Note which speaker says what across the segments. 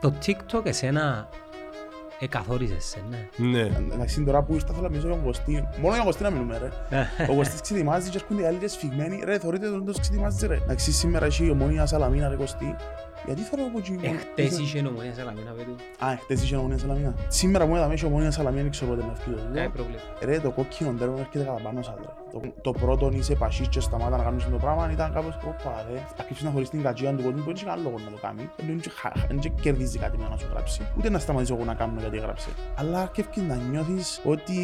Speaker 1: Το TikTok εσένα εκαθόριζε σε, ναι.
Speaker 2: Ναι.
Speaker 3: Εντάξει, τώρα που ήρθα θέλω να μιλήσω για τον Κωστή. Μόνο για τον Κωστή να μιλούμε, ρε. Ο Κωστής ξετοιμάζει και έρχονται οι άλλοι και σφιγμένοι. Ρε, θωρείτε τον τόσο ξετοιμάζει, ρε. Εντάξει, σήμερα έχει η ομόνια Σαλαμίνα, ρε Κωστή. Γιατί θέλω από εκεί.
Speaker 1: Εχθές είχε νομονία Σαλαμίνα, παιδί.
Speaker 3: Α, χτες είχε η ομόνια Σαλαμίνα. Σήμερα μου έδαμε η ομόνια Σαλαμίνα, δεν ξέρω πότε να φύγει.
Speaker 1: Κάτι πρόβλημα.
Speaker 3: Ρε, το κόκκινο τέρμα έρχεται κατά πάνω σας, ρε. Το, το πρώτο είσαι πασίς και σταμάτα να κάνεις το πράγμα ήταν κάπως, όπα ρε. Αρκεψε να χωρίς την κατσία του κόσμου, που δεν είχε κανένα λόγο να το κάνει. Δεν είχε χα- Δεν είχε κερδίζει κάτι με να σου γράψει. Ούτε να σταματήσω εγώ να κάνω γιατί έγραψε. Αλλά αρκεύει να νιώθεις ότι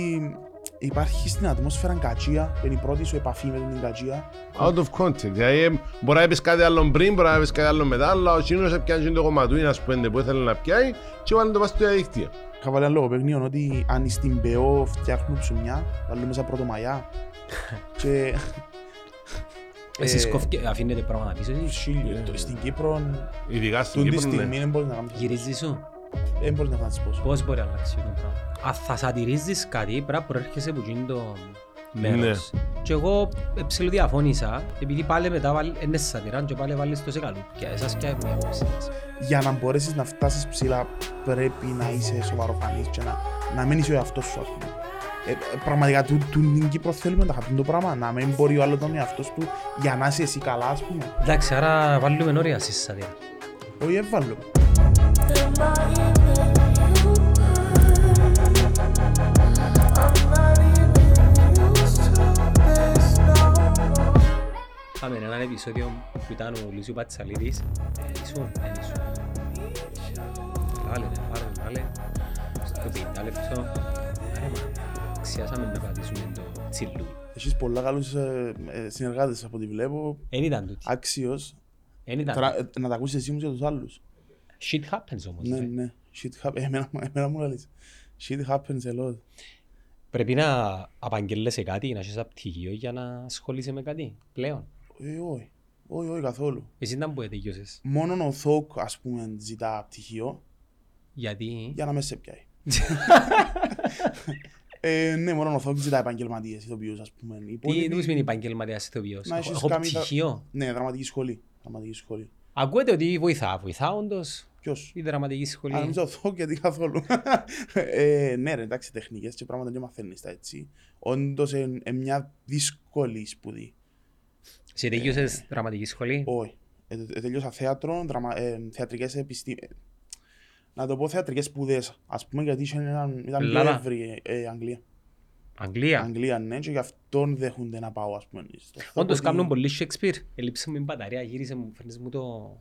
Speaker 3: υπάρχει στην ατμόσφαιρα κατσία, είναι η πρώτη σου επαφή με την κατσία.
Speaker 2: Out of context. Δηλαδή, ε, μπορεί να πεις κάτι άλλο πριν, μπορεί να πεις κάτι άλλο μετά, αλλά ο Σίνος έπιανε το κομματούι, ας πούμε, που ήθελε να πιάει και βάλει το πας στο διαδίκτυο.
Speaker 3: Είχα βάλει ένα λογοπαίγνιο ότι αν στην ΠΕΟ φτιάχνουν ψωμιά, βάλουν μέσα πρωτομαγιά. και
Speaker 1: Εσείς
Speaker 3: Ε,
Speaker 1: κόφκε- αφήνετε πράγματα πίσω εσείς.
Speaker 3: Σίλιο, το- στην Κύπρο,
Speaker 2: Ειδικά στην
Speaker 3: τούτη
Speaker 2: Κύπρο,
Speaker 3: στιγμή
Speaker 2: ναι.
Speaker 3: δεν μπορείς να κάνεις.
Speaker 1: Γυρίζεις σου;
Speaker 3: Δεν μπορείς να κάνεις πόσο.
Speaker 1: Πώς μπορεί να αλλάξει το πράγμα. Αν θα σατυρίζεις κάτι, πρέπει να προέρχεσαι από εκείνο το μέρος. Και εγώ ε, ψιλοδιαφώνησα, επειδή πάλι μετά βάλει- είναι σατυρά και πάλι βάλεις το σε καλούπια. Εσάς και μια απόψη.
Speaker 3: Για να μπορέσεις να φτάσεις ψηλά πρέπει να είσαι σοβαροφανής και να, να μην είσαι ο εαυτός σου ας πούμε. Ε, ε, πραγματικά του, του την Κύπρο θέλουμε να χαπούν το πράγμα, να μην μπορεί ο άλλος τον εαυτός του για να είσαι εσύ καλά ας πούμε.
Speaker 1: Εντάξει, άρα βάλουμε όρια στις σατυρά.
Speaker 3: Όχι έβαλω.
Speaker 1: Πάμε έναν επεισόδιο που ήταν ο Λούσιο Πατσαλίδης. Ε, Ήσουν, δεν ήσουν. Λάλε, ρε, πάρε, λάλε. Στο 50 λεπτό. Άρα, μα, αξιάσαμε να πατήσουμε το τσιλού.
Speaker 3: Έχεις πολλά καλούς ε, ε, συνεργάτες από ό,τι βλέπω,
Speaker 1: Εν ήταν τούτη.
Speaker 3: άξιος.
Speaker 1: Εν ήταν.
Speaker 3: Τώρα, ε, να τα ακούσεις εσύ μου και τους άλλους.
Speaker 1: Shit happens όμως.
Speaker 3: Ναι,
Speaker 1: ρε.
Speaker 3: ναι. Shit happens. Εμένα, εμένα μου λες. Shit happens a lot.
Speaker 1: Πρέπει να απαγγέλλεσαι κάτι, να έχεις ένα πτυχίο για να ασχολείσαι με κάτι πλέον.
Speaker 3: Ε, όχι. Όχι, όχι καθόλου.
Speaker 1: Εσύ ήταν που τελειώσες.
Speaker 3: Μόνο ο Θόκ, ας πούμε, ζητά πτυχίο
Speaker 1: Γιατί...
Speaker 3: για να με σε πιάει. ε, ναι, μόνο ο Θόκ ζητά επαγγελματίες ηθοποιούς, ας πούμε. Οι
Speaker 1: Τι
Speaker 3: υπόλοιποι-
Speaker 1: τι σημαίνει επαγγελματίας ηθοποιός;
Speaker 3: Να
Speaker 1: Έχω-
Speaker 3: έχεις
Speaker 1: Έχω
Speaker 3: κάνει τα-
Speaker 1: πτυχίο.
Speaker 3: Ναι, δραματική σχολή. Δραματική σχολή.
Speaker 1: Ακούετε ότι βοηθά. Βοηθά όντως
Speaker 3: Ποιος;
Speaker 1: η δραματική
Speaker 3: Α,
Speaker 1: σχολή.
Speaker 3: νομίζω ο Θόκ γιατί καθόλου. ε, ναι ρε, εντάξει, τεχνικές και πράγματα δεν μαθαίνεις τα έτσι. Όντως, είναι μια δύσκολη σπουδή.
Speaker 1: Σε τελειώσες δραματική σχολή;
Speaker 3: Όχι. Ε, ε, τελειώσα θέατρο, δραμα, ε, θεατρικές επιστήμες. Να το πω θεατρικές σπουδές, ας πούμε, γιατί είχε έναν, ήταν πιο
Speaker 1: Ελλάδα.
Speaker 3: εύρη ε, ε, Αγγλία.
Speaker 1: Αγγλία.
Speaker 3: Αγγλία, ναι, και γι' αυτόν δέχονται να πάω, ας πούμε. στο Θόκ,
Speaker 1: Όντως
Speaker 3: ότι-
Speaker 1: κάνουν πολύ Shakespeare. Ελείψε μου την μπαταρία, γύρισε μου, φέρνεις μου το...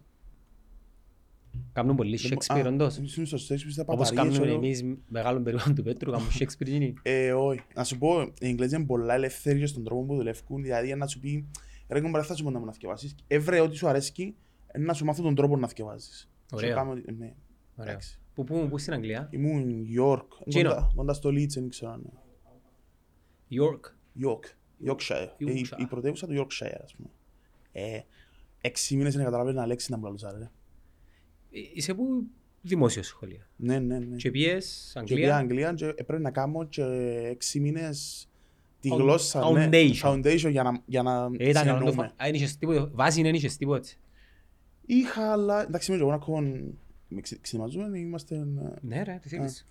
Speaker 1: Κάνουν πολύ
Speaker 3: Δεν μπο-
Speaker 1: Shakespeare
Speaker 3: α,
Speaker 1: όντως.
Speaker 3: είναι στο Shakespeare στα
Speaker 1: Όπως
Speaker 3: μπαταρίες,
Speaker 1: κάνουμε
Speaker 3: ξέρω.
Speaker 1: εμείς μεγάλων περιόδων του Πέτρου, κάνουν Shakespeare γίνει.
Speaker 3: Ε, όχι. Να σου πω, οι Εγγλέζοι είναι πολλά ελεύθεροι και στον τρόπο που δουλεύουν. Δηλαδή, να σου πει, ρε κομπάρε, θα σου πω να μου να θυκευάσεις. Έβρε ό,τι σου αρέσκει, ε, να σου μάθω τον τρόπο να θυκευάζεις.
Speaker 1: Ωραίο.
Speaker 3: Και κάνω ότι- Ναι,
Speaker 1: Ωραίο.
Speaker 3: εντάξει.
Speaker 1: Πού, πού, πού στην Αγγλία;
Speaker 3: Ήμουν York,
Speaker 1: Τζίνο.
Speaker 3: κοντά- κοντά στο Leeds, δεν ξέρω αν είναι.
Speaker 1: York.
Speaker 3: York, Yorkshire. Ε, η-
Speaker 1: Yorkshire.
Speaker 3: Η πρωτεύουσα του Yorkshire, ας πούμε. Ε, έξι μήνες να καταλαβαίνω ένα λέξη να μου λαλούσα, ρε.
Speaker 1: Ε, Είσαι που δημόσιο σχολείο.
Speaker 3: Ναι, ναι, ναι.
Speaker 1: Και πιες
Speaker 3: Και πήγα
Speaker 1: Αγγλία.
Speaker 3: Αγγλία και έπρεπε να κάνω και έξι μήνες τη
Speaker 1: Found-
Speaker 3: γλώσσα, ναι,
Speaker 1: foundation.
Speaker 3: foundation για να, για να
Speaker 1: Ε, Ήταν καλό το
Speaker 3: συνεννοούμε.
Speaker 1: φα- Α, εν είχες τίποτα. Βάση δεν είχες τίποτα.
Speaker 3: Είχα, αλλά εντάξει, είμαι και εγώ ακόμα με ξε- ξετοιμαζούμε, είμαστε... ε,
Speaker 1: Ναι ρε, τι θέλεις.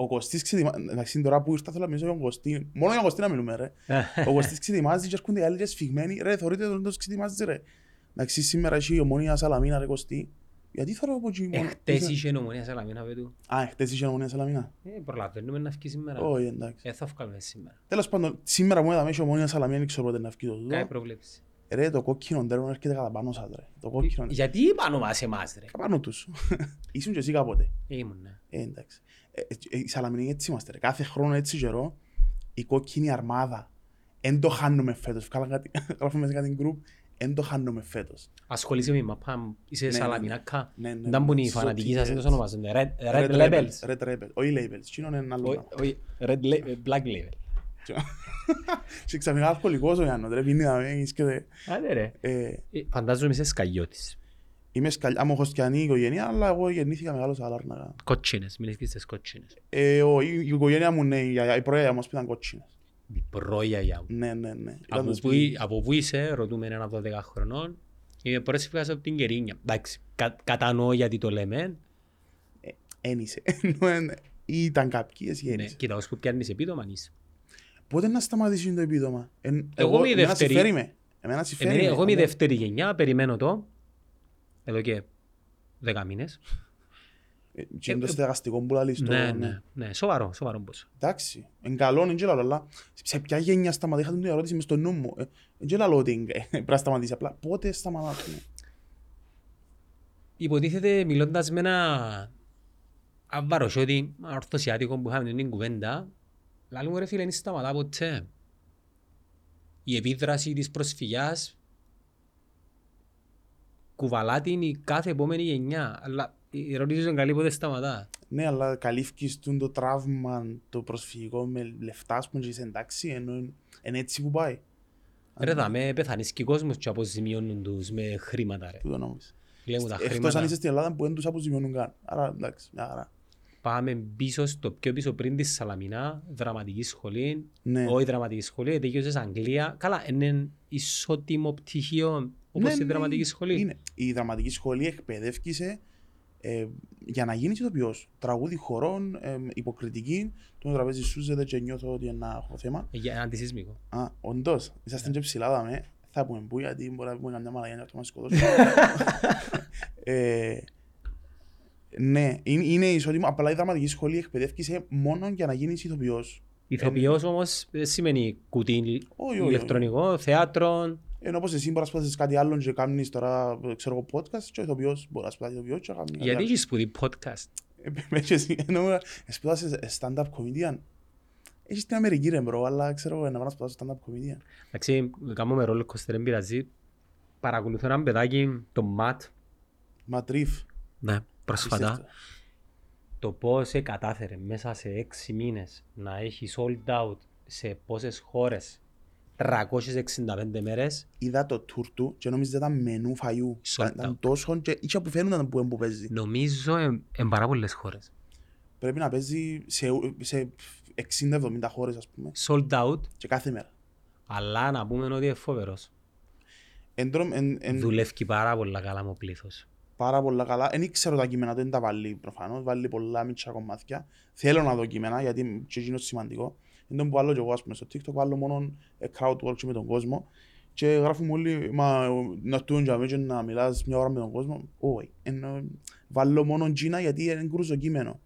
Speaker 3: Ε, ο- Ο Κωστής ξετοιμα... Εντάξει, τώρα που ήρθα θέλω να μιλήσω για τον Κωστή. Μόνο για τον Κωστή να μιλούμε, ρε. Ο Κωστής ξετοιμάζει και έρχονται οι άλλοι και σφιγμένοι. Ρε, θωρείτε τον τόσο ξετοιμάζεις, ρε. Εντάξει, σήμερα έχει η ομόνια Σαλαμίνα, ρε Κωστή. Γιατί θέλω από εκεί μόνο.
Speaker 1: Εχθές είχε νομονία Σαλαμίνα πέτου.
Speaker 3: Α, χτες είχε η ομόνια Σαλαμίνα.
Speaker 1: Ε, προλαβαίνουμε να βγει σήμερα.
Speaker 3: Όχι, εντάξει.
Speaker 1: Ε, θα βγάλουμε σήμερα.
Speaker 3: Τέλος πάντων, σήμερα μου έδαμε η ομόνια Σαλαμίνα, δεν ξέρω πότε να βγει το
Speaker 1: Κάτι
Speaker 3: τούτο.
Speaker 1: προβλέψη.
Speaker 3: Ρε, το κόκκινο τέρμα έρχεται κατά πάνω σας, ρε. Το κόκκινο.
Speaker 1: Γιατί πάνω μας εμάς ρε;
Speaker 3: Κατά πάνω τους. Ήσουν και εσύ κάποτε.
Speaker 1: Ήμουν, ναι.
Speaker 3: Ε, εντάξει. Ε, ε, οι Σαλαμινοί έτσι είμαστε. Ρε. Κάθε χρόνο έτσι καιρό η κόκκινη αρμάδα. Εν το χάνουμε φέτος. Βγάλα κάτι, γράφουμε σε κάτι γκρουπ. Εν το χάνουμε φέτος.
Speaker 1: Ασχολείσαι με μαπά, είσαι
Speaker 3: Ναι, ναι, ναι.
Speaker 1: σαλαμινάκα.
Speaker 3: Ναι, ναι,
Speaker 1: Δεν που είναι οι
Speaker 3: ναι.
Speaker 1: φανατικοί σας,
Speaker 3: Zodiac.
Speaker 1: δεν το ονομάζονται. Red Red Labels.
Speaker 3: Red Rebels. Όχι labels. Τι είναι ένα άλλο
Speaker 1: Όχι,
Speaker 3: πράγμα.
Speaker 1: όχι, Red La- Black Label.
Speaker 3: Και ξαφνικά αλκοολικός ο Γιάννος. Ρε, πίνει να μένεις και... δε-
Speaker 1: Άντε ρε.
Speaker 3: Ε,
Speaker 1: Ε, Φαντάζομαι είσαι σκαγιώτης.
Speaker 3: Είμαι σκαλιά, μου έχω σκιανή οικογένεια, αλλά εγώ γεννήθηκα μεγάλος σε Αλάρνακα.
Speaker 1: Κότσινες, μιλείς και στις κότσινες.
Speaker 3: Ε, ο, η, η οικογένεια μου, ναι, η, γιαγιά- η πρώτη μου ήταν κότσινες.
Speaker 1: Η πρόγιαγιά μου.
Speaker 3: Ναι, ναι, ναι. Ήταν
Speaker 1: Από
Speaker 3: το
Speaker 1: πού,
Speaker 3: σπίτι.
Speaker 1: από πού είσαι, ρωτούμε έναν 12 χρονών. Είμαι πρώτη φορά από την Κερίνια. Εντάξει, κα, κατανοώ γιατί το λέμε.
Speaker 3: Ένισε. Ενώ εν- ή ήταν κάποιοι, εσύ
Speaker 1: Ναι,
Speaker 3: ένισε.
Speaker 1: κοίτα, ώσπου πιάνεις επίδομα είσαι.
Speaker 3: Πότε να σταματήσει το επίδομα; Εν-
Speaker 1: Εγώ είμαι η
Speaker 3: εμένα
Speaker 1: δεύτερη.
Speaker 3: συμφέρει με. Εμένα συμφέρει
Speaker 1: Εμένα,
Speaker 3: με.
Speaker 1: εγώ είμαι η
Speaker 3: Ωραία.
Speaker 1: δεύτερη γενιά, περιμένω το. Εδώ και δέκα μήνες.
Speaker 3: Ε, και είναι το στεγαστικό που λαλείς το-
Speaker 1: Ναι, ναι, ναι, σοβαρό, σοβαρό πώς.
Speaker 3: Εντάξει, εν καλό, εν και λαλό, αλλά σε ποια γενιά σταματήσει, είχα την ερώτηση μες στο νου μου. Ε, Εν και λαλό ότι ε, πρέπει να σταματήσει, απλά πότε σταματάμε.
Speaker 1: Υποτίθεται μιλώντας με ένα αβαροσιώτη ορθωσιάτικο που είχαμε την κουβέντα, λαλούμε ρε φίλε, δεν σταματά ποτέ. Η επίδραση της προσφυγιάς κουβαλά την η κάθε επόμενη γενιά. Αλλά η ερώτηση είναι καλή πότε σταματά.
Speaker 3: Ναι, αλλά καλύφκεις τούν το τραύμα, το προσφυγικό με λεφτά, ας πούμε, και είσαι εντάξει, ενώ είναι έτσι που πάει.
Speaker 1: Ρε θα με πεθανείς και κόσμος και αποζημιώνουν τους με χρήματα ρε.
Speaker 3: Τούτο νόμιζες.
Speaker 1: Φίλε μου τα
Speaker 3: Εκτός αν
Speaker 1: χρήματα
Speaker 3: είσαι στην Ελλάδα που δεν τους αποζημιώνουν καν. Άρα, εντάξει, μια χαρά.
Speaker 1: πάμε πίσω στο πιο πίσω πριν τη Σαλαμινά, δραματική σχολή,
Speaker 3: Ναι.
Speaker 1: όχι δραματική σχολή, τελείωσες Αγγλία. Καλά, είναι ισότιμο πτυχίο όπως
Speaker 3: Ναι,
Speaker 1: η
Speaker 3: ναι,
Speaker 1: δραματική σχολή.
Speaker 3: Είναι. Η δραματική σχολή εκπαιδεύκει σε ε, για να γίνει ηθοποιός. Τραγούδι χορών, ε, υποκριτική. Το τραπέζι σούζεται και νιώθω ότι είναι ένα έχω θέμα.
Speaker 1: Ε, Για αντισυσμικό.
Speaker 3: Α, όντως, είσαστε και ψηλά δαμε. Θα πούμε που γιατί μπορεί να πούμε καμιά μαλαγιά να το μας σκοτώσουν. ε, ναι, είναι, είναι ισότιμο. Απλά η δραματική σχολή εκπαιδεύει σε μόνο για να γίνει ηθοποιός.
Speaker 1: Ηθοποιός όμως δεν σημαίνει κουτί
Speaker 3: Όχι, όχι, όχι.
Speaker 1: ηλεκτρονικό, θέατρο.
Speaker 3: Ενώ όπως εσύ μπορείς να σπουδάσεις κάτι άλλο και κάνεις τώρα, ξέρω εγώ, podcast και ο ηθοποιός μπορεί να σπουδάσει ηθοποιός και να κάνει κάτι
Speaker 1: Γιατί
Speaker 3: άλλο.
Speaker 1: έχεις σπουδή podcast;
Speaker 3: Ε, με και εσύ, ενώ σπουδάσεις stand-up comedian. Έσιει στην Αμερική ρε bro, αλλά ξέρω εγώ, να πάω να σπουδάσω stand-up comedian.
Speaker 1: Εντάξει, κάνουμε roller coaster, δεν πειράζει. Παρακολουθώ έναν παιδάκι, το Matt,
Speaker 3: Matt Rife.
Speaker 1: ναι, προσφατά.
Speaker 3: Απίστευτο.
Speaker 1: το πώς ε, κατάφερε μέσα σε έξι μήνες να έχεις sold out σε πόσες χώρες 365 μέρες
Speaker 3: Είδα το tour του και νόμιζα ήταν μενού φαγιού.
Speaker 1: Sold
Speaker 3: Ήταν
Speaker 1: out.
Speaker 3: τόσο και είχε που φαίνονταν που, που παίζει.
Speaker 1: νομίζω εν, εν πάρα πολλές χώρες
Speaker 3: Πρέπει να παίζει σε, σε 60-70 χώρες ας πούμε
Speaker 1: sold out
Speaker 3: και κάθε μέρα.
Speaker 1: αλλά να πούμε ότι είναι φοβερός
Speaker 3: Εν, τρο- εν, εν,
Speaker 1: δουλεύει πάρα πολλά καλά με ο πλήθος
Speaker 3: πάρα πολλά καλά. Δεν ήξερα τα κείμενα, δεν τα βάλει προφανώς, βάλει πολλά μίτσα κομμάτια. Θέλω να δω κείμενα γιατί και εκείνος σημαντικό. Είναι το που βάλω και εγώ ας πούμε στο TikTok, βάλω μόνο ε, crowd work και με τον κόσμο και γράφουμε όλοι, μα να έρθουν για μένα και να μιλάς μια ώρα με τον κόσμο. Όχι, ενώ βάλω μόνο Gina γιατί είναι κρούζο κείμενο.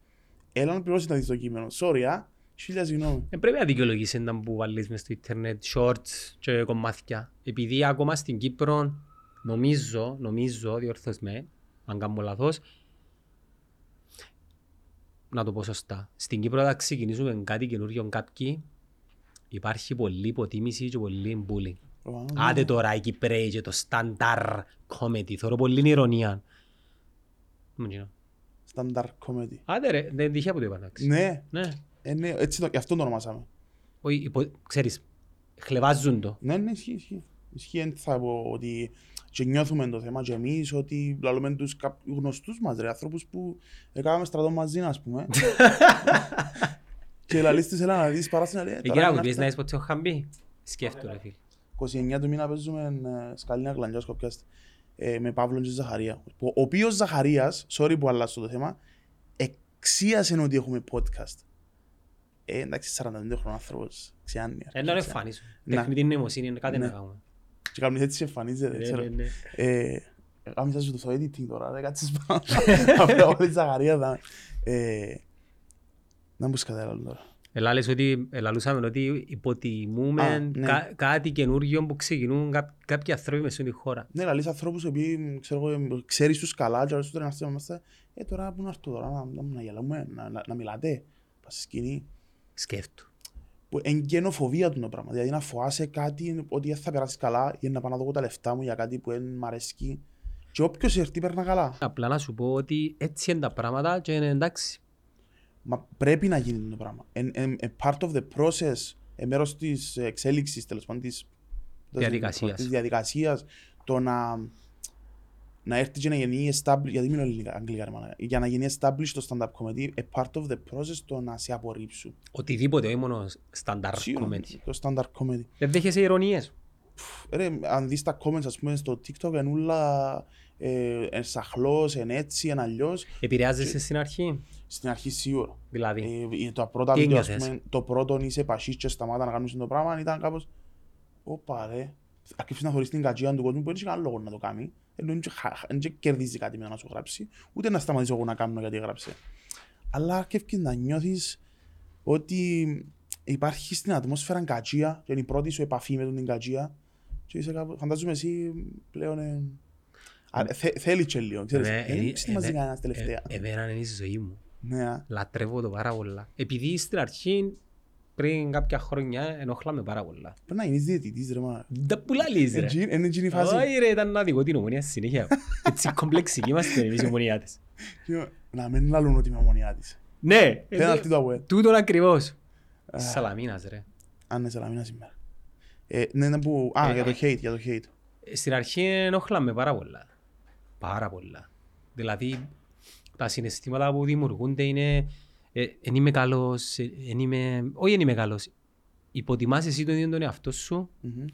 Speaker 3: Έλα να πληρώσεις να δεις το κείμενο. Sorry, α, χίλια συγγνώμη.
Speaker 1: ε, πρέπει να δικαιολογήσεις έναν που βάλεις μες στο ίντερνετ shorts και κομμάτια επειδή ακόμα στην Κύπρο νομίζω, νομίζω, διορθώς με αν κάνω λάθος να το πω σωστά. Στην Κύπρο θα ξεκινήσουμε κάτι καινούριο κάποιοι υπάρχει πολλή υποτίμηση και πολλή bullying.
Speaker 3: Προφανώς,
Speaker 1: Άντε
Speaker 3: ναι.
Speaker 1: τώρα οι Κυπρέοι και το standard comedy. Θέλω πολύ ηρωνία. Μου γίνω.
Speaker 3: Standard comedy.
Speaker 1: Άντε ρε, δεν τυχαία που το είπα. εντάξει.
Speaker 3: Ναι,
Speaker 1: Ναι.
Speaker 3: ε, ναι, έτσι το, γι' αυτό το ονομάσαμε.
Speaker 1: Όχι, υπο- ξέρεις, χλεβάζουν το.
Speaker 3: Ναι, ναι, ισχύει, ισχύει. Ισχύει, δεν θα πω ότι και νιώθουμε το θέμα και εμείς ότι λαλούμε τους κάποιους γνωστούς μας, ρε, ανθρώπους που έκαναμε στρατό μαζί, ας πούμε. και λαλείς τους, έλα να δεις παράσταση να λέει,
Speaker 1: Εκεί
Speaker 3: τώρα
Speaker 1: να
Speaker 3: είναι
Speaker 1: κουμπείς να
Speaker 3: αυτά.
Speaker 1: είσαι ποτέ ο Χαμπή. Σκέφτομαι ρε φίλε.
Speaker 3: 29 του μήνα παίζουμε ε, σκαλίνα γλαντιά σκοπιάστ ε, με Παύλο και Ζαχαρία. Ο ο οποίος Ζαχαρίας, sorry που αλλάσω το θέμα, εξίασε ότι έχουμε podcast. Ε, εντάξει, 45 χρονών άνθρωπος, ξιάνει.
Speaker 1: Ένα ρε εμφανίσω.
Speaker 3: Να.
Speaker 1: Τεχνητή νοημοσύνη είναι κάτι
Speaker 3: Ναι.
Speaker 1: να κάνουμε.
Speaker 3: Και κάνεις έτσι εμφανίζεται,
Speaker 1: Ναι,
Speaker 3: ξέρω.
Speaker 1: ναι, ναι.
Speaker 3: Ε, Κάμισα σου το editing τώρα, δεν κάτσεις πάνω. Απλά όλη Ζαχαρία θα... Ε, Να μου σκατά τώρα.
Speaker 1: Ελά λες ότι, ελαλούσαμε ότι υποτιμούμε
Speaker 3: Α, ναι.
Speaker 1: κα- κάτι καινούργιο που ξεκινούν κά- κάποιοι άνθρωποι μες στην χώρα.
Speaker 3: Ναι, λαλείς ανθρώπους οι οποίοι ξέρω εγώ, ξέρεις τους καλά και αρέσεις τώρα να έρθει είμαστε. Ε, τώρα που να έρθω τώρα, να, να, να γελάμε, να, να, να μιλάτε, πας στη σκηνή.
Speaker 1: Σκέφτου.
Speaker 3: Που είναι γενοφοβία του το πράγμα. Δηλαδή να φοάσαι κάτι ότι δεν θα περάσεις καλά ή να πάω να δω τα λεφτά μου για κάτι που δεν μ' αρέσει. Και όποιος έρθει περνά καλά.
Speaker 1: Απλά να σου πω ότι έτσι είναι τα πράγματα και είναι εντάξει.
Speaker 3: Μα πρέπει να γίνει το πράγμα. Εν, εν, εν part of the process, εν μέρος της εξέλιξης, τέλος πάντων, της
Speaker 1: Διαδικασίας.
Speaker 3: της διαδικασίας, το να, να έρθει και να γίνει established, γιατί μιλώ ελληνικά, αγγλικά ρε μαλάκα, για να γίνει established το stand-up comedy, a part of the process το να σε απορρίψουν.
Speaker 1: Οτιδήποτε, όχι μόνο στάνταρ
Speaker 3: Σίγουρα,
Speaker 1: comedy.
Speaker 3: Το stand-up comedy.
Speaker 1: Δεν δέχεσαι ηρωνίες.
Speaker 3: Ρε, αν δεις τα comments ας πούμε στο TikTok είναι όλα ε, εν σαχλός, εν έτσι, εν αλλιώς.
Speaker 1: Επηρεάζεσαι στην αρχή,
Speaker 3: Στην αρχή σίγουρα.
Speaker 1: δηλαδή.
Speaker 3: Ε, τα πρώτα
Speaker 1: Τι
Speaker 3: βίντεο, ας
Speaker 1: ένιωθες;
Speaker 3: πούμε, το πρώτο είσαι πασίς και σταμάτα να κάνεις το πράγμα ήταν κάπως «Ωπα ρε, αρκεύεις να χωρίς την κατσία του κόσμου που δεν έχει κανένα λόγο να το κάνει ενώ δεν και χα- δεν και κερδίζει κάτι με το να σου γράψει ούτε να σταματήσω εγώ να κάνω γιατί έγραψε αλλά αρκεύεις να νιώθεις ότι υπάρχει στην ατμόσφαιρα κατσία και είναι η πρώτη σου επαφή με την κατσία και είσαι κάπου, φαντάζομαι εσύ πλέον ε, α, θε- θέλεις και λίγο, ξέρεις,
Speaker 1: Εμέ-
Speaker 3: δεν
Speaker 1: ε-
Speaker 3: ξετοιμάζει
Speaker 1: ε-
Speaker 3: κανένας τελευταία.
Speaker 1: ε- Εμένα είναι η ζωή μου.
Speaker 3: Ναι, α.
Speaker 1: Λατρεύω το πάρα πολλά. Επειδή στην αρχή, πριν κάποια χρόνια, ενοχλάμε πάρα πολλά.
Speaker 3: Πρέπει να γίνεις διαιτητής ρε μα.
Speaker 1: Τα πουλά λύσεις ρε.
Speaker 3: Έτσι- Είναι εκείνη η φάση.
Speaker 1: Όχι ρε, ήταν να δικό την ομονία στη συνέχεια. Έτσι κομπλεξικοί είμαστε εμείς οι ομονιάτες.
Speaker 3: Και Να μην λαλούν ότι είμαι ομονιά της.
Speaker 1: Ναι, ε,
Speaker 3: Πέναλτι το ΑΟΕ.
Speaker 1: τούτον ακριβώς. Σαλαμίνας ρε.
Speaker 3: Αν είναι σαλαμίνας σήμερα. Ε, Ναι, ναι, που... Α,
Speaker 1: Ε,
Speaker 3: για το
Speaker 1: ε.
Speaker 3: hate, για το hate.
Speaker 1: Στην αρχή ενοχλάμε πάρα πολλά. Πάρα πολλά. Δηλαδή, τα συναισθήματα που δημιουργούνται είναι ε, εν είμαι καλός, ε, εν είμαι... όχι εν είμαι καλός. Υποτιμάς εσύ τον ίδιο τον εαυτό σου,
Speaker 3: Μμμ.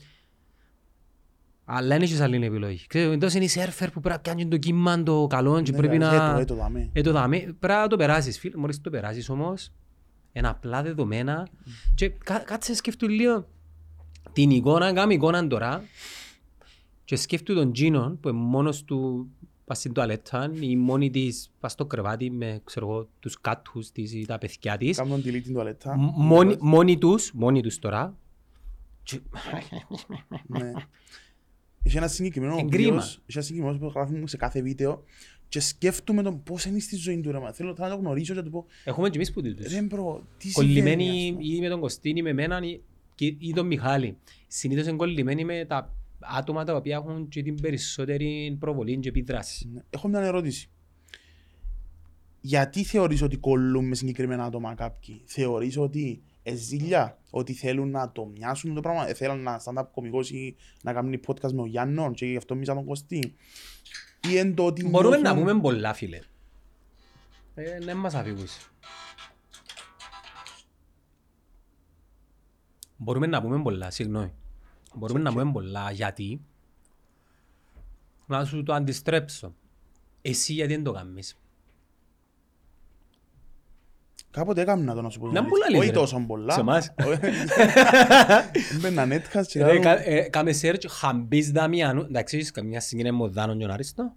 Speaker 1: αλλά δεν έχεις άλλη επιλογή. Ξέρεις, εντός είναι οι σέρφερ που πρέπει να κάνουν το κύμα το καλό και
Speaker 3: Ναι,
Speaker 1: πρέπει
Speaker 3: ρε,
Speaker 1: να...
Speaker 3: ε, το δάμε.
Speaker 1: Ε, το δάμε, πρέπει να το περάσεις, φίλε. Μόλις το περάσεις όμως, είναι απλά δεδομένα. Και κα, κάτσε σκέφτου λίγο την εικόνα, κάμε εικόνα τώρα και σκέφτου τον Τζίνον που είναι μόνος του πας στην τουαλέτα ή μόνη της πας στο κρεβάτι με ξέρω εγώ, τους κάτους της ή τα παιδιά της.
Speaker 3: Κάμνον delete την τουαλέτα.
Speaker 1: Μ- Μόνοι, μόνοι τους, μόνοι τους τώρα. Και-
Speaker 3: Ναι. Είχε ένα συγκεκριμένο
Speaker 1: Είναι
Speaker 3: βίος,
Speaker 1: κρίμα.
Speaker 3: είχε ένα συγκεκριμένο που γράφουμε σε κάθε βίντεο και σκέφτομαι τον πώς είναι στη ζωή του ρε μα. Θέλω να το γνωρίσω και να του πω
Speaker 1: Έχουμε και εμείς που τους.
Speaker 3: ρε bro, τι συμβαίνει
Speaker 1: κολλημένοι
Speaker 3: ας πούμε.
Speaker 1: ή με τον Κωστίν ή με μέναν ή, και- ή τον Μιχάλη. Συνήθως είναι κολλημένοι με τα άτομα τα οποία έχουν και την περισσότερη προβολή και επιδράση.
Speaker 3: Ναι. Έχω μια ερώτηση. Γιατί θεωρείς ότι κολλούν με συγκεκριμένα άτομα κάποιοι; Θεωρείς ότι εν ζήλια, ότι θέλουν να το μοιάσουν το πράγμα, ε, θέλουν να stand-up κωμικός ή να κάνουν podcast με ο Γιάννον και γι' αυτό μισά τον Κωστή; Ή εν το ότι
Speaker 1: Μπορούμε να
Speaker 3: νιώθουν-
Speaker 1: πούμε πολλά φίλε. Ε, ναι μας αφήγους. Μπορούμε να πούμε πολλά, συγγνώμη. Μπορούμε να πούμε πολλά γιατί; Να σου το αντιστρέψω. Εσύ γιατί δεν το κάνεις;
Speaker 3: Κάποτε έκανα το να σου πω.
Speaker 1: Να πολλά λες,
Speaker 3: Όχι
Speaker 1: ρε.
Speaker 3: τόσο πολλά.
Speaker 1: Σε εμάς.
Speaker 3: Μπαίνα netcast και
Speaker 1: Ρε,
Speaker 3: άλλο.
Speaker 1: κα- ε, Κάμε search Χαμπής Δαμιανού. Εντάξει, έχεις καμιά συγκίνηση με ο Δάνον και τον Άριστο.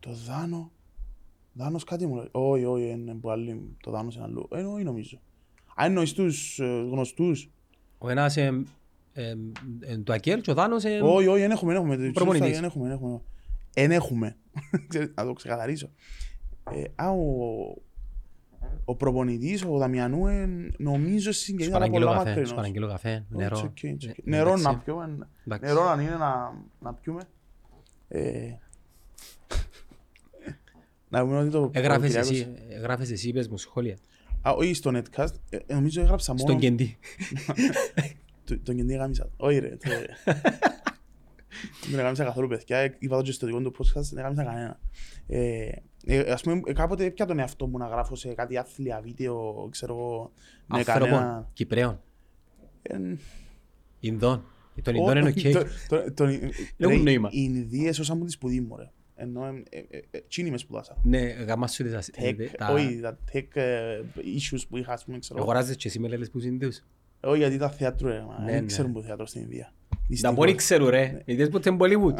Speaker 3: Το Δάνο. Δάνος κάτι μου λέει. Όχι, όχι, είναι που άλλη. Το Δάνος είναι αλλού. Ε, όχι νομίζω. Αν εννοείς τους ε, γνωστούς.
Speaker 1: Ο ένας ε, ε, ε, το Ακέλ και ο Δάνος ε,
Speaker 3: Όχι, όχι, δεν έχουμε, δεν έχουμε.
Speaker 1: Προπονητής.
Speaker 3: Δεν έχουμε, δεν έχουμε. Εν έχουμε. Ξέρεις, Να το ξεκαθαρίσω. Ε, Α, ο, ο προπονητής, ο Δαμιανού, ε, νομίζω
Speaker 1: σου
Speaker 3: συγκεκριμένα πολλά
Speaker 1: παραγγείλω καφέ,
Speaker 3: μακρινός.
Speaker 1: σου παραγγείλω καφέ,
Speaker 3: Όχι,
Speaker 1: νερό.
Speaker 3: it's okay, it's
Speaker 1: Ε,
Speaker 3: okay. Νερό
Speaker 1: εντάξει.
Speaker 3: να πιούμε.
Speaker 1: Εντάξει.
Speaker 3: Νερό αν είναι να, να πιούμε. Ε, να πούμε ότι το...
Speaker 1: Έγραφες
Speaker 3: ο
Speaker 1: εσύ,
Speaker 3: Κυριάκος-
Speaker 1: έγραφες εσύ, είπες μου σχόλια.
Speaker 3: Α, όχι στο netcast. Ε, ε, νομίζω έγραψα μόνος...
Speaker 1: Στον Κεντή.
Speaker 3: Το- Τον κεντή γάμισα. Όχι ρε. τε- Δεν γάμισα καθόλου παιδιά. Ε, Είπα το και στο δικό του podcast, δεν γάμισα κανένα. Ε, ε, ας πούμε, ε, κάποτε έπια τον εαυτό μου να γράφω σε κάτι άθλια βίντεο, ξέρω εγώ, με κανένα...
Speaker 1: Ανθρώπων, Κυπρέων,
Speaker 3: Ε,
Speaker 1: Ινδών. Τον
Speaker 3: Ω,
Speaker 1: Ινδών είναι
Speaker 3: το-
Speaker 1: οκ.
Speaker 3: το- το-
Speaker 1: Έχουν
Speaker 3: ρε,
Speaker 1: νόημα.
Speaker 3: Οι Ινδίες όσα μου τη σπουδή μου ρε. Ενώ ε, ε, ε, ε, τσίνοι με σπουδάσα.
Speaker 1: Ναι, γάμα σου τις ασ-
Speaker 3: Tech,
Speaker 1: τα-
Speaker 3: όχι, τα tech ε, issues που είχα, ας πούμε, ξέρω. εγώ.
Speaker 1: Αγοράζεις και εσύ με λέλες που είναι Ινδούς.
Speaker 3: Όχι, γιατί τα θέατρο, ρε, μα,
Speaker 1: Ναι,
Speaker 3: δεν
Speaker 1: ναι.
Speaker 3: ξέρουν που θέατρο στην Ινδία.
Speaker 1: Να
Speaker 3: Δυστυχώς.
Speaker 1: μπορεί ξέρω ρε. Είδες ποτέ είναι Bollywood;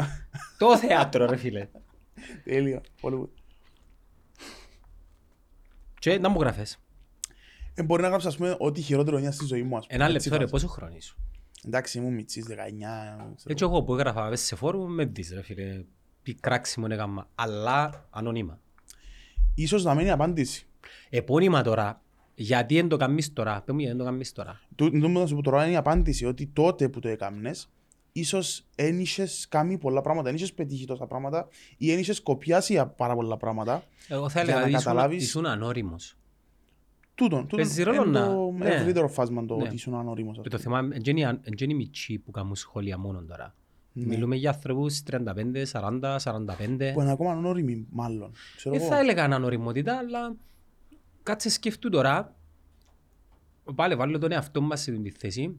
Speaker 1: Το θέατρο ρε φίλε.
Speaker 3: Τέλειο, Hollywood.
Speaker 1: Και να μου γράφες.
Speaker 3: Ε, μπορεί να γράψω, ας πούμε, ό,τι χειρότερο είναι στη ζωή μου, ας πούμε.
Speaker 1: Ένα
Speaker 3: Έτσι
Speaker 1: λεπτό ρε,
Speaker 3: βάζω.
Speaker 1: πόσο χρόνο σου.
Speaker 3: Εντάξει, ήμουν μητσής, 19. ξέρω
Speaker 1: Έτσι εγώ που έγραφα μέσα σε φόρουμ με δεις ρε φίλε. Τι κράξιμο έκανα. Αλλά ανωνύμα.
Speaker 3: Ίσως να μένει απάντηση.
Speaker 1: Επώνυμα τώρα. Γιατί δεν το κάνεις τώρα. Πες μου γιατί δεν το κάνεις τώρα.
Speaker 3: Του του να σου πω τώρα είναι η απάντηση ότι τότε που το έκαμνες, ίσως εν είχες κάνει πολλά πράγματα, εν είχες πετύχει τόσα πράγματα ή εν είχες κοπιάσει α- πάρα πολλά πράγματα.
Speaker 1: Εγώ θα
Speaker 3: Για
Speaker 1: έλεγα
Speaker 3: να
Speaker 1: ότι ήσουν-
Speaker 3: καταλάβεις-
Speaker 1: ήσουν ανώριμος.
Speaker 3: Τούτον, τούτον
Speaker 1: Παίζει ρόλο
Speaker 3: είναι
Speaker 1: να-
Speaker 3: το
Speaker 1: ναι.
Speaker 3: ευρύτερο φάσμα το
Speaker 1: Ναι.
Speaker 3: ότι ήσουν ανώριμος. ας
Speaker 1: Και το
Speaker 3: πούμε.
Speaker 1: θέμα είναι οι μητσοί που κάνουν σχόλια μόνο τώρα.
Speaker 3: Ναι.
Speaker 1: Μιλούμε για ανθρώπους 35, 40, 45.
Speaker 3: Που είναι ακόμα ανώριμοι μάλλον. Ξέρω
Speaker 1: Δεν
Speaker 3: εγώ.
Speaker 1: θα έλεγα ανοριμότητα, αλλά κάτσε σκεφτού τώρα. Πάλι βάλω τον εαυτό μας σε την θέση.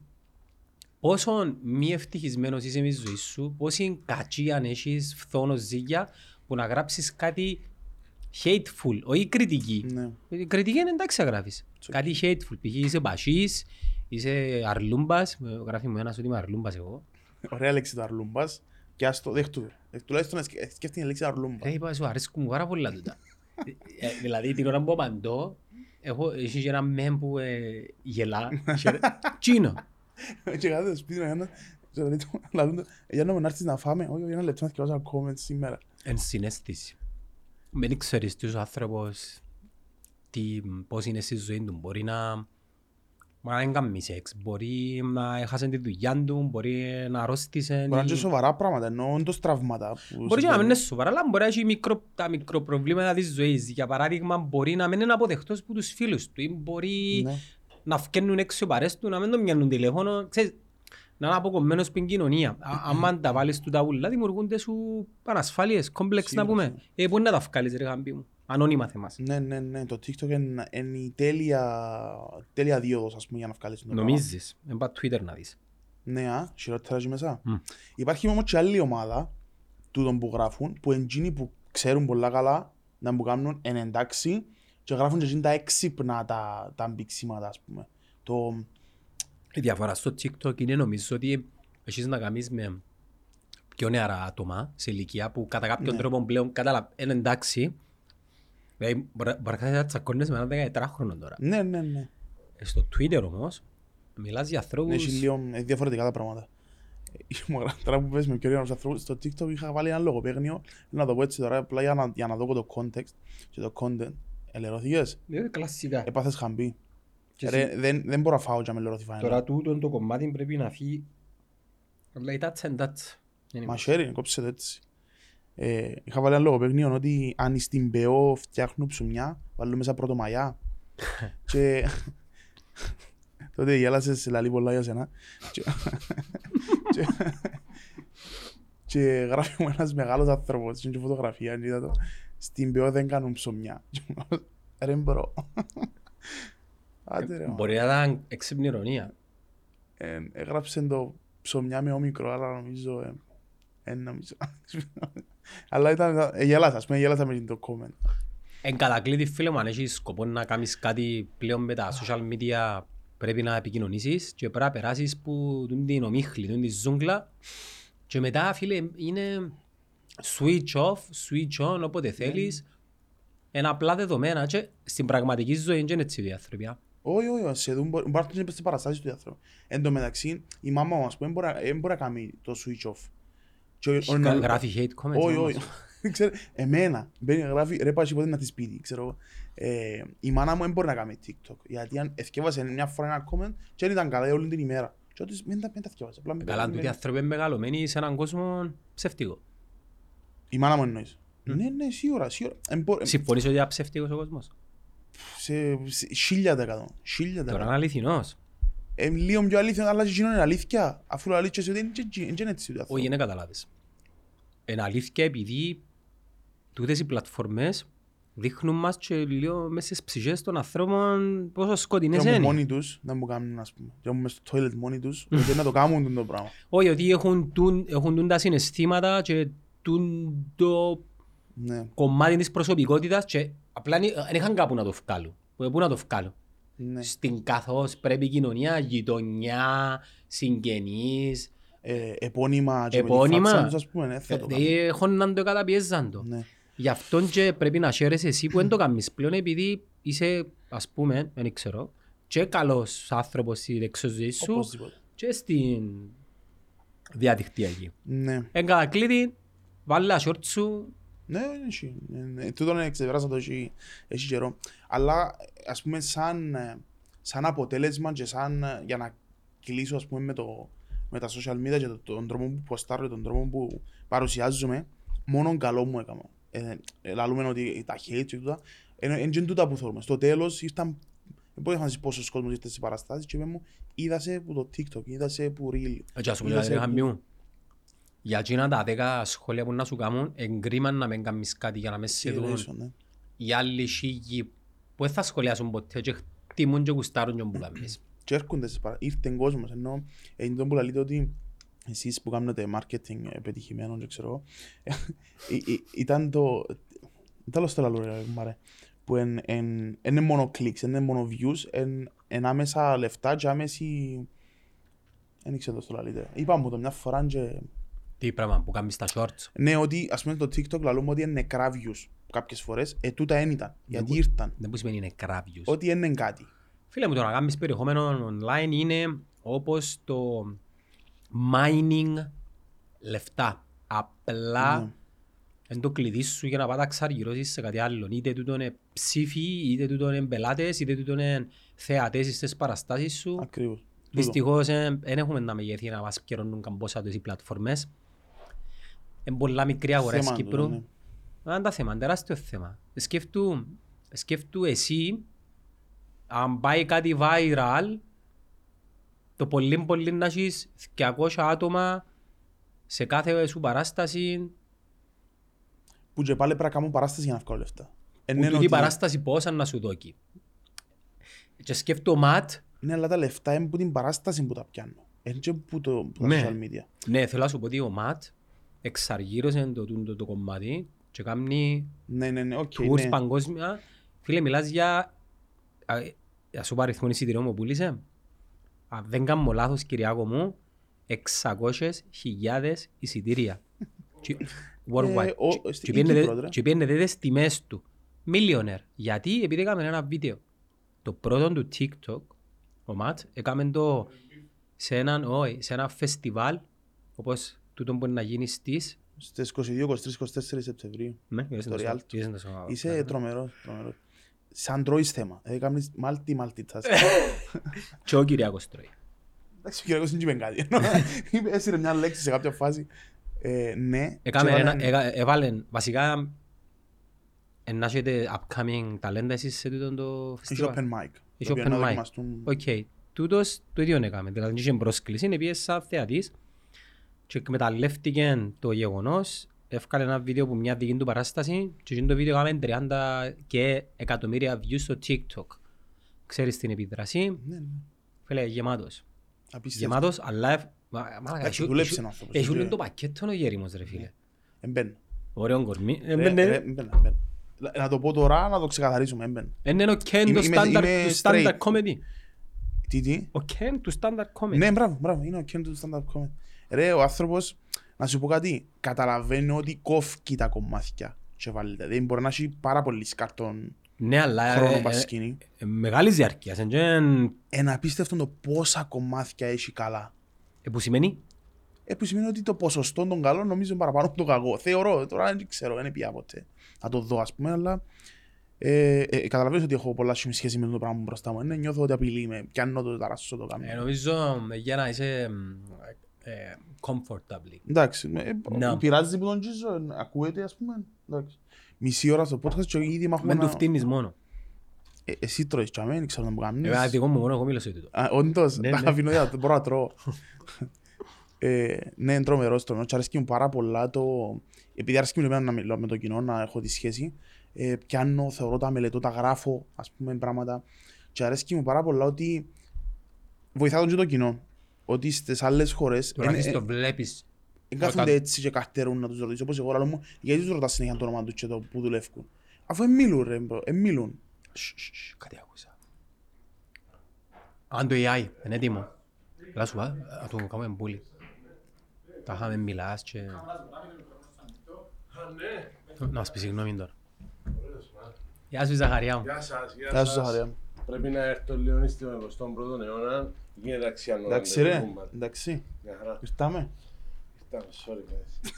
Speaker 1: πόσο μη ευτυχισμένος είσαι μες τη ζωής σου, πόση κατσία αν έχεις φθόνος ζήγια που να γράψεις κάτι hateful, όχι κριτική.
Speaker 3: Ναι.
Speaker 1: Η κριτική είναι εντάξει να γράφεις. Κάτι hateful. Π.χ. είσαι μπασίς, είσαι αρλούμπας, ε, γράφει μου ένας ότι είμαι αρλούμπας εγώ.
Speaker 3: Ωραία λέξη το αρλούμπας. Και ας το δέχτου. Ε, Τουλάχιστον σκε- σκέφτηκε τη λέξη αρλούμπα.
Speaker 1: Ρε είπα σου αρέσκουν μου πάρα πολλά τούτα. Ε, Δηλαδή την ώρα που απαντώ, έχω έχει και ένα μέμ που ε, γελά. και- Τσίνο.
Speaker 3: Και κάθεται στο σπίτι να κάνω. και λέει του, λαλούν του, «Ε, Για να μην έρθεις να φάμε. Όχι, ένα λεπτό να θυκευάσω ένα comment σήμερα.
Speaker 1: Εν συναίσθηση. Δεν ξέρεις τι ο άνθρωπος τι, πώς είναι στη ζωή του. Μπορεί να Μπορεί να δεν κάνει σεξ, μπορεί να έχασε τη δουλειά του, μπορεί να αρρώστησε.
Speaker 3: Μπορεί να είναι
Speaker 1: ή-
Speaker 3: και σοβαρά πράγματα, ενώ όντως τραύματα. που
Speaker 1: Μπορεί και να μην
Speaker 3: συμβαίνουν.
Speaker 1: είναι σοβαρά, αλλά μπορεί να έχει μικρο, τα μικροπροβλήματα της ζωής. Για παράδειγμα, μπορεί να μην είναι αποδεκτός από τους φίλους του ή μπορεί
Speaker 3: Ναι.
Speaker 1: να φκένουν έξω οι παρές του, να μην τον μοιάνουν τηλέφωνο. Ξέρεις, να είναι αποκομμένος στην κοινωνία. Α- Άμα τα βάλεις του τα ούλα, δημιουργούνται σου ανασφάλειες, κόμπλεξ να
Speaker 3: Σίγουρα,
Speaker 1: πούμε. Ε, πού είναι να τα βγάλεις ρε γαμπή μου. Ανώνυμα θέμας.
Speaker 3: Ναι, ναι, ναι. Το TikTok είναι, είναι η τέλεια, τέλεια δίωδος, ας πούμε, για να βγάλεις το πράγμα.
Speaker 1: Νομίζεις. Δεν πάει Twitter να δεις.
Speaker 3: Ναι, α, χειρότερα εκεί μέσα.
Speaker 1: Μμ.
Speaker 3: Υπάρχει όμως και άλλη ομάδα τούτων που γράφουν, που είναι εκείνοι που ξέρουν πολλά καλά να που κάνουν εν εντάξει και γράφουν και εκείνοι τα έξυπνα τα, τα μπηξίματα, ας πούμε. Το,
Speaker 1: Η διαφορά στο TikTok είναι νομίζω ότι έχεις να κάνεις με πιο νεαρά άτομα σε ηλικία που κατά κάποιον
Speaker 3: Ναι.
Speaker 1: τρόπο πλέον καταλαβαίνουν είναι εντάξει. Δηλαδή μπορεί μπορεί να τσακώνεις με έναν 17χρονο τώρα.
Speaker 3: ναι, ναι, ναι.
Speaker 1: Ε, Στο Twitter όμως μιλάς για
Speaker 3: Έχει
Speaker 1: ανθρώπους
Speaker 3: λίγο ε, διαφορετικά τα πράγματα. Ε, μου γράφει Τώρα που πες με πιο λίγους ανθρώπους, στο TikTok είχα βάλει ένα λογοπαίγνιο, να το πω έτσι τώρα, απλά για να, για να δω το context και το content. Ελερωθήκες,
Speaker 1: Είναι κλασικά.
Speaker 3: έπαθες χαμπή.
Speaker 1: Και
Speaker 3: Ρε,
Speaker 1: εσύ-
Speaker 3: δεν, δεν μπορώ να φάω και με λερωθεί φάνελα.
Speaker 1: Τώρα τούτο το κομμάτι πρέπει να φύγει αλλά η τάτσα είναι τάτσα. Δεν είναι
Speaker 3: Μαχαίρι, κόψε το έτσι. Ε, είχα βάλει ένα λογοπαίγνιο ότι αν στην ΠΕΟ φτιάχνουν ψουμιά, βάλουν μέσα πρωτομαγιά. και τότε γέλασες λαλεί πολλά για σένα. και, και, και γράφει μου ένας μεγάλος άνθρωπος, είναι και φωτογραφία, είδα το. Στην ΠΕΟ δεν κάνουν ψωμιά. Και μου λέω, Ρε bro. Άντε ρε.
Speaker 1: Μπορεί να ήταν έξυπνη ειρωνεία.
Speaker 3: Ε, έγραψε το ψωμιά με όμικρο, αλλά νομίζω... Ε, ε, νομίζω. αλλά ήταν... Ε, γέλασα, ας πούμε, γέλασα με το comment.
Speaker 1: Εν κατακλείδη φίλε μου, αν έχεις σκοπό να κάνεις κάτι πλέον με τα social media πρέπει να επικοινωνήσεις και πρέπει να περάσεις που τούν την ομίχλη, τούν τη ζούγκλα και μετά φίλε είναι switch off, switch on όποτε θέλεις είναι απλά δεδομένα και στην πραγματική ζωή δεν είναι έτσι οι άνθρωποι. α.
Speaker 3: Όχι, όχι, σε δουν, μπορεί μπορεί να έρθουν στις παραστάσεις του άνθρωπου. Εν τω μεταξύ, η μάμα μας που δεν μπορεί να- δεν μπορεί να κάνει το switch off. Και ο- ο-
Speaker 1: Κα-
Speaker 3: ο-
Speaker 1: Γράφει hate comments.
Speaker 3: Όχι,
Speaker 1: όμως.
Speaker 3: όχι. Ξέρω, εμένα, μπαίνει γράφει, ρε πάση ποτέ να τη σπίτι, ξέρω. εγώ. Ε, η μάνα μου δεν μπορεί να κάνει TikTok, γιατί αν εθκεύασε μια φορά ένα comment και δεν ήταν καλά όλη την ημέρα. Και ότι μην τα μην τα θκεύασε. απλά με
Speaker 1: Καλά,
Speaker 3: πέρασε,
Speaker 1: τούτοι
Speaker 3: με-
Speaker 1: άνθρωποι είναι μεγαλωμένοι σε έναν κόσμο ψεύτικο.
Speaker 3: Η μάνα μου εννοείς. Ναι, ναι, σίγουρα, σίγουρα. Εν μπο-
Speaker 1: Συμφωνείς ότι είναι ψεύτικος ο κόσμος.
Speaker 3: σε σε χίλια δεκατό. Χίλια
Speaker 1: Τώρα
Speaker 3: δεκατό.
Speaker 1: είναι αληθινός.
Speaker 3: Ε, λίγο πιο αλήθεια, αλλά και εκείνο είναι αλήθεια. Αφού το αλήθεια ότι είναι και- και- και είναι έτσι. το άνθρωπο.
Speaker 1: Όχι, δεν καταλάβεις. Είναι αλήθεια επειδή τούτες οι πλατφορμές δείχνουν μας και λίγο μέσα στις ψυχές των ανθρώπων πόσο
Speaker 3: Και
Speaker 1: σκοτεινές
Speaker 3: όμως
Speaker 1: είναι.
Speaker 3: μόνοι τους, να μου κάνουν, ας πούμε. Και όμως μες στο toilet μόνοι τους, ότι να το κάνουν το πράγμα.
Speaker 1: Όχι, ότι έχουν, τούν, έχουν τούν τα συναισθήματα και τούν το
Speaker 3: Ναι,
Speaker 1: κομμάτι της προσωπικότητας και απλά δεν δεν είχαν κάπου να το βγάλουν. Ε, Πού να το βγάλουν;
Speaker 3: ναι.
Speaker 1: Στην καθώς πρέπει η κοινωνία, γειτονιά, συγγενείς,
Speaker 3: Ε, επώνυμα και με τη
Speaker 1: Επώνυμα.
Speaker 3: φάτσα τους, ας πούμε, ναι, θα το κάνουν.
Speaker 1: ε, έχουν να το καταπιέζαν το.
Speaker 3: Ναι.
Speaker 1: Γι' αυτόν και πρέπει να χαίρεσαι εσύ που δεν το κάνεις πλέον επειδή είσαι, ας πούμε, δεν ξέρω, και καλός άνθρωπος στην εξωζωή σου
Speaker 3: Οπωσδήποτε.
Speaker 1: και στην διαδικτυακή.
Speaker 3: Ναι.
Speaker 1: Εν κατακλείδη, βάλε τα short σου,
Speaker 3: Ναι, έχει. Ναι, ναι. Τούτο είναι ξεπεράσα το έχει, έχει καιρό. Αλλά ας πούμε σαν, ε, σαν αποτέλεσμα και σαν ε, για να κλείσω ας πούμε με, το, με τα social media και το- τον τρόπο που ποστάρω, τον τρόπο που παρουσιάζομαι, μόνο καλό μου έκανα. Ε, ε, λαλούμε ότι τα hate και τούτα, είναι είναι και τούτα που θέλουμε. Στο τέλος ήρθαν, δεν μπορείς να δεις πόσος κόσμος ήρθε στις παραστάσεις και είπε μου, είδα σε που το TikTok, είδα σε που Reel.
Speaker 1: έτσι ας πούμε,
Speaker 3: είδα σε
Speaker 1: δηλαδή,
Speaker 3: που-
Speaker 1: χαμιού. Για εκείνα τα δέκα σχόλια που να σου κάνουν, εγκρίμα να μην κάνεις κάτι για να με σε δουν
Speaker 3: Generation, ναι.
Speaker 1: οι άλλοι σίγοι που δεν θα σχολιάσουν ποτέ και χτιμούν και γουστάρουν και που κάνεις.
Speaker 3: Και έρχονται στις παρα... ήρθε κόσμος, ενώ ε, είναι το που λέτε ότι εσείς που κάνετε marketing ε, πετυχημένος, δεν ξέρω, ε, ε, ε, ήταν το, τέλος στο λαλό ρε μαρέ, που εν, εν, εν είναι μόνο clicks, εν είναι μόνο views, εν, εν άμεσα λεφτά και άμεση, δεν ξέρω το λαλείτε. Είπα μου το μια φορά και,
Speaker 1: Τι πράγμα που κάνεις στα shorts;
Speaker 3: ναι, ότι ας πούμε το TikTok λαλούμε ότι είναι νεκρά views κάποιες φορές, ε, τούτα δεν ήταν, γιατί
Speaker 1: που-
Speaker 3: ήρθαν,
Speaker 1: Δεν που σημαίνει είναι κράβιους.
Speaker 3: ότι είναι κάτι.
Speaker 1: Φίλε μου, το να κάνεις περιεχόμενο online είναι όπως το mining λεφτά. Απλά
Speaker 3: Ναι.
Speaker 1: εν το κλειδί σου για να πάτα ξαργυρώσεις σε κάτι άλλο. Είτε τούτο είναι ψήφοι, είτε τούτο είναι πελάτες, είτε τούτο είναι θεατές στις παραστάσεις σου.
Speaker 3: Ακριβώς. Τούτο.
Speaker 1: Δυστυχώς δεν έχουμε τα μεγέθη να μας πιερώνουν καμπόσα τους οι πλατφορμές. Είναι πολλά μικρή αγορά
Speaker 3: Θέμα
Speaker 1: της
Speaker 3: του,
Speaker 1: Κύπρου.
Speaker 3: ναι.
Speaker 1: Είναι τα θέμα, τεράστιο θέμα. Σκέφτου, σκέφτου εσύ, αν πάει κάτι viral, το πολύ πολύ να έχεις 200 άτομα σε κάθε σου παράσταση,
Speaker 3: Που και πάλι πρέπει να κάνουν παράσταση για να βγάλουν λεφτά. Ε,
Speaker 1: που
Speaker 3: ναι,
Speaker 1: τούτη
Speaker 3: ότι-
Speaker 1: παράσταση πόσα να σου δώσει. Και σκέφτου ο Matt,
Speaker 3: Ναι, αλλά τα λεφτά είναι που την παράσταση που τα πιάνω. Είναι και που, το, που τα
Speaker 1: Ναι.
Speaker 3: social media.
Speaker 1: ναι θέλω να σου πω ότι ο Matt εξαργύρωσε το, το, το, το κομμάτι και κάνει
Speaker 3: Ναι, ναι, ναι, OK,
Speaker 1: tours
Speaker 3: ναι.
Speaker 1: παγκόσμια. Φίλε, μιλάς για... α, Για σου πάρει αριθμό εισιτηριών μου πούλησε. Αν δεν κάνω λάθος, Κυριάκο μου, 600.000 εισιτήρια. Και- Worldwide.
Speaker 3: Ε, ο-
Speaker 1: Και-
Speaker 3: στη-
Speaker 1: και
Speaker 3: η
Speaker 1: πιένετε-
Speaker 3: Κύπρο, ρε.
Speaker 1: Και πιένετε τις τιμές του. Millionaire. Γιατί, επειδή έκαμε ένα βίντεο. Το πρώτο του TikTok, ο Ματ, έκαμε το σε, έναν, όχι, σε ένα φεστιβάλ, όπως τούτο μπορεί να γίνει στις...
Speaker 3: Στις 22, 23, 24 Σεπτεμβρίου.
Speaker 1: Ναι, είδες
Speaker 3: Το
Speaker 1: το
Speaker 3: Rialto.
Speaker 1: στο- είδες το στο-
Speaker 3: Είσαι τρομερός, τρομερός. Σαν τρώεις θέμα. Ε, κάνεις multi multitask.
Speaker 1: Και ο Κυριάκος τρώει.
Speaker 3: Εντάξει, ο Κυριακός δεν είπε κάτι. Είπε, Έσυρε μια λέξη σε κάποια φάση. Ε, ναι.
Speaker 1: Έκαμε
Speaker 3: και
Speaker 1: ένα,
Speaker 3: έβαλε-
Speaker 1: έκα- έβαλεν, βασικά, να έχετε upcoming ταλέντα εσείς σε τούτο το
Speaker 3: Έχει
Speaker 1: φεστιβάλ;
Speaker 3: open mic.
Speaker 1: Έχει
Speaker 3: το οποίο
Speaker 1: open
Speaker 3: να
Speaker 1: mic.
Speaker 3: δοκιμαστούν-
Speaker 1: Οκ. Τούτος το ίδιο έκαμε. Δηλαδή είχε πρόσκληση, είναι πήγε σαν θεατής και εκμεταλλεύτηκε το γεγονός, έβγαλε ένα βίντεο που μια δική του παράσταση και εκείνο το βίντεο έκαμε 30 και εκατομμύρια views στο TikTok. Ξέρεις την επίδραση,
Speaker 3: Ναι, ναι.
Speaker 1: φίλε, γεμάτος.
Speaker 3: Απίστευτο.
Speaker 1: Γεμάτος, αλλά ευ- μα- μαλάκα,
Speaker 3: Εντάξει,
Speaker 1: έχει-
Speaker 3: δουλέψε
Speaker 1: έχει-
Speaker 3: ένα άνθρωπος,
Speaker 1: Έχει
Speaker 3: έτσι.
Speaker 1: όλο το πακέτο ο γέριμος ρε φίλε.
Speaker 3: Εμπαίνω.
Speaker 1: Ωραίο κορμί. Ε,
Speaker 3: Ρε,
Speaker 1: ναι, ναι.
Speaker 3: ρε, εμπαίνω, εμπαίνω. Να το πω τώρα, να το ξεκαθαρίσουμε. Εμπαίνω.
Speaker 1: Είναι ο Ken
Speaker 3: Είμαι-
Speaker 1: του
Speaker 3: είμαι-
Speaker 1: standard,
Speaker 3: είμαι
Speaker 1: του standard
Speaker 3: straight.
Speaker 1: comedy.
Speaker 3: Τι, τι;
Speaker 1: Ο Ken του standard comedy.
Speaker 3: Ναι, μπράβο, μπράβο. Είναι ο Ken του stand-up comedy. Ρε, ο άνθρωπος, να σου πω κάτι, καταλαβαίνει ότι κόφκει τα κομμάτια και βάλετε. Δεν μπορεί να έχει πάρα πολύ σκαρτών
Speaker 1: Ναι, αλλά
Speaker 3: χρόνο
Speaker 1: ε,
Speaker 3: πας
Speaker 1: ε,
Speaker 3: σκηνή.
Speaker 1: ε, μεγάλης διάρκειας. εν τζεν-
Speaker 3: Είναι απίστευτο το πόσα κομμάτια έχει καλά.
Speaker 1: ε, Που σημαίνει,
Speaker 3: Ε, που σημαίνει ότι το ποσοστό των καλών νομίζω είναι παραπάνω από το κακό. Θεωρώ, τώρα δεν ξέρω, δεν πια ποτέ. Να το δω, ας πούμε, αλλά ε, ε, καταλαβαίνεις ότι έχω πολλά σχέση με το πράγμα που μπροστά μου. Ναι, νιώθω ότι απειλεί με, πιάνω το, ταράσσω το κάνω.
Speaker 1: ε, νομίζω ε, για να είσαι μ, ε, ε, comfortably.
Speaker 3: Εντάξει, ε,
Speaker 1: Ναι.
Speaker 3: πειράζει που τον τζίζω, ε, ακούεται, ας πούμε. Εντάξει. Μισή ώρα στο podcast και ήδη μ' έχουμε
Speaker 1: Μεν του
Speaker 3: να-
Speaker 1: φτύνεις μόνο.
Speaker 3: Ε, εσύ τρώεις και αμέ, δεν ξέρω να μου κάνεις.
Speaker 1: Βέβαια, δικό μου μόνο εγώ μίλωσα για τούτο.
Speaker 3: Α, Όντως,
Speaker 1: Ναι,
Speaker 3: τα
Speaker 1: ναι.
Speaker 3: αφήνω για μπορώ να τρώω. Ε, ναι, είναι τρομερός τρομερός και αρέσκει μου πάρα πολλά το... Επειδή αρέσκει μου εμένα να μιλώ με το κοινό, να έχω τη σχέση, ε, πιάνω, θεωρώ τα μελετώ, τα γράφω, ας πούμε, πράγματα. Και αρέσκει μου πάρα πολλά ότι βοηθά τον και το κοινό. Ότι στις άλλες χώρες
Speaker 1: Τώρα
Speaker 3: εν-
Speaker 1: έχεις
Speaker 3: ε,
Speaker 1: το βλέπεις.
Speaker 3: δεν κάθονται
Speaker 1: Κα-
Speaker 3: έτσι και καρτερούν να τους ρωτήσω. Όπως εγώ λέω μου, γιατί τους ρωτάς συνέχεια το όνομα τους και το που δουλεύουν. Αφού εμίλουν ρε, bro, εμίλουν.
Speaker 1: Σ, σ, σ, Κάτι άκουσα. Αν το AI είναι έτοιμο. Λά σου, α, να το κάνουμε μπούλι. Τα είχαμε μιλάς και... Να μας πεις συγγνώμη τώρα. Γεια σου Ζαχαριά μου.
Speaker 2: Γεια σας, γεια
Speaker 3: Γεια σου
Speaker 2: σας.
Speaker 3: Ζαχαρία.
Speaker 2: Πρέπει να έρθω λίγο στον 21ο αιώνα. Γίνεται αξιανό.
Speaker 3: Εντάξει ρε, εντάξει.
Speaker 2: Μια χαρά.
Speaker 3: Ήρθαμε.
Speaker 2: Ήρθαμε, sorry guys.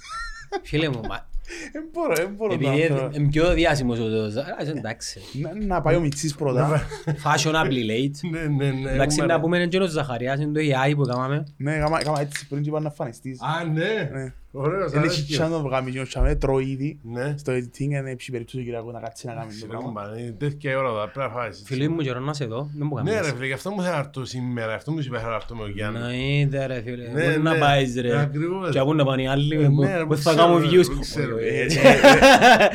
Speaker 1: Φίλε μου, μα-
Speaker 3: Δεν μπορώ, δεν μπορώ να
Speaker 1: επειδή
Speaker 3: θέλω.
Speaker 1: είναι πιο διάσημος ο Ζαχαρίας, εντάξει.
Speaker 3: Να- Να πάει ο Μιτσής πρώτα.
Speaker 1: Fashionably late.
Speaker 2: Ναι, ναι, ναι.
Speaker 1: Εντάξει,
Speaker 2: έχουμε-
Speaker 1: να πούμε είναι και ο Ζαχαρίας, είναι το AI που έκαναμε.
Speaker 3: Ναι, γάμα γάμα έτσι πριν και είπα να φανιστείς.
Speaker 2: Α, ναι.
Speaker 3: Ναι.
Speaker 2: Ωραίος,
Speaker 3: Δεν έχει
Speaker 2: αρέσκει.
Speaker 3: chance να το κάνει, και τσάμε, τρώει ήδη.
Speaker 2: Ναι.
Speaker 3: Στο editing είναι ψη περίπτωση του Κυριακού να κάτσει να κάνει το
Speaker 2: Ρε
Speaker 3: πράγμα.
Speaker 2: κουμπά, είναι τέτοια η ώρα εδώ, πρέπει να φάεις.
Speaker 1: Φίλοι μου καιρό να σε δω, δεν μου
Speaker 2: Ναι ρε
Speaker 1: κάνεις.
Speaker 2: φίλε, γι' αυτό μου θέλω να έρθω σήμερα, αυτό μου είπε να έρθω με ο Γιάννη.
Speaker 1: Να είδε ρε φίλε,
Speaker 2: Ναι,
Speaker 1: πού να
Speaker 2: ναι.
Speaker 1: πάεις ρε.
Speaker 2: Ακριβώς.
Speaker 1: Και πού να πάνε οι άλλοι,
Speaker 2: Ναι,
Speaker 1: που-
Speaker 2: ρε,
Speaker 1: που
Speaker 2: που
Speaker 1: θα
Speaker 2: ξέρω,
Speaker 1: κάνουν
Speaker 2: ρε,
Speaker 1: views.
Speaker 2: που ξέρω.
Speaker 1: Ε, ε,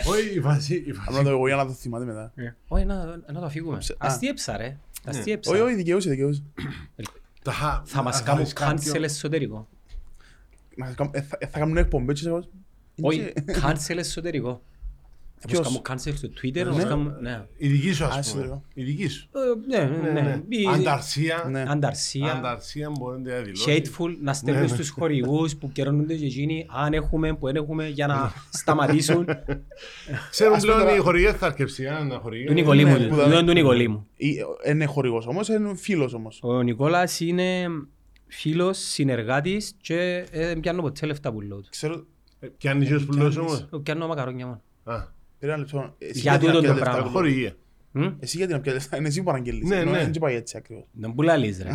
Speaker 2: Όχι, η φάση, η
Speaker 3: Απλά
Speaker 2: φάση.
Speaker 3: το εγώ για να το θυμάται μετά.
Speaker 1: Όχι, να να το αφήγουμε.
Speaker 3: Ψε-
Speaker 1: Ας
Speaker 3: α.
Speaker 1: τι έψα ρε. Τα
Speaker 2: Ναι.
Speaker 1: αστείεψα.
Speaker 3: Όχι, όχι, δικαιούσε, δικαιούσε.
Speaker 2: Τα-
Speaker 1: Θα μας
Speaker 2: θα
Speaker 1: κάνουν
Speaker 2: έχεις κάποιο-
Speaker 1: cancel εσωτερικό.
Speaker 3: Να σε κάνω- ε, θα- ε, Θα κάνουν εκπομπές και σε εγώ-
Speaker 1: Όχι, cancel εσωτερικό. Θα
Speaker 3: Ποιος;
Speaker 1: μας κάνουν cancel στο Twitter, να
Speaker 2: Ναι.
Speaker 1: μας κάνουν... Ναι.
Speaker 2: Η δική σου
Speaker 3: Α,
Speaker 2: ας πούμε.
Speaker 3: εσωτερικό.
Speaker 2: Η δική σου.
Speaker 1: Ε, Ναι, ναι,
Speaker 2: Ναι,
Speaker 1: ναι.
Speaker 2: ναι.
Speaker 1: Η-
Speaker 2: Ανταρσία.
Speaker 3: Ναι.
Speaker 1: Ανταρσία.
Speaker 2: Ανταρσία μπορεί να διαδηλώσει.
Speaker 1: Hateful, να στέλνουν
Speaker 2: Ναι, ναι.
Speaker 1: στους χορηγούς που καιρώνονται και εκείνοι αν έχουμε, που δεν έχουμε για να σταματήσουν.
Speaker 2: Ξέρουν
Speaker 3: Ας πούμε
Speaker 2: πλέον
Speaker 3: τώρα-
Speaker 2: οι χορηγές θα αρκεψεί. αν χορηγές.
Speaker 1: Του Νικολίμου,
Speaker 3: Ναι, που
Speaker 1: του
Speaker 3: θα-
Speaker 1: του Νικολίμου.
Speaker 3: Ή- Είναι χορηγός όμως, είναι φίλος όμως.
Speaker 1: Ο Νικόλας είναι φίλος, συνεργάτης και ε, δεν πιάνω ποτέ λεφτά που λέω του.
Speaker 3: Ξέρω,
Speaker 2: Ε, Πιάνεις και που λέω όμως;
Speaker 1: Ε, Πιάνω μακαρόνια μόνο.
Speaker 2: Α,
Speaker 3: περίμενα λεπτό. Εσύ
Speaker 1: Για
Speaker 3: γιατί να
Speaker 1: τούτον το
Speaker 3: πιάσεις
Speaker 1: πράγμα.
Speaker 3: λεφτά,
Speaker 2: χορηγία.
Speaker 1: Μμ;
Speaker 3: Εσύ γιατί να πιάσεις λεφτά, είναι εσύ που παραγγέλεις.
Speaker 2: Ναι,
Speaker 3: Ενώ
Speaker 2: ναι.
Speaker 3: Δεν πάει έτσι ακριβώς.
Speaker 1: Δεν που λαλείς ρε.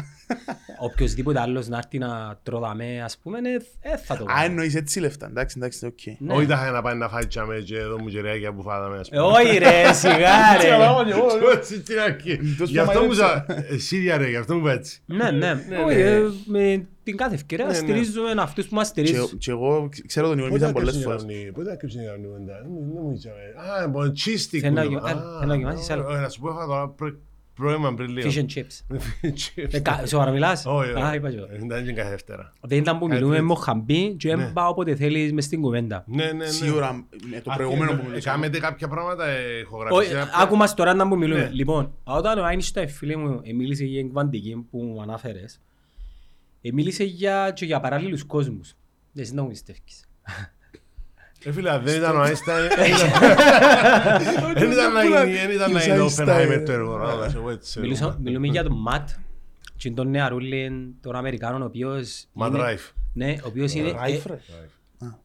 Speaker 1: Οποιοςδήποτε άλλος να έρθει να τροδαμέ ας πούμε, ε, ε, θα το
Speaker 3: Α,
Speaker 1: κάνω.
Speaker 3: εννοείς έτσι λεφτά, εντάξει, εντάξει, οκ.
Speaker 1: Ναι.
Speaker 2: Όχι τα να πάει να φάει τσάμε και εδώ μου γεράκια που φάγαμε. ας
Speaker 1: Ε,
Speaker 2: πούμε.
Speaker 1: Όχι ρε, σιγά ρε.
Speaker 2: Έτσι την αρχή.
Speaker 3: Τόσο
Speaker 2: Γι' αυτό μου
Speaker 3: μαγειρέψα.
Speaker 2: σα... Εσύ ρε, γι' αυτό μου είπα έτσι.
Speaker 1: Ναι, ναι.
Speaker 2: Ναι,
Speaker 1: Όχι,
Speaker 2: ναι.
Speaker 1: ε, με την κάθε ευκαιρία
Speaker 2: Ναι, ναι.
Speaker 1: στηρίζουμε αυτούς που μας
Speaker 3: Και-
Speaker 1: στηρίζουν.
Speaker 3: Και εγώ ξέρω τον Ιωάννη
Speaker 2: Πότε
Speaker 3: ήταν πολλές
Speaker 2: έκαψε
Speaker 3: φορές.
Speaker 2: η γραμμή, Πότε έκαψε η γραμμή κοντά. Δεν μου είπαμε. Α, μπορεί τσίστικ.
Speaker 1: Θέλει να
Speaker 2: που
Speaker 1: γιο-
Speaker 2: το-
Speaker 1: ε,
Speaker 2: Α,
Speaker 1: θέλει να γεμάσεις άλλο.
Speaker 2: ε, Να σου πω είχα τώρα πρέ- πρόβλημα πριν λίγο.
Speaker 1: Fish and chips.
Speaker 2: Chips.
Speaker 1: Ε, κα- Σοβαρά μιλάς;
Speaker 2: Όχι,
Speaker 1: Α,
Speaker 2: όχι.
Speaker 1: είπα και εγώ.
Speaker 2: Ε, Δεν είναι κάθε Δευτέρα.
Speaker 1: Δεν ήταν που
Speaker 2: Κάτι
Speaker 1: μιλούμε
Speaker 2: έτσι.
Speaker 1: μοχαμπή και
Speaker 2: Ναι.
Speaker 1: δεν πάω όποτε θέλεις μες στην κουβέντα.
Speaker 2: Ναι, ναι, ναι.
Speaker 3: Σίγουρα με το
Speaker 2: Α,
Speaker 3: προηγούμενο
Speaker 2: και-
Speaker 3: που
Speaker 2: ε,
Speaker 3: μιλήσαμε.
Speaker 2: Κάμετε κάποια πράγματα, ε, έχω
Speaker 1: Όχι,
Speaker 2: γράψει.
Speaker 1: άκου μας τώρα να που μιλούμε.
Speaker 2: Ναι.
Speaker 1: Λοιπόν, όταν ο Άινστάιν, φίλε μου, ε, μίλησε για την κβαντική που μου ανάφερες, ε, μίλησε για, και για παράλληλους κόσμους. Εσύ να μου πιστεύεις.
Speaker 2: Ε, φίλε, δεν ήταν ο Άινστάιν. Δεν ήταν να γίνει, δεν ήταν να είναι ο
Speaker 3: Ποιος
Speaker 2: Oppenheimer
Speaker 3: Einstein,
Speaker 2: το έργο. να το πω έτσι.
Speaker 1: Μιλούσα- Μιλούμε για τον Ματ, και τον νεαρούλη, τον Αμερικάνο, ο οποίος...
Speaker 2: Matt
Speaker 1: είναι-
Speaker 2: Rife.
Speaker 1: Ναι, ο οποίος είναι... ε,
Speaker 3: Ράιφ, ρε.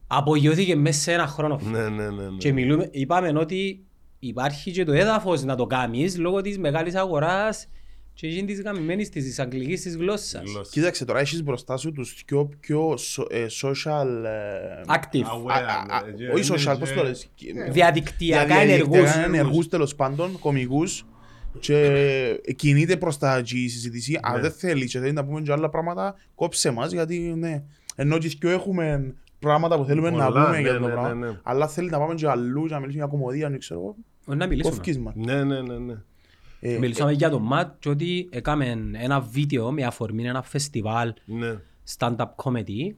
Speaker 1: Απογειώθηκε μέσα σε ένα χρόνο.
Speaker 2: Ναι, ναι, ναι. ναι.
Speaker 1: Και μιλούμε, είπαμε ότι υπάρχει και το έδαφος να το κάνεις λόγω της μεγάλης αγοράς και εκείνη της γαμημένης της, της αγγλικής της γλώσσας.
Speaker 2: Γλώσσας.
Speaker 3: Κοίταξε, τώρα έχεις μπροστά σου τους πιο, πιο σο- ε, social... ε,
Speaker 1: Active.
Speaker 2: Aware,
Speaker 3: α- α-
Speaker 2: ναι,
Speaker 3: Όχι
Speaker 2: ναι,
Speaker 3: social,
Speaker 2: ναι,
Speaker 3: πώς
Speaker 2: ναι.
Speaker 3: το λες.
Speaker 1: Διαδικτυακά
Speaker 3: Διαδικτυακά
Speaker 1: ενεργούς.
Speaker 3: ενεργούς τέλος πάντων, κομικούς και κινείται προς τα εκεί η συζήτηση. Αν
Speaker 2: Ναι.
Speaker 3: δεν θέλεις και θέλεις να πούμε και άλλα πράγματα, κόψε μας γιατί ναι. Ενώ και δυο έχουμε πράγματα που θέλουμε να
Speaker 2: Πολλά,
Speaker 3: πούμε
Speaker 2: ναι,
Speaker 3: για το
Speaker 2: ναι,
Speaker 3: πράγμα.
Speaker 2: ναι, ναι.
Speaker 3: Αλλά θέλεις να πάμε και αλλού και να μιλήσουμε για κομμωδία, δεν ξέρω εγώ.
Speaker 1: Όχι να μιλήσουμε.
Speaker 3: Κόφκεις μας.
Speaker 2: Ναι, ναι, ναι, ναι.
Speaker 3: Ε,
Speaker 1: Μιλήσαμε για τον Ματ και ότι έκαμε ένα βίντεο με αφορμή ένα φεστιβάλ
Speaker 2: Ναι.
Speaker 1: stand-up comedy.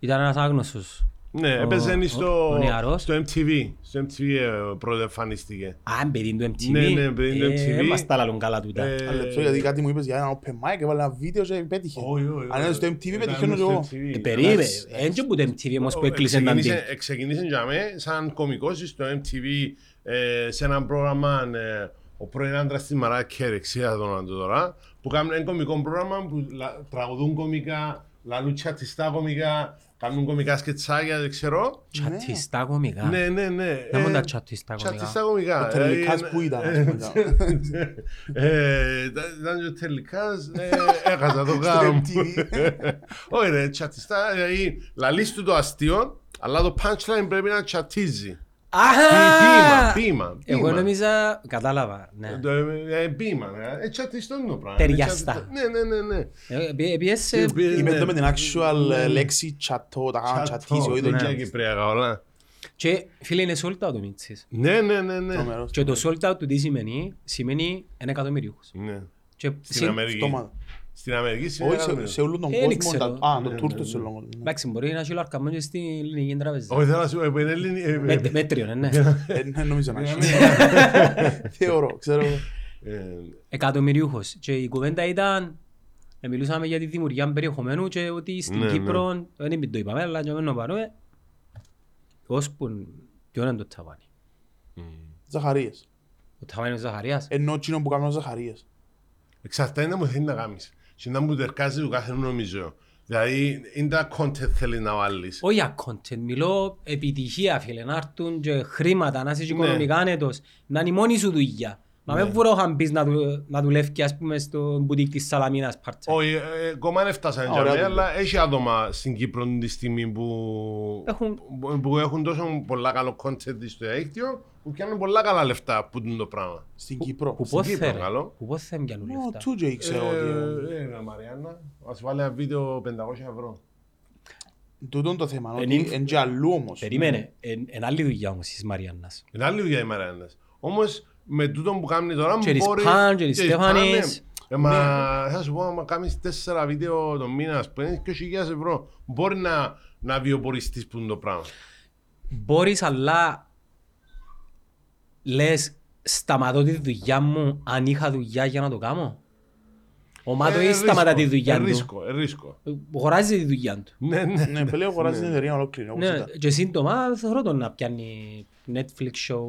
Speaker 1: Ήταν ένας άγνωστος.
Speaker 2: Ναι,
Speaker 1: Ο-
Speaker 2: έπαιζε
Speaker 1: ο-
Speaker 2: στο,
Speaker 1: ο νεαρός.
Speaker 2: στο MTV. Στο MTV ε, πρώτα εμφανίστηκε.
Speaker 1: Α, παιδί του MTV.
Speaker 2: Ναι, ναι, παιδί του
Speaker 1: Ε,
Speaker 2: MTV.
Speaker 1: δεν μας τα λαλούν καλά τούτα.
Speaker 2: Ε,
Speaker 3: Ένα λεπτό, γιατί κάτι μου είπες για ένα open mic, έβαλε ένα βίντεο και πέτυχε.
Speaker 2: όχι, όχι,
Speaker 3: Αν είναι στο MTV
Speaker 2: ήταν
Speaker 3: πετυχαίνω και
Speaker 2: στο
Speaker 3: εγώ.
Speaker 2: MTV.
Speaker 1: Ε, Περίμενε,
Speaker 2: Εντάξει.
Speaker 1: έτσι που το MTV όμως που
Speaker 2: Ο-
Speaker 1: έκλεισε να δει.
Speaker 2: ξεκίνησε- Ξεκίνησε για μέ σαν κωμικός στο MTV ε, σε ένα πρόγραμμα ε, ο πρώην άντρας της Μαρά Κέρι, ξέρω τον όνομα του τώρα, που κάνουν ένα κωμικό πρόγραμμα που λα- τραγουδούν κωμικά, λαλούν τσατιστά κωμικά, κάνουν κωμικά σκετσάκια, δεν ξέρω.
Speaker 1: Τσατιστά κομικά.
Speaker 2: Ναι, ναι, ναι.
Speaker 1: Να μου
Speaker 2: Ε,
Speaker 1: τα τσατιστά
Speaker 2: Τσατιστά
Speaker 1: κομικά.
Speaker 2: κωμικά.
Speaker 3: Ο Τερλικάς
Speaker 2: Ε,
Speaker 3: που ήταν,
Speaker 2: ε,
Speaker 3: ας πούμε,
Speaker 2: ε, Ήταν ήταν και ο Τερλικάς, ε, έχασα το γάμο.
Speaker 3: MTV.
Speaker 2: Όχι ρε, τσατιστά, δηλαδή λαλείς του το αστείο, αλλά το punchline πρέπει να τσατίζει. Ποίημα,
Speaker 1: Αχα!
Speaker 2: ποίημα.
Speaker 1: Εγώ
Speaker 2: ποίημα.
Speaker 1: νόμιζα, κατάλαβα, ναι.
Speaker 2: Το, ε, ε, Ποίημα, ε, τσατιστό είναι το πράγμα.
Speaker 1: Ταιριαστά.
Speaker 2: Ε, τσατιστό. Ναι, ναι, ναι, ναι.
Speaker 1: Ε, επί- Επίσης, ε,
Speaker 2: Και-
Speaker 3: Είπε
Speaker 2: ναι.
Speaker 3: το με την actual ε, λέξη τσατό, τα κάνουν τσατίσει, όχι το
Speaker 2: δεν
Speaker 1: ναι.
Speaker 2: είναι κυπριακά όλα.
Speaker 1: και φίλε είναι sold out το Μίτσις.
Speaker 2: Ναι, ναι, ναι, ναι.
Speaker 3: Τρομερός.
Speaker 1: Και το sold out του τι σημαίνει, σημαίνει ένα εκατομμύριους.
Speaker 2: Ναι.
Speaker 1: Και
Speaker 2: Στην
Speaker 1: συ-
Speaker 2: Αμερική.
Speaker 3: Στόμα.
Speaker 2: Στην Αμερική σημαίνει
Speaker 3: Όχι, σε-
Speaker 2: έκαμε.
Speaker 3: σε όλο τον
Speaker 1: Ε,
Speaker 3: κόσμο.
Speaker 1: δεν ξέρω.
Speaker 3: τα- Α, το
Speaker 2: Ναι,
Speaker 3: τούρτο
Speaker 2: ναι,
Speaker 3: σε
Speaker 2: ναι.
Speaker 3: όλο τον κόσμο.
Speaker 1: Εντάξει, μπορεί να έχει λαρκαμό και στην ελληνική τραπεζα.
Speaker 2: Όχι, θέλω να σου πω, είναι Ελλήνη- ε, ε,
Speaker 1: Μέτ- Μέτριο, ναι, ναι.
Speaker 3: Ε, ναι, νομίζω να έχει. Θεωρώ, ξέρω. εγώ.
Speaker 2: ε,
Speaker 1: Εκατομμυριούχος. Και η κουβέντα ήταν, ε, μιλούσαμε για τη δημιουργία περιεχομένου και ότι στην
Speaker 2: Ναι, ναι.
Speaker 1: Κύπρο, δεν το είπαμε, αλλά και να πάρουμε, ώσπου, ποιο είναι το ταβάνι.
Speaker 3: Ζαχαρίες.
Speaker 1: Το ταβάνι είναι ο Ζαχαρίας.
Speaker 3: Ενώ εκείνο που κάνουν ζαχαρίες.
Speaker 2: Εξαρτάται να μου θέλει να κάνεις. Και να μου τερκάζει του κάθε νομίζω. Δηλαδή, είναι τα content θέλει να βάλεις.
Speaker 1: Όχι για content, μιλώ επιτυχία φίλε, να έρθουν και χρήματα, να είσαι και
Speaker 2: Ναι.
Speaker 1: οικονομικά άνετος, να είναι η μόνη σου δουλειά. Μα με βουρόχαν πεις να, δου- να δουλεύει ας πούμε στο μπουτίκ της Σαλαμίνας part-time.
Speaker 2: Όχι, ε, ακόμα δεν φτάσανε
Speaker 3: Ωραία
Speaker 2: για μένα,
Speaker 3: δουλειά.
Speaker 2: αλλά έχει άτομα στην Κύπρο τη στιγμή που
Speaker 1: Έχουν-
Speaker 2: που- που έχουν τόσο πολλά καλό content στο διαδίκτυο που πιάνουν πολλά καλά λεφτά από τούτο το πράγμα.
Speaker 3: Στην Κύπρο.
Speaker 1: Που
Speaker 2: στην
Speaker 1: πώς
Speaker 2: Κύπρο,
Speaker 1: θέλει,
Speaker 2: καλό.
Speaker 1: που πώς θέλει πιάνουν
Speaker 3: Ο
Speaker 1: λεφτά;
Speaker 3: Τούτζεϊ ξέρω ότι...
Speaker 2: Ε, ε, Μαριάννα, ας βάλει ένα βίντεο 500 ευρώ.
Speaker 3: Τούτο είναι το θέμα.
Speaker 1: Εν
Speaker 3: Ότι
Speaker 1: είναι-
Speaker 3: είναι και αλλού όμως.
Speaker 1: Περίμενε, εν, εν άλλη δουλειά όμως της Μαριάννας.
Speaker 2: Είναι άλλη δουλειά η Μαριάννας. Όμως, με τούτο που κάνει τώρα
Speaker 1: Και της
Speaker 2: μπορεί...
Speaker 1: Παν, και της
Speaker 2: της Παν,
Speaker 1: Στέφανης.
Speaker 2: ναι. Ε, μα θα σου πω, άμα κάνεις τέσσερα βίντεο το μήνα, ας πούμε, και 2.000 ευρώ, μπορεί να, να βιοποριστείς που είναι το πράγμα.
Speaker 1: Μπορείς αλλά λες σταματώ τη δουλειά μου αν είχα δουλειά για να το κάνω. Ο Μάτο
Speaker 2: Ε,
Speaker 1: ή σταματά τη
Speaker 2: ρίσκο,
Speaker 1: δουλειά
Speaker 2: ε,
Speaker 1: του;
Speaker 2: ρίσκο, ε, ρίσκο.
Speaker 1: Αγοράζει τη δουλειά του.
Speaker 2: Ναι, ναι.
Speaker 3: Ναι, πλέον αγοράζει την εταιρεία ολόκληρη. όπως
Speaker 1: Ναι,
Speaker 3: ήταν.
Speaker 1: και σύντομα θεωρώ τον να πιάνει Netflix show,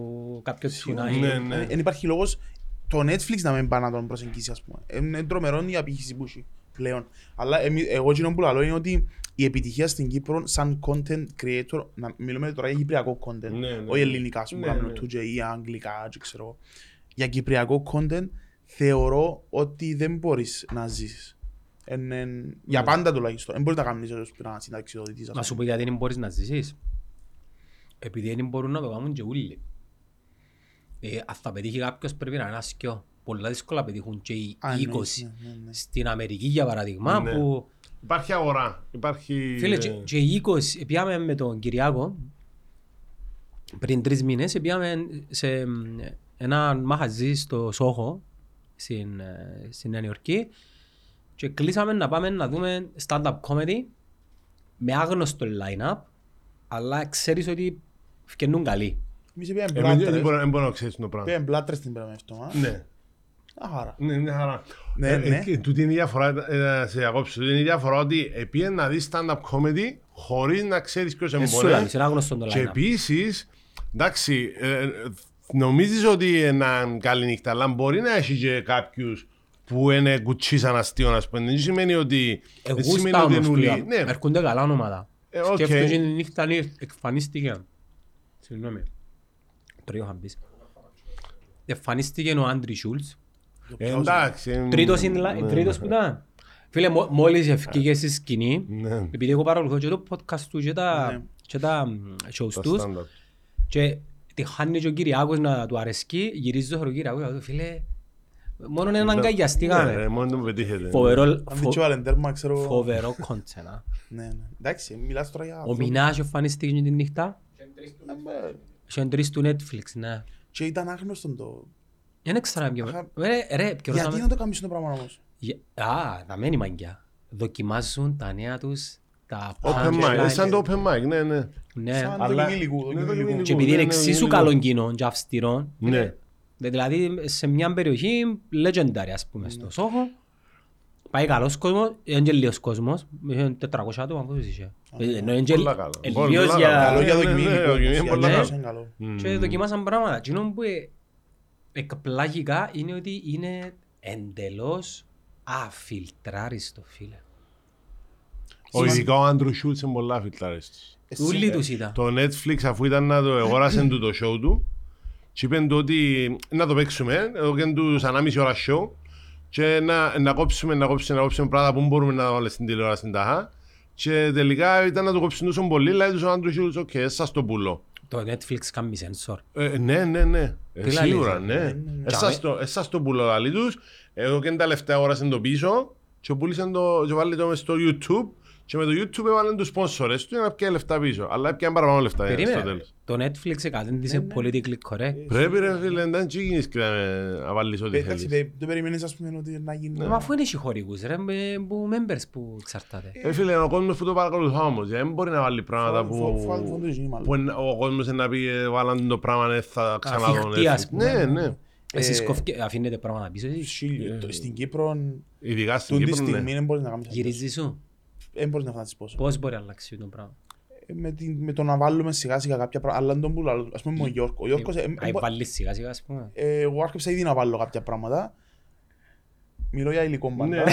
Speaker 1: κάποιος tonight.
Speaker 2: Ναι, ναι.
Speaker 3: Δεν υπάρχει λόγος το Netflix να μην πάει να τον προσεγγίσει, ας πούμε. Ε, Είναι τρομερό η απήχηση που έχει πλέον. Αλλά εμεί- εγώ εκείνο που λέω είναι ότι η επιτυχία στην Κύπρο σαν content creator, να μιλούμε τώρα για κυπριακό content,
Speaker 2: Ναι, ναι,
Speaker 3: όχι
Speaker 2: ναι.
Speaker 3: ελληνικά, ας πούμε,
Speaker 2: Ναι,
Speaker 3: κάνουμε
Speaker 2: ναι.
Speaker 3: 2J ή αγγλικά, και ξέρω. Για κυπριακό content θεωρώ ότι δεν μπορείς να ζήσεις. Εν- εν- για
Speaker 2: Ναι.
Speaker 3: πάντα τουλάχιστον. Δεν μπορείς να κάνεις ως να συνταξιδοτητής. ας
Speaker 1: Να σου
Speaker 3: πούμε.
Speaker 1: πω γιατί δεν μπορείς να ζήσεις. Επειδή δεν μπορούν να το κάνουν και όλοι. Ε, αν θα πετύχει κάποιος πρέπει να είναι ασκιό. Πολλά δύσκολα πετύχουν και οι
Speaker 3: Α, ναι,
Speaker 1: 20.
Speaker 3: ναι, ναι, ναι.
Speaker 1: Στην Αμερική για παράδειγμα
Speaker 2: Ναι.
Speaker 1: που
Speaker 2: Υπάρχει αγορά. Υπάρχει...
Speaker 1: Φίλε,
Speaker 2: ε,
Speaker 1: και, και οι 20, πήγαμε με τον Κυριάκο πριν τρεις μήνες, πήγαμε σε μ, ένα μαχαζί στο Σόχο, στην, ε, στην Νέα Υόρκη και κλείσαμε να πάμε να δούμε stand-up comedy με άγνωστο line-up, αλλά ξέρεις ότι φκαινούν καλοί.
Speaker 3: Εμείς πήγαμε
Speaker 2: ε, Δεν
Speaker 3: μπλάτρες.
Speaker 2: μπορώ- δεν μπορώ να ξέρεις το πράγμα.
Speaker 3: Πήγαμε μπλάτρες την πέρα με αυτό.
Speaker 2: Ναι.
Speaker 3: Αχάρα.
Speaker 2: Ναι, ναι, χαρά.
Speaker 3: Ναι,
Speaker 2: Ε,
Speaker 3: ναι.
Speaker 2: ε, και Τούτη είναι η διαφορά, ε, σε διακόψω, τούτη είναι η διαφορά ότι πήγαινε να δεις stand-up comedy χωρίς να ξέρεις ποιος
Speaker 1: Ε,
Speaker 2: είναι
Speaker 1: σου
Speaker 2: μπορεί.
Speaker 1: λέει, είναι άγνωστο το
Speaker 2: Και
Speaker 1: line-up.
Speaker 2: επίσης, εντάξει, ε, νομίζεις ότι είναι καλή νύχτα, αλλά μπορεί να έχει και κάποιους που είναι κουτσίσαν αστείο, ας πούμε. Δεν σημαίνει ότι...
Speaker 1: Εγώ
Speaker 2: δεν σημαίνει
Speaker 1: στα
Speaker 2: ότι
Speaker 1: όμως
Speaker 2: είναι ουλί.
Speaker 1: πλέον.
Speaker 2: Ναι,
Speaker 1: Έρχονται καλά ονόματα.
Speaker 2: Ε, οκ.
Speaker 1: Σκέφτομαι και τη νύχτα νύ- εκφανίστηκε. Συγγνώμη. Τώρα είχα μπει. Εμφανίστηκε ο Άντρι Σούλτς.
Speaker 2: Ε, εντάξει. ε,
Speaker 1: Τρίτος, είναι, λα-
Speaker 2: ναι,
Speaker 1: τρίτος που ήταν. Φίλε, μο- μόλις ευκήγε στη σκηνή,
Speaker 2: Ναι,
Speaker 1: επειδή εγώ παρακολουθώ και το podcast του και τα,
Speaker 3: Ναι.
Speaker 1: και τα μ, shows
Speaker 2: τα
Speaker 1: τους
Speaker 2: stand-up.
Speaker 1: και τη χάνει και ο Κυριάκος να του αρεσκεί, γυρίζει το Κυριάκος και λέω, φίλε, μόνο έναν
Speaker 2: Ναι,
Speaker 1: αγκαγιαστήκαμε.
Speaker 2: ρε, Μόνο το πετύχετε.
Speaker 1: Φοβερό,
Speaker 3: Αν
Speaker 1: φο-
Speaker 3: δεν τσιβάλεν τέρμα, ξέρω...
Speaker 1: φοβερό content, α.
Speaker 3: Ναι, ναι. Εντάξει, μιλάς τώρα για...
Speaker 1: Ο Μινάς εμφανίστηκε και τη νύχτα.
Speaker 3: Ε,
Speaker 1: Είχε τρεις του Netflix, ναι.
Speaker 3: Και ήταν άγνωστο το...
Speaker 1: Δεν ξέρω ποιο.
Speaker 3: Αχα.
Speaker 1: Ρε, ρε, ποιος
Speaker 3: Γιατί
Speaker 1: να-
Speaker 3: να το κάνεις το πράγμα όμως;
Speaker 1: Για- Α, να μένει μαγκιά. Δοκιμάζουν τα νέα τους, τα
Speaker 2: Open mic,
Speaker 1: punchlines.
Speaker 2: ε, σαν το open mic, ναι, ναι.
Speaker 1: Ναι.
Speaker 3: Σαν
Speaker 2: αλλά-
Speaker 3: δοκιμή υλικού,
Speaker 2: Ναι,
Speaker 3: δοκιμή
Speaker 2: δοκιμή
Speaker 3: υλικού.
Speaker 2: υλικού.
Speaker 1: Και επειδή είναι
Speaker 2: ναι, ναι,
Speaker 1: εξίσου
Speaker 2: ναι,
Speaker 1: καλών κοινών και αυστηρών,
Speaker 2: Ναι.
Speaker 1: δηλαδή σε μια περιοχή legendary ας πούμε στο Σόχο, πάει καλός κόσμος, είναι και λίγος κόσμος, είχε 400 άτομα πόσους είχε. Ε, ενώ είναι και
Speaker 2: Πολλά καλά.
Speaker 1: ε,
Speaker 2: Πολλά
Speaker 1: λίγος
Speaker 2: καλά.
Speaker 1: για...
Speaker 3: Καλό για
Speaker 2: Ναι,
Speaker 3: δοκιμή
Speaker 2: ναι,
Speaker 3: υλικού.
Speaker 2: δοκιμή είναι
Speaker 3: Για
Speaker 2: πολλά
Speaker 3: να
Speaker 1: καλά.
Speaker 3: είναι καλό.
Speaker 1: Και δοκιμάσαν πράγματα. Εκείνο που ε, εκπλάγηκα είναι ότι είναι εντελώς αφιλτράριστο φίλε.
Speaker 2: Ο ειδικά ο Άντρου Σούλτς είναι πολλά φιλτράριστος.
Speaker 1: Ούλοι τους ήταν.
Speaker 2: Το Netflix αφού ήταν να το αγόρασε του το show του και είπαν του ότι να το παίξουμε, εδώ και τους ανάμιση ώρα show και να, να κόψουμε, να κόψουμε, να κόψουμε πράγματα που μπορούμε να βάλουμε στην τηλεόραση τάχα και τελικά ήταν να το κόψουν τόσο πολύ, λέει τους ο Andrew Schulz, οκ, σας το πουλώ.
Speaker 1: Το Netflix κάνει σένσορ.
Speaker 2: Ε, ναι, ναι, ναι. Ε,
Speaker 1: Τι λαλείς,
Speaker 2: σίγουρα,
Speaker 1: ε;
Speaker 2: ναι.
Speaker 1: Τζάμε.
Speaker 2: Εσάς το, εσάς το πουλώ λαλεί τους. Εγώ και τα λεφτά αγόρασαν το πίσω και πούλησαν το και βάλει το μες στο YouTube και με το YouTube έβαλαν τους σπόνσορες του για να πιάνε λεφτά πίσω. Αλλά έπιαν παραπάνω λεφτά ε, στο
Speaker 1: Περίμενε.
Speaker 2: τέλος.
Speaker 1: Το Netflix εκατέντησε politically correct.
Speaker 2: Πρέπει ρε φίλε, δεν τσίγινες και να- να βάλεις ό,τι
Speaker 3: Εντάξει,
Speaker 2: θέλεις.
Speaker 3: δεν δεν περιμένεις ας πούμε ότι να γίνει...
Speaker 1: Μα αφού είναι οι χωρικούς ρε, με- που members που εξαρτάται.
Speaker 2: Ε, φίλε, ο κόσμος που το παρακολουθά όμως, δεν μπορεί να βάλει πράγματα
Speaker 3: Φο- φο- φο-
Speaker 2: που...
Speaker 3: φόντο γίνει μάλλον.
Speaker 2: που εν- ο κόσμος να πει ε, βάλαν το πράγμα, ναι, θα ξαναδώ.
Speaker 1: Αφιχτεί,
Speaker 2: ναι.
Speaker 1: ας πούμε.
Speaker 2: Ναι, ναι.
Speaker 1: Εσείς
Speaker 3: Ε,
Speaker 1: κοφκε- αφήνετε πράγματα πίσω εσείς.
Speaker 3: Χίλιο. Το- Στην Κύπρο,
Speaker 2: Ειδικά στην
Speaker 3: τούτη
Speaker 2: Κύπρο, ναι.
Speaker 3: στιγμή δεν μπορείς να κάνεις αυτές.
Speaker 1: Γυρίζει σου.
Speaker 3: Δεν μπορείς να φτάσεις πόσο.
Speaker 1: Πώς μπορεί να αλλάξει το πράγμα.
Speaker 3: Ε, Με, την- με το να βάλουμε σιγά σιγά κάποια πράγματα, αλλά τον που λέω, ας πούμε με ο Γιώργο. Ο Γιώργος, ε, ε,
Speaker 1: Αν
Speaker 3: μπο-
Speaker 1: βάλεις σιγά σιγά ας πούμε.
Speaker 3: ε, εγώ άρχισα ήδη να βάλω κάποια πράγματα. Μιλώ για υλικό
Speaker 2: Ναι,
Speaker 3: πάντα.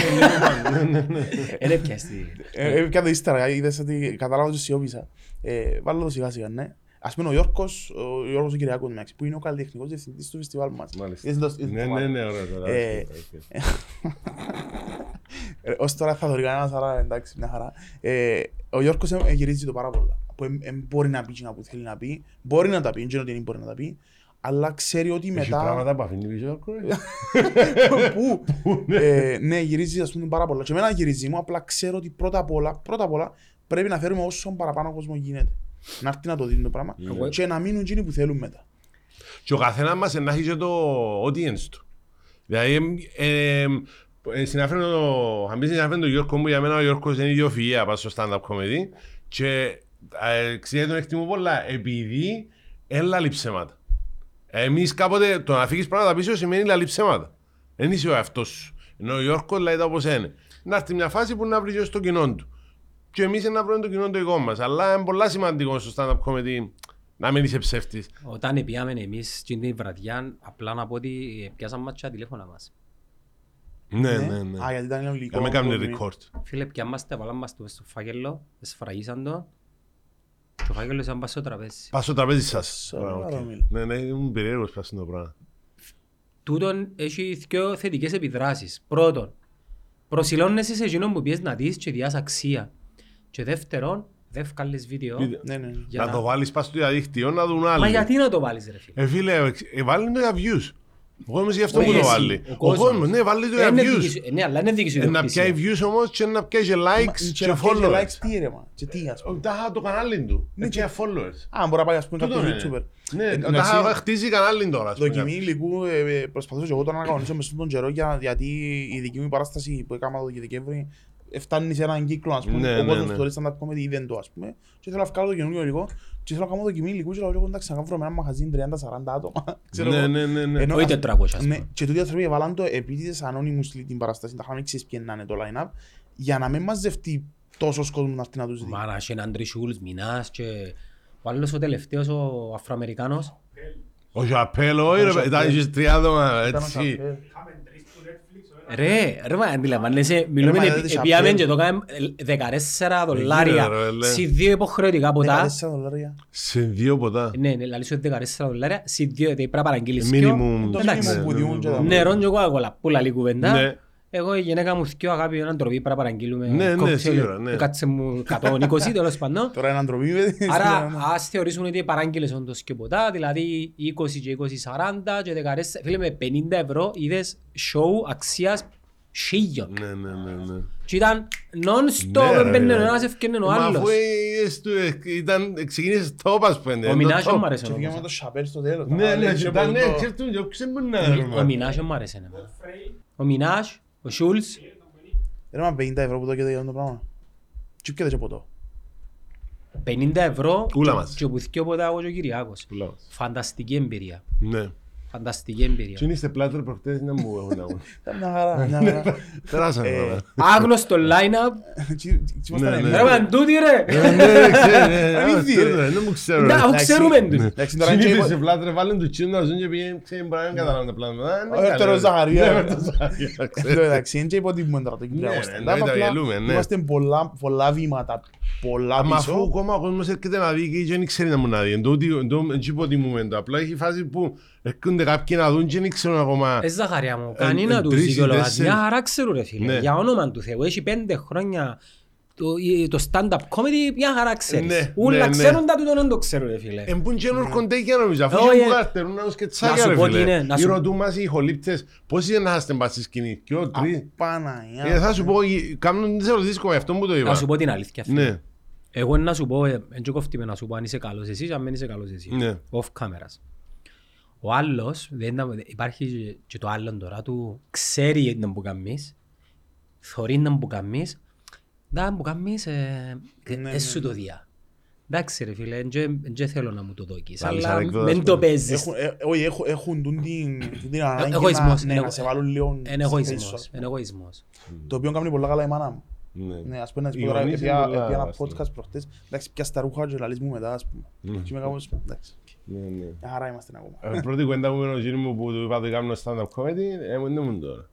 Speaker 2: ναι, ναι, ναι, ναι.
Speaker 1: Ε, ρε πιάστη.
Speaker 3: Ε, ε, Πιάνω ύστερα, είδες ότι κατάλαβα ότι σιώπησα. Ε, Βάλω το σιγά σιγά, ναι. Ας πούμε ο Γιώργος, ο Γιώργος ο Κυριάκος, εντάξει, που είναι ο καλλιτεχνικός διευθυντής του φεστιβάλ μας.
Speaker 2: Μάλιστα.
Speaker 3: Είδες το- είδες
Speaker 2: Ναι,
Speaker 3: το
Speaker 2: ναι,
Speaker 3: μάτι.
Speaker 2: ναι, ωραία, τώρα.
Speaker 3: Ε, Ε, Ως τώρα θα το οργανώσει, άρα εντάξει, μια χαρά. Ε, Ο Γιώργος ε, ε, γυρίζει το πάρα πολλά. Που ε, ε, μπορεί να πει εκείνα που θέλει να πει. Μπορεί να τα πει, δεν ξέρω ότι δεν μπορεί να τα πει. Αλλά ξέρει ότι
Speaker 2: Έχει
Speaker 3: μετά...
Speaker 2: πράγματα που αφήνει πίσω, κορέ.
Speaker 3: Πού; Ε, Ναι, γυρίζει ας πούμε πάρα πολλά. Και εμένα γυρίζει μου, απλά ξέρω ότι πρώτα απ' όλα, πρώτα απ' όλα πρέπει να φέρουμε όσο παραπάνω κόσμο γίνεται. Να έρθει να το δει το πράγμα
Speaker 1: Εγώ-
Speaker 3: και να μείνουν εκείνοι που θέλουν μετά.
Speaker 2: Και ο καθένας μας να έχει και το audience του. Δηλαδή, ε, ε, συναφέρει το, αν πεις συναφέρει τον Γιώργο μου, για μένα ο Γιώργος είναι ιδιοφυΐα πάνω στο stand-up comedy και ε, ξέρετε τον εκτιμώ πολλά, επειδή έλα λειψέματα. Εμείς κάποτε το να φύγεις πράγματα πίσω σημαίνει λαλεί ψέματα. Δεν είσαι ο εαυτός σου. Ενώ ο Γιώργος λέει τα όπως είναι. Να έρθει μια φάση που να βρει και στο κοινό του. Και εμείς να βρούμε το κοινό το δικό μας. Αλλά είναι πολλά σημαντικό στο stand-up comedy να μην είσαι ψεύτης.
Speaker 1: Όταν πήγαμε εμείς την βραδιά, απλά να πω ότι πιάσαν μας τα τηλέφωνα μας.
Speaker 2: Ναι, ναι, ναι.
Speaker 3: Α, γιατί ήταν ελληνικό.
Speaker 2: Να μην κάνουμε
Speaker 3: κόμμα.
Speaker 2: record.
Speaker 1: Φίλε, πιάμαστε, βάλαμε μας το στο φάκελο, σφραγίσαν το και ο φάκελος ήταν πάνω στο τραπέζι.
Speaker 2: Πας στο τραπέζι σας.
Speaker 3: Σοβαρά,
Speaker 2: Ωραία, οκ.
Speaker 3: μιλά.
Speaker 2: Ναι, ναι, ήμουν περίεργος πας στο πράγμα.
Speaker 1: Τούτον έχει δύο θετικές επιδράσεις. Πρώτον, προσηλώνεσαι σε εκείνον που πιες να δεις και διάς αξία. Και δεύτερον, δεν βγάλεις βίντεο.
Speaker 2: Βίντεο.
Speaker 3: Ναι, ναι.
Speaker 1: για
Speaker 2: Να το βάλεις πας στο διαδίκτυο, να δουν άλλοι.
Speaker 1: Μα γιατί να το βάλεις ρε φίλε;
Speaker 2: Ε, φίλε, ε, ε, βάλει το για views. Ο κόσμος γι' αυτό
Speaker 1: Όχι
Speaker 2: που το
Speaker 1: εσύ,
Speaker 2: βάλει.
Speaker 1: ο
Speaker 2: Ο
Speaker 1: κόσμος.
Speaker 2: κόσμος, ναι, βάλει το για
Speaker 1: Είναι δική
Speaker 2: views.
Speaker 1: σου- Ναι, αλλά είναι δική σου
Speaker 2: Ε, Να
Speaker 1: ιδιοκτησία.
Speaker 2: πιάει views όμως και να πιάει και likes
Speaker 3: Και
Speaker 2: και
Speaker 3: να φτιάξει
Speaker 2: followers.
Speaker 3: likes τι ρε μα. Και τι ας πούμε.
Speaker 2: Ο, Τα είχα το κανάλι του.
Speaker 3: Ναι,
Speaker 2: Και followers.
Speaker 3: Α, μπορεί να πάει ας πούμε
Speaker 2: Τούτο
Speaker 3: κάποιος
Speaker 2: είναι.
Speaker 3: YouTuber.
Speaker 2: Ναι,
Speaker 3: Ε,
Speaker 2: τα
Speaker 3: εντάξει,
Speaker 2: είχα χτίσει κανάλι τώρα. ας πούμε.
Speaker 3: Δοκιμή υλικού, ε, ε, προσπαθούσα και εγώ τώρα να κανονίσω μες στον καιρό για- γιατί η δική μου παράσταση που έκανα το Δεκέμβρη ε, φτάνει σε έναν κύκλο, ας πούμε,
Speaker 2: Ναι,
Speaker 3: ο
Speaker 2: ναι,
Speaker 3: κόσμος
Speaker 2: ναι.
Speaker 3: το stand-up comedy ή δεν το, ας πούμε, και θέλω να βγάλω το καινούργιο υλικό και θέλω να κάνω δοκιμή υλικού και λέω εγώ, εντάξει, να κάνω ένα μαγαζί 30-40 άτομα, ξέρω
Speaker 2: Ναι,
Speaker 3: εγώ.
Speaker 2: ναι, ναι, ναι.
Speaker 3: Ενώ
Speaker 1: Όχι
Speaker 3: ας-
Speaker 1: 400 ας
Speaker 3: Ναι,
Speaker 1: πούμε.
Speaker 3: και τούτοι οι άνθρωποι έβαλαν το επίτηδες ανώνυμους την παράσταση, τα είχαμε ξέρεις ποιοι να είναι το line-up, για να μην μαζευτεί τόσος κόσμος να έρθει να τους δει.
Speaker 1: Μα να έχει έναν Τρισούλς, Μινάς και ο άλλος ο τελευταίος ο Αφροαμερικάνος.
Speaker 2: Όχι, απέλο, όχι ρε,
Speaker 3: Όχι,
Speaker 2: ήταν
Speaker 3: απέλο.
Speaker 2: και τρία άτομα,
Speaker 3: Ήταν ο
Speaker 2: έτσι.
Speaker 3: Σαπέλ.
Speaker 1: Ρε, ρε μα αντιλαμβάνεσαι, μιλούμε,
Speaker 3: μα,
Speaker 1: επί-
Speaker 3: δηλαδή,
Speaker 1: επίαμε
Speaker 3: σαπέλ.
Speaker 1: και το κάναμε 14 δολάρια
Speaker 2: ρε, λέ.
Speaker 1: σε δύο υποχρεωτικά ποτά.
Speaker 3: 14 δολάρια.
Speaker 2: Σε δύο ποτά.
Speaker 1: Ναι, ναι, λαλή σου 14 δολάρια σε δύο, γιατί πρέπει να παραγγείλεις
Speaker 2: Minimum.
Speaker 1: δυο.
Speaker 3: Το
Speaker 1: Εντάξει,
Speaker 3: minimum που διούν και τα-
Speaker 1: νερό και κοκακόλα, που λαλή κουβέντα.
Speaker 2: Ναι.
Speaker 1: Εγώ η γυναίκα μου θυκιο αγάπη έναν τροπή πρέπει να παραγγείλουμε
Speaker 2: Ναι, ναι,
Speaker 1: κοκτέιλ.
Speaker 2: σίγουρα, ναι.
Speaker 1: Κάτσε μου 120 τέλος πάντων.
Speaker 3: Τώρα είναι αντροπή, παιδί.
Speaker 1: Άρα ας θεωρήσουμε ότι παράγγειλες όντως και ποτά, δηλαδή 20 και 20-40 και 14, φίλε με 50 ευρώ είδες show αξίας χίλιων.
Speaker 2: Ναι, ναι, ναι, ναι.
Speaker 1: Και ήταν non-stop,
Speaker 2: Ναι, ρε,
Speaker 1: έμπαινε ο
Speaker 2: ρε.
Speaker 1: ένας, ευκαινε ο
Speaker 2: Μα
Speaker 1: άλλος.
Speaker 2: αφού είδες του, ε, ήταν, ξεκίνησες top ας πούμε.
Speaker 1: Ο Μινάς
Speaker 2: top.
Speaker 1: μου άρεσε
Speaker 3: Και πήγαμε
Speaker 1: όμως.
Speaker 3: το Σαπέλ στο τέλος.
Speaker 2: Ναι,
Speaker 3: Α,
Speaker 2: ναι,
Speaker 3: λέει,
Speaker 2: και
Speaker 3: και
Speaker 2: ήταν,
Speaker 3: από
Speaker 2: ναι,
Speaker 3: το-
Speaker 2: ξέρεις του, και όξε μου να
Speaker 1: Ο Μι-
Speaker 2: ρε,
Speaker 1: Ο Μινάς μου άρεσε εμένα. Ο Μινάς, ο Σούλς,
Speaker 3: Ρε μα 50 ευρώ που το κοίταγε το πράγμα. Τι πιέτε και ποτό.
Speaker 1: 50 ευρώ
Speaker 2: Ούλα
Speaker 1: και-
Speaker 2: μας.
Speaker 1: και που θυκιο ποτά εγώ και ο Κυριάκος.
Speaker 2: Ούλα μας.
Speaker 1: Φανταστική εμπειρία.
Speaker 2: Ναι.
Speaker 1: Φανταστική εμπειρία.
Speaker 2: Τι είναι είστε πλάτρε προχτές να μου έχουν αγούν.
Speaker 3: Ήταν μια χαρά, μια χαρά.
Speaker 2: Τεράσαν
Speaker 3: Ε,
Speaker 2: τώρα.
Speaker 1: Άγνωστο line-up.
Speaker 3: Τι- τι ήμασταν
Speaker 2: Ναι,
Speaker 3: εμείς.
Speaker 2: ναι.
Speaker 1: Ρε μα τούτη ρε.
Speaker 2: Ε, Ναι, δεν ξέρω, ναι,
Speaker 3: Αλήθεια,
Speaker 2: α,
Speaker 3: ρε.
Speaker 2: τούτο, Δεν μου ξέρω.
Speaker 1: Να,
Speaker 2: ρε.
Speaker 1: αφού
Speaker 3: Εντάξει.
Speaker 1: ξέρουμε τους.
Speaker 3: Εντάξει, τώρα είναι και
Speaker 2: Συνήθιζε
Speaker 3: υπο-
Speaker 2: πλάτρε, βάλουν του τσίνου να ζουν και πήγαινε, ξέρει, μπορεί να μην καταλάβουν τα πλάνα. Α, είναι
Speaker 3: Ο δεύτερος
Speaker 2: καλό.
Speaker 3: Ζαχαρία.
Speaker 2: Ναι, με το Ζαχαρία,
Speaker 3: Εν
Speaker 2: ξέρω.
Speaker 3: τω μεταξύ, είναι και υποτιμούμε τώρα το Κυπριακό
Speaker 2: Ναι, ρε,
Speaker 3: stand-up,
Speaker 2: εννοείται,
Speaker 3: απλά
Speaker 2: γελούμε, ναι.
Speaker 3: Είμαστε πολλά- πολλά βήματα, πολλά
Speaker 2: Αμα αφού
Speaker 3: πίσω.
Speaker 2: ακόμα ο κόσμος έρχεται να δει και δεν ξέρει να μου να δει. Εν τούτη- εν τω- εν τσι υποτιμούμε το. Απλά έχει φάση που έρχονται κάποιοι να δουν και δεν ξέρουν ακόμα.
Speaker 1: Ε, Ζαχαρία μου,
Speaker 2: Ε,
Speaker 1: κανένα
Speaker 2: ε,
Speaker 1: τους
Speaker 2: τρεις ή
Speaker 1: δικαιολογάς.
Speaker 2: τέσσερις.
Speaker 1: Μια χαρά ξέρουν ρε φίλε.
Speaker 2: Ναι.
Speaker 1: Για όνομα του Θεού. Έχει πέντε χρόνια το, η- το stand-up comedy μια χαρά
Speaker 2: Ναι,
Speaker 1: ξέρεις. Ούλα
Speaker 2: ναι, ναι.
Speaker 1: ξέρουν τα τούτο δεν το ξέρουν ρε φίλε.
Speaker 2: Εν πουν και νορκοντέκια νομίζω, αφού
Speaker 1: Όχι,
Speaker 2: και
Speaker 1: ε.
Speaker 2: που καρτερούν να τους και
Speaker 1: Να
Speaker 2: τσάκια
Speaker 1: σου
Speaker 2: ρε
Speaker 1: πω τι
Speaker 2: φίλε.
Speaker 1: είναι, να
Speaker 2: Οι
Speaker 1: σου-
Speaker 2: ρωτούν μας οι ηχολήπτες, πώς είναι να είστε μπας στη σκηνή, δυο, τρεις.
Speaker 3: Παναγιά.
Speaker 2: Ε, Θα σου πω, οι- κάνουν τις ερωτήσεις κομμάτι, αυτό μου το
Speaker 1: Να
Speaker 2: είπα.
Speaker 1: σου πω την αλήθεια φίλε.
Speaker 2: Ναι,
Speaker 1: Εγώ να σου πω, ε, εν και κόφτει να σου πω αν είσαι καλός εσύ και αν δεν είσαι καλός εσύ.
Speaker 2: Ναι.
Speaker 1: Off cameras. Ο άλλος, δεν ήταν- υπάρχει και- και το άλλο τώρα του, ξέρει να που κάνεις, θωρεί να που κάνεις, να που κάνεις, ε,
Speaker 3: Ναι, ναι,
Speaker 1: ε, σου το διά. Εντάξει ρε φίλε, δεν θέλω να μου το δώκεις,
Speaker 2: Βάλεις
Speaker 1: αλλά
Speaker 2: ανεκδότα,
Speaker 1: δεν
Speaker 2: ας
Speaker 1: το
Speaker 2: πούμε.
Speaker 1: παίζεις.
Speaker 3: Έχουν- ε, Όχι, έχουν- έχουν τούν την την ανάγκη να-
Speaker 1: εγωισμός,
Speaker 3: ναι,
Speaker 1: είναι
Speaker 3: να σε βάλουν λίγο
Speaker 1: Είναι
Speaker 3: στη θέση σου,
Speaker 1: εγωισμός,
Speaker 3: ας πούμε.
Speaker 1: είναι εγωισμός.
Speaker 3: Το οποίο κάνει πολλά καλά η μάνα μου.
Speaker 2: Ναι.
Speaker 3: Ναι, ας πούμε, να σου
Speaker 2: Η
Speaker 3: πω τώρα,
Speaker 2: Ιωνής είναι
Speaker 3: έπια-
Speaker 2: πολλά
Speaker 3: έπια ένα
Speaker 2: άστρο.
Speaker 3: podcast προχτές, εντάξει, πια στα ρούχα και λαλείς μου μετά, ας πούμε. Και είμαι κάπως, εντάξει,
Speaker 2: Ναι, ναι.
Speaker 3: μια χαρά είμαστε ακόμα.
Speaker 2: Ε, Πρώτη κουβέντα μου με τον γύρι μου που του είπα ότι κάνω stand-up comedy, έμουν ήμουν τώρα.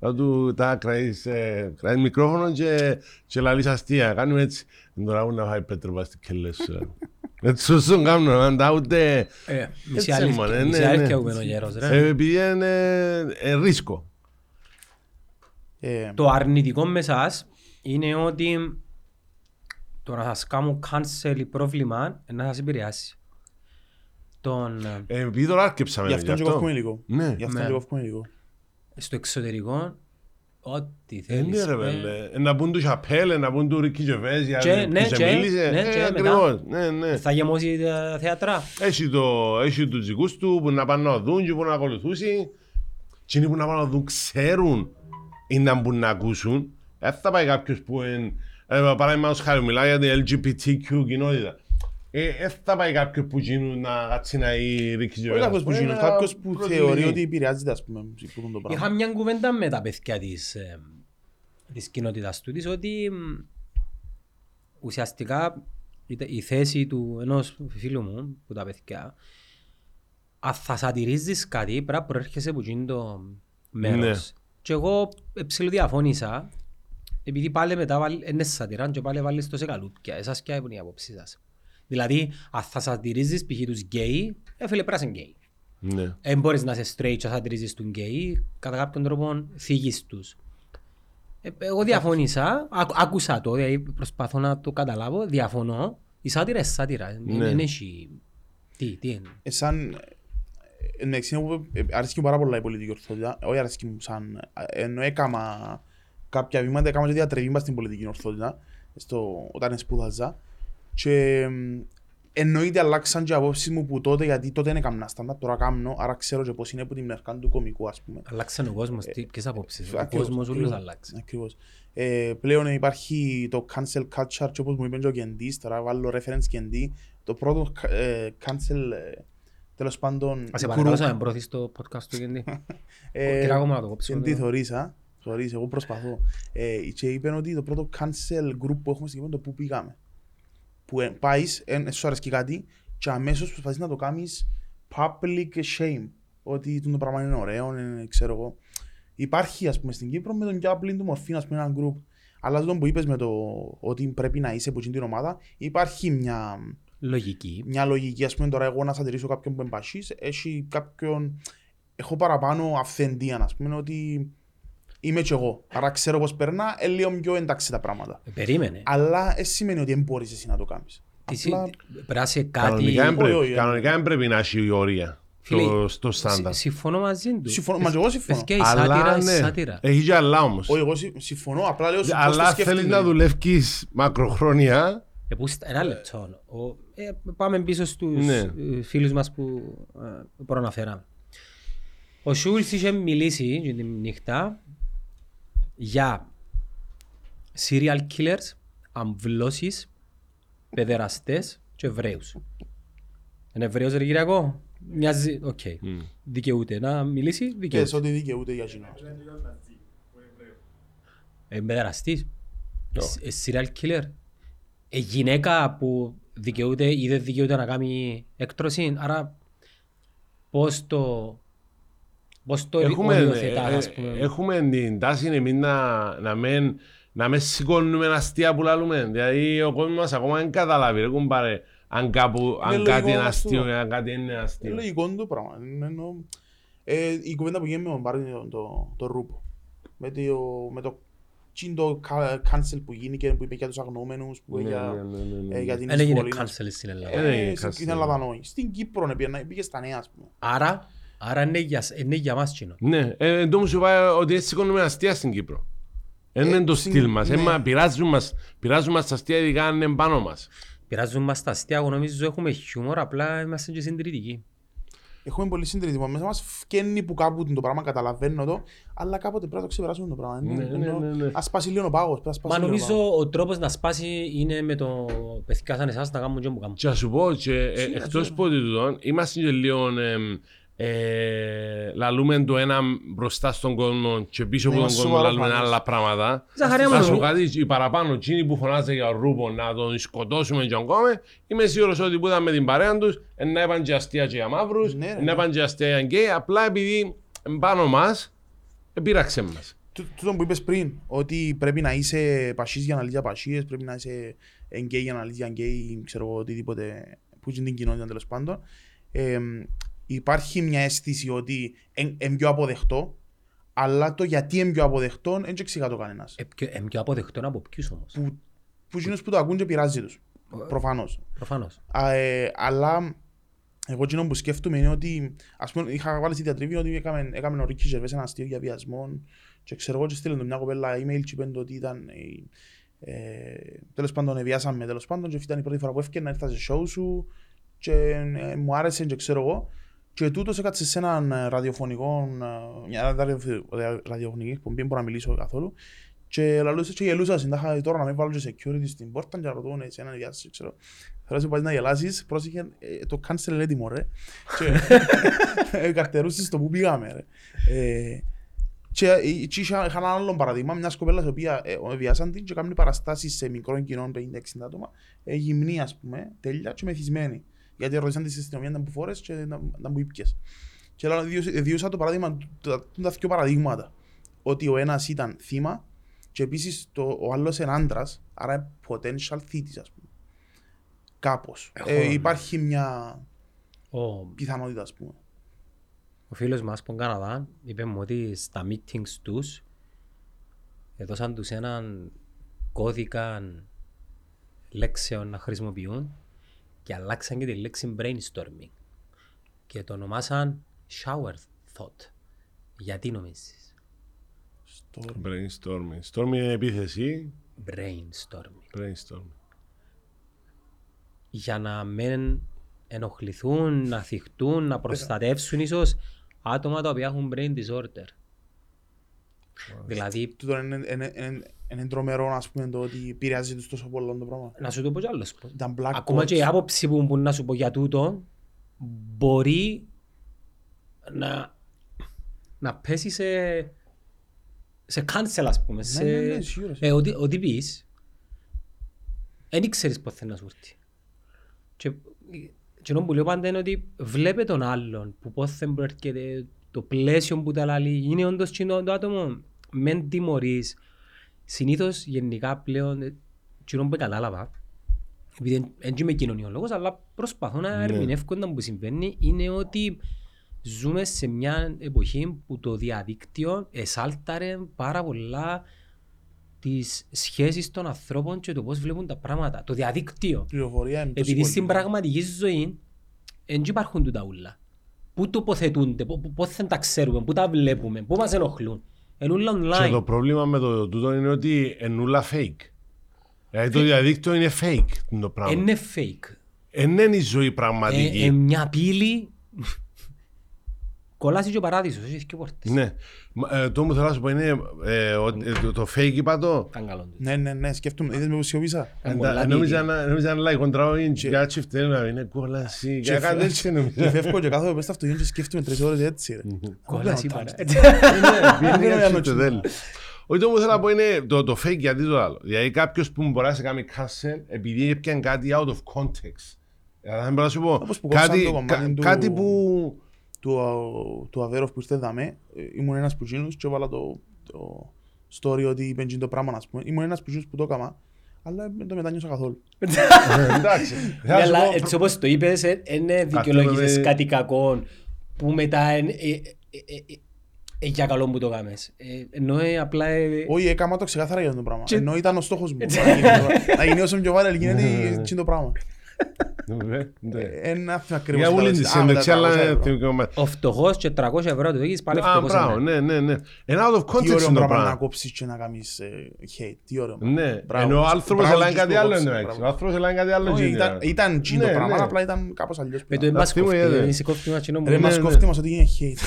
Speaker 2: Θα του τα κραείς, ε, κραείς μικρόφωνο και, και λαλείς αστεία. Κάνουμε έτσι. Τώρα μου να φάει πέτρο πας στην κελές σου. Έτσι σωστό κάνουμε, αν τα ούτε...
Speaker 1: Ε, Μισή
Speaker 2: Έτσι,
Speaker 1: αλήθεια,
Speaker 2: μωρέ,
Speaker 1: μισή
Speaker 2: ναι,
Speaker 1: αλήθεια
Speaker 2: ναι.
Speaker 1: που είναι ο γέρος ρε.
Speaker 2: Ε, Επειδή είναι ε, ρίσκο.
Speaker 3: Ε,
Speaker 1: Το αρνητικό με εσάς είναι ότι το να σας κάνω cancel ή πρόβλημα ε, να σας επηρεάσει. Τον, ε,
Speaker 2: Ε, Επειδή τώρα άρκεψαμε
Speaker 3: Γι'
Speaker 2: γι'
Speaker 3: αυτό και
Speaker 2: αυτό.
Speaker 3: κόφουμε υλικό.
Speaker 2: Ναι.
Speaker 3: Γι' αυτό
Speaker 1: Ναι.
Speaker 3: και κόφουμε υλικό.
Speaker 1: στο εξωτερικό Ό,τι
Speaker 2: Ε,
Speaker 1: θέλεις.
Speaker 2: Ναι ρε
Speaker 1: πέ.
Speaker 2: βέλε. Ε, Να πούν τους Σαπέλ, να πούν τους Ρίκη Τζεβέζ για
Speaker 1: Και, ναι,
Speaker 2: που σε
Speaker 1: και,
Speaker 2: μίλησε.
Speaker 1: ναι,
Speaker 2: Ε,
Speaker 1: και
Speaker 2: ακριβώς. Ναι, ναι.
Speaker 1: Θα γεμώσει τα θέατρα.
Speaker 2: Έχει, το, έχει τους δικούς του που να πάνε να δουν και που να ακολουθούσει. Και είναι που να πάνε να δουν ξέρουν ή να μπουν να ακούσουν. Δεν θα πάει κάποιος που είναι... Ε, παράδειγμα, ως χάρη μιλάει για την LGBTQ κοινότητα. Ε, δεν θα πάει κάποιος που γίνουν να κάτσει να ή ρίξει
Speaker 3: Όχι
Speaker 2: βέβαια.
Speaker 3: κάποιος που
Speaker 2: Ε,
Speaker 3: γίνει,
Speaker 2: να
Speaker 3: κάποιος που
Speaker 2: προτιμήσει.
Speaker 3: θεωρεί ότι επηρεάζεται ας πούμε που τον το πράγμα.
Speaker 1: Είχα μια κουβέντα με τα παιδιά της, ε, της κοινότητας του της ότι μ, ουσιαστικά η, η θέση του ενός φίλου μου που τα παιδιά αν θα σατηρίζεις κάτι πρέπει να προέρχεσαι από εκείνο το μέρος.
Speaker 2: Ναι.
Speaker 1: Και εγώ ψιλοδιαφώνησα επειδή πάλι μετά βάλ- είναι σατηράν και πάλι βάλεις το σε καλούπια. Εσάς ποια είναι η άποψη σας; Δηλαδή, αν θα σατηρίζεις π.χ. τους γκέι, πρέπει να 'σαι γκέι.
Speaker 2: Ναι.
Speaker 1: Δεν μπορείς να είσαι straight και να σατηρίζεις τον γκέι, κατά κάποιον τρόπο θίγεις τους. Ε, εγώ διαφωνήσα, άκου- άκουσα το, δηλαδή προσπαθώ να το καταλάβω, διαφωνώ. Η σάτιρα είναι σάτιρα,
Speaker 2: Ναι.
Speaker 1: δεν έχει... Τι, τι είναι;
Speaker 3: Ε, σαν ε, ναι, ξέρω που ε, αρέσκει μου πάρα πολλά η πολιτική ορθότητα. Όχι αρέσκει μου σαν... ε, Ενώ έκαμα κάποια βήματα, έκαμα και διατρεβή μας στην πολιτική ορθότητα στο, όταν σπούδαζα. Και εμ, εννοείται αλλάξαν και οι απόψεις μου που τότε, γιατί τότε δεν έκανα στάνταρ, τώρα κάνω, άρα ξέρω και πώς είναι από την μερκά του κομικού, ας πούμε.
Speaker 1: Αλλάξε ο κόσμος, τι- ποιες απόψεις. Ο
Speaker 3: Ακριβώς,
Speaker 1: κόσμος όλος
Speaker 3: ακριβώς,
Speaker 1: αλλάξει.
Speaker 3: Ακριβώς. Ε, πλέον υπάρχει το cancel culture και όπως μου είπε και ο Κεντής, τώρα βάλω reference Κεντή, το πρώτο ε, cancel, ε, τέλος πάντων,
Speaker 1: Ας σε
Speaker 3: group,
Speaker 1: παρακαλώ να προωθείς το podcast του Γεντή.
Speaker 3: ε,
Speaker 1: Κύριε ακόμα να το κόψω.
Speaker 3: Κεντή θωρείς, α, θωρείς, εγώ προσπαθώ. Ε, και είπε ότι το πρώτο cancel group που έχουμε στην Κύπρο είναι το που πήγαμε. Που ε, πάεις, ε, σου αρέσκει κάτι και αμέσως προσπαθείς να το κάνεις public shame. Ότι το πράγμα είναι ωραίο, είναι, ξέρω εγώ. Υπάρχει ας πούμε στην Κύπρο με τον πιο απλή του μορφή, ας πούμε ένα group. Αλλά αυτό που είπες με το ότι πρέπει να είσαι από εκείνη την ομάδα, υπάρχει μια,
Speaker 1: Λογική.
Speaker 3: μια λογική. Ας πούμε τώρα εγώ να σατηρήσω κάποιον που είναι πασίς, έχει κάποιον... Έχω παραπάνω αυθεντία, ας πούμε, ότι είμαι κι εγώ. Άρα ξέρω πώς περνά, ε, λίγο πιο εντάξει τα πράγματα.
Speaker 1: Ε, Περίμενε.
Speaker 3: Αλλά δεν σημαίνει ότι δεν μπορείς εσύ να το κάνεις.
Speaker 1: Τι
Speaker 3: Απλά-
Speaker 1: συ- Πρέπει να είσαι κάτι...
Speaker 2: Κανονικά δεν
Speaker 3: όχι,
Speaker 2: πρέπει-
Speaker 3: όχι,
Speaker 2: κανονικά δεν πρέπει να έχει η ορία
Speaker 1: Φίλε,
Speaker 2: στο- στο
Speaker 1: Συ-
Speaker 2: στάνταρ.
Speaker 1: Συμφωνώ μαζί του.
Speaker 3: Συμφωνώ, μα και εγώ συμφωνώ.
Speaker 1: Παιδιά, η σάτυρα
Speaker 2: Αλλά
Speaker 1: είναι
Speaker 2: ναι,
Speaker 1: σάτυρα.
Speaker 2: έχει και άλλα όμως.
Speaker 3: Όχι, εγώ συ- συμφωνώ, απλά λέω σου πώς το
Speaker 2: Αλλά
Speaker 3: σκέφτεται.
Speaker 2: θέλεις να δουλεύεις μακροχρόνια,
Speaker 1: Ε, που στα- Ένα λεπτό. Ο- ε, Πάμε πίσω στους
Speaker 2: Ναι.
Speaker 1: ε, φίλους μας που ε, προαναφέραμε. Ο Schulz είχε μιλήσει για τη νύχτα για serial killers, αμβλώσεις, παιδεραστές και Εβραίους. Είναι Εβραίος ρε Κυριακό; Μοιάζει, οκ. Δικαιούται να μιλήσει,
Speaker 3: Και
Speaker 1: δικαιούται.
Speaker 3: σε ό,τι δικαιούται για κοινό.
Speaker 1: Ε, παιδεραστής. Ε, serial killer. Ε, γυναίκα που δικαιούται ή δεν δικαιούται να κάνει έκτρωση. Άρα πώς το... Πώς το
Speaker 2: έχουμε,
Speaker 1: οριοθετάς,
Speaker 2: ε,
Speaker 1: ας πούμε.
Speaker 2: έχουμε την τάση εμείς να, να μην να μην σηκώνουμε αστεία που λαλούμε. Δηλαδή ο κόσμος μας ακόμα δεν καταλάβει ρε κουμπάρε αν, κάπου, αν
Speaker 3: λογικό
Speaker 2: κάτι είναι
Speaker 3: αυτό.
Speaker 2: αστείο ή αν κάτι είναι
Speaker 3: Είναι
Speaker 2: αστείο.
Speaker 3: λογικό το πράγμα. Είναι εννοώ- Ε, η κουβέντα που γίνεται με τον Μπάρνι το, το, το ρούπο. Με το, με το τι είναι το κα- cancel που γίνηκε, που είπε για τους αγνοούμενους, που είπε
Speaker 2: Ναι,
Speaker 3: για,
Speaker 2: ναι, ναι, ναι, ναι.
Speaker 3: ε, για την
Speaker 1: Δεν έγινε
Speaker 3: εισβολή.
Speaker 1: cancel στην Ελλάδα.
Speaker 2: Ε,
Speaker 3: Ε,
Speaker 2: έγινε
Speaker 3: στην-
Speaker 2: cancel.
Speaker 3: Στην Ελλάδα όχι. Στην Κύπρο ναι, πήγε- πήγε στα νέα, ας πούμε.
Speaker 1: Άρα, άρα είναι για, είναι για μας κοινό.
Speaker 2: Ναι, ε, εν τω μου σου είπα ότι έτσι σηκώνουμε αστεία στην Κύπρο. Δεν είναι το
Speaker 3: στην-
Speaker 2: στυλ μας.
Speaker 3: ναι.
Speaker 2: Ε, μα πειράζουν μας, πειράζουν μας τα αστεία ειδικά αν είναι πάνω μας.
Speaker 1: Πειράζουν μας τα αστεία, εγώ νομίζω έχουμε χιούμορ, απλά είμαστε και συντηρητικοί.
Speaker 3: Έχουμε πολύ συντηρητικό. Μέσα μας φκένει που κάπου το πράγμα, καταλαβαίνω το, αλλά κάποτε πρέπει να το ξεπεράσουμε το πράγμα.
Speaker 2: Ναι, ναι, ναι, ναι.
Speaker 3: Ας σπάσει λίγο ο πάγος. πρέπει να σπάσει
Speaker 1: Μα
Speaker 3: λίγο ο πάγος.
Speaker 1: νομίζω ο τρόπος να σπάσει είναι με το παιδιά σαν εσάς να κάνουν και που κάνουν.
Speaker 2: Και να σου πω, και, ε,
Speaker 3: Σίγουρα,
Speaker 2: εκτός
Speaker 3: σίγουρα.
Speaker 2: που ότι τούτον, είμαστε και λίγο εμ, ε, λαλούμε το ένα μπροστά στον κόσμο και πίσω
Speaker 3: Ναι,
Speaker 2: από τον
Speaker 3: είμαστε
Speaker 2: κόσμο λαλούμε
Speaker 3: σοβαροφανείς.
Speaker 2: άλλα πράγματα.
Speaker 1: Ζαχαρία
Speaker 2: Θα
Speaker 1: μου,
Speaker 2: σου κάτι, οι παραπάνω, εκείνοι που φωνάζε για ρούπο να τον σκοτώσουμε και ακόμα, είμαι σίγουρος ότι που ήταν με την παρέα τους, ε, να είπαν και αστεία και για μαύρους,
Speaker 3: Ναι, ρε,
Speaker 2: ε,
Speaker 3: ναι.
Speaker 2: να είπαν και αστεία για γκέι, απλά επειδή πάνω μας, επήραξε μας.
Speaker 3: Τού- Τούτο που είπες πριν, ότι πρέπει να είσαι πασίς για να λύσεις για πασίες, πρέπει να είσαι γκέι για να λύσεις για γκέι, ξέρω εγώ, οτιδήποτε που είναι την κοινότητα τέλος πάντων. Ε, υπάρχει μια αίσθηση ότι είναι πιο αποδεκτό, αλλά το γιατί είναι πιο αποδεκτό δεν εξηγά το κανένας.
Speaker 1: Ε, πιο- ε, πιο αποδεκτό από ποιους όμως;
Speaker 3: Που, που εκείνους που το ακούν και πειράζει τους, προφανώς.
Speaker 1: Προφανώς.
Speaker 3: Α, ε, αλλά Εγώ εκείνο που σκέφτομαι είναι ότι ας πούμε είχα βάλει στη διατριβή ότι έκαμε, έκαμε ο Ρίκης Ζερβές ένα αστείο για βιασμό και ξέρω εγώ και στείλε του μια κοπέλα email και είπαν ότι ήταν ε, ε, τέλος πάντων βιάσαμε τέλος πάντων και ήταν η πρώτη φορά που έφυγε να έρθα σε show σου και ε, μου άρεσε και ξέρω εγώ και τούτος έκατσε σε έναν ε, ραδιοφωνικό, ε, μια ραδιοφ- ραδιοφωνική εκπομπή, δεν μπορώ να μιλήσω καθόλου και λαλούσε και γελούσα, συντάχα τώρα να μην βάλω και security στην πόρτα και να ρωτούν εσένα βιάσεις, ξέρω. Θέλω να σου πάει να γελάσεις, πρόσεχε, ε, το cancel είναι έτοιμο ρε. Και ε, καρτερούσες το που πήγαμε ρε. Ε, Και ε, και είχα είχα ένα άλλο παραδείγμα, μιας κοπέλας η οποία ε, βιάσαν την και κάνει παραστάσεις σε μικρό κοινό 50-60 άτομα, ε, γυμνή ας πούμε, τέλεια και μεθυσμένη. Γιατί ρωτήσαν της αστυνομία να που φόρες και να, να που ήπιες. Και λέω, διούσα- διούσα το παράδειγμα, τα, τα δύο παραδείγματα. Ότι ο ένας ήταν θύμα και επίσης το, ο άλλος είναι άντρας, άρα είναι potential θήτης ας πούμε. Κάπως.
Speaker 1: Έχω,
Speaker 3: Ε,
Speaker 1: ναι.
Speaker 3: υπάρχει μια
Speaker 1: Ο,
Speaker 3: πιθανότητα ας πούμε.
Speaker 1: ο φίλος μας από τον Καναδά είπε μου ότι στα meetings τους έδωσαν τους έναν κώδικα λέξεων να χρησιμοποιούν και αλλάξαν και τη λέξη brainstorming και το ονομάσαν shower thought. Γιατί νομίζεις;
Speaker 3: Στο...
Speaker 2: Brainstorming. Storming είναι επίθεση.
Speaker 1: Brainstorming.
Speaker 2: Brainstorming.
Speaker 1: για να μην ενοχληθούν, να θυχτούν, να προστατεύσουν ίσως άτομα τα οποία έχουν brain disorder. Δηλαδή,
Speaker 3: Τούτο είναι, είναι, είναι, είναι τρομερό ας πούμε το ότι επηρεάζει τους τόσο πολύ το πράγμα.
Speaker 1: να σου το πω κι άλλος. πω.
Speaker 3: Ήταν black
Speaker 1: Ακόμα
Speaker 3: box.
Speaker 1: και η άποψη που μπορεί να σου πω για τούτο μπορεί να, να πέσει σε, σε cancel ας πούμε. σε,
Speaker 3: ναι, ναι, σίγουρα,
Speaker 1: ε, ότι, ότι πεις, δεν ήξερες πότε θέλεις να σου έρθει. Και, και ενώ που λέω πάντα είναι ότι βλέπε τον άλλον που πότε προέρχεται το πλαίσιο που τα λαλεί, είναι όντως κοινό το άτομο, μεν τιμωρείς. Συνήθως γενικά πλέον, ε, κοινό που κατάλαβα, επειδή δεν είμαι κοινωνιολόγος, αλλά προσπαθώ να
Speaker 2: Ναι.
Speaker 1: ερμηνεύω να που συμβαίνει, είναι ότι ζούμε σε μια εποχή που το διαδίκτυο εσάλταρε πάρα πολλά τις σχέσεις των ανθρώπων και το πώς βλέπουν τα πράγματα. Το διαδίκτυο.
Speaker 3: Πληροφορία είναι τόσο
Speaker 1: Επειδή
Speaker 3: πολύ.
Speaker 1: στην πραγματική ζωή δεν υπάρχουν τούτα ούλα. Πού τοποθετούνται, πού- πού- πώς δεν τα ξέρουμε, πού τα βλέπουμε, πού μας ενοχλούν. Εν ούλα
Speaker 2: Και το
Speaker 1: online.
Speaker 2: πρόβλημα με το τούτο είναι ότι είναι όλα fake. Δηλαδή το διαδίκτυο είναι fake το πράγμα.
Speaker 1: Είναι fake.
Speaker 2: Δεν είναι η ζωή
Speaker 1: Ε,
Speaker 2: πραγματική.
Speaker 1: ε, μια πύλη κολλάσει και ο παράδεισος, έχεις και πόρτες.
Speaker 2: Ναι. Μα, ε, Το μου θέλω να σου πω είναι ε, ότι- ε, το- το fake είπα το.
Speaker 1: Ήταν καλό του.
Speaker 3: Ναι, ναι, ναι, σκέφτομαι. Είδες με που σιωπήσα;
Speaker 1: Ήταν πολλά
Speaker 2: Εντα- Νόμιζα
Speaker 1: δίκαια.
Speaker 2: να νόμιζα να λέει κοντράω είναι και κάτι φταίει είναι κόλαση. Και κάτι έτσι
Speaker 3: Και
Speaker 2: νόμιζα.
Speaker 3: φεύγω και κάθομαι μες στο αυτοκίνητο και σκέφτομαι τρεις ώρες έτσι ρε.
Speaker 1: Κολλάσει
Speaker 3: Κολλά,
Speaker 1: πάρα.
Speaker 2: Ναι,
Speaker 3: Δεν είναι
Speaker 2: πιένει
Speaker 3: άλλο
Speaker 2: το τέλος. Όχι το μου θέλω να πω είναι το, το fake γιατί το άλλο. Δηλαδή κάποιος που μπορεί να σε κάνει cancel επειδή έπιαν κάτι out of context. Δηλαδή δεν μπορώ να σου πω
Speaker 3: Όπως που κόψαν
Speaker 2: κάτι,
Speaker 3: το κομμάτι
Speaker 2: κα-
Speaker 3: του-
Speaker 2: κάτι που
Speaker 3: Του, του Αβέροφ που ήρθε δαμέ, ε, ήμουν ένας που γίνους και έβαλα το, το story ότι είπε εκείνο το πράγμα ας πούμε. Ήμουν ένας που γίνους που το έκαμα, αλλά δεν το μετάνιωσα καθόλου.
Speaker 2: Ε, εντάξει.
Speaker 1: Ναι,
Speaker 2: Θα σου
Speaker 1: αλλά
Speaker 2: πω,
Speaker 1: έτσι όπως το είπες, ε, δεν δικαιολόγησες
Speaker 2: με-
Speaker 1: κάτι κακό που μετά ε, ε, ε, ε, ε, για καλό που το κάνεις. Ε, Ενώ ε, απλά... ε,
Speaker 3: Όχι, έκαμα το ξεκάθαρα για αυτό το πράγμα.
Speaker 1: Και-
Speaker 3: Ενώ ήταν ο στόχος μου. να γίνει το- Να γίνει όσο πιο βάλε γίνεται εκείνο το πράγμα.
Speaker 2: Ναι, ναι.
Speaker 3: Ε, Ένα ακριβώς.
Speaker 2: Για ούλη τη
Speaker 3: Α,
Speaker 2: συνέντευξη,
Speaker 3: με τα
Speaker 2: αλλά
Speaker 3: 300 ευρώ.
Speaker 2: θυμικό μα-
Speaker 1: Ο φτωχός και 300 ευρώ του έχεις πάλι
Speaker 2: Α,
Speaker 1: φτωχός.
Speaker 2: μπράβο,
Speaker 1: είναι.
Speaker 2: ναι, ναι, ναι. Ένα out of
Speaker 3: Τι
Speaker 2: context
Speaker 3: ωραίο
Speaker 2: είναι το
Speaker 3: πράγμα να
Speaker 2: πράγμα.
Speaker 3: κόψεις και να κάνεις ε, hate. Τι ωραίο.
Speaker 2: Ναι,
Speaker 3: Μπράβο.
Speaker 2: ενώ ο άνθρωπος
Speaker 3: Μπράβο
Speaker 2: έλαβε
Speaker 3: στους
Speaker 2: κάτι
Speaker 3: που
Speaker 2: άλλο
Speaker 3: κόψεις,
Speaker 2: εννοείς.
Speaker 3: μπράβο.
Speaker 2: Ο άνθρωπος έλαβε κάτι άλλο.
Speaker 3: Όχι,
Speaker 2: γίνει.
Speaker 3: ήταν- Ήταν τζιν το
Speaker 2: Ναι,
Speaker 3: πράγμα,
Speaker 2: ναι.
Speaker 3: απλά ήταν κάπως αλλιώς.
Speaker 1: Με το
Speaker 3: πλέον.
Speaker 1: εμπάς
Speaker 2: Αυτή μου
Speaker 1: κόφτη,
Speaker 2: είδε.
Speaker 1: δεν είσαι κόφτη μας κοινό μου.
Speaker 3: Ρε, μας
Speaker 2: ναι,
Speaker 3: κόφτει
Speaker 2: ναι.
Speaker 3: μας ότι είναι hate.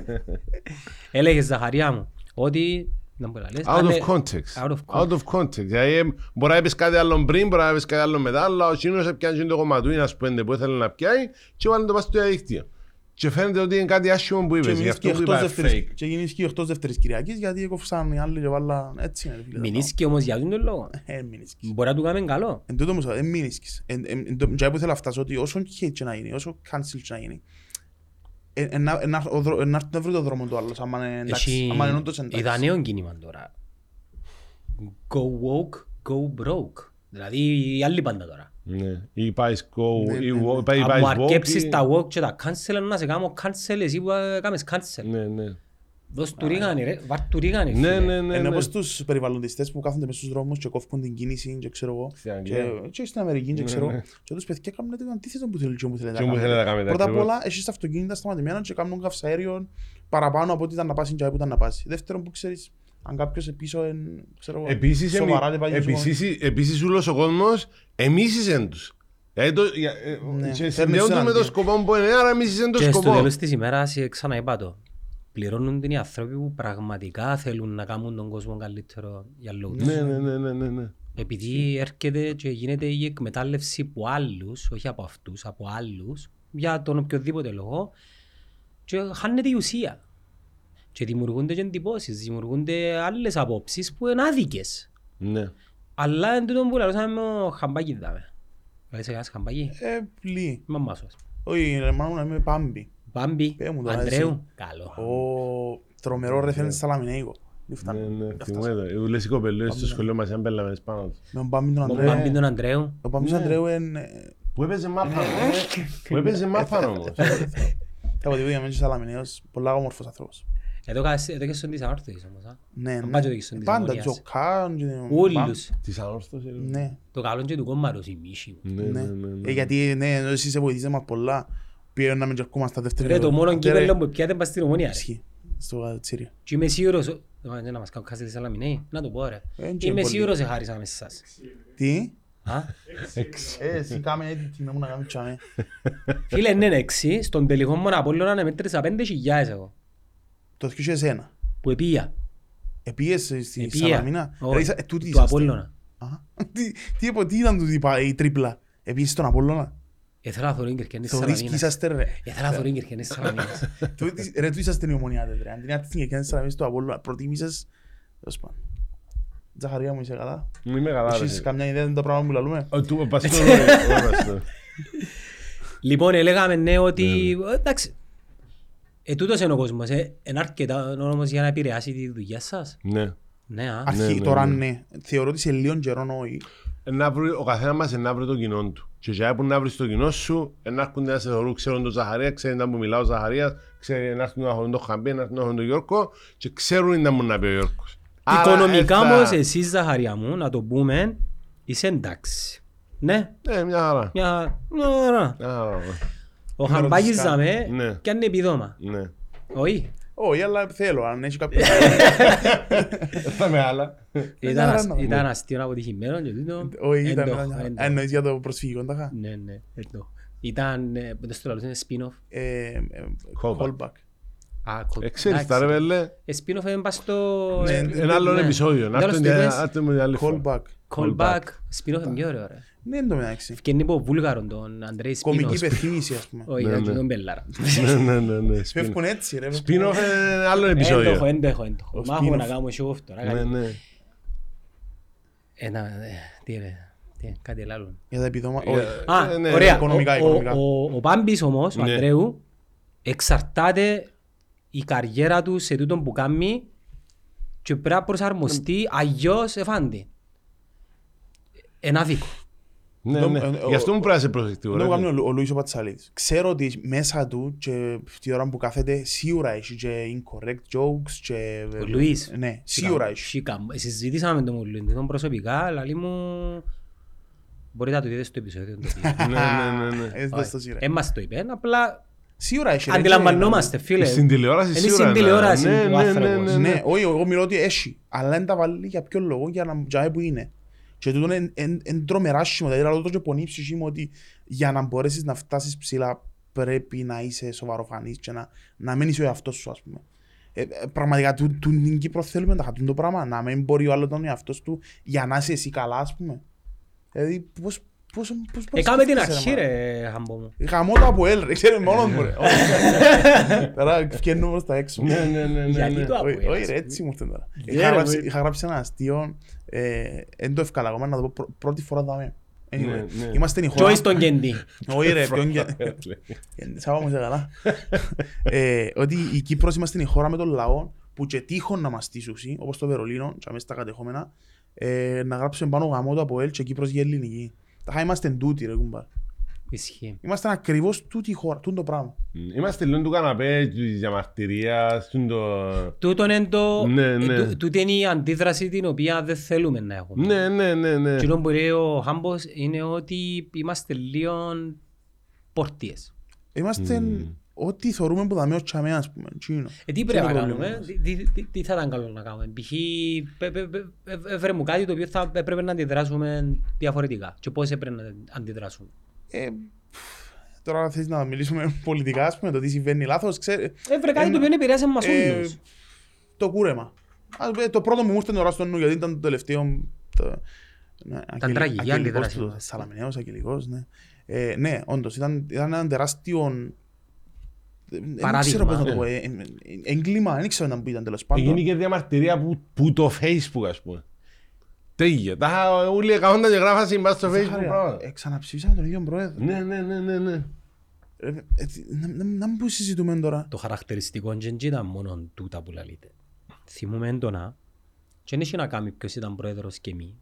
Speaker 1: Έλεγες Ζαχαριά μου ότι... Να μπορεί να λες.
Speaker 2: Out
Speaker 1: αν,
Speaker 2: of
Speaker 1: ε,
Speaker 2: context.
Speaker 1: Out of context.
Speaker 2: Out of context. Δηλαδή, ε, μπορεί να είπες κάτι άλλο πριν, μπορεί να είπες κάτι άλλο μετά, αλλά ο Σύνος έπιανε το κομματούι, ας πούμε, που ήθελε να πιάει και βάλει το πας στο διαδίκτυο. Και φαίνεται ότι είναι κάτι άσχημο που
Speaker 3: Και
Speaker 2: είπες, γι'
Speaker 3: μείνεις
Speaker 2: αυτό
Speaker 3: και
Speaker 2: που
Speaker 3: εκτός
Speaker 2: είπα
Speaker 3: δεύτερης-
Speaker 2: fake.
Speaker 3: και γίνεις και εκτός δεύτερης Κυριακής γιατί έκοψαν οι άλλοι και βάλαν έτσι είναι ρε φίλε.
Speaker 1: Μηνίσκει όμως για τον λόγο.
Speaker 3: Ε, μηνίσκεις.
Speaker 1: Μπορεί να του κάνουμε καλό.
Speaker 3: Εν τούτο μου σου, εν μηνίσκεις. Εν- εν- εν το- τζάι που θέλω να φτάσω ότι όσο hate και να γίνει, όσο cancel και να γίνει, εν- εν να- εν να- ο δρο- εν να έρθει να βρει το δρόμο του άλλος, άμα είναι εντάξει,
Speaker 1: Έχει
Speaker 3: άμα είναι όντως εντάξει.
Speaker 1: είδα νέο κίνημα τώρα. Go woke, go broke. Δηλαδή οι άλλοι πάντα τώρα.
Speaker 2: Ναι. Ή πάεις go,
Speaker 3: Ναι,
Speaker 2: ή
Speaker 3: ναι,
Speaker 2: wo-
Speaker 3: ναι.
Speaker 2: πάει-
Speaker 1: Αν
Speaker 2: πάεις
Speaker 1: μου
Speaker 2: woke,
Speaker 1: αρκέψεις
Speaker 2: ή-
Speaker 1: τα woke και τα cancel, να σε κάνω cancel εσύ που ε, κάνεις cancel.
Speaker 2: Ναι, ναι.
Speaker 1: Δώσ' του ρίγανη ρε, βάρ' του ρίγανη
Speaker 2: Ναι,
Speaker 1: φίλε.
Speaker 2: ναι, ναι.
Speaker 3: Είναι
Speaker 2: ναι.
Speaker 3: όπως τους περιβαλλοντιστές που κάθονται μες στους δρόμους και κόφκουν την κίνηση και ξέρω εγώ.
Speaker 2: Στην Αγγλία.
Speaker 3: Και, και στην Αμερική και
Speaker 2: Ναι,
Speaker 3: ξέρω.
Speaker 2: ναι.
Speaker 3: Και τους παιδιά κάνουν το αντίθετο που θέλουν και που θέλουν
Speaker 2: Και μου θέλει να κάνετε
Speaker 3: Πρώτα απ'
Speaker 2: ακριβώς.
Speaker 3: όλα, έχεις τα αυτοκίνητα σταματημένα και κάνουν καυσαέριο παραπάνω από ό,τι ήταν να πάσει και που ήταν να πάσει. Δεύτερον, που ξέρεις, αν κάποιος πίσω εν, ξέρω εγώ,
Speaker 2: Επίσης, εμεί-
Speaker 3: σοβαρά δεν πάει να σου
Speaker 2: επίσης, επίσης ούλος ο κόσμος εμίσησεν τους. Δηλαδή το- για- ε,
Speaker 3: Ναι.
Speaker 2: και
Speaker 3: Φέρνεις
Speaker 2: συνδέονται
Speaker 3: έναν
Speaker 2: με το
Speaker 3: αντίο.
Speaker 2: σκοπό που είναι, άρα εμίσησεν το
Speaker 1: Και στο
Speaker 2: σκοπό.
Speaker 1: τέλος της ημέρας, ε, ξαναείπα το, πληρώνουν την οι άνθρωποι που πραγματικά θέλουν να κάνουν τον κόσμο καλύτερο για λόγους.
Speaker 2: Ναι, ναι, ναι, ναι, ναι, ναι.
Speaker 1: Επειδή έρχεται και γίνεται η εκμετάλλευση από άλλους, όχι από αυτούς, από άλλους, για τον οποιοδήποτε λόγο, και χάνεται η ουσία. Και δημιουργούνται και εντυπώσεις, δημιουργούνται άλλες απόψεις που είναι άδικες.
Speaker 2: Ναι.
Speaker 1: Αλλά εν τούτο που λαλούσαμε με ο χαμπάκι δάμε. Λες κανένας χαμπάκι,
Speaker 3: Ε, πλή.
Speaker 1: η μαμά σου. ας πούμε.
Speaker 3: Όχι, ρε μάνα μου, είμαι πάμπι.
Speaker 1: Μπάμπι,
Speaker 3: Πες μου τώρα
Speaker 1: Αντρέου, καλό.
Speaker 3: Ο τρομερό ρεφέν σαλαμινέικο.
Speaker 2: Ναι, ναι, θυμούμαι το. Οι ούλες οι κοπελούες στο σχολείο μας ήταν πελαμές πάνω τους.
Speaker 3: Με τον πάμπι τον
Speaker 1: Ο
Speaker 3: Αντρέου.
Speaker 1: Μπάμπι τον Αντρέου,
Speaker 3: Ο πάμπις
Speaker 2: Ναι.
Speaker 3: Αντρέου είναι...
Speaker 2: Που έπαιζε μάπαν. Που έπαιζε μάπαν όμως.
Speaker 3: Από τη βίδια μένει σαλαμινέος, πολλά όμορφος άνθρωπος.
Speaker 1: εδώ κας- εδώ και στον της αόρθωσης όμως. α.
Speaker 3: Ναι,
Speaker 1: Αν
Speaker 3: ναι.
Speaker 1: πάτε το στον της
Speaker 3: Πάντα,
Speaker 1: Ομόνιας.
Speaker 3: τζοκάν. και-
Speaker 1: Ούλους.
Speaker 2: Της ανόρθωσης.
Speaker 3: Ναι,
Speaker 1: Το καλό είναι και του κόμματος η μίση.
Speaker 2: Ναι,
Speaker 3: ναι.
Speaker 2: ναι, ναι, ναι.
Speaker 3: Ε, Γιατί ναι, εσύ σε βοηθήσες μας πολλά. Πήγαμε και ερχόμαστε στα δεύτερη.
Speaker 1: Ρε το μόνο
Speaker 3: Τε, ρε,
Speaker 1: κύπελλο που πιάτε πας στην ομόνια ρε.
Speaker 3: Ισχύει. Στο τσίριο.
Speaker 1: Και είμαι σίγουρος, ε, να μας κάνουν κάσετε σαλαμινέοι, να το πω ρε.
Speaker 3: Ε,
Speaker 1: Και
Speaker 3: και
Speaker 1: είμαι
Speaker 3: πολύ.
Speaker 1: σίγουρος εχάρισαμε σε εσάς.
Speaker 3: Τι;
Speaker 1: Α,
Speaker 3: Ε, εσύ κάμε έτσι, τι να μου να κάνεις τσάμε.
Speaker 1: Φίλε, ναι, ναι, εξή, στον τελικό μόνο Απόλλωνα να μέτρησα πέντε χιλιάδες εγώ,
Speaker 3: Το θυκούσε εσένα.
Speaker 1: που επία.
Speaker 3: Επίες στη
Speaker 1: Επία.
Speaker 3: Σαλαμίνα.
Speaker 1: Όχι,
Speaker 3: Ρε, είσαι- ε, τούτοι
Speaker 1: του
Speaker 3: είσαστε.
Speaker 1: Απόλλωνα.
Speaker 3: Α, Τι τι είπε, τι ήταν τούτη η πα- η τρίπλα; Επίες στον Απόλλωνα;
Speaker 1: Ήθελα να θωρώ την κερκένη της
Speaker 3: Θωρείς και
Speaker 1: Σαλαμίνας.
Speaker 3: είσαστε ρε.
Speaker 1: Ήθελα να θωρώ την κερκένη της Σαλαμίνας.
Speaker 3: Τούτοι- Ρε, του είσαστε οι ομονιάτες ρε. Αντί να έρθεις στην Κερκένη Σαλαμίνας στο Απόλλωνα, προτίμησες... Τέλος πάντων. Ζαχαρία μου είσαι καλά.
Speaker 2: Μου είμαι καλά.
Speaker 3: Έχεις
Speaker 2: ρε.
Speaker 3: καμιά ιδέα για το πράγμα που λαλούμε.
Speaker 2: Ο του ο Παστόρ, ο Παστόρ.
Speaker 1: Λοιπόν, έλεγαμε ναι ότι, εντάξει, ε, τούτος είναι ο κόσμος, ε, είναι αρκετά όμως για να επηρεάσει τη δουλειά σας.
Speaker 2: Ναι.
Speaker 1: Ναι, α.
Speaker 3: Αρχή,
Speaker 2: ναι,
Speaker 3: τώρα
Speaker 2: ναι.
Speaker 3: ναι. Θεωρώ ότι σε λίγο καιρό όχι.
Speaker 2: Να βρει, ο καθένας μας να βρει το κοινό του. Και για που να βρεις το κοινό σου, να έρχονται να σε θεωρούν, ξέρουν τον Ζαχαρία, ξέρουν να μου μιλάω ο Ζαχαρίας, ξέρουν να έρθουν να έχουν τον Χαμπέ, να έρθουν να έχουν τον Γιώργο, και ξέρουν να μου να πει ο Γιώργος.
Speaker 1: Οικονομικά όμως εσύ Ζαχαρία μου, να το πούμε, είσαι εντάξει. Ναι,
Speaker 2: Ναι, μια χαρά.
Speaker 1: μια μια χαρά.
Speaker 2: Μια χαρά.
Speaker 1: Ο Χαμπάκης
Speaker 3: ρωτήσεις
Speaker 1: ζαμε
Speaker 2: Ναι.
Speaker 1: και αν είναι επιδόμα.
Speaker 2: Ναι.
Speaker 1: Όχι.
Speaker 3: Όχι, αλλά θέλω, αν έχει κάποιο...
Speaker 2: Τα μεγάλα.
Speaker 1: Ήταν,
Speaker 3: χαρά
Speaker 1: ασ-
Speaker 3: να δω.
Speaker 1: ήταν αστείο αποτυχημένο και τούτο.
Speaker 3: Όχι,
Speaker 1: εν
Speaker 3: ήταν...
Speaker 1: το-
Speaker 3: μια-
Speaker 1: εν το-
Speaker 3: Εννοείς για το προσφυγικό, τάχα.
Speaker 1: Ναι, ναι, εν το. Ήταν, ε, πώς το λαλούσαν, spin-off.
Speaker 3: Ε, ε,
Speaker 2: Callback.
Speaker 3: Callback.
Speaker 1: Α, κο-
Speaker 2: Ε, Ξέρεις
Speaker 1: εντάξει.
Speaker 2: τα ρε βέλε,
Speaker 1: Ε, spin-off είναι πας στο...
Speaker 3: Ναι,
Speaker 1: ε,
Speaker 2: ένα άλλο
Speaker 1: ναι.
Speaker 2: επεισόδιο. Να
Speaker 1: Τέλος
Speaker 2: έρθουν
Speaker 1: του
Speaker 2: για-
Speaker 1: είπες,
Speaker 2: έρθουν μια άλλη φορά.
Speaker 3: Callback.
Speaker 1: Callback. Spin-off είναι πιο ωραίο, ρε.
Speaker 3: Ναι, εν τω μεταξύ.
Speaker 1: Ευκαινεί από Βούλγαρον τον Αντρέη
Speaker 3: Κομική
Speaker 1: Σπίνοφ.
Speaker 3: υπερθύμηση, ας πούμε.
Speaker 1: Όχι,
Speaker 2: Ναι,
Speaker 1: ήταν
Speaker 2: ναι.
Speaker 1: τον Μπελάρα.
Speaker 2: Ναι, ναι, ναι, ναι. spin-off.
Speaker 3: Φεύγουν έτσι, ρε.
Speaker 2: Spin-off είναι άλλο
Speaker 1: Έντοχο,
Speaker 2: επεισόδιο.
Speaker 1: έντοχο, έντοχο.
Speaker 3: Ο
Speaker 1: Μα έχουμε
Speaker 3: spin-off.
Speaker 1: να κάνουμε show off τώρα.
Speaker 2: Ναι,
Speaker 1: κάτι.
Speaker 2: ναι.
Speaker 1: Ένα, ε, τι είναι, τι, κάτι άλλο.
Speaker 3: Για τα επιδόμα...
Speaker 2: Για-
Speaker 3: όχι.
Speaker 1: Α,
Speaker 2: Ε, ναι,
Speaker 1: ωραία.
Speaker 3: οικονομικά,
Speaker 1: Ο-
Speaker 3: οικονομικά.
Speaker 1: Ο, ο, ο Πάμπης όμως, ο
Speaker 2: Ναι.
Speaker 1: Ανδρέου, εξαρτάται η καριέρα του σε τούτον που κάνει και πρέπει να προσαρμοστεί, αλλιώς εφάντη. Ένα δίκο.
Speaker 2: Ναι,
Speaker 3: Το-
Speaker 2: ναι.
Speaker 3: ε, ο-
Speaker 2: Γι' αυτό μου πρέπει να είσαι προσεκτικό.
Speaker 3: Το
Speaker 2: ρε.
Speaker 3: κάνει ο Λου- ο Λουίς ο Πατσαλίδης. Ξέρω ότι μέσα του και τη ώρα που κάθεται σίγουρα έχει και incorrect jokes και...
Speaker 1: Ο Λουίς.
Speaker 3: Ναι, σίγουρα έχει.
Speaker 1: Σίκα. Συζητήσαμε με τον Λουίς, τον προσωπικά, αλλά μου... Μπορείτε να το δείτε στο επεισόδιο. το οποίο.
Speaker 2: Ναι, ναι, ναι, ναι.
Speaker 3: Ε, δεν στο σειρά.
Speaker 1: Ε, μας το είπε, απλά
Speaker 3: Σίγουρα έχει. ρε,
Speaker 1: αντιλαμβανόμαστε, φίλε.
Speaker 2: Στην τηλεόραση
Speaker 1: Είναι
Speaker 2: σίγουρα.
Speaker 1: στην
Speaker 2: ναι.
Speaker 1: τηλεόραση
Speaker 2: Ναι,
Speaker 1: ο
Speaker 2: ναι,
Speaker 1: άνθρωπος.
Speaker 2: ναι,
Speaker 3: και-
Speaker 2: ναι,
Speaker 3: Ναι,
Speaker 2: ναι.
Speaker 3: όχι, εγώ μιλώ ότι έχει. Αλλά δεν τα βάλει για ποιο λόγο, για να για που είναι. Και τούτο είναι εν- εν τρομερά σχήμα. Δηλαδή, λέω το και πονεί η ψυχή μου ότι για να μπορέσεις να φτάσεις ψηλά πρέπει να είσαι σοβαροφανής και να, να μην είσαι ο εαυτός σου, ας πούμε. Ε, ε, πραγματικά, του, του, την Κύπρο θέλουμε να χατούν το πράγμα, να μην μπορεί ο άλλος να είναι ο εαυτός του για να είσαι εσύ καλά, ας πούμε. Δηλαδή, πώς, πώς, πώς, πώς
Speaker 1: Έκαμε την
Speaker 3: σκέφτεσαι,
Speaker 1: αρχή
Speaker 3: μάνα.
Speaker 1: ρε, χαμπό μου.
Speaker 3: Γαμώ το από ελ, ρε, ξέρεις μόνος μου ρε. Τώρα βγαίνουμε προς τα έξω.
Speaker 2: Ναι, ναι, ναι, ναι,
Speaker 1: Γιατί
Speaker 2: ναι.
Speaker 1: το
Speaker 3: Όχι,
Speaker 1: Αποέλ,
Speaker 3: όχι,
Speaker 1: ας
Speaker 3: ρε,
Speaker 1: πούμε.
Speaker 3: έτσι μου ήρθε τώρα.
Speaker 1: Ναι,
Speaker 3: Είχα
Speaker 1: ρε,
Speaker 3: γράψει-
Speaker 1: μου.
Speaker 3: Είχα γράψει ένα αστείο, ε, εν το ευκάλα ακόμα να το πω πρω- πρώτη φορά δάμε. Anyway,
Speaker 2: Ναι, ναι.
Speaker 3: Είμαστε η
Speaker 1: Και
Speaker 3: χώρα...
Speaker 1: όχι στον Κέντι.
Speaker 3: Όχι ρε, ποιον και... Σάβα μου είσαι καλά. Ε, Ότι η Κύπρος είμαστε η χώρα με τον λαό που και τύχον να μας στήσουσει, όπως το Βερολίνο, και αμέσως τα κατεχόμενα, ε, να γράψουμε πάνω γαμό το από ελ και Κύπρος για ελληνική. Τα χά είμαστε τούτοι ρε κουμπάρ.
Speaker 1: Ισχύει.
Speaker 3: Είμαστε ακριβώς τούτη η χώρα, τούτο το πράγμα.
Speaker 2: Είμαστε λίγο του καναπέ, της διαμαρτυρίας, του το...
Speaker 1: Τούτον είναι το...
Speaker 2: Ναι,
Speaker 1: ε,
Speaker 2: ναι.
Speaker 1: τού- Τούτη είναι η αντίδραση την οποία δεν θέλουμε να έχουμε.
Speaker 2: Ναι, ναι, ναι, ναι.
Speaker 1: Εκείνο που λέει ο Χάμπος είναι ότι είμαστε λίγο πορτίες.
Speaker 3: Είμαστε ό,τι θεωρούμε που δαμε ως τσαμέ, ας πούμε. τσίνο.
Speaker 1: Ε, τι
Speaker 3: Τι
Speaker 1: πρέπει να
Speaker 3: είναι το πρόβλημα
Speaker 1: κάνουμε,
Speaker 3: μας.
Speaker 1: τι- τι- τι- τι θα ήταν καλό να κάνουμε; Π.χ. πε- πε- πε- ε- έβρε μου κάτι το οποίο θα έπρεπε να αντιδράσουμε διαφορετικά. Και πώς έπρεπε να αντιδράσουμε.
Speaker 3: Ε, Τώρα θες να μιλήσουμε πολιτικά, ας πούμε, το τι συμβαίνει λάθος, ξέρει.
Speaker 1: Έβρε κάτι
Speaker 3: Ε,
Speaker 1: το οποίο επηρεάζει εμάς
Speaker 3: ε,
Speaker 1: όλους.
Speaker 3: Το κούρεμα. Α, ε, Το πρώτο μου μου ήρθε τώρα στο νου, γιατί ήταν το τελευταίο... το- ναι, αγγελι-
Speaker 1: τραγική
Speaker 3: αγγελικός
Speaker 1: αντίδραση
Speaker 3: του,
Speaker 1: μας.
Speaker 3: Σαλαμινέος, αγγελικός, ναι. Ε, Ναι, όντως, ήταν ήταν ένα τεράστιο... Δεν
Speaker 1: Παράδειγμα.
Speaker 3: ξέρω πώς να το πω, ε, ε, ε, έγκλημα, δεν ξέρω να που ήταν τέλος πάντων.
Speaker 2: Έγινε και διαμαρτυρία που, που το facebook ας πούμε. Τέγε. Τα είχα όλοι εκατόντα και γράφα συμπάς στο facebook
Speaker 3: Ζαχαρία,
Speaker 2: πράγματα.
Speaker 3: ε, Ξαναψήφισαμε τον ίδιο πρόεδρο.
Speaker 2: Ναι, ναι, ναι, ναι, ναι.
Speaker 3: Ε, ε, τι- να- να- Να μην που συζητούμε τώρα.
Speaker 1: Το χαρακτηριστικό δεν ήταν μόνο τούτα που λαλείτε. Θυμούμε έντονα και δεν έχει να κάνει ποιος ήταν πρόεδρος και μη.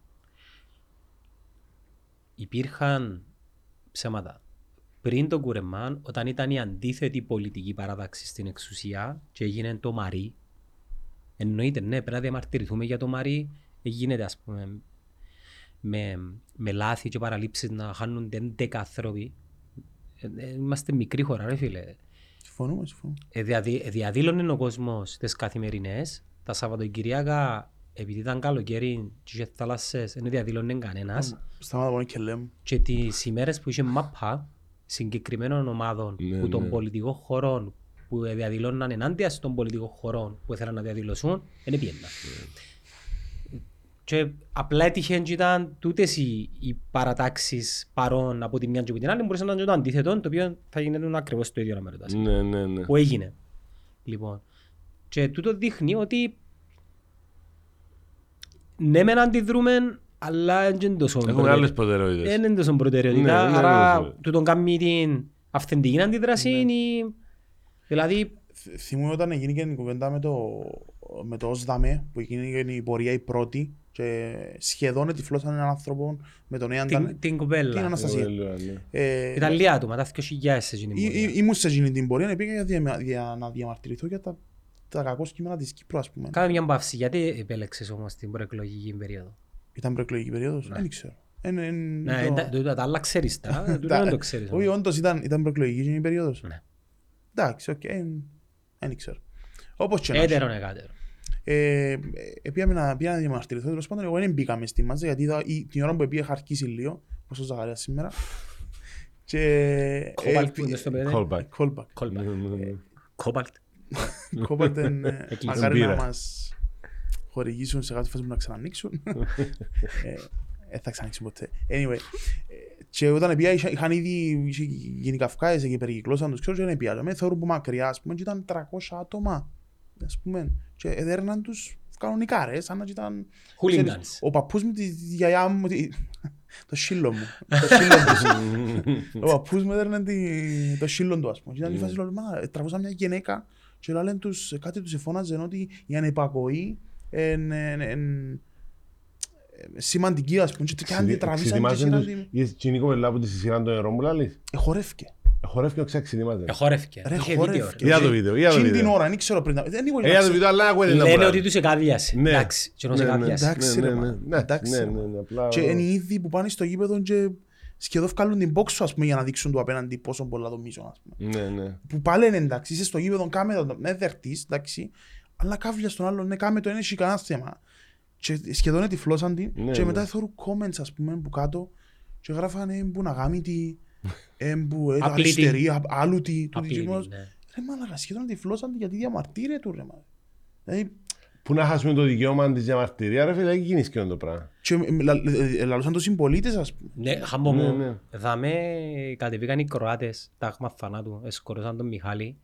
Speaker 1: Υπήρχαν ψέματα. Πριν το κουρεμάν, όταν ήταν η αντίθετη πολιτική παράταξη στην εξουσία και έγινε το Μαρί, εννοείται ναι, πρέπει να διαμαρτυρηθούμε για το Μαρί, γίνεται ας πούμε με, με λάθη και παραλήψεις να χάνονται 11 άνθρωποι. Ε, ε, είμαστε μικρή χώρα ρε φίλε.
Speaker 3: Συμφωνούμε, συμφωνούμε.
Speaker 1: Ε, διαδι, ε, διαδήλωνε ο κόσμος τις καθημερινές. Τα Σαββατοκυριακά, επειδή ήταν καλοκαίρι και είχε θάλασσες, δεν διαδήλωνε κανένας.
Speaker 3: Σταμάτα πολύ και λέμε.
Speaker 1: Και τις ημέρες που είχε μάπα συγκεκριμένων ομάδων
Speaker 2: Ναι,
Speaker 1: που των
Speaker 2: ναι.
Speaker 1: πολιτικών χωρών που διαδηλώναν ενάντια των πολιτικών χωρών που ήθελαν να διαδηλώσουν, δεν πήγαιναν. Και απλά έτυχε και ήταν τούτες οι, οι παρατάξεις παρών από τη μια και από την άλλη μπορούσε να είναι και το αντίθετο το οποίο θα γίνεται ακριβώς το ίδιο να με ρωτάς
Speaker 2: Ναι, ναι, ναι.
Speaker 1: που έγινε. Λοιπόν. Και τούτο δείχνει ότι ναι μεν αντιδρούμε, αλλά δεν είναι τόσο
Speaker 2: Έχουμε
Speaker 1: προτεραι-
Speaker 2: άλλες προτεραιότητες.
Speaker 1: δεν είναι τόσο
Speaker 2: Ναι,
Speaker 1: προτεραιότητα.
Speaker 2: ναι,
Speaker 1: άρα
Speaker 2: ναι, ναι.
Speaker 1: τούτον κάνει την αυθεντική αντίδραση. είναι- Δηλαδή,
Speaker 3: Θ- Θυμούμαι όταν έγινε και η κουβέντα με το, με το ΟΣΔΑΜΕ που έγινε η πορεία η πρώτη και σχεδόν ετυφλώσαν έναν άνθρωπο με τον Ιαν
Speaker 1: την,
Speaker 3: την,
Speaker 1: την κοπέλα.
Speaker 3: την Αναστασία.
Speaker 2: Ναι.
Speaker 3: Ε,
Speaker 1: Ιταλία άτομα, τα 2.000 σε εκείνη την
Speaker 3: ή-
Speaker 1: πορεία.
Speaker 3: ή- Ήμουν σε εκείνη την πορεία, πήγα για, δια- για να διαμαρτυρηθώ για τα, τα κακό κείμενα της Κύπρου, ας πούμε.
Speaker 1: Κάμε μια παύση. Γιατί επέλεξες όμως την προεκλογική περίοδο;
Speaker 3: Ήταν προεκλογική περίοδος, δεν ξέρω. Εν- εν-
Speaker 1: Ναι,
Speaker 3: το-
Speaker 1: τα- τούτα τα άλλα ξέρεις τα. Τούτο
Speaker 3: τα-
Speaker 1: δεν το ξέρεις.
Speaker 3: Όχι,
Speaker 1: όμως.
Speaker 3: όντως ήταν, ήταν προεκλογική εκείνη η περίοδος.
Speaker 1: Ναι.
Speaker 3: Εντάξει, οκ, εν- δεν ξέρω. Όπως και να έχει.
Speaker 1: Έτερον εκάτερον.
Speaker 3: Ε, ε, πήγαμε να, πήγα να διαμαρτυρηθώ, τέλος πάντων, εγώ δεν μπήκα μες στη μάζα, γιατί είδα, η, την ώρα που πήγα είχα αρχίσει λίγο, όπως ο Ζαχαρίας σήμερα. Και...
Speaker 1: Cobalt
Speaker 3: ε,
Speaker 1: που είναι στο παιδί.
Speaker 2: Callback.
Speaker 3: Callback.
Speaker 1: Cobalt.
Speaker 2: Ναι, ναι, ναι.
Speaker 1: Cobalt.
Speaker 3: Κόμπαλτ εν, ε,
Speaker 1: Εκεί.
Speaker 3: μακάρι
Speaker 2: Μπύρα.
Speaker 3: να μας χορηγήσουν σε κάποια φάση που να ξανανοίξουν. Ε, Δεν θα ξανανοίξουν ποτέ. Anyway, ε, και όταν πήγα είχα- είχαν ήδη είχε γίνει καυκάες και περικυκλώσαν τους ξέρω και δεν πήγα. Με θεωρούν που μακριά ας πούμε και ήταν 300 άτομα ας πούμε και έδερναν τους κανονικά ρε σαν να ήταν
Speaker 1: Hooligans.
Speaker 3: ξέρεις, ο παππούς μου τη γιαγιά μου τη- το σύλλο μου το σύλλο του ο παππούς μου έδερνε τη- το σύλλο του ας πούμε και ήταν η φάση λέω «Μα, ε, τραβούσαν μια γυναίκα και λένε τους κάτι τους εφώναζαν ότι η ανεπακοή είναι σημαντική ας πούμε και και αν τη τραβήσαν και
Speaker 2: Ξετοιμάζουν
Speaker 3: σύραν
Speaker 2: τους-
Speaker 3: την-
Speaker 2: Είδες την κοινή κοπελά που της σειράν το νερό μου λάλης.
Speaker 3: Ε, χορεύκε.
Speaker 2: Χορεύει ο ξεξετοιμάζε.
Speaker 1: Εχόρευκε.
Speaker 3: Ρε,
Speaker 1: Είχε
Speaker 3: χόρευκε.
Speaker 1: βίντεο. ρε.
Speaker 2: Είδα το βίντεο, είδα το
Speaker 3: Εκείνη την
Speaker 2: βίντεο.
Speaker 3: ώρα, δεν ξέρω πριν. να- Δεν
Speaker 2: Ε, είδα το βίντεο, αλλά ακούω την
Speaker 1: Λένε
Speaker 2: πράγμα.
Speaker 1: ότι τους εκάδιασε.
Speaker 2: Ναι.
Speaker 1: Εντάξει. Και ενώ σε
Speaker 2: Ναι, ναι.
Speaker 1: εκάδιασε.
Speaker 3: Εντάξει,
Speaker 2: Ναι,
Speaker 3: ρε,
Speaker 2: ναι,
Speaker 3: μα.
Speaker 2: ναι.
Speaker 3: Εντάξει,
Speaker 2: Ναι,
Speaker 3: ρε,
Speaker 2: ναι,
Speaker 3: μα.
Speaker 2: ναι, απλά-
Speaker 3: Και είναι οι ίδιοι που πάνε στο γήπεδο και σχεδόν βγάλουν την box σου, ας πούμε, για να δείξουν του απέναντι πόσο πολλά το μίσο, ας πούμε.
Speaker 2: Ναι, ναι.
Speaker 3: Που πάλι είναι εντάξει, είσαι στο γήπεδο, κάμε το, με δεχτείς, εντάξει, αλλά κάβλια στον άλλον, ναι, κάμε το, δεν έχει κανένα θέμα. Και σχεδόν ετυφλώσαν την
Speaker 2: Ναι,
Speaker 3: και
Speaker 2: ναι.
Speaker 3: μετά θεωρούν comments, ας πούμε, που κάτω και γράφανε που να γάμει τη, εμπού, ε,
Speaker 1: Απλήτη.
Speaker 3: αριστερή, α- άλλου τη, του
Speaker 1: Απλή,
Speaker 3: δικαιώματος.
Speaker 1: ναι.
Speaker 3: Ρε μάλακα, σχεδόν τυφλώσαν την γιατί διαμαρτύρε του, ρε μα. Δηλαδή,
Speaker 2: Πού να χάσουμε το δικαίωμα της διαμαρτυρίας, ρε φίλε, δεν γίνεις και το πράγμα.
Speaker 3: και ε, λα- ε, ε, λαλούσαν το συμπολίτες, ας πούμε.
Speaker 1: Ναι, χαμό
Speaker 2: Ναι,
Speaker 1: μου.
Speaker 2: ναι.
Speaker 1: Δαμέ κατεβήκαν οι Κροάτες, τάγμα θανάτου, εσκορώσαν τον Μιχάλη.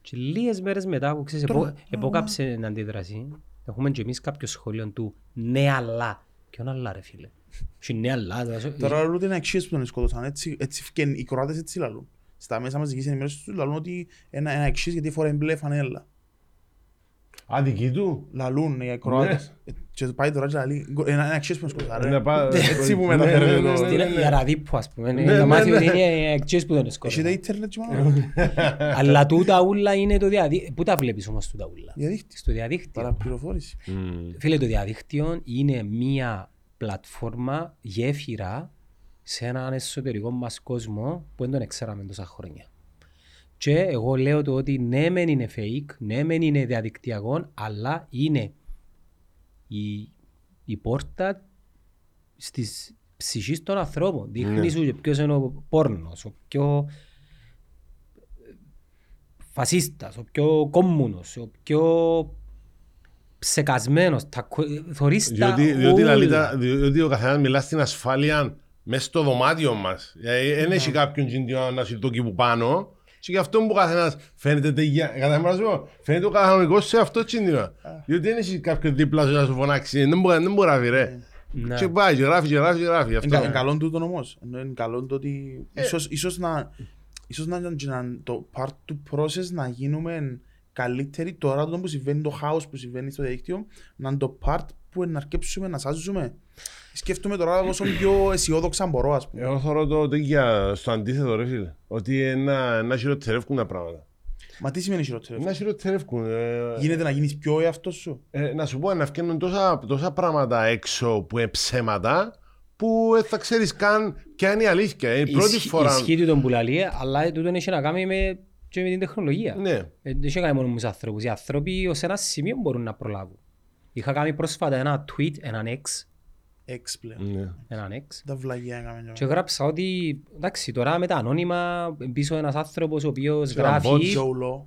Speaker 1: Και λίγες μέρες μετά που ξέρεις,
Speaker 3: Τώρα-
Speaker 1: επο- επόκαψε την αντίδραση, έχουμε και εμείς κάποιο σχόλιο του «Ναι, αλλά». Ποιον αλλά ρε φίλε. Και «Ναι, αλλά». δηλαδή,
Speaker 3: Τώρα λαλούν είναι αξίες που τον σκότωσαν, έτσι, έτσι φκεν, οι Κροάτες έτσι λαλούν. Στα μέσα μαζικής ενημέρωσης τους λαλούν ότι ένα, ένα αξίες γιατί φοράει μπλε φανέλα.
Speaker 2: Αδική του;
Speaker 3: Λαλούν οι Κροάτες. Και πάει τώρα και λαλεί, ένα ένα ξέρεις που σκοτά, ρε.
Speaker 2: Ναι, πά-
Speaker 3: Έτσι που
Speaker 2: ναι,
Speaker 3: μεταφέρεται
Speaker 2: ναι, ναι,
Speaker 3: το-
Speaker 2: ναι,
Speaker 1: Στην
Speaker 2: ναι.
Speaker 1: Ιαραδίππο ας πούμε,
Speaker 2: Ναι,
Speaker 1: να
Speaker 2: ναι,
Speaker 1: μάθει
Speaker 2: ναι.
Speaker 1: ότι είναι εκτός που τον
Speaker 3: Έχετε
Speaker 1: σκότω.
Speaker 3: ίντερνετ και μόνο.
Speaker 1: Αλλά τούτα ούλα είναι το διαδίκτυο. Πού τα βλέπεις όμως τούτα ούλα;
Speaker 3: Διαδίκτυο.
Speaker 1: Στο διαδίκτυο.
Speaker 3: Παραπληροφόρηση.
Speaker 2: Μμμ.
Speaker 1: Φίλε, το διαδίκτυο είναι μία πλατφόρμα γέφυρα σε έναν εσωτερικό μας κόσμο που δεν τον ξέραμε τόσα χρόνια. Και εγώ λέω το ότι ναι μεν είναι fake, ναι μεν είναι διαδικτυακό, αλλά είναι η, η πόρτα στις ψυχής των ανθρώπων. Δείχνει
Speaker 2: Ναι.
Speaker 1: σου και ποιος είναι ο πόρνος, ο πιο φασίστας, ο πιο κομμούνος, ο πιο ψεκασμένος. Τα, κο- θωρείς τα
Speaker 2: Διότι, διότι,
Speaker 1: όλα.
Speaker 2: λαλεί τα- διότι ο καθένας μιλά στην ασφάλεια μέσα στο δωμάτιο μας. Δεν έχει κάποιον κινητήριο να σου το εκεί που πάνω. Και γι' αυτό που ο καθένας φαίνεται τεγιά. Κατάλαβα να σου πω, Φαίνεται ο κανονικός σε αυτό το κινητήριο. Διότι δεν έχει κάποιον δίπλα σου να σου φωνάξει. Δεν μπορεί δεν μπορεί να βρει ρε.
Speaker 1: Ναι.
Speaker 2: Και πάει και γράφει και γράφει και γράφει.
Speaker 3: Είναι κα-
Speaker 2: Αυτό.
Speaker 3: είναι καλό τούτο όμως. Ενώ Είναι καλό το ότι
Speaker 2: Ε.
Speaker 3: ίσως- ίσως να ίσως να να- να- το part του process να γίνουμε καλύτεροι τώρα το που συμβαίνει το χάος που συμβαίνει στο διαδίκτυο να είναι το part που να αρκέψουμε να σάζουμε. Σκέφτομαι τώρα όσο πιο αισιόδοξα μπορώ ας πούμε.
Speaker 2: Εγώ θεωρώ το τέτοια στο αντίθετο ρε φίλε. Ότι ένα, να χειροτερεύκουν τα πράγματα.
Speaker 3: Μα τι σημαίνει χειρότερο.
Speaker 2: Να χειροτερεύκουν. ε,
Speaker 3: Γίνεται να γίνεις πιο εαυτός σου;
Speaker 2: Ε, να σου πω, να βγαίνουν τόσα, τόσα πράγματα έξω που είναι ψέματα που δεν θα ξέρεις καν ποια είναι η αλήθεια. Είναι η πρώτη
Speaker 1: Ισχύ-
Speaker 2: φορά.
Speaker 1: Ισχύει του τον πουλαλή, αλλά τούτο έχει να κάνει με, και με την τεχνολογία.
Speaker 2: Ναι.
Speaker 1: Ε, Δεν έχει να κάνει μόνο με τους ανθρώπους. Οι άνθρωποι ως ένα σημείο μπορούν να προλάβουν. Είχα κάνει πρόσφατα ένα tweet, έναν ex,
Speaker 3: Έξ πλέον.
Speaker 2: ναι.
Speaker 1: έναν ex,
Speaker 3: Τα βλαγιά έκαμε.
Speaker 1: και γράψα ότι, εντάξει, τώρα με τα ανώνυμα, πίσω ένας άνθρωπος ο οποίος
Speaker 2: Και ένα
Speaker 1: γράφει,
Speaker 2: bots.
Speaker 3: Joe Law.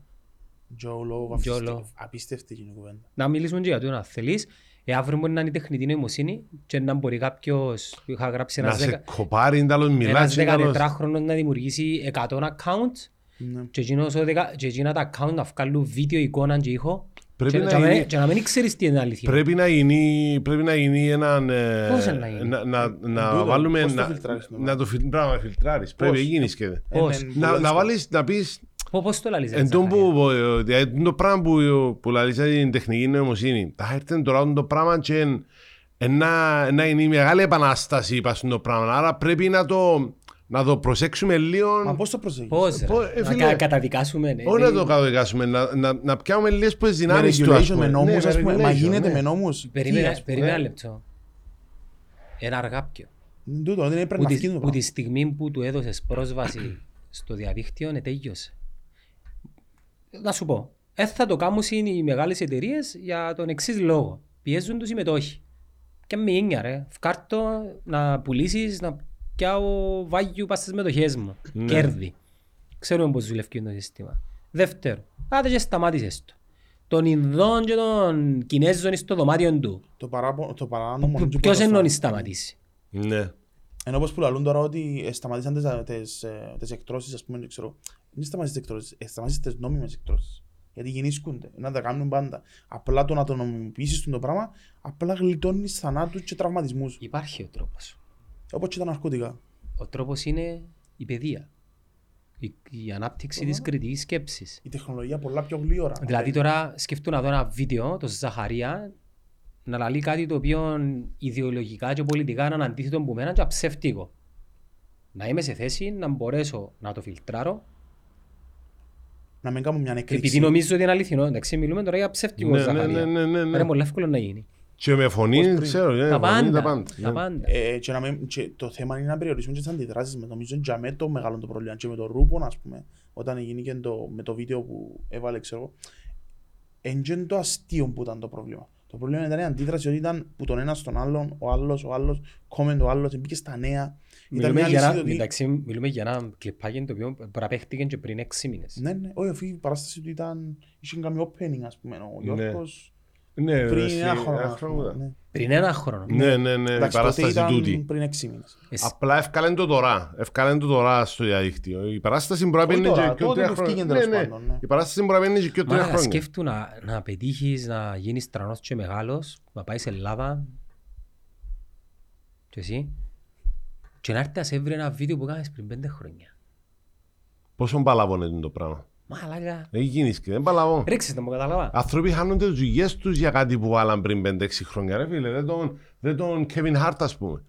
Speaker 3: Joe Law.
Speaker 1: Joe Law.
Speaker 3: απίστευτη- Απίστευτη εκείνη η κουβέντα.
Speaker 1: να μιλήσουμε και για το να θέλεις, ε, αύριο μπορεί να είναι η τεχνητή νοημοσύνη και να μπορεί κάποιος, είχα γράψει
Speaker 2: Να
Speaker 1: ένας,
Speaker 2: σε
Speaker 1: δεκα,
Speaker 2: κοπάρει, τέλος μιλάς
Speaker 1: ένας
Speaker 2: και τέλος...
Speaker 1: 14χρονος να δημιουργήσει 100 account
Speaker 3: Ναι.
Speaker 1: και εκείνος ο δεκα- και εκείνα τα account να βγάλουν βίντεο, εικόνα και ήχο
Speaker 2: Πρέπει
Speaker 1: και,
Speaker 2: να
Speaker 1: και, να
Speaker 2: γίνει-
Speaker 1: μην- και να μην ξέρεις τι είναι αλήθεια.
Speaker 2: Πρέπει να γίνει, πρέπει να γίνει έναν... ε,
Speaker 1: Πώς να γίνει;
Speaker 2: να, να, να
Speaker 3: τούτο,
Speaker 2: βάλουμε...
Speaker 3: πώς το
Speaker 2: να,
Speaker 3: φιλτράρεις το
Speaker 2: να το φιλ- πράγμα, φιλτράρεις. Πρέπει να γίνεις και...
Speaker 1: Πώς;
Speaker 3: Ε, ναι,
Speaker 2: Να,
Speaker 3: πολλά
Speaker 2: να βάλεις, να πεις...
Speaker 1: Πω- Πώς το λαλείς
Speaker 2: Εν
Speaker 1: έτσι,
Speaker 2: τόν
Speaker 1: Ζαχαρία;
Speaker 2: που, ε, δηλαδή, το πράγμα που, που λαλείς για την τεχνική νοημοσύνη, θα έρθει τώρα το πράγμα και εν- εν να, να είναι η μεγάλη επανάσταση είπα στο πράγμα. Άρα πρέπει να το, να το προσέξουμε λίγο.
Speaker 3: Μα πώς το προσέχεις.
Speaker 1: Πώς ρε,
Speaker 2: Πώς, ε,
Speaker 1: να
Speaker 2: φίλε,
Speaker 1: κα- καταδικάσουμε ναι,
Speaker 2: Όχι να
Speaker 1: δι-
Speaker 2: το καταδικάσουμε, να, να, να πιάμε λίγες που
Speaker 3: Με
Speaker 2: δυνάμεις του, ας
Speaker 3: regulation,
Speaker 2: πούμε.
Speaker 3: με νόμους,
Speaker 2: Ναι,
Speaker 3: ας πούμε. Μα
Speaker 2: regulation,
Speaker 3: γίνεται
Speaker 2: ναι.
Speaker 3: με νόμους. Τι,
Speaker 1: Περίμενε,
Speaker 3: ας πούμε.
Speaker 1: περίμενε ένα λεπτό. Ένα αργάπιο.
Speaker 3: Είναι Τούτο, δεν πρέπει
Speaker 1: Που
Speaker 3: να
Speaker 1: τη,
Speaker 3: φύγει το
Speaker 1: που τη
Speaker 3: πράγμα.
Speaker 1: στιγμή που του έδωσες πρόσβαση στο διαδίκτυο, ναι, τέλειωσε. Να σου πω, δεν θα το κάνουν οι μεγάλες εταιρείες για τον εξής λόγο. Πιέζουν τους συμμετόχοι. Και με έννοια ρε, φκάρτο να πουλήσεις, να πιάω βάγιου πας στις μετοχές μου.
Speaker 2: Ναι.
Speaker 1: Κέρδη. Ξέρουμε πώς δουλεύει το σύστημα. Δεύτερο, άντε και σταμάτησες το. Τον Ινδόν και τον Κινέζον στο δωμάτιο του.
Speaker 3: Το παράπο- το παράνομο. είναι και
Speaker 1: Ποιος
Speaker 3: πρωτοφανές.
Speaker 1: εννοεί σταματήσει;
Speaker 2: Ναι.
Speaker 3: Ενώ όπως που λαλούν τώρα ότι ε, σταματήσαν τις, ε, τις, ε, τις εκτρώσεις, ας πούμε, δεν ξέρω. Δεν σταματήσεις τις εκτρώσεις, ε, σταματήσεις τις νόμιμες εκτρώσεις. Γιατί γεννήσκονται, να τα κάνουν πάντα. Απλά το να το νομιμοποιήσεις το πράγμα, απλά γλιτώνεις θανάτους και τραυματισμούς.
Speaker 1: Υπάρχει ο τρόπος.
Speaker 3: Όπως και τα ναρκωτικά.
Speaker 1: Ο τρόπος είναι η παιδεία. Η, η ανάπτυξη της κριτικής σκέψης.
Speaker 3: Η τεχνολογία πολλά πιο γλύωρα.
Speaker 1: Δηλαδή τώρα σκεφτούν να δω ένα βίντεο, το Ζαχαρία, να λαλεί κάτι το οποίο ιδεολογικά και πολιτικά είναι αντίθετο από μένα και ψεύτικο. Να είμαι σε θέση να μπορέσω να το φιλτράρω
Speaker 3: Να μην κάνουμε μια
Speaker 1: επειδή
Speaker 3: εκρήξη.
Speaker 1: νομίζω ότι είναι αληθινό. Εντάξει, μιλούμε τώρα για ψεύτικο
Speaker 2: Ναι, ναι,
Speaker 1: Ζαχαρία.
Speaker 2: ναι, ναι, ναι, ναι.
Speaker 1: Είναι πολύ εύκολο να γίνει.
Speaker 2: Και με
Speaker 3: Πώς
Speaker 2: φωνή,
Speaker 3: πριν.
Speaker 2: ξέρω, ναι,
Speaker 1: Τα
Speaker 2: φωνή,
Speaker 1: πάντα.
Speaker 2: τα πάντα.
Speaker 1: Τα
Speaker 2: ναι.
Speaker 1: πάντα.
Speaker 3: Ε, και να μην, και το θέμα είναι να περιορίσουμε και τις αντιδράσεις μας. Νομίζω για με το μεγάλο το πρόβλημα. Και με το Ρούπον, ας πούμε, όταν γίνηκε το, με το βίντεο που έβαλε, ξέρω εγώ, εν και το αστείο που ήταν το πρόβλημα. Το πρόβλημα ήταν η αντίδραση ότι ήταν που τον ένας στον άλλον, ο άλλος, ο άλλος, κόμμεν ο άλλος, μπήκε στα νέα. Ήταν
Speaker 1: Μιλούμε
Speaker 3: μια
Speaker 1: για,
Speaker 3: λύση
Speaker 1: ένα,
Speaker 3: ότι...
Speaker 1: εντάξει, μιλούμε για ένα κλιπάκι το οποίο παραπέχτηκε και πριν 6 μήνες.
Speaker 3: Ναι, ναι, όχι, αφού η παράσταση του ήταν, είχε κάνει opening, ας πούμε, ο
Speaker 2: Ναι.
Speaker 3: Γιώργος,
Speaker 2: Ναι,
Speaker 3: πριν
Speaker 2: εσύ,
Speaker 3: ένα χρόνο,
Speaker 2: ένα
Speaker 3: ας
Speaker 2: χρόνο
Speaker 3: πούμε,
Speaker 2: ήταν.
Speaker 3: ναι.
Speaker 1: Πριν ένα χρόνο.
Speaker 2: Ναι, ναι, ναι, η
Speaker 3: Εντάξει, τότε
Speaker 2: παράσταση
Speaker 3: ήταν
Speaker 2: τούτη.
Speaker 3: πριν έξι μήνες.
Speaker 1: Εσύ-
Speaker 2: Απλά ευκάλεν το τώρα. Ευκάλεν το τώρα στο διαδίκτυο. Η παράσταση μπορεί να
Speaker 3: Όχι
Speaker 2: παίρνει
Speaker 3: τώρα,
Speaker 2: και πιο
Speaker 3: τότε
Speaker 2: τρία
Speaker 3: που βγήκε
Speaker 2: χρόνια.
Speaker 3: τέλος
Speaker 2: Ναι, ναι.
Speaker 3: πάντων, ναι.
Speaker 2: Η παράσταση μπορεί να παίρνει και πιο τρία
Speaker 1: Μα
Speaker 2: χρόνια.
Speaker 1: σκέφτου να, να πετύχεις να γίνεις τρανός και μεγάλος, να πάεις σε Ελλάδα και εσύ και να έρθει να σε βρει ένα βίντεο που κάνεις πριν πέντε χρόνια.
Speaker 2: Πόσο παλαβώνεται το πράγμα.
Speaker 1: Μαλάκα.
Speaker 2: Έχει κίνηση, δεν παλαβώ.
Speaker 1: Ρίξε το μου καταλάβα.
Speaker 2: Άνθρωποι χάνονται τις δουλειές τους για κάτι που βάλαν πριν 5-6 χρόνια ρε φίλε. Δεν τον, δεν τον Kevin Hart ας πούμε.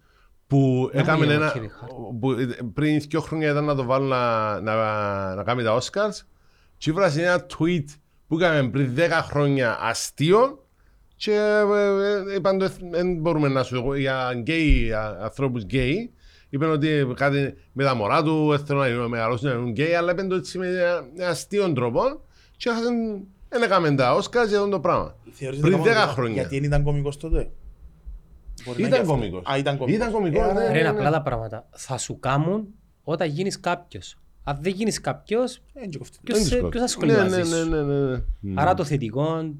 Speaker 2: Που έκαμε
Speaker 1: είναι ο
Speaker 2: ένα...
Speaker 1: Kevin Hart.
Speaker 2: Που πριν 2 χρόνια ήταν να το βάλουν να, να, να κάνει τα Oscars και ήβρασε ένα tweet που έκαμε πριν 10 χρόνια αστείο και ε, ε, είπαν το δεν μπορούμε να σου για γκέι, ανθρώπους γκέι είπαν ότι κάτι με τα μωρά του δεν θέλουν να γίνουν- μεγαλώσουν να γίνουν γκέι αλλά είπαν το έτσι με ένα αστείο τρόπο και έχασαν δεν έκαμε τα Oscars για αυτό το πράγμα.
Speaker 3: Θεωρείς
Speaker 2: Πριν
Speaker 3: ότι ήταν
Speaker 2: 10 χρόνια.
Speaker 3: Γιατί δεν ήταν κωμικός τότε; Μπορεί να
Speaker 2: Ήταν
Speaker 3: είναι
Speaker 2: κωμικός.
Speaker 3: αυτό. Α, ήταν κωμικός.
Speaker 2: Ήταν κωμικός,
Speaker 3: Ε, άρα-
Speaker 2: ναι.
Speaker 1: Ρε, είναι απλά τα πράγματα. Θα σου κάμουν όταν γίνεις κάποιος. Αν δεν γίνεις κάποιος,
Speaker 3: Ε, δεν κοφτεί.
Speaker 1: ποιος,
Speaker 2: Δεν
Speaker 1: σε-
Speaker 2: τους
Speaker 1: ποιος
Speaker 2: κόβει.
Speaker 1: ασχολείται
Speaker 2: Ναι,
Speaker 1: μαζί
Speaker 2: ναι,
Speaker 1: σου.
Speaker 2: ναι, ναι, ναι. Μμ.
Speaker 1: Άρα το θετικό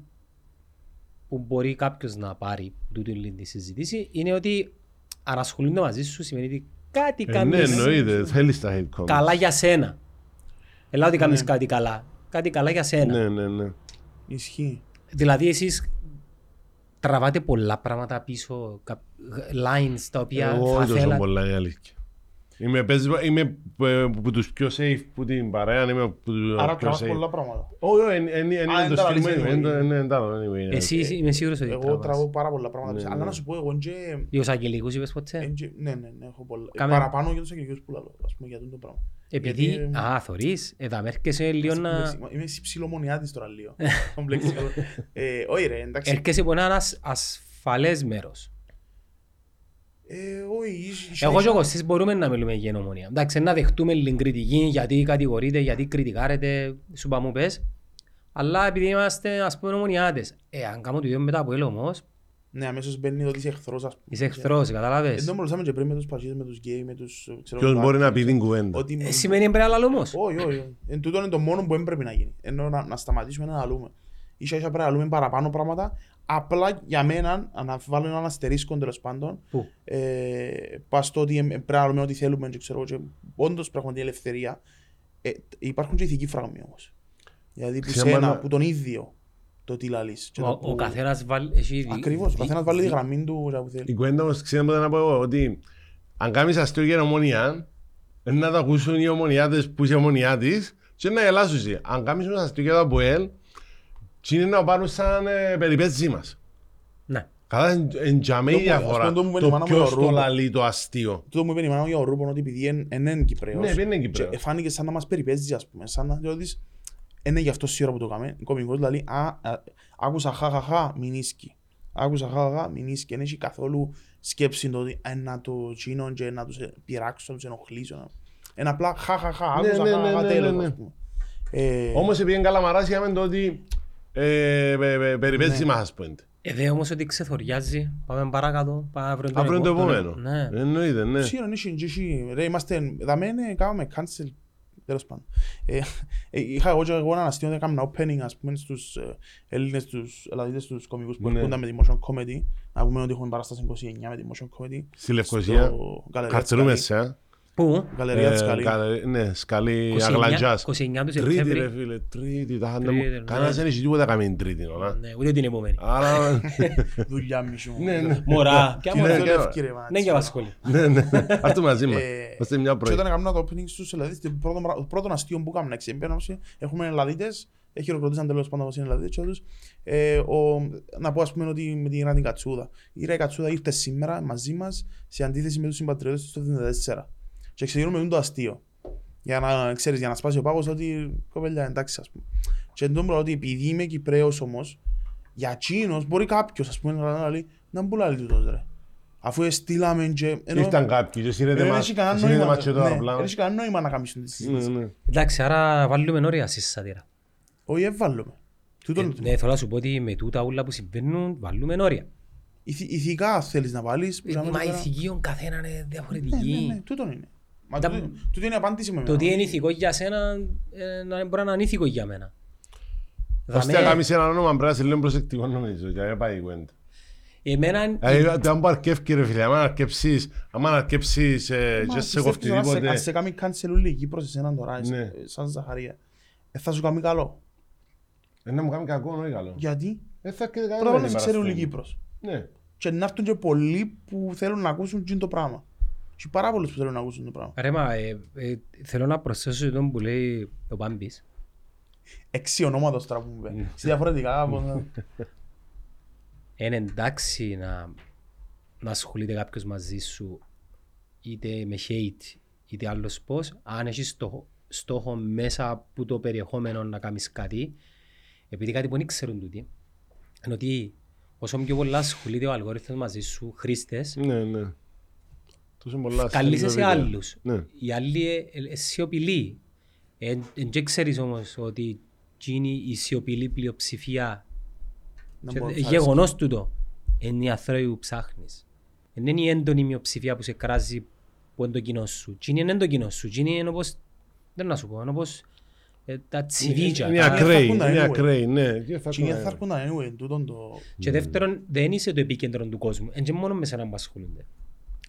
Speaker 1: που μπορεί κάποιος να πάρει τούτη τη συζήτηση είναι ότι αν ασχολούνται μαζί σου σημαίνει ότι κάτι
Speaker 2: Ε, Ναι,
Speaker 1: κάνεις
Speaker 2: εννοείται. Θέλεις τα hate comments.
Speaker 1: καλά για σένα. Ελά ότι κάνεις κάτι καλά. Κάτι καλά για σένα.
Speaker 2: Ναι, ναι, ναι.
Speaker 3: Ισχύει.
Speaker 1: Δηλαδή εσείς τραβάτε πολλά πράγματα πίσω, κα- lines τα οποία
Speaker 2: Εγώ
Speaker 1: θα
Speaker 2: όχι τόσο
Speaker 1: θέλατε.
Speaker 2: πολλά η αλήθεια. Είμαι, παίζει- είμαι ε, από τους πιο safe που την παρέα, είμαι από τους
Speaker 3: Άρα
Speaker 2: πιο
Speaker 3: τραβάς
Speaker 2: safe.
Speaker 3: πολλά πράγματα.
Speaker 2: Όχι, όχι, εν- εν- εν-
Speaker 3: Α,
Speaker 2: είναι
Speaker 3: εν
Speaker 2: το
Speaker 3: τα
Speaker 2: στυλ μου,
Speaker 3: λαλείς
Speaker 2: είναι-
Speaker 3: anyway.
Speaker 2: είναι- είναι εντάλλον, anyway, είναι.
Speaker 1: Εσύ είμαι σίγουρος ότι
Speaker 3: Εγώ
Speaker 1: τραβάς.
Speaker 3: τραβώ πάρα πολλά πράγματα.
Speaker 2: Ναι,
Speaker 3: πίσω.
Speaker 2: ναι.
Speaker 3: Αλλά να σου πω, εγώ και...
Speaker 1: Τους αγγελικούς είπες ποτέ;
Speaker 3: εν και- Ναι, ναι, ναι, έχω πολλά.
Speaker 1: Κάμε-
Speaker 3: Παραπάνω για τους αγγελικούς που λέω, ας πούμε, για τούτο πράγμα.
Speaker 1: Επειδή,
Speaker 3: γιατί,
Speaker 1: α, θωρείς, εδώ έρχεσαι λίγο να...
Speaker 3: Είμαι- Είμαι ψιλομονιάτης τώρα λίγο. Κομπλεξικό. Ε, Όχι ρε, εντάξει.
Speaker 1: Έρχεσαι από ένας ασ- ασφαλές μέρος.
Speaker 3: Ε, Όχι, ίσ- ίσα-
Speaker 1: Εγώ και
Speaker 3: ίσα-
Speaker 1: ο Κωστής μπορούμε να μιλούμε για γενομονία. Εντάξει, να δεχτούμε την κριτική, γιατί κατηγορείτε, γιατί κριτικάρετε, σου είπα μου πες. Αλλά επειδή είμαστε ας πούμε ομονιάτες, ε, αν κάνω το ίδιο μετά από έλο όμως,
Speaker 3: Ναι, αμέσως μπαίνει το ότι είσαι εχθρός, ας πούμε.
Speaker 1: είσαι εχθρός,
Speaker 3: Εν
Speaker 1: κατάλαβες.
Speaker 3: τω μιλούσαμε και πριν με τους πασίδες, με τους γκέι, με τους... ε, ξέρω,
Speaker 2: Ποιος
Speaker 3: τα-
Speaker 2: μπορεί να πει την κουβέντα;
Speaker 3: Ότι
Speaker 1: Ε, σημαίνει πρέπει να λαλούμε όμως.
Speaker 3: Όχι, όχι. όχι. Εν τούτο είναι το μόνο που δεν πρέπει να γίνει. Ενώ να, να σταματήσουμε να λαλούμε. Ίσα ίσα πρέπει να λαλούμε παραπάνω πράγματα. Απλά για μένα, να βάλω έναν αστερίσκο τέλος πάντων,
Speaker 1: Πού;
Speaker 3: ε, πας στο ότι ε, πρέπει να λαλούμε ό,τι θέλουμε και ξέρω και όντως πραγματική ελευθερία. Ε, υπάρχουν και ηθικοί φράγμοι όμως. Δηλαδή που
Speaker 2: Ξέρουμε
Speaker 3: σένα,
Speaker 2: να-
Speaker 3: που τον ίδιο το τι λαλείς. και το
Speaker 1: Ο,
Speaker 3: που-
Speaker 1: ο καθένας βάλει... έχει δι-
Speaker 3: Ακριβώς, ο
Speaker 1: δι-
Speaker 3: καθένας βάλει τη
Speaker 1: δι-
Speaker 3: γραμμή του για που
Speaker 2: Η
Speaker 3: θέλει.
Speaker 2: κουβέντα όμως ξέρετε να πω εγώ ότι αν κάνεις αστείο για ομονία, είναι να το ακούσουν οι ομονιάτες που είσαι ομονιάτης και να γελάσουν εσύ. Αν κάνεις ένα αστείο για το ΑΠΟΕΛ, τι είναι να πάρουν σαν ε, περιπέτζι μας.
Speaker 1: Ναι.
Speaker 2: Καλά, εν τζαμέ η
Speaker 3: Το που- ας
Speaker 2: διαφορά.
Speaker 3: πούμε, το που με
Speaker 2: Το
Speaker 3: τη μάνα μου
Speaker 2: ποιος
Speaker 3: το
Speaker 2: το
Speaker 3: Ρούμπο.
Speaker 2: λαλεί το αστείο.
Speaker 3: Τούτο μου είπε η μάνα μου για ο Ρούπον ότι επειδή εν- εν είναι Κυπρέος
Speaker 2: Ναι, δεν είναι
Speaker 3: και
Speaker 2: Κυπρέος.
Speaker 3: φάνηκε σαν να μας περιπέζει ας πούμε, σαν να διότι είναι γι' αυτό σίγουρα που το κάνουμε, κομικός δηλαδή, α, α, άκουσα χαχαχα, μην ίσκει. Άκουσα χαχαχα, μην ίσκει. Δεν έχει καθόλου σκέψη το ότι ε, να το τσίνω και να τους ε, πειράξω, να τους ενοχλήσω. να- Είναι απλά χαχαχα,
Speaker 2: Ναι,
Speaker 3: άκουσα
Speaker 2: ναι, ναι,
Speaker 3: χαχαχα,
Speaker 2: ναι,
Speaker 3: τέλος
Speaker 2: ναι, ναι.
Speaker 3: ας πούμε. Ε,
Speaker 2: Όμως επειδή είναι καλαμαράς είχαμε το ότι ε, πε- πε- περιπέτζι
Speaker 3: Ναι.
Speaker 2: μας ας πούμε.
Speaker 1: Ε, δε όμως ότι ξεθοριάζει. Πάμε παρακάτω. Πάμε αύριο τον
Speaker 2: Αύριο είναι το
Speaker 1: επο- τον-
Speaker 2: επόμενο.
Speaker 1: Ναι.
Speaker 2: Εννοείται, ναι.
Speaker 3: Σίγουρα είναι και εσύ. Ρε, είμαστε, δαμε είναι, κάνουμε cancel. Τέλος πάντων. Ε, ε, είχα εγώ και εγώ έναν αστείο ότι έκανα opening ας πούμε στους ε, Έλληνες, τους Ελλαδίτες, τους κομικούς που
Speaker 2: Ναι.
Speaker 3: έρχονταν με τη motion comedy. Να πούμε ότι έχουμε παράσταση 29 με τη motion comedy.
Speaker 2: Στη Λευκοσία.
Speaker 3: Στο Γαλερία
Speaker 2: Καρτσελούμε
Speaker 3: της
Speaker 2: σε. Ε.
Speaker 1: Πού;
Speaker 3: Γαλερία της
Speaker 2: Ε,
Speaker 3: Καλή.
Speaker 2: καλε- Ναι, σκαλή
Speaker 1: 29
Speaker 2: αγλαντζάς.
Speaker 1: 29 του
Speaker 2: Τρίτη ρε
Speaker 1: Σεπτέμβρη.
Speaker 2: φίλε, τρίτη. τα είχαν-
Speaker 1: Τρίτη, ναι.
Speaker 2: Κανένας δεν έχει τίποτα κάνει την τρίτη. ώρα.
Speaker 1: Ναι, ούτε την επόμενη.
Speaker 2: Άρα,
Speaker 3: Δουλειά μισού.
Speaker 2: ναι, ναι.
Speaker 1: Μωρά. Ποια
Speaker 2: Τι
Speaker 1: μωρά.
Speaker 2: είναι,
Speaker 3: Αυτό
Speaker 2: και-
Speaker 3: λευκή, ρε, μάτσι.
Speaker 1: Ναι, και απασχολεί.
Speaker 2: Ναι, ναι. Αυτό μαζί μας.
Speaker 3: Ε,
Speaker 2: Είμαστε μια
Speaker 3: Και
Speaker 2: πρωί.
Speaker 3: όταν έκαναμε το opening στους Ελλαδίτες, το πρώτο, μρα- το πρώτο αστείο που έκαμε, ξεμπαίναμε, έχουμε Ελλαδίτες, ε, χειροκροτήσαν τέλος πάντων όπως είναι Ελλαδίτες και όλους. Ε, ο- να πω ας πούμε ότι με την Ιράνη Κατσούδα. Η Ιράνη Κατσούδα ήρθε σήμερα μαζί μας σε αντίθεση με τους συμπατριώτες του το 1974. Και ξεκινούμε με το αστείο. Για να ξέρεις, για να σπάσει ο πάγος ότι κοπέλια εντάξει ας πούμε. Και εντός ότι επειδή είμαι Κυπρέος όμως, για εκείνος μπορεί κάποιος ας πούμε να λέει να μου πουλάει τούτος ρε. Αφού εστήλαμε και... ενώ-
Speaker 2: Ήρθαν κάποιοι και σύρετε
Speaker 3: δεν
Speaker 2: μας
Speaker 3: έχει κανένα
Speaker 2: σύρετε
Speaker 3: νόημα.
Speaker 2: μας και το
Speaker 3: ναι,
Speaker 2: αεροπλάνο.
Speaker 3: Δεν έχει κανένα νόημα να κάνεις τη συζήτηση.
Speaker 2: Ναι, ναι.
Speaker 1: Εντάξει, άρα βάλουμε όρια στη σάτυρα.
Speaker 3: Όχι, εβάλλουμε. Τούτο είναι το
Speaker 1: Ναι, θέλω να σου πω ότι με τούτα όλα που συμβαίνουν βάλουμε όρια.
Speaker 3: Ηθι- Ηθικά θέλεις να βάλεις. που
Speaker 1: Ε,
Speaker 3: να μην
Speaker 1: Μα
Speaker 3: το
Speaker 1: η
Speaker 3: κάνω.
Speaker 1: ηθική ο καθένα είναι
Speaker 3: Ναι, ναι,
Speaker 1: διαφορετική.
Speaker 3: ναι, τούτο είναι. Μα
Speaker 1: Τα-
Speaker 3: τούτο- τούτο είναι η απάντηση μου.
Speaker 1: Το τι
Speaker 3: εμένα.
Speaker 1: είναι ηθικό για σένα ε, να μπορεί να είναι ανήθικο για μένα.
Speaker 2: Ώστε
Speaker 1: Δαμέ,
Speaker 2: να κάνεις ένα όνομα πρέπει να είσαι λίγο προσεκτικό νομίζω για να πάει η κουβέντα.
Speaker 1: Εμένα
Speaker 2: Δηλαδή, αν που αρκεύει ρε φίλε, άμα αρκέψεις, άμα αρκέψεις ε,
Speaker 3: Μα
Speaker 2: και σε
Speaker 3: πιστεύεις
Speaker 2: κοφτεί
Speaker 3: ότι αν σε-
Speaker 2: τίποτε.
Speaker 3: Αν σε κάνει cancel όλη η Κύπρος εσέναν τώρα, εσύ,
Speaker 2: Ναι.
Speaker 3: ε, σαν Ζαχαρία, ε, θα σου κάνει καλό.
Speaker 2: Ε, Να μου κάνει κακό, όχι καλό.
Speaker 3: Γιατί;
Speaker 2: Ε, θα αρκεύει
Speaker 3: πρώτα απ' όλα
Speaker 2: κανένα
Speaker 3: σε ξέρει όλη η
Speaker 2: παρασταίνει.
Speaker 3: Κύπρος.
Speaker 2: Ναι.
Speaker 3: Και να έρθουν και πολλοί που θέλουν να ακούσουν εκείνο το πράγμα. Και πάρα πολλούς που θέλουν να ακούσουν το πράγμα.
Speaker 1: Ρε μα, ε, ε, θέλω να προσθέσω τον που λέει ο Πάμπης
Speaker 3: Έξι ονόματος τώρα που μου είπε. Σε διαφορετικά από...
Speaker 1: Είναι εντάξει να, να ασχολείται κάποιος μαζί σου είτε με hate είτε άλλος πώς, αν έχεις στόχο, στόχο μέσα από το περιεχόμενο να κάνεις κάτι, επειδή κάτι που δεν ξέρουν τούτοι, είναι ότι όσο πιο πολλά ασχολείται ο αλγόριθμος μαζί σου, χρήστες,
Speaker 2: Ναι, ναι. Τόσο πολλά
Speaker 1: καλείσαι σε
Speaker 2: βίντεο.
Speaker 1: άλλους.
Speaker 2: Ναι.
Speaker 1: Οι άλλοι ε, ε, σιωπηλοί. Δεν ξέρεις όμως ότι γίνει η σιωπηλή πλειοψηφία
Speaker 3: Να
Speaker 1: και
Speaker 3: μπορώ να
Speaker 1: ε,
Speaker 3: σ'
Speaker 1: γεγονός τούτο. Είναι οι ανθρώποι που ψάχνεις. Δεν είναι η έντονη μειοψηφία που σε κράζει που είναι το κοινό σου. Τι είναι το κοινό σου. Τι είναι όπως, δεν να σου πω, είναι όπως ε, τα τσιβίτια.
Speaker 2: Είναι
Speaker 1: τα-
Speaker 2: ακραίοι,
Speaker 3: έρχονταν
Speaker 2: είναι
Speaker 3: anyway.
Speaker 2: ακραίοι, ναι. Και θα
Speaker 3: Και είναι θα
Speaker 2: έρχονταν.
Speaker 3: έρχονταν anyway, τούτον το...
Speaker 1: Και δεύτερον, δεν είσαι το επίκεντρο του κόσμου. Είναι και μόνο με σένα που ασχολούνται.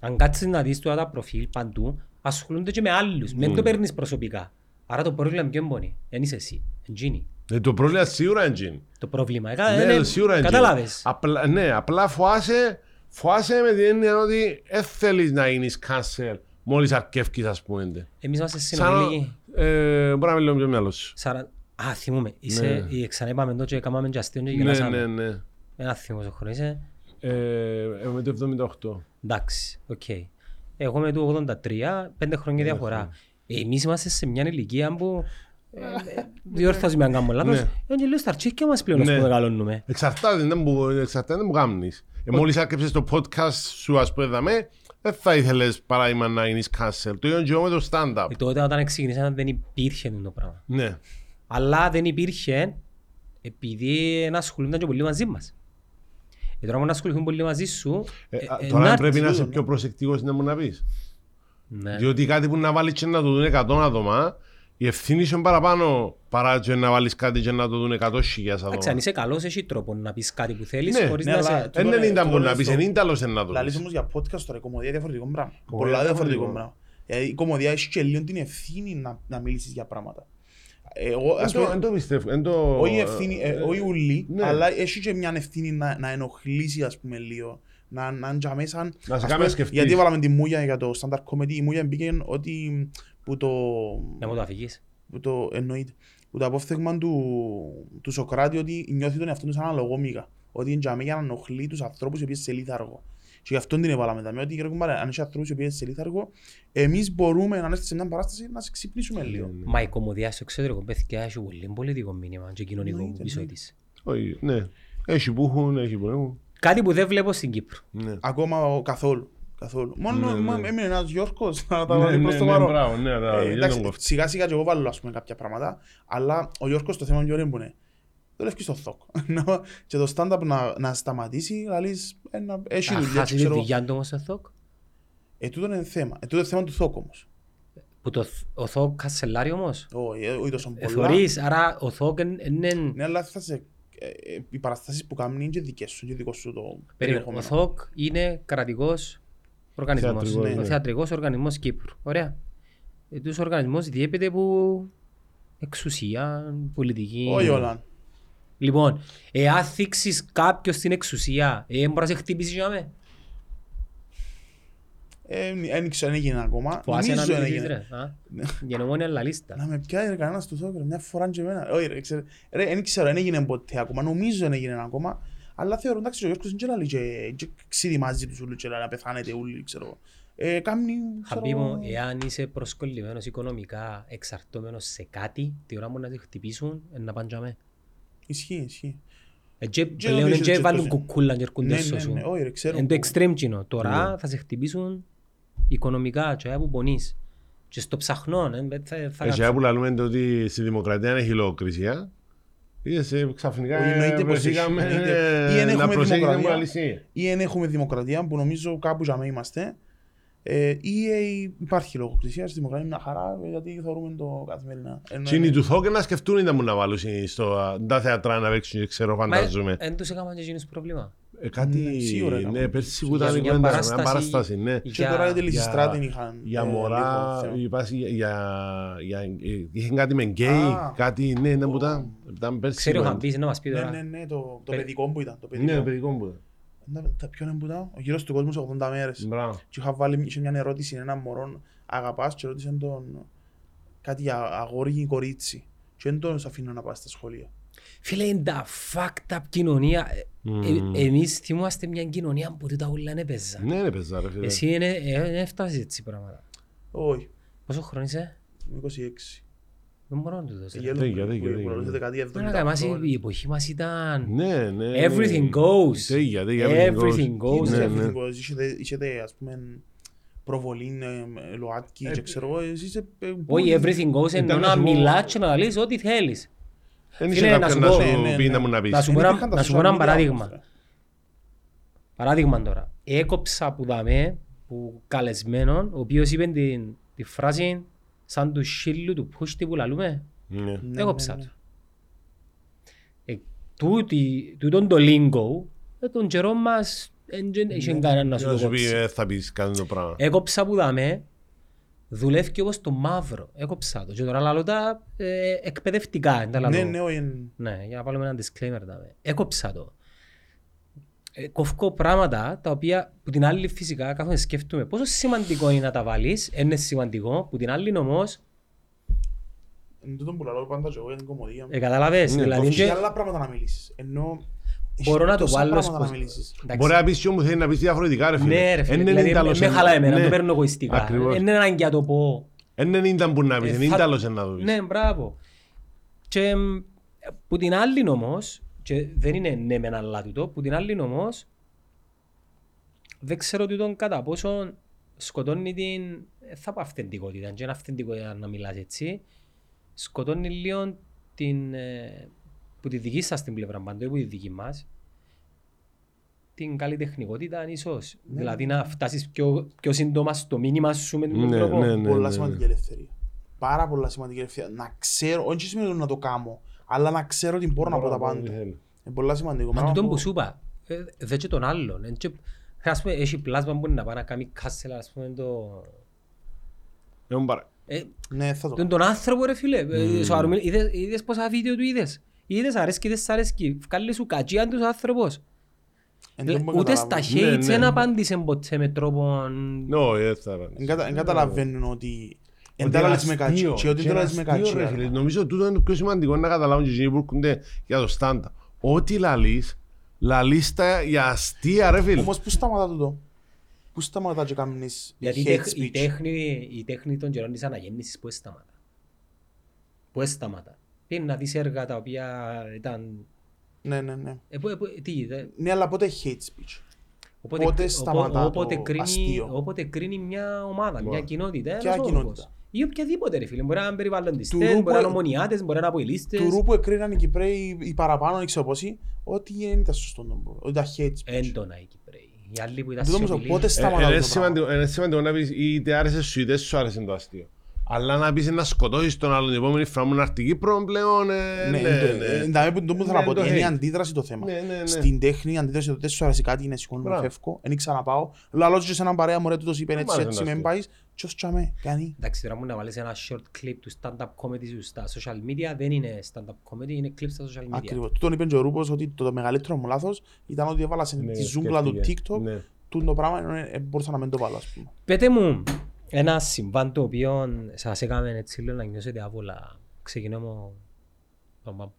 Speaker 1: Αν κάτσεις να δεις τώρα τα προφίλ παντού, ασχολούνται και με άλλους. Δεν το παίρνεις προσωπικά. Άρα το πρόβλημα ποιο είναι. Δεν είσαι εσύ. Εντζίνη.
Speaker 2: Ε, Το πρόβλημα σίγουρα είναι γίνει.
Speaker 1: Το πρόβλημα. Ε,
Speaker 2: Ναι,
Speaker 1: ε,
Speaker 2: σίγουρα είναι
Speaker 1: Κατάλαβες.
Speaker 2: γίνει. Απλά- Ναι, απλά φοάσαι, φοάσαι με την έννοια ότι δεν θέλεις να γίνεις cancel μόλις αρκεύκεις ας πούμε.
Speaker 1: Εμείς είμαστε
Speaker 2: Σαν
Speaker 1: συνομιλικοί.
Speaker 2: ε, μπορεί να μιλήσω πιο μυαλός σου.
Speaker 1: Σαρα... Α, θυμούμε. Είσαι...
Speaker 2: Ναι.
Speaker 1: Ναι. Ξανά είπαμε εδώ και έκαναμε και αστείο και
Speaker 2: Ναι,
Speaker 1: γελάσαμε.
Speaker 2: ναι, ναι.
Speaker 1: Ένα θυμός ο χρόνος είσαι.
Speaker 2: Ε, ε, με το 78.
Speaker 1: Εντάξει, οκ. Εγώ με το 83, πέντε χρόνια διαφορά. Εμείς είμαστε σε μια ηλικία που ε, ε, διόρθωση με αν κάνω λάθος.
Speaker 2: Ναι.
Speaker 1: Είναι και λίγο στα αρτσίκια μας πλέον, ας
Speaker 2: Ναι.
Speaker 1: πούμε, μεγαλώνουμε.
Speaker 2: Εξαρτάται, δεν μου, εξαρτάται, δεν μου κάνεις. Ε, μόλις άκρεψες το podcast σου, ας πούμε, δαμέ, δεν θα ήθελες παράδειγμα να γίνεις cancel. Το ίδιο και εγώ με το stand-up.
Speaker 1: Ε, Τότε όταν ξεκινήσαμε δεν υπήρχε το πράγμα.
Speaker 2: Ναι.
Speaker 1: Αλλά δεν υπήρχε επειδή να ασχολούνταν και πολύ μαζί μας. Ε, τώρα που να ασχοληθούν πολύ μαζί σου,
Speaker 2: Ε,
Speaker 1: ε,
Speaker 2: α,
Speaker 1: ε,
Speaker 2: τώρα
Speaker 1: να
Speaker 2: πρέπει να
Speaker 3: έρθει,
Speaker 2: είσαι
Speaker 3: ναι.
Speaker 2: πιο προσεκτικός να μου να πεις.
Speaker 1: Ναι.
Speaker 2: Διότι κάτι που να βάλεις και να το δουν 100 άτομα, η ευθύνη σου είναι παραπάνω παρά και να βάλεις κάτι και να το δουν 100 χιλιάς
Speaker 1: Εντάξει, αν
Speaker 2: άτομα.
Speaker 1: είσαι καλός, έχει τρόπο να πεις κάτι που θέλεις
Speaker 2: Ναι,
Speaker 1: χωρίς
Speaker 3: ναι,
Speaker 1: να
Speaker 3: αλλά-
Speaker 1: σε...
Speaker 3: τούτο
Speaker 2: Δεν
Speaker 3: είναι-
Speaker 2: είναι
Speaker 3: τούτο
Speaker 2: που να
Speaker 3: είναι
Speaker 2: πεις,
Speaker 3: στο-
Speaker 2: είναι ίνταλος να το
Speaker 3: Λαλείς
Speaker 2: πεις.
Speaker 3: όμως για podcast τώρα, η κομμωδία είναι διαφορετικό πράγμα.
Speaker 2: Κομμωδία
Speaker 3: Πολλά
Speaker 2: διαφορετικό.
Speaker 3: διαφορετικό πράγμα. Ε, Η κομμωδία έχει και λίγο την ευθύνη να, να μιλήσεις για πράγματα. Εγώ,
Speaker 2: Δεν
Speaker 3: ας
Speaker 2: το-
Speaker 3: πούμε,
Speaker 2: Δεν το πιστεύω. δεν το-
Speaker 3: όχι ευθύνη, ε,
Speaker 2: ε,
Speaker 3: όχι ουλή,
Speaker 2: ναι.
Speaker 3: αλλά έχει και μια ευθύνη να, να ενοχλήσει, ας πούμε, λίγο. Να, να είναι για μέσα,
Speaker 2: Να σε
Speaker 3: ας
Speaker 2: κάνει
Speaker 3: πούμε,
Speaker 2: να σκεφτείς.
Speaker 3: Γιατί βάλαμε τη Μούγια για το stand-up comedy, η Μούγια μπήκε ότι που το,
Speaker 1: Να μου το αφηγείς.
Speaker 3: που το εννοείται, που το απόφθεγμα του, του Σοκράτη ότι νιώθει τον εαυτό του σαν αλογόμηκα. Ότι είναι για μένα για να ενοχλεί τους ανθρώπους οι οποίοι σε λίθαργο. Και γι' αυτό την έβαλαμε τα ότι κύριε Κουμπάρε, αν έχει ανθρώπους οι οποίοι σε λίθαργο, εμείς μπορούμε να έρθεις σε μια παράσταση να σε ξυπνήσουμε λίγο.
Speaker 1: Μα η κομμωδία στο εξωτερικό παιδιά έχει πολύ πολιτικό μήνυμα και κοινωνικό
Speaker 3: Εννοείται,
Speaker 1: πίσω
Speaker 3: ναι.
Speaker 1: της.
Speaker 2: Όχι, ναι. Έχει που έχουν, έχει που έχουν.
Speaker 1: Κάτι που δεν βλέπω στην Κύπρο.
Speaker 2: Ναι.
Speaker 3: Ακόμα ο- καθόλου. καθόλου. Μόνο
Speaker 2: Ναι, ναι.
Speaker 3: ναι, έμεινε ένας Γιώργος να τα
Speaker 2: Ναι,
Speaker 3: βάλει προς
Speaker 2: ναι,
Speaker 3: το
Speaker 2: ναι,
Speaker 3: παρόν.
Speaker 2: μπράβο, ναι, ναι,
Speaker 3: Ε,
Speaker 2: για
Speaker 3: εντάξει,
Speaker 2: τον κόφτη.
Speaker 3: σιγά σιγά και εγώ βάλω ας πούμε, κάποια πράγματα, αλλά ο Γιώργος το θέμα είναι ωραίο που είναι. Δουλεύει στο θόκ. Να- και το stand-up να, να σταματήσει, λαλείς, ε, να έχει
Speaker 1: Να
Speaker 3: δουλειά.
Speaker 1: χάσει τη
Speaker 3: ξέρω.
Speaker 1: δουλειά του όμως στο ΘΟΚ;
Speaker 3: Ε, τούτο είναι θέμα. Ε, τούτο είναι θέμα του θόκ όμως.
Speaker 1: Που το, θ- ο ΘΟΚ κασελάρει όμως;
Speaker 3: Όχι, ε, όχι τόσο
Speaker 1: Ε,
Speaker 3: πολλά.
Speaker 1: Θωρείς, άρα ο ΘΟΚ είναι...
Speaker 3: Ναι, αλλά θα σε, ε, ε, οι παραστάσεις που κάνουν είναι και δικές σου, και δικός σου το
Speaker 1: Περίμενε, ο
Speaker 3: περιεχόμενο.
Speaker 1: ΘΟΚ είναι κρατικός οργανισμός.
Speaker 2: Θεατρικός,
Speaker 1: Ο
Speaker 2: ναι.
Speaker 1: θεατρικός οργανισμός Κύπρου. Ωραία. Ε, Τους οργανισμός διέπεται από εξουσία, πολιτική.
Speaker 3: Όχι όλα.
Speaker 1: Λοιπόν, εάν θίξεις κάποιον στην εξουσία, ε, μπορεί να σε χτυπήσει για μέ.
Speaker 3: Ε, Δεν ξέρω αν έγινε ακόμα.
Speaker 1: Φοάσαι να
Speaker 3: Νομίζω
Speaker 1: μιλήσεις
Speaker 3: έγινε.
Speaker 1: ρε. α. Γενομόνια λαλίστα.
Speaker 3: Να με πιάει κανένας του θόκ, ρε, μια φορά και εμένα. Όχι ρε, ξέρω, ρε, δεν ξέρω, δεν έγινε ποτέ ακόμα, νομίζω δεν έγινε ακόμα. Αλλά θεωρώ, εντάξει, ο Γιώργος δεν λέει και, και ξεδιμάζει τους ούλους και λέει να πεθάνετε όλοι, ξέρω. Ε, κάνει, ξέρω,
Speaker 1: Χαμπί μου, εάν είσαι προσκολλημένος οικονομικά, εξαρτώμενος σε κάτι, τη ώρα μου να σε χτυπήσουν, ε, να πάνε για μέ.
Speaker 3: Ισχύει, ισχύει.
Speaker 1: Ε, και
Speaker 3: Και
Speaker 1: Πλέον
Speaker 3: νομίζω
Speaker 1: και
Speaker 3: και
Speaker 1: βάλουν
Speaker 3: τόσο.
Speaker 1: κουκούλα και έρχονται
Speaker 3: Ναι,
Speaker 1: στο
Speaker 3: ναι,
Speaker 1: σου.
Speaker 3: ναι, όχι ρε, ξέρω.
Speaker 1: Είναι το
Speaker 3: που-
Speaker 1: extreme κοινό. Τώρα
Speaker 2: Ναι.
Speaker 1: θα σε χτυπήσουν οικονομικά και που πονείς. Και στο ψαχνό, ε, θα, θα
Speaker 2: Εσύ που λέμε ότι στη δημοκρατία δεν έχει λογοκρισία. Είδες ε, ξαφνικά
Speaker 3: Όχι, εννοείται πως έχει,
Speaker 2: βρεθήκαμε
Speaker 3: εννοείται. Ή εν
Speaker 2: ε, να
Speaker 3: έχουμε
Speaker 2: προσέχει την
Speaker 3: δημοκρατία.
Speaker 2: αλυσία.
Speaker 3: Ή εν έχουμε δημοκρατία που νομίζω κάπου για μένα είμαστε. Ε, ή ε, υπάρχει λογοκρισία στη δημοκρατία, είναι μια χαρά, ε, γιατί θεωρούμε το καθημερινά. Ενώ
Speaker 2: Τι είναι
Speaker 3: είναι-
Speaker 2: του θόκ να σκεφτούν να μου να βάλουν στο α, τα θεατρά να παίξουν και ξέρω φαντάζομαι.
Speaker 1: Εν τους έκαναν και εκείνους πρόβλημα.
Speaker 2: Ε, Κάτι,
Speaker 3: Ναι, σίγουρα έκαμε.
Speaker 2: ναι, πέρσι που
Speaker 1: Για
Speaker 2: ήταν η
Speaker 1: μια
Speaker 2: κουβέντα, μια
Speaker 1: παράσταση-
Speaker 2: παράσταση, ναι.
Speaker 3: Και
Speaker 1: Για-
Speaker 3: τώρα οι
Speaker 2: για-
Speaker 3: τελειστράτην είχαν.
Speaker 2: Για
Speaker 3: ε,
Speaker 2: μωρά,
Speaker 3: λίγο θέμα.
Speaker 2: υπάρχει για, για, για, ε, είχε κάτι με γκέι,
Speaker 3: Α.
Speaker 2: κάτι, ναι, ήταν που ήταν, ήταν πέρσι.
Speaker 1: Ξέρει ο
Speaker 2: που-
Speaker 1: Χαμπής να μας πει
Speaker 3: Ναι,
Speaker 1: τώρα.
Speaker 3: ναι, ναι, το, το
Speaker 1: Παι-
Speaker 3: παιδικό που ήταν. Το
Speaker 2: Ναι,
Speaker 3: παιδικό.
Speaker 2: παιδικό μου. ήταν.
Speaker 3: Να- τα- Ποιον είναι που ήταν, ο γύρος του κόσμου σε 80 μέρες.
Speaker 2: Μπράβο.
Speaker 3: Και είχα βάλει είχε μια ερώτηση, ένα μωρό αγαπάς και ρώτησε τον κάτι για αγόρι ή κορίτσι. και δεν τους αφήνουν να πάει στα σχολεία.
Speaker 1: Φίλε, είναι τα fucked up κοινωνία. Ε, ε, εμείς θυμόμαστε μια κοινωνία που τα ούλα είναι παίζα.
Speaker 2: Ναι, ναι, παίζα ρε φίλε.
Speaker 1: Εσύ είναι, ε, έφτασες έτσι πράγματα.
Speaker 3: Όχι,
Speaker 1: Πόσο χρόνο είσαι;
Speaker 3: είμαι 26.
Speaker 1: Δεν μπορώ να του δώσω.
Speaker 3: Γέλο
Speaker 2: Τέγια,
Speaker 3: που-
Speaker 2: τέγια,
Speaker 3: που-
Speaker 2: τέγια.
Speaker 3: που- που- δεκαετία
Speaker 1: Τώρα
Speaker 3: 70,
Speaker 1: μας,
Speaker 3: 80.
Speaker 1: η εποχή μας ήταν...
Speaker 2: Ναι, ναι.
Speaker 1: Everything
Speaker 2: ναι.
Speaker 1: goes.
Speaker 2: Τέγια, τέγια,
Speaker 1: Everything goes.
Speaker 3: Είναι
Speaker 2: Ναι,
Speaker 3: everything
Speaker 2: ναι.
Speaker 3: goes. Είσετε- Είσετε, ας πούμε, προβολή, ε, ΛΟΑΤΚΙ και ξέρω εγώ, εσείς είσαι... ε,
Speaker 1: Όχι,
Speaker 3: πολύ-
Speaker 1: everything goes ενώ
Speaker 2: Ήταν
Speaker 1: να
Speaker 2: να σου πω-
Speaker 1: μιλάς και να λες ό,τι θέλεις.
Speaker 2: Δεν
Speaker 1: Φίλε,
Speaker 2: είχε
Speaker 1: να σου
Speaker 2: κάποιον να
Speaker 1: πω-
Speaker 3: Ναι,
Speaker 2: σου
Speaker 3: ναι,
Speaker 2: πει
Speaker 3: ναι.
Speaker 2: να μου να πεις.
Speaker 1: Να σου
Speaker 3: Δεν
Speaker 1: πω ένα-
Speaker 3: υπήρχαν τα
Speaker 1: να σου πω
Speaker 3: social
Speaker 1: ένα
Speaker 3: media
Speaker 1: παράδειγμα.
Speaker 3: όμως, ρε.
Speaker 1: Παράδειγμα τώρα. Έκοψα που δαμε, που καλεσμένον, ο οποίος είπε την, τη φράση σαν του σύλλου του πούστη που λαλούμε.
Speaker 2: Ναι.
Speaker 3: Ναι,
Speaker 1: Έκοψα
Speaker 3: ναι, ναι.
Speaker 1: το. Ε, τούτη- Τούτον το lingo, ε, τον καιρό μας δεν είχε κανένα να σου
Speaker 2: Να
Speaker 1: το
Speaker 2: σου πει,
Speaker 1: κόψει.
Speaker 2: ε, θα πεις κάτι το πράγμα.
Speaker 1: Έκοψα που δαμε, δουλεύει όπως το μαύρο. Έκοψα το. Και τώρα λαλώ τα ε, εκπαιδευτικά. εν τα λαλώ.
Speaker 3: Ναι, ναι, όχι, εν-
Speaker 1: Ναι, για να βάλουμε ένα disclaimer δάμε. Έκοψα το. Ε, κοφκώ πράγματα τα οποία που την άλλη φυσικά κάθομαι σκέφτομαι πόσο σημαντικό είναι να τα βάλεις, είναι σημαντικό, που την άλλη όμως,
Speaker 3: εν τούτον που λαλώ πάντα και εγώ για την κομμωδία.
Speaker 1: ε, καταλαβες,
Speaker 2: Ναι,
Speaker 1: δηλαδή
Speaker 3: Έχει
Speaker 1: και,
Speaker 3: άλλα πράγματα να μιλήσεις. Ενώ
Speaker 1: μπορώ
Speaker 3: έχει
Speaker 1: να το
Speaker 3: τόσα
Speaker 1: βάλω
Speaker 3: πράγματα να
Speaker 1: σκος-
Speaker 3: μιλήσεις.
Speaker 1: εντάξει.
Speaker 2: Μπορεί να πεις και όμως θέλει να πεις διαφορετικά ρε φίλε.
Speaker 1: Ναι ρε φίλε,
Speaker 2: Εν
Speaker 1: δηλαδή
Speaker 2: είναι
Speaker 1: με,
Speaker 2: άλλος
Speaker 1: με
Speaker 2: εν-
Speaker 1: χαλάει εμένα,
Speaker 2: ναι.
Speaker 1: το παίρνω εγωιστικά.
Speaker 2: Ακριβώς.
Speaker 1: Είναι ανάγκη να το πω.
Speaker 2: Εν δεν ήταν που να πεις,
Speaker 1: Ε,
Speaker 2: εν είναι
Speaker 1: θα-
Speaker 2: άλλος να το πεις.
Speaker 1: Ναι, μπράβο. Και μ, που την άλλη όμως, και δεν είναι ναι μεν αλλά τούτο, που την άλλη όμως, δεν ξέρω τούτον κατά πόσο σκοτώνει την, ε, θα πω αυθεντικότητα, και είναι αυθεντικότητα να μιλάς έτσι, σκοτώνει λίγο την, ε, που τη δική σας την πλευρά πάντων, που τη δική μας, την καλλιτεχνικότητα ίσως. Δηλαδή να φτάσεις πιο, πιο σύντομα στο μήνυμα σου με τον
Speaker 2: Ναι,
Speaker 1: τρόπο.
Speaker 2: ναι, ναι.
Speaker 3: Πολλά σημαντική ελευθερία. Πάρα πολλά σημαντική ελευθερία. Να ξέρω, όχι σημαίνει να το κάνω, αλλά να ξέρω ότι μπορώ να πω τα πάντα. Είναι πολλά σημαντικό.
Speaker 1: Μα
Speaker 3: Πράγμα
Speaker 1: τούτο
Speaker 3: που-
Speaker 1: που σου είπα, ε, δε και τον άλλον. εν και- Ας πούμε, έχει πλάσμα που είναι να πάει να κάνει κάσελ, ας πούμε, το...
Speaker 2: Έχουν παρά-
Speaker 1: Ε,
Speaker 3: Ναι, θα το
Speaker 1: τον, τον άνθρωπο, ρε φίλε, ε, σοβαρό, είδες, είδες πόσα βίντεο του είδες; Είδες, αρέσκει, δεν σ' αρέσκει; Βγάλε σου κατσίαν τους άνθρωπος.
Speaker 3: Εν τω που
Speaker 1: Ούτε
Speaker 3: καταλάβω.
Speaker 1: στα
Speaker 2: Ναι,
Speaker 1: hates
Speaker 2: ναι.
Speaker 1: δεν απάντησε ποτέ με τρόπο...
Speaker 2: No, ε, θα πάνε.
Speaker 3: Εν κατα- εν καταλαβαίνουν ότι εν
Speaker 2: Ότι
Speaker 3: τα
Speaker 2: είναι
Speaker 3: λες με κατσί
Speaker 2: αστείο,
Speaker 3: και ότι
Speaker 2: και
Speaker 3: δεν τα
Speaker 2: είναι
Speaker 3: λες με
Speaker 2: αστείο,
Speaker 3: κατσί.
Speaker 2: ρε
Speaker 3: ρε.
Speaker 2: φίλε. Νομίζω τούτο είναι το πιο σημαντικό να καταλάβουν και εκείνοι που έρχονται για το στάντα. Ό,τι λαλείς, λαλείς τα για αστεία ρε φίλε.
Speaker 3: Όμως πού σταματά τούτο; Πού σταματά και κάνεις
Speaker 1: Γιατί η
Speaker 3: hate
Speaker 1: τέχ- η
Speaker 3: speech;
Speaker 1: τέχνη, η τέχνη των καιρών της αναγέννησης που έσταματα. Που έσταματα. Πήγαινε να δεις έργα τα οποία ήταν...
Speaker 3: Ναι, ναι, ναι.
Speaker 1: Ε, που- ε, που- τι, δε-
Speaker 3: Ναι, αλλά πότε hate speech;
Speaker 1: Όποτε,
Speaker 3: Πότε
Speaker 1: κρι-
Speaker 3: σταματά το
Speaker 1: όποτε, κρίνει,
Speaker 3: αστείο;
Speaker 1: όποτε κρίνει μια ομάδα, μια
Speaker 2: Μπράβο.
Speaker 1: κοινότητα,
Speaker 3: Ποια
Speaker 1: ένας
Speaker 3: κοινότητα;
Speaker 1: Όγκος. Ή οποιαδήποτε ρε φίλε. Μπορεί να είναι περιβαλλοντιστές,
Speaker 3: Τουρού
Speaker 1: μπορεί να είναι
Speaker 3: που-
Speaker 1: ομονιάτες, μπορεί να είναι αποελίστες.
Speaker 3: Του ρου που εκρίναν οι Κυπρέοι οι παραπάνω, δεν ξέρω πόσοι, ότι δεν ήταν σωστό το πω. Ότι ήταν hate speech.
Speaker 1: Έντονα οι Κυπρέοι. Οι άλλοι που ήταν
Speaker 3: Δεν νομίζω
Speaker 1: σιωπηλοί.
Speaker 3: πότε
Speaker 2: Ε,
Speaker 3: σταματά
Speaker 2: Είναι
Speaker 3: το πράγμα.
Speaker 2: σημαντικό- είναι σημαντικό να πεις είτε άρεσε σου είτε σου άρεσε το αστείο. Αλλά να πεις να σκοτώσεις τον άλλον την επόμενη φορά που να έρθει Κύπρο πλέον ε,
Speaker 3: Ναι,
Speaker 2: ναι,
Speaker 3: είναι το-
Speaker 2: ναι.
Speaker 3: ε, εντάμε που- το που θέλω να
Speaker 2: Ναι,
Speaker 3: πω,
Speaker 2: το
Speaker 3: ότι είναι η
Speaker 2: hate.
Speaker 3: αντίδραση το θέμα.
Speaker 2: Ναι, ναι, ναι.
Speaker 3: Στην τέχνη η αντίδραση το δεν σου αρέσει κάτι είναι σηκώνω
Speaker 2: Μπράβο.
Speaker 3: φεύγω, δεν ξαναπάω. Λαλώ και σε έναν παρέα μου ρε τούτος είπε
Speaker 2: Δεν
Speaker 3: έτσι
Speaker 2: μ' άρεσε
Speaker 3: έτσι
Speaker 2: να
Speaker 3: με
Speaker 2: αστείο.
Speaker 3: πάεις και ως τσάμε κάνει.
Speaker 1: Εντάξει, τώρα μου να βάλεις ένα short clip του stand-up comedy σου στα social media δεν είναι stand-up comedy, είναι clip στα social media.
Speaker 3: Ακριβώς. Τούτον είπε και ο Ρούπος ότι το μεγαλύτερο μου λάθος ήταν ότι έβαλα σε
Speaker 2: Ναι,
Speaker 3: τη ζούγκλα του
Speaker 2: σκέφτηκε.
Speaker 3: TikTok
Speaker 2: Ναι.
Speaker 3: τούτο πράγμα ενώ ε, μπορούσα να μην το βάλω ας πούμε.
Speaker 1: Πετε μου ένα συμβάν το οποίο σας έκαμε έτσι λίγο να νιώσετε άβολα. Ξεκινώ μου... Παμ, παμ.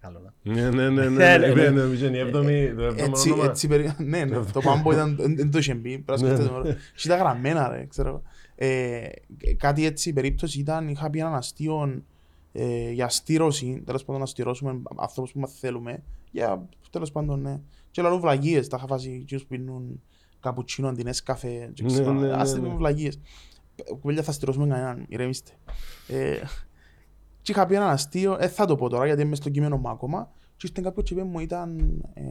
Speaker 1: Καλό να.
Speaker 2: Ναι, ναι, ναι,
Speaker 1: Ναι,
Speaker 2: ναι,
Speaker 1: ναι,
Speaker 2: ναι,
Speaker 1: ναι.
Speaker 2: ναι, νομίζω είναι η έβδομη, το έβδομο
Speaker 3: Έτσι,
Speaker 2: όνομα.
Speaker 3: έτσι, περι- ναι, ναι, το πάμπο ήταν, δεν δεν το είχε μπει, πρέπει να σκέφτεται μόνο. Και ήταν γραμμένα ρε, ξέρω. Ε, κάτι έτσι, η περίπτωση ήταν, είχα πει έναν αστείο ε, για στήρωση, τέλος πάντων να στηρώσουμε ανθρώπους που μας θέλουμε, για τέλος πάντων, ναι. Και λαλούν βλαγίες, τα είχα φάσει εκείνους που πίνουν καπουτσίνο αντί νέσκαφε, και
Speaker 2: Ναι,
Speaker 3: ξέρω,
Speaker 2: ναι, ναι,
Speaker 3: ας
Speaker 2: ναι.
Speaker 3: πούμε βλαγίες. Κουβέλια θα στηρώσουμε κανέναν, ηρεμήστε. Ε, και είχα πει έναν αστείο, ε, θα το πω τώρα γιατί είμαι στο κείμενο μου ακόμα, και ήρθε κάποιος και είπε μου ήταν, ε,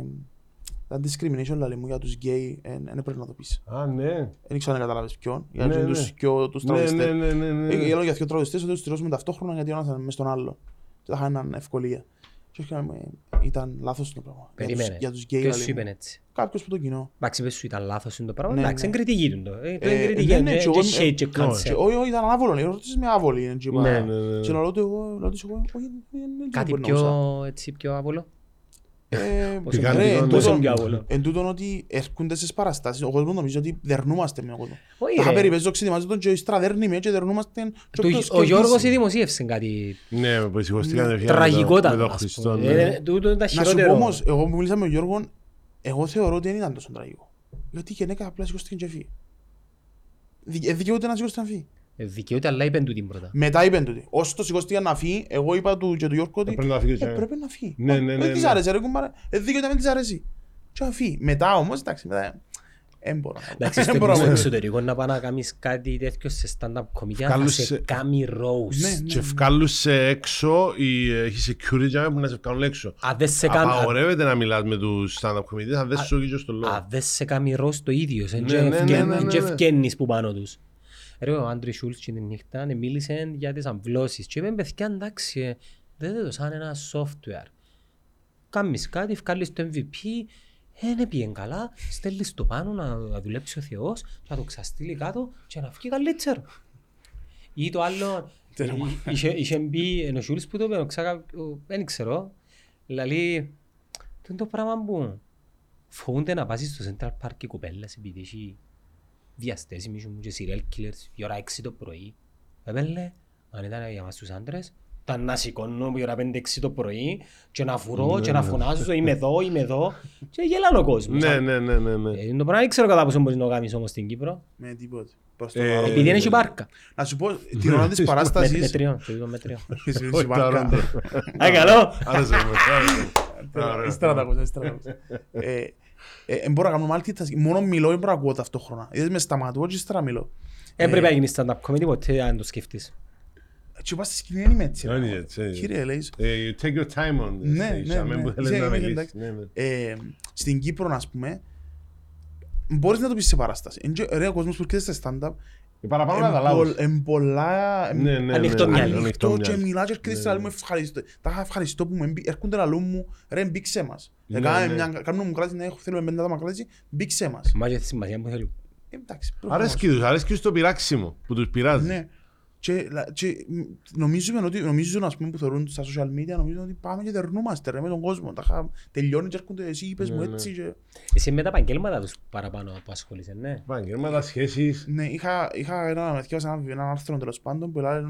Speaker 3: ήταν discrimination λέει μου για τους γκέι, ε, δεν πρέπει να το πεις.
Speaker 2: Α, ναι.
Speaker 3: Δεν ξέρω αν καταλάβεις ποιον, για
Speaker 2: Ναι,
Speaker 3: ναι,
Speaker 2: ναι.
Speaker 3: τους, δυο- τους
Speaker 2: Ναι,
Speaker 3: τραγουδιστές.
Speaker 2: ναι, ναι, ναι, ναι.
Speaker 3: Ε, Λέω για δύο τραγουδιστές ότι τους στηρώσουμε ταυτόχρονα γιατί ο ένας ήταν μες στον άλλο. Και θα είχαν ευκολία. Και έρχομαι, ήταν λάθος το πράγμα. Για τους-
Speaker 1: Περίμενε.
Speaker 3: Για τους γκέι
Speaker 1: Ποιος
Speaker 3: λέει
Speaker 1: σου
Speaker 3: μου.
Speaker 1: είπε έτσι;
Speaker 3: Κάποιος που το κοινό.
Speaker 1: Εντάξει, πες σου ήταν λάθος είναι το πράγμα.
Speaker 3: Ναι,
Speaker 1: Εντάξει,
Speaker 3: ναι.
Speaker 1: είναι κριτική του το. Ε, Το
Speaker 3: Ε,
Speaker 1: είναι κριτική,
Speaker 3: ναι,
Speaker 1: είναι
Speaker 3: ναι, και εγώ
Speaker 1: και
Speaker 3: είμαι-
Speaker 1: shade και
Speaker 3: Και
Speaker 1: cancel.
Speaker 3: Όχι, όχι, ήταν άβολο. Ρωτήσεις με άβολη. είναι και είπα-
Speaker 2: Ναι, ναι, ναι.
Speaker 3: Και λέω του εγώ, λέω της εγώ, όχι, δεν- δεν- δεν
Speaker 1: Κάτι
Speaker 3: μπορούσα.
Speaker 1: πιο, έτσι, πιο άβολο.
Speaker 3: Ε,
Speaker 1: Όσο
Speaker 3: ρε,
Speaker 2: πιο-
Speaker 3: εν
Speaker 2: όσο
Speaker 3: τούτον-
Speaker 1: πιο άβολο.
Speaker 3: Εν τούτον ότι έρχονται στις παραστάσεις, ο κόσμος νομίζει ότι δερνούμαστε με τον κόσμο.
Speaker 1: Όχι,
Speaker 3: Τα
Speaker 1: ρε.
Speaker 3: είχα περιπέζει το μαζί τον και ύστερα δέρνει με και δερνούμαστε και
Speaker 1: Το-
Speaker 3: όποιος
Speaker 1: Ο Γιώργος
Speaker 3: κερδίσει.
Speaker 1: δημοσίευσε κάτι
Speaker 2: Ναι, που σηκωστήκαν ευχαία
Speaker 1: τραγικότατο.
Speaker 2: με τον
Speaker 1: ας
Speaker 2: Χριστό.
Speaker 1: πούμε.
Speaker 2: ναι.
Speaker 1: Ε, Τούτο είναι τα
Speaker 3: Να σου πω
Speaker 1: χειρότερο.
Speaker 3: όμως, εγώ που μίλησα με τον Γιώργο, εγώ θεωρώ ότι δεν ήταν τόσο τραγικό. Γιατί η γυναίκα απλά σηκώστηκε και φύγει. Δι- ε, Δικαιούται να σηκώστηκε να φύγει.
Speaker 1: Ε, Δικαιούται, αλλά είπεν του την πρώτα.
Speaker 3: Μετά είπεν τούτη. Όσο το σηκώστηκε να φύγει, εγώ είπα του και του Γιώργου ότι
Speaker 2: Πρέπει να φύγει.
Speaker 3: ε, πρέπει να φύγει.
Speaker 2: Ναι, ναι, ναι,
Speaker 3: Δεν της
Speaker 2: ναι.
Speaker 3: άρεσε ρε κουμπάρε. Ε, Δικαιούται να μην της αρέσει. Και να φύγει. Μετά όμως, εντάξει, μετά... Δεν μπορώ να
Speaker 1: Εντάξει, στο
Speaker 3: Δεν μπορώ να
Speaker 1: στο
Speaker 3: πω.
Speaker 1: εξωτερικό να πάει να κάνεις κάτι τέτοιο σε stand-up comedian θα
Speaker 2: Βγάλουν
Speaker 1: σε
Speaker 2: σε-
Speaker 1: κάνει roast.
Speaker 3: Ναι, ναι.
Speaker 2: Και βγάλουν σε έξω, ή έχει security για που να σε βγάλουν έξω.
Speaker 1: Αν δεν σε κάνει-
Speaker 2: Απαγορεύεται να μιλάς με τους stand-up comedians, αν δεν σου και στο λόγο.
Speaker 1: αν δεν σε κάνει roast το ίδιος, εν
Speaker 2: Ναι,
Speaker 1: και
Speaker 2: ναι, ναι,
Speaker 1: ευκαι-
Speaker 2: ναι,
Speaker 1: εν
Speaker 2: ναι,
Speaker 1: και
Speaker 2: ναι.
Speaker 1: ευκαινείς που πάνω τους. Ρε ο Άντρι Σούλτς την νύχτα ε, μίλησε για τις αμβλώσεις και είπε παιδιά εντάξει ε, δεν το σαν ένα software. Κάμεις κάτι, βγάλεις το MVP, ε, δεν πήγαινε καλά, στέλνεις το πάνω να να δουλέψει ο Θεός και να το ξαστείλει κάτω και να βγει καλύτερο. Ή το άλλο, ε, είχε- είχε μπει ενώ ο Σούλτς που το είπε, ξάκα- ο- δεν ξέρω, δηλαδή, το είναι το πράγμα που φοβούνται να πάσεις στο Central Park οι κοπέλες επειδή έχει διαστέσιμοι σου και serial killers η ώρα 6 το πρωί. Επέλε, αν ήταν για μας τους άντρες, ήταν να σηκώνω η ώρα 5-6 το πρωί και να φουρώ και να φωνάζω είμαι εδώ, είμαι εδώ και γελάνε ο κόσμος.
Speaker 2: Ναι, ναι, ναι, ναι, ναι.
Speaker 1: Ε, το πράγμα δεν ξέρω κατά πόσο μπορείς να το κάνεις όμως στην Κύπρο.
Speaker 3: Με τίποτε. Προς το
Speaker 2: Ε,
Speaker 3: παρόν.
Speaker 1: Επειδή δεν έχει πάρκα.
Speaker 3: Να σου πω, την ώρα της
Speaker 1: Με, με
Speaker 3: παράστασης...
Speaker 1: τριών, το είπα με τριών.
Speaker 3: Εσύ
Speaker 2: Όχι,
Speaker 3: είσαι
Speaker 2: τα
Speaker 3: βάρκα.
Speaker 1: Α, καλό.
Speaker 2: Άρεσε μου, άρεσε μου. Ωραία.
Speaker 3: Ύστερα τα ακούσα, ύστερα τα ακούσα. Ε, ε, ε, μπορώ να κάνω multitasking. Μόνο μιλώ, δεν μπορώ να ακούω ταυτόχρονα. Είδες με σταματώ και ύστερα μιλώ.
Speaker 1: Έπρεπε να γίνεις stand-up comedy ποτέ αν το σκεφτείς.
Speaker 3: Και πας στη σκηνή δεν είμαι έτσι.
Speaker 2: Δεν
Speaker 3: ρε.
Speaker 2: είναι έτσι, δεν είναι.
Speaker 3: Κύριε, λέει.
Speaker 2: Ε, You take your time on this
Speaker 3: Ναι,
Speaker 2: stage,
Speaker 3: ναι,
Speaker 2: αμέ
Speaker 3: ναι.
Speaker 2: που θέλεις
Speaker 3: Είσαι-
Speaker 2: να
Speaker 3: είμαι
Speaker 2: μιλήσεις.
Speaker 3: εντάξει.
Speaker 2: Ναι, ναι.
Speaker 3: Ε, Στην Κύπρο, ας πούμε, μπορείς να το πεις σε παράσταση. Εν και- Ρε, ο κόσμος που έρχεται σε stand-up,
Speaker 2: Ε, Παραπάνω
Speaker 3: εν
Speaker 2: καταλάβεις.
Speaker 3: πολλ- εν πολλά... εν-
Speaker 2: Ναι, ναι, ναι,
Speaker 1: Ανοιχτό
Speaker 2: ναι,
Speaker 1: μυαλί.
Speaker 2: ανοιχτό
Speaker 3: ανοιχτό και
Speaker 2: μυαλί.
Speaker 3: μιλάς και έρχεται
Speaker 2: Ναι,
Speaker 3: στα
Speaker 2: ναι.
Speaker 3: μου ευχαριστώ. Τα είχα ευχαριστώ που με εμπί- έρχονται να λούν μου, ρε μπήξε μας.
Speaker 2: Ναι,
Speaker 3: Ε, κάνε
Speaker 2: ναι.
Speaker 3: μια- Κάνουν μου κράτηση να έχω θέλουμε πέντε άτομα κράτηση, μπήξε μας.
Speaker 1: Μα και τη σημασία που θέλουν.
Speaker 3: Ε, Εντάξει, προφανώς.
Speaker 2: Αρέσκει τους, αρέσκει τους το πειράξιμο που τους πειράζει.
Speaker 3: Ναι. Και, λα- και μ, νομίζουμε ότι, νομίζουν ας πούμε που θεωρούν στα social media, νομίζουν ότι πάμε και δερνούμαστε ρε με τον κόσμο. Τα είχα- τελειώνει και έρχονται εσύ, είπες μου
Speaker 2: Ναι, ναι.
Speaker 3: έτσι και...
Speaker 1: Εσύ με τα επαγγέλματα τους παραπάνω που ασχολείσαι, ναι.
Speaker 2: Επαγγέλματα, σχέσεις.
Speaker 3: Ναι, είχα, είχα ένα, διάβασα ένα, ένα άρθρο τέλος πάντων που λένε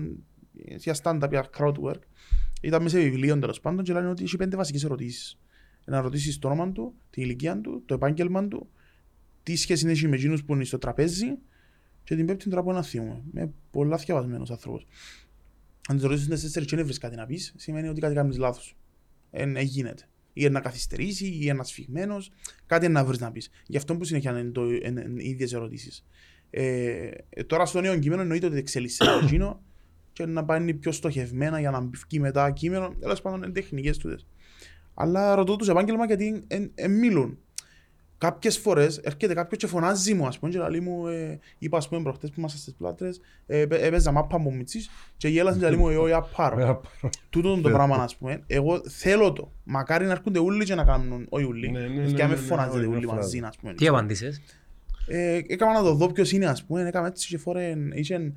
Speaker 3: για stand-up, για crowd work. Ήταν μέσα σε βιβλίο τέλος πάντων και λένε ότι έχει πέντε βασικές ερωτήσεις. Να ρωτήσεις το όνομα του, την ηλικία του, το επάγγελμα του, τι σχέση έχει με εκείνους που είναι στο τραπέζι και την πέμπτη τώρα που να θυμούμε. Είμαι πολλά θυκευασμένος άνθρωπος. Αν τις ρωτήσεις τις τέσσερις και δεν βρεις κάτι να πεις, σημαίνει ότι κάτι κάνεις λάθος. Εν, ε, γίνεται. Ή να καθυστερήσει, ή ένας σφιγμένος, κάτι να βρεις να πεις. Γι' αυτό που συνέχεια είναι το, είναι, είναι οι ίδιες ερωτήσεις. Ε, ε, τώρα στο νέο κείμενο εννοείται ότι εξελίσσεται το εκείνο και να πάνε πιο στοχευμένα για να βγει μετά κείμενο. Τέλος πάντων είναι τεχνικές τούτες. Αλλά ρωτώ τους επάγγελμα γιατί εν, εν μιλούν. Κάποιες φορές έρχεται κάποιος και φωνάζει μου, ας πούμε, και λέει μου, ε, είπα, ας πούμε, προχτές που ήμασταν στις πλάτρες, ε, έπαι- έπαιζα μάπα μου μητσής και γέλασαν και λέει μου, εγώ για πάρω. Τούτο το πράγμα, ας πούμε, εγώ θέλω το. Μακάρι να έρχονται όλοι και να κάνουν, όχι όλοι,
Speaker 2: Ναι, ναι, ναι,
Speaker 3: και
Speaker 2: ναι,
Speaker 3: να με
Speaker 2: ναι,
Speaker 3: φωνάζετε
Speaker 2: όλοι
Speaker 3: όλοι
Speaker 2: να
Speaker 3: μαζί,
Speaker 2: φωνάζουν.
Speaker 3: ας πούμε.
Speaker 1: Τι απαντήσεις.
Speaker 3: Ε, έκανα να το δω ποιος είναι, ας πούμε, έκανα έτσι και φορέ, είχε ε, ε, ε,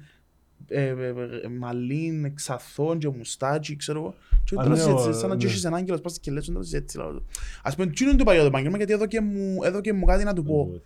Speaker 3: μαλλίν, ξαθόν και μουστάτσι, ξέρω εγώ. Και
Speaker 2: Α,
Speaker 3: τώρα
Speaker 2: ναι,
Speaker 3: έτσι,
Speaker 2: ο-
Speaker 3: σαν να
Speaker 2: ναι.
Speaker 3: τζώσεις έναν άγγελος, πας και λες, τώρα έτσι, λέω το. Ας πούμε, τι είναι το παλιό το επάγγελμα, γιατί έδωκε μου, έδωκε μου κάτι να του πω.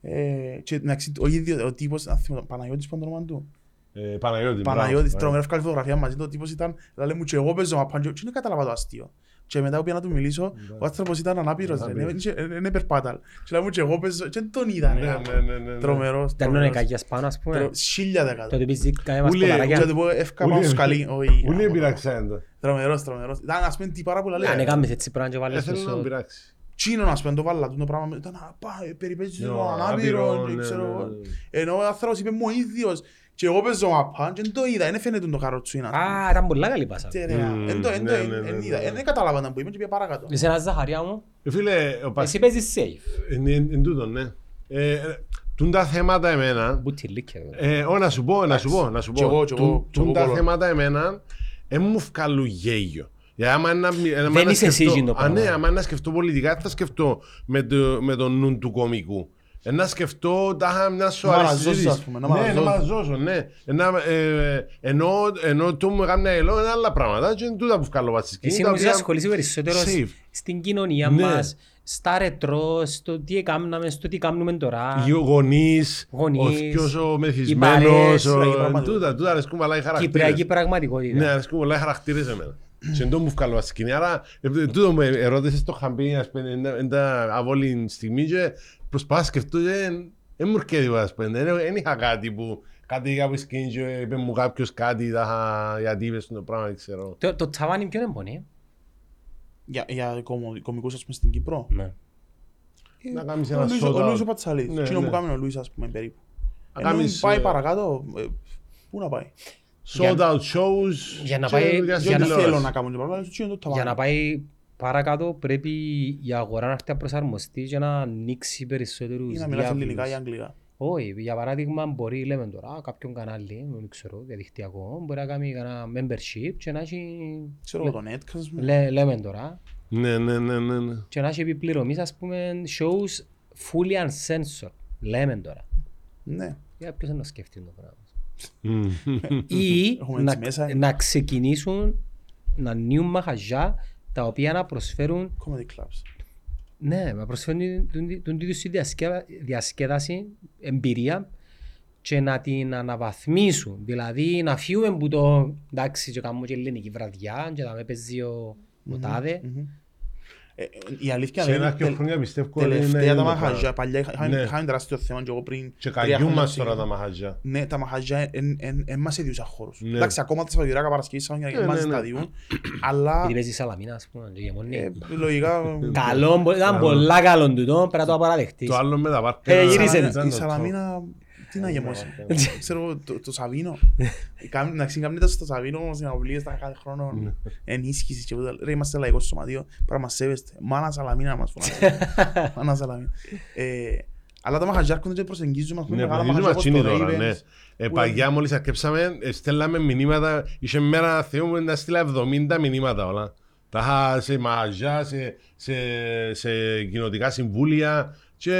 Speaker 3: Ε, και εντάξει, ο ίδιος, ο τύπος, αν θυμάμαι, Παναγιώτης που είναι το όνομα του.
Speaker 2: Ε, Παναγιώτη, μπράβο.
Speaker 3: Παναγιώτης,
Speaker 2: Ε,
Speaker 3: τρομερά ευκάλη φωτογραφία μαζί του, ο τύπος ήταν, λέει μου και εγώ παίζω μαπάν και δεν κατάλαβα το αστείο. Και μετά που πήγα να του μιλήσω, ο άνθρωπος ήταν ανάπηρος, ρε,
Speaker 2: Ανάπηρος.
Speaker 3: είναι- είναι είναι περπάταλ. Και λέει μου και εγώ παίζω, και δεν τον είδα,
Speaker 2: Ναι,
Speaker 3: ρε.
Speaker 2: ναι, ναι, ναι, ναι.
Speaker 3: Τρομερός,
Speaker 1: Ήταν
Speaker 3: τρομερός.
Speaker 1: νεκάγιας πάνω, ας πούμε.
Speaker 3: Τρο- Χίλια δεκατό.
Speaker 1: Το ότι πεις κάνε μας
Speaker 2: Ούλε,
Speaker 3: Και
Speaker 1: κολαράκια.
Speaker 3: του πω εύκα πάνω
Speaker 2: Ούλε-
Speaker 3: στο σκαλί. Όχι,
Speaker 2: Ούλοι
Speaker 3: γάμο.
Speaker 2: πειράξαν.
Speaker 3: Τρομερός, τρομερός. Ήταν ας πούμε τι πάρα πολλά λέει.
Speaker 1: Αν έκαμες έτσι πράγμα και βάλες το
Speaker 2: Θέλω να
Speaker 1: στο...
Speaker 2: πειράξεις.
Speaker 3: Τσίνο ας πούμε το βάλα του το πράγμα. Ήταν α, πά, ε, περιπέτειες
Speaker 2: Ναι,
Speaker 3: του
Speaker 2: ο
Speaker 3: ανάπηρο,
Speaker 2: ανάπηρο,
Speaker 3: και
Speaker 2: ναι,
Speaker 3: ξέρω
Speaker 2: ναι,
Speaker 3: εγώ.
Speaker 2: ναι.
Speaker 3: Ενώ ο άνθρωπος είπε μου ο ίδιος. Και εγώ παίζω μαπά και δεν το είδα, δεν φαίνεται το καροτσούιν. ας πούμε.
Speaker 1: Α, ήταν πολλά καλή πάσα.
Speaker 3: Και, ρε,
Speaker 2: Μμμ,
Speaker 3: εν το- εν το-
Speaker 2: ναι,
Speaker 3: εν-
Speaker 2: ναι, ναι,
Speaker 3: εν
Speaker 2: ναι,
Speaker 3: είδα.
Speaker 2: ναι.
Speaker 3: Εν- Δεν κατάλαβα να που είπε και πήγα παρακάτω.
Speaker 1: Είσαι ένας Ζαχαριά μου.
Speaker 2: Ε, Φίλε, ο Πασ-
Speaker 1: Εσύ παίζεις safe.
Speaker 2: εν- εν- εν τούτο, ναι. Ε, ε, Τούν τα θέματα εμένα,
Speaker 1: Μπουτιλίκια.
Speaker 2: ε, ω, να σου πω, να σου πω, να σου
Speaker 3: Κι εγώ,
Speaker 2: πω.
Speaker 3: κι εγώ,
Speaker 2: Τούν-
Speaker 3: κι εγώ
Speaker 2: Τούν τα
Speaker 3: κόλλω.
Speaker 2: θέματα εμένα, δεν μου βγάλουν γέγιο. Για άμα είναι να μι- άμα
Speaker 1: Δεν
Speaker 2: να
Speaker 1: είσαι εσύ
Speaker 2: σκεφτώ-
Speaker 1: εκείνο το
Speaker 2: Α, ναι,
Speaker 1: πράγμα.
Speaker 2: άμα είναι να σκεφτώ πολιτικά, θα σκεφτώ με το, με το νου του κομικού. Ε, Να σκεφτώ τα είχα μια σοβαρή
Speaker 3: μαραζώσεις,
Speaker 2: συζήτηση.
Speaker 3: ας πούμε, να
Speaker 2: Ναι, να
Speaker 3: μαραζώσεις.
Speaker 2: μαραζώσω, ναι. Ε, να- ε, Ενώ ενώ το μου έκανε ελό είναι άλλα πράγματα και είναι τούτα που βγάλω βάση σκηνή.
Speaker 1: Εσύ
Speaker 2: τα
Speaker 1: νομίζω
Speaker 2: οποία-
Speaker 1: ασχολείσαι περισσότερο
Speaker 2: Safe.
Speaker 1: στην κοινωνία
Speaker 2: Ναι.
Speaker 1: μας, στα ρετρό, στο τι έκαναμε, στο τι κάνουμε τώρα.
Speaker 2: Οι γονείς,
Speaker 1: Γονείς,
Speaker 2: ο θκυος ο
Speaker 1: οι
Speaker 2: μεθυσμένος,
Speaker 1: παρέες,
Speaker 2: ο-
Speaker 3: κυπριακή πραγματικότητα.
Speaker 2: τούτα, τούτα αρέσκουν πολλά οι χαρακτήρες.
Speaker 1: Κυπριακή πραγματικότητα.
Speaker 2: Ναι, αρέσκουν πολλά οι χαρακτήρες εμένα. Και εντό μου βγάλω βάση σκηνή. Άρα, ε, τούτο με ερώτησες το χαμπί, ας πούμε, είναι- είναι τα αβόλη στιγμή και προσπάθω να σκεφτώ και δεν- δεν μου έρχεται τίποτα, ας πούμε. Δεν δεν είχα κάτι που κάτι είχα από σκηνή και είπε μου κάποιος κάτι, τα είχα- γιατί είπες το πράγμα, δεν ξέρω.
Speaker 1: Το, το ταβάνι ποιον εμπονεί.
Speaker 3: Για, για κομο- κομικούς ας πούμε στην Κύπρο.
Speaker 1: Ναι.
Speaker 2: Να κάνεις
Speaker 3: Ο
Speaker 2: ένα
Speaker 3: Λουίς- Ο Λουίς ο
Speaker 2: shout-out.
Speaker 3: Πατσαλίδης.
Speaker 2: Ναι,
Speaker 3: Εκείνο
Speaker 2: ναι.
Speaker 3: που κάνει ο Λουίς ας πούμε περίπου.
Speaker 2: Να
Speaker 3: Ενώ
Speaker 2: κάνεις,
Speaker 3: πάει
Speaker 2: ε,
Speaker 3: παρακάτω, ε, πού να πάει;
Speaker 2: Shout-out shows.
Speaker 1: για να
Speaker 2: και
Speaker 1: πάει-
Speaker 2: για
Speaker 1: για
Speaker 2: στην
Speaker 3: Δεν
Speaker 1: να-
Speaker 2: τηλεόραση.
Speaker 3: θέλω να κάνω το πράγμα, αλλά είναι το
Speaker 1: Για να
Speaker 3: ταβάνι.
Speaker 1: πάει παρακάτω πρέπει η αγορά να έρθει να προσαρμοστεί και να ανοίξει περισσότερους
Speaker 3: Ή να μιλάς ελληνικά ή
Speaker 1: διάβλους.
Speaker 3: αγγλικά.
Speaker 1: Όχι, για παράδειγμα μπορεί, λέμε τώρα, κάποιον κανάλι, δεν ξέρω, διαδικτυακό, μπορεί να κάνει ένα membership και να έχει,
Speaker 3: Ξέρω εγώ το Netcast, ας πούμε.
Speaker 1: λέ, λέμε τώρα,
Speaker 2: Ναι, ναι, ναι, ναι, ναι.
Speaker 1: και να έχει επιπληρωμής, ας πούμε, shows fully uncensored, λέμε τώρα.
Speaker 3: Ναι.
Speaker 1: Για ποιος να σκεφτεί το πράγμα.
Speaker 2: Μμμ.
Speaker 1: Ή
Speaker 3: Έχουμε
Speaker 1: να,
Speaker 3: έτσι μέσα.
Speaker 1: να ξεκινήσουν να νιούν μαχαζιά τα οποία να προσφέρουν
Speaker 3: Comedy clubs.
Speaker 1: Ναι, να προσφέρουν τον- τον ίδιο στη διασκέδα- διασκέδαση, εμπειρία και να την αναβαθμίσουν. Δηλαδή να φύγουμε από το εντάξει και κάνουμε και ελληνική βραδιά και να με παίζει ο ο τάδε.
Speaker 3: Μμμ. Ε, ε, Η αλήθεια
Speaker 2: Σε
Speaker 3: είναι
Speaker 2: ένα δύο
Speaker 3: τελ-
Speaker 2: χρόνια πιστεύω ότι είναι
Speaker 3: τελευταία
Speaker 2: είναι
Speaker 3: τα
Speaker 2: το
Speaker 3: μαχαζιά,
Speaker 2: πράγμα.
Speaker 3: παλιά είχα-
Speaker 2: Ναι.
Speaker 3: είχαμε τεράστιο θέμα και εγώ πριν
Speaker 2: Και
Speaker 3: τρία
Speaker 2: καγιούν
Speaker 3: χρόνια
Speaker 2: μας
Speaker 3: ψήγα.
Speaker 2: τώρα τα μαχαζιά.
Speaker 3: Ναι, τα μαχαζιά εν μας έδιουσαν χώρους.
Speaker 2: Ναι.
Speaker 3: Εντάξει, ακόμα τα Σαββατοκυριακά Παρασκευή Σαββατοκυριακά
Speaker 2: Ναι,
Speaker 3: μας
Speaker 2: ναι, ναι.
Speaker 3: τα διούν, αλλά
Speaker 1: Γιατί παίζει σαλαμίνα ας πούμε και γεμονή.
Speaker 3: ε, λογικά
Speaker 1: Καλό, μπο- ήταν πολλά καλό τούτο, πρέπει να το απαραδεχτείς.
Speaker 2: Το άλλο με τα πάρτε.
Speaker 1: Ε,
Speaker 2: να-
Speaker 1: γύρισε.
Speaker 2: να-
Speaker 3: η
Speaker 2: να- να-
Speaker 3: Σαλαμίνα τι να γεμώσει.
Speaker 2: Ναι.
Speaker 3: Ξέρω εγώ, το- το Σαβίνο. Κάμ- Να ξεκινάμε στο Σαβίνο όμως να οβλίες τα κάθε χρόνο
Speaker 2: Ναι.
Speaker 3: ενίσχυσης και ούτα. Ρε είμαστε λαϊκός σωματείο, πρέπει να μας σέβεστε. Μάνα Σαλαμίνα να μας φωνάζετε. Μάνα Σαλαμίνα. Ε, Αλλά τα μαχαζιά έρχονται και προσεγγίζουν μας με
Speaker 2: Ναι,
Speaker 3: μεγάλα
Speaker 2: προσεγγίζουμε
Speaker 3: μαχαζιά όπως
Speaker 2: ατσίνη
Speaker 3: το
Speaker 2: τώρα, ναι.
Speaker 3: Ravens.
Speaker 2: Ε,
Speaker 3: που
Speaker 2: Παγιά μόλις αρκέψαμε, ε, στέλναμε μηνύματα, είχε μέρα θεού μου να στείλα 70 μηνύματα όλα. Τα είχα σε μαγαζιά, σε, σε, σε κοινοτικά συμβούλια και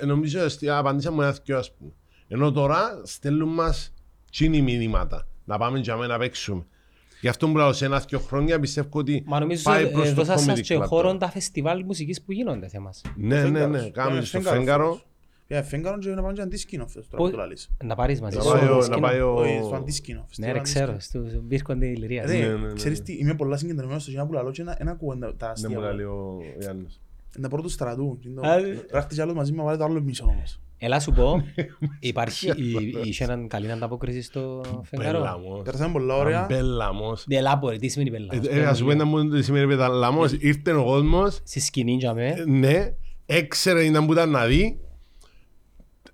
Speaker 2: ε, νομίζω ότι απαντήσαμε ένα δυο ας πούμε. Ενώ τώρα στέλνουν μας τσίνη μηνύματα, να πάμε για μένα να παίξουμε. Γι' αυτό που λέω σε ένα δυο χρόνια πιστεύω ότι
Speaker 1: Μα νομίζω
Speaker 2: πάει προς
Speaker 1: ε,
Speaker 2: το
Speaker 1: δώσα σας
Speaker 2: comedy
Speaker 1: και
Speaker 2: club
Speaker 1: χώρο
Speaker 2: τώρα.
Speaker 1: τα φεστιβάλ μουσικής που γίνονται σε εμάς.
Speaker 2: Ναι, ναι, ναι,
Speaker 3: Φέγγαρος.
Speaker 2: κάνουμε
Speaker 3: Ε,
Speaker 2: στο
Speaker 3: Φέγγαρος
Speaker 2: φέγγαρο.
Speaker 3: φέτος. Ε, Φέγγαρο και να πάμε και αντίσκηνο φέτος τώρα
Speaker 1: Πώς-
Speaker 3: που το λαλείς.
Speaker 1: Να πάρεις μαζί
Speaker 2: Να
Speaker 1: σου
Speaker 2: πάει ο-
Speaker 1: το
Speaker 2: να
Speaker 1: σκηνό.
Speaker 2: πάει ο-
Speaker 3: Όχι, στο αντίσκηνο.
Speaker 1: Ναι
Speaker 3: φεστιβάλ
Speaker 1: ρε ξέρω,
Speaker 3: αντίσκηνο.
Speaker 1: στο μπίρκο της Λυρίας.
Speaker 3: Ρε,
Speaker 2: Ναι, ναι, ναι.
Speaker 3: ξέρεις τι, είμαι πολλά συγκεντρωμένος στο κοινό που λαλώ και να- να ακούω τα- τα
Speaker 2: Δεν
Speaker 3: αστεία.
Speaker 2: μου
Speaker 3: μου.
Speaker 2: λέει ο Γιάννης.
Speaker 3: Είναι τα πρώτα του στρατού. είναι το-
Speaker 1: Α,
Speaker 3: Πρέπει να χτίσει άλλος μαζί μου, να βάλει το άλλο μισό όμως.
Speaker 1: Έλα σου πω, υπάρχει, η- είχε έναν καλή ανταπόκριση στο φεγγαρό.
Speaker 2: Πελαμός.
Speaker 3: Περάσαμε πολλά ωραία.
Speaker 2: Πελαμός.
Speaker 1: Διελάπορε, τι σημαίνει πελά.
Speaker 2: Ε, ε, Ας πούμε να μου τι σημαίνει πελαμός. Ήρθε ο κόσμος,
Speaker 1: Στη σκηνή για με,
Speaker 2: ε, ναι, έξερε να που ήταν να δει.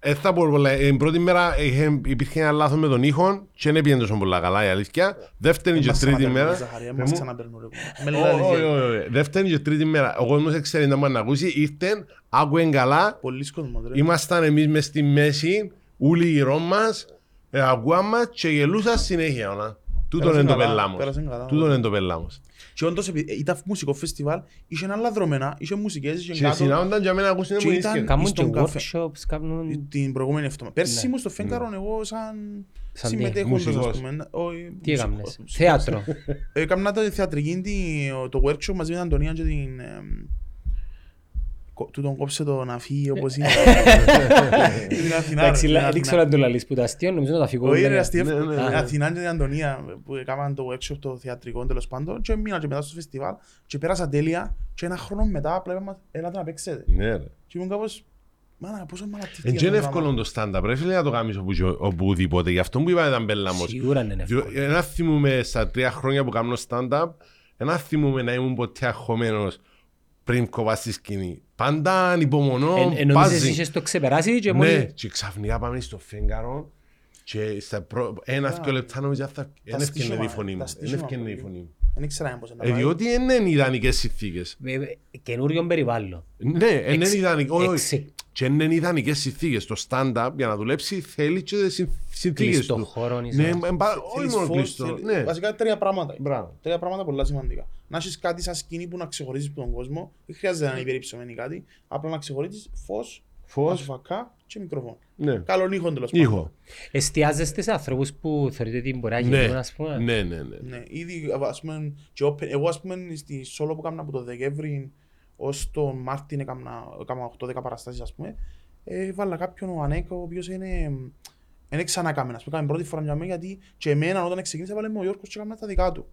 Speaker 2: Ε, θα πω πολλά. Ε, Την πρώτη μέρα είχε- υπήρχε ένα λάθος με τον ήχο και δεν πήγαινε τόσο πολλά καλά η αλήθεια. Δεύτερη και
Speaker 3: Μας
Speaker 2: τρίτη
Speaker 3: ξαναπαίρνουν,
Speaker 2: μέρα.
Speaker 3: Ζαχαρία,
Speaker 2: Ε,
Speaker 3: μας
Speaker 2: μου-
Speaker 3: ξαναπαίρνουν, ρε, κουμπά. Με
Speaker 2: Όχι,
Speaker 3: λαλείς,
Speaker 2: όχι,
Speaker 3: ε,
Speaker 2: όχι, όχι. Δεύτερη και τρίτη μέρα. Ο κόσμος έξερε να μπορεί να ακούσει. Ήρθε, άκουε καλά.
Speaker 3: Πολλοί κόσμος, ρε.
Speaker 2: Ήμασταν εμείς μες στη μέση, όλοι γύρω μας, ε, ακούαν μας και γελούσαν συνέχεια. ωνα. Τούτον
Speaker 3: Πέρασαν
Speaker 2: είναι το
Speaker 3: καλά,
Speaker 2: πελάμος.
Speaker 3: πέρασαν καλά.
Speaker 2: Τούτον είναι το πελάμος.
Speaker 3: Και όντως επει- ήταν μουσικό φεστιβάλ, είχε άλλα δρομένα, είχε μουσικές, είχε
Speaker 2: Και
Speaker 3: κάτω.
Speaker 2: συνάδονταν για μένα να ακούσουν
Speaker 3: Και
Speaker 2: μου
Speaker 3: ήταν-
Speaker 2: ίσκεν.
Speaker 1: κάνουν και
Speaker 3: στον καφέ.
Speaker 1: workshops, κάνουν...
Speaker 3: την προηγούμενη εβδομάδα. Πέρσι
Speaker 1: Ναι.
Speaker 3: ήμουν στο Φέγγαρο εγώ σαν
Speaker 1: Σαν τι,
Speaker 3: συμμετέχοντας ας
Speaker 2: μουσικός.
Speaker 3: πούμε. Όχι,
Speaker 1: Τι
Speaker 3: μουσικός,
Speaker 1: έκαμνες,
Speaker 3: μουσικός.
Speaker 1: θέατρο.
Speaker 3: Έκανα το θεατρική, τη- το workshop μαζί με την Αντωνία και την... εμ, κο- Του τον κόψε το να φύγει όπως είναι. Την Αθηνά, ρε,
Speaker 1: Εντάξει,
Speaker 3: την
Speaker 1: λα-
Speaker 3: Αθηνά.
Speaker 1: δεν ξέρω αν το λαλείς που τα αστείο, νομίζω να τα φύγω.
Speaker 3: Όχι ρε
Speaker 1: λέγα.
Speaker 3: αστείο,
Speaker 2: Ναι, ναι,
Speaker 3: την
Speaker 1: ναι.
Speaker 3: Αθηνά και την Αντωνία που έκαναν το workshop το θεατρικό τέλος πάντων και μείνα και μετά στο φεστιβάλ και πέρασα τέλεια και ένα χρόνο μετά απλά είπαμε έλατε να παίξετε.
Speaker 2: Ναι ρε.
Speaker 3: Και ήμουν κάπως, μάνα πόσο μαλακτήθηκε
Speaker 2: Εν
Speaker 3: αυτό
Speaker 2: είναι
Speaker 3: το πράγμα».
Speaker 2: εύκολο το stand-up, ρε φίλε να το κάνεις όπου- οπουδήποτε. Γι' αυτό που είπα ήταν πελάμος.
Speaker 1: Σίγουρα είναι εύκολο.
Speaker 2: Διό- Ένα θυμούμαι στα τρία χρόνια που κάνω stand-up, ένα θυμούμαι να ήμουν ποτέ αγχωμένος πριν κοβά στη σκηνή. Πάντα ανυπομονώ,
Speaker 1: Εν- εν νομίζεις
Speaker 2: πάζει.
Speaker 1: είχες το ξεπεράσει και
Speaker 2: Ναι,
Speaker 1: μόλις...
Speaker 2: και ξαφνικά πάμε στο φέγγαρο και στα προ... ένα-δυο λεπτά νομίζω θα... Εν ευκαινε
Speaker 3: στήσιμα,
Speaker 2: η φωνή μου.
Speaker 3: τα
Speaker 2: Εν
Speaker 3: στήσιμα
Speaker 2: ευκαινε η
Speaker 3: πολύ.
Speaker 2: φωνή μου.
Speaker 3: Δεν ήξερα πώς να
Speaker 2: Ε,
Speaker 3: πάει.
Speaker 2: διότι δεν είναι ιδανικές συνθήκες.
Speaker 1: Βέβαια, Καινούριο περιβάλλον.
Speaker 2: Ναι, δεν είναι
Speaker 1: Εξ-
Speaker 2: ιδανικές. όχι, όχι.
Speaker 1: εξε-
Speaker 2: Και δεν είναι ιδανικές συνθήκες. Το stand-up για να δουλέψει θέλει και τις συν- συνθήκες
Speaker 1: Κλειστό
Speaker 2: του.
Speaker 1: χώρο,
Speaker 2: Ναι,
Speaker 1: είσαι.
Speaker 2: εν πα- όχι
Speaker 3: Θέλεις
Speaker 2: μόνο
Speaker 3: φως,
Speaker 2: κλειστό.
Speaker 3: θέλει-
Speaker 2: Ναι,
Speaker 3: Βασικά τρία πράγματα.
Speaker 2: μπράβο.
Speaker 3: Τρία πράγματα πολλά σημαντικά. Να έχεις κάτι σαν σκηνή που να ξεχωρίζεις από τον κόσμο. Δεν χρειάζεται να είναι υπερυψωμένη κάτι. Απλά να ξεχωρίζεις φως,
Speaker 2: Φως,
Speaker 3: φακά και μικρόφωνο.
Speaker 2: ναι.
Speaker 3: Καλόν ήχο τέλος πάντων.
Speaker 2: Ήχο.
Speaker 1: Εστιάζεστε σε ανθρώπους που θεωρείτε ότι μπορεί να
Speaker 2: Ναι,
Speaker 1: γίνουν, ας πούμε;
Speaker 2: ναι, ναι, ναι.
Speaker 3: Ναι, ήδη ας πούμε, και open- εγώ ας πούμε στη solo που έκανα από το Δεκέμβρη ως τον Μάρτιν έκανα, έκανα 8-10 παραστάσεις ας πούμε ε, βάλα κάποιον ο Ανέκ ο οποίος είναι δεν ξανακάμε, ας πούμε, έκαμε πρώτη φορά για μένα γιατί και εμένα όταν ξεκίνησα βάλε με ο Γιώργος και έκαμε τα δικά του.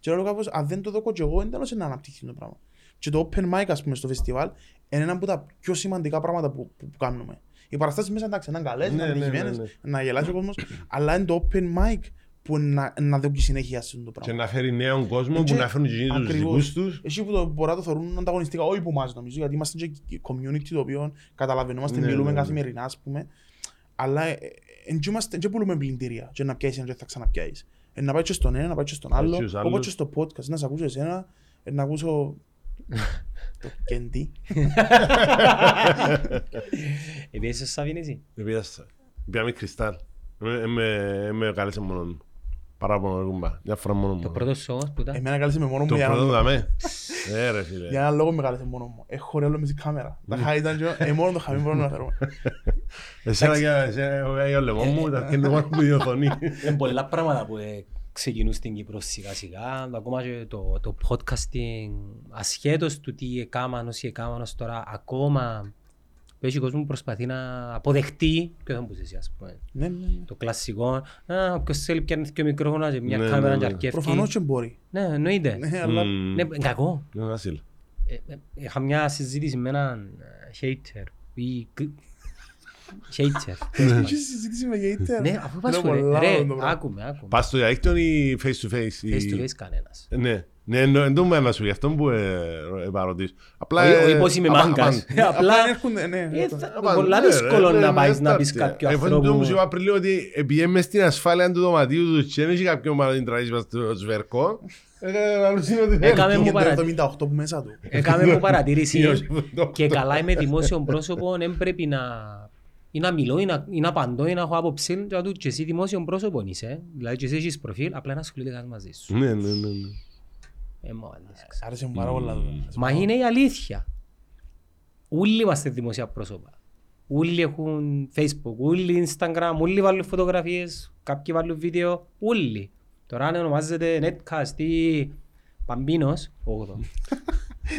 Speaker 3: Και λέω κάπως, αν δεν το δω και εγώ, δεν τέλος να αναπτυχθεί το πράγμα. Και το open mic, ας πούμε, στο φεστιβάλ, είναι ένα από τα πιο σημαντικά πράγματα που, που, που κάνουμε. Οι παραστάσεις μέσα, εντάξει, είναι καλές,
Speaker 2: Ναι,
Speaker 3: είναι
Speaker 2: ναι, ναι,
Speaker 3: επιτυχημένες,
Speaker 2: ναι.
Speaker 3: να γελάσει ο κόσμος, αλλά είναι το open mic που να, να δώσει συνέχεια σε αυτό το
Speaker 2: Και
Speaker 3: πράγμα.
Speaker 2: να φέρει νέον κόσμο
Speaker 3: Και-
Speaker 2: που να φέρουν και εκείνοι τους
Speaker 3: ακριβώς.
Speaker 2: δικούς τους.
Speaker 3: Εσύ που το, μπορεί να το θεωρούν ανταγωνιστικά, όχι που μας νομίζω, γιατί είμαστε και community το οποίο καταλαβαίνουμε,
Speaker 2: Ναι,
Speaker 3: μιλούμε
Speaker 2: ναι, ναι.
Speaker 3: καθημερινά, ας πούμε. Αλλά δεν πουλούμε πλυντήρια και να πιάσεις ένα και θα ξαναπιάσεις. Ε, να πάεις και στον ένα, να πάεις και στον άλλο,
Speaker 2: στους άλλους.
Speaker 3: όπως και στο podcast, να σε ακούσω εσένα, ε, να ακούσω το κέντι.
Speaker 1: Επίσης στο Σαββίνιζη.
Speaker 2: Επίασα. Πήγαμε κρυστάλ. Ε, με- Με κάλεσε μόνο μου. Παράπονο ρούμπα. Μια φορά μόνο
Speaker 1: Το
Speaker 2: μου.
Speaker 1: πρώτο σου όμως που ήταν.
Speaker 3: Εμένα κάλεσε με μόνο μου
Speaker 2: Το
Speaker 3: για
Speaker 2: πρώτο
Speaker 3: ένα-
Speaker 2: δαμέ. Ε ρε φίλε.
Speaker 3: για ένα λόγο με κάλεσε μόνο μου. Έχω ρε άλλο με την κάμερα. Τα χάρη ήταν και ε, μόνο το χαμί μπορούμε να φέρουμε.
Speaker 2: Εσένα και εσένα, εγώ για λαιμό μου, τα πιένω μόνο που διοθονεί.
Speaker 1: Είναι πολλά πράγματα που ε, ξεκινούν στην Κύπρο σιγά σιγά. Ακόμα και το, το podcasting, ασχέτως του τι έκαναν όσοι έκαναν ως τώρα, ακόμα έχει κόσμος που προσπαθεί να αποδεχτεί και δεν μπορείς εσύ ας πούμε.
Speaker 3: Ναι, ναι, ναι.
Speaker 1: Το κλασικό, α, όποιος θέλει πιάνει και μικρόφωνα και μια
Speaker 2: Ναι,
Speaker 1: κάμερα
Speaker 2: ναι,
Speaker 1: και
Speaker 2: ναι.
Speaker 1: αρκεύει.
Speaker 3: Προφανώς και μπορεί.
Speaker 1: Ναι, εννοείται.
Speaker 3: Ναι, αλλά
Speaker 2: Μμμ.
Speaker 1: Ναι, είναι κακό.
Speaker 2: Ναι, Βασίλ.
Speaker 1: Ε, ε, Είχα μια συζήτηση με έναν ε, hater ή κ- hater.
Speaker 3: έχει συζήτηση με γέιτερ.
Speaker 1: Ναι, αφού πας
Speaker 3: Είναι
Speaker 1: σου ρε,
Speaker 3: πολλά
Speaker 1: ρε,
Speaker 3: αυτό το πράγμα.
Speaker 1: άκουμε, άκουμε.
Speaker 2: Πας στο διαδίκτυο ή face to face. ή-
Speaker 1: Face to face κανένας.
Speaker 2: Ναι. Ναι, εννο- εν τω μένα σου, γι' αυτό που ε, ε, παροτήσω. Απλά...
Speaker 1: Όχι-
Speaker 2: ε,
Speaker 1: Όχι πως είμαι
Speaker 2: απα-
Speaker 1: μάγκας.
Speaker 2: απα-
Speaker 1: Απλά
Speaker 3: έρχονται, ναι.
Speaker 1: ε,
Speaker 3: αυτό.
Speaker 1: θα-
Speaker 2: απα-
Speaker 1: πολλά
Speaker 2: ναι,
Speaker 1: δύσκολο
Speaker 2: ρε,
Speaker 1: να
Speaker 2: ναι,
Speaker 1: πάεις να
Speaker 2: ναι,
Speaker 1: πεις
Speaker 2: ναι.
Speaker 1: κάποιο
Speaker 2: Εγώ το
Speaker 1: ανθρώπου.
Speaker 2: μου σου είπα πριν λίγο ότι επειδή είμαι στην ασφάλεια του δωματίου του και δεν έχει κάποιον που να την τραβήσει μες στο σβερκό. ε, αλουσίνω ότι θέλει.
Speaker 1: Έκαμε μου
Speaker 3: Και το
Speaker 1: παρα-
Speaker 3: 78 που μέσα του.
Speaker 1: Έκαμε μου παρατήρηση
Speaker 2: Ή όχι, το-
Speaker 1: και καλά είμαι δημόσιο πρόσωπο, δεν πρέπει να ή να μιλώ ή να, ή να απαντώ ή να έχω άποψη και να του και εσύ δημόσιο πρόσωπο είσαι. Δηλαδή και εσύ έχεις προφίλ, απλά να ασχολείται κανείς μαζί σου.
Speaker 2: Ναι, ναι, ναι. ναι.
Speaker 1: Ε, μα, αντίστοιχα.
Speaker 3: Άρεσε μου πάρα πολλά. το.
Speaker 1: Μα είναι η αλήθεια. Όλοι είμαστε δημοσία πρόσωπα. Όλοι έχουν facebook, όλοι instagram, όλοι βάλουν φωτογραφίες, κάποιοι βάλουν βίντεο, όλοι. Τώρα αν ονομάζεται netcast ή Παμπίνος, 8.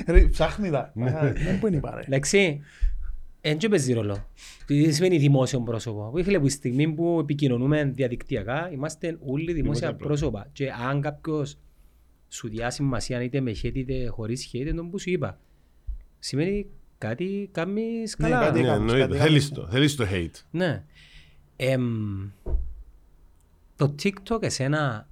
Speaker 3: Ρε, Ψάχνει τα.
Speaker 2: Ναι.
Speaker 3: Δεν μπορεί να πάρε.
Speaker 1: Εντάξει, δεν και παίζει ρόλο. Τι σημαίνει δημόσιο πρόσωπο. Που Φίλε, που στη στιγμή που επικοινωνούμε διαδικτυακά, είμαστε όλοι δημόσια
Speaker 2: Δημόσια
Speaker 1: πρόσωπα. Και αν κάποιος σου διά σημασία είτε με hate είτε χωρίς hate, είναι το που σου είπα. Σημαίνει κάτι κάνεις
Speaker 3: Ναι,
Speaker 1: καλά.
Speaker 3: κάτι
Speaker 2: Ναι,
Speaker 3: έκανες,
Speaker 2: εννοείται.
Speaker 3: κάτι
Speaker 2: Θέλεις
Speaker 3: έκανες.
Speaker 2: το. Θέλεις το hate.
Speaker 1: Ναι. Εμ, το TikTok εσένα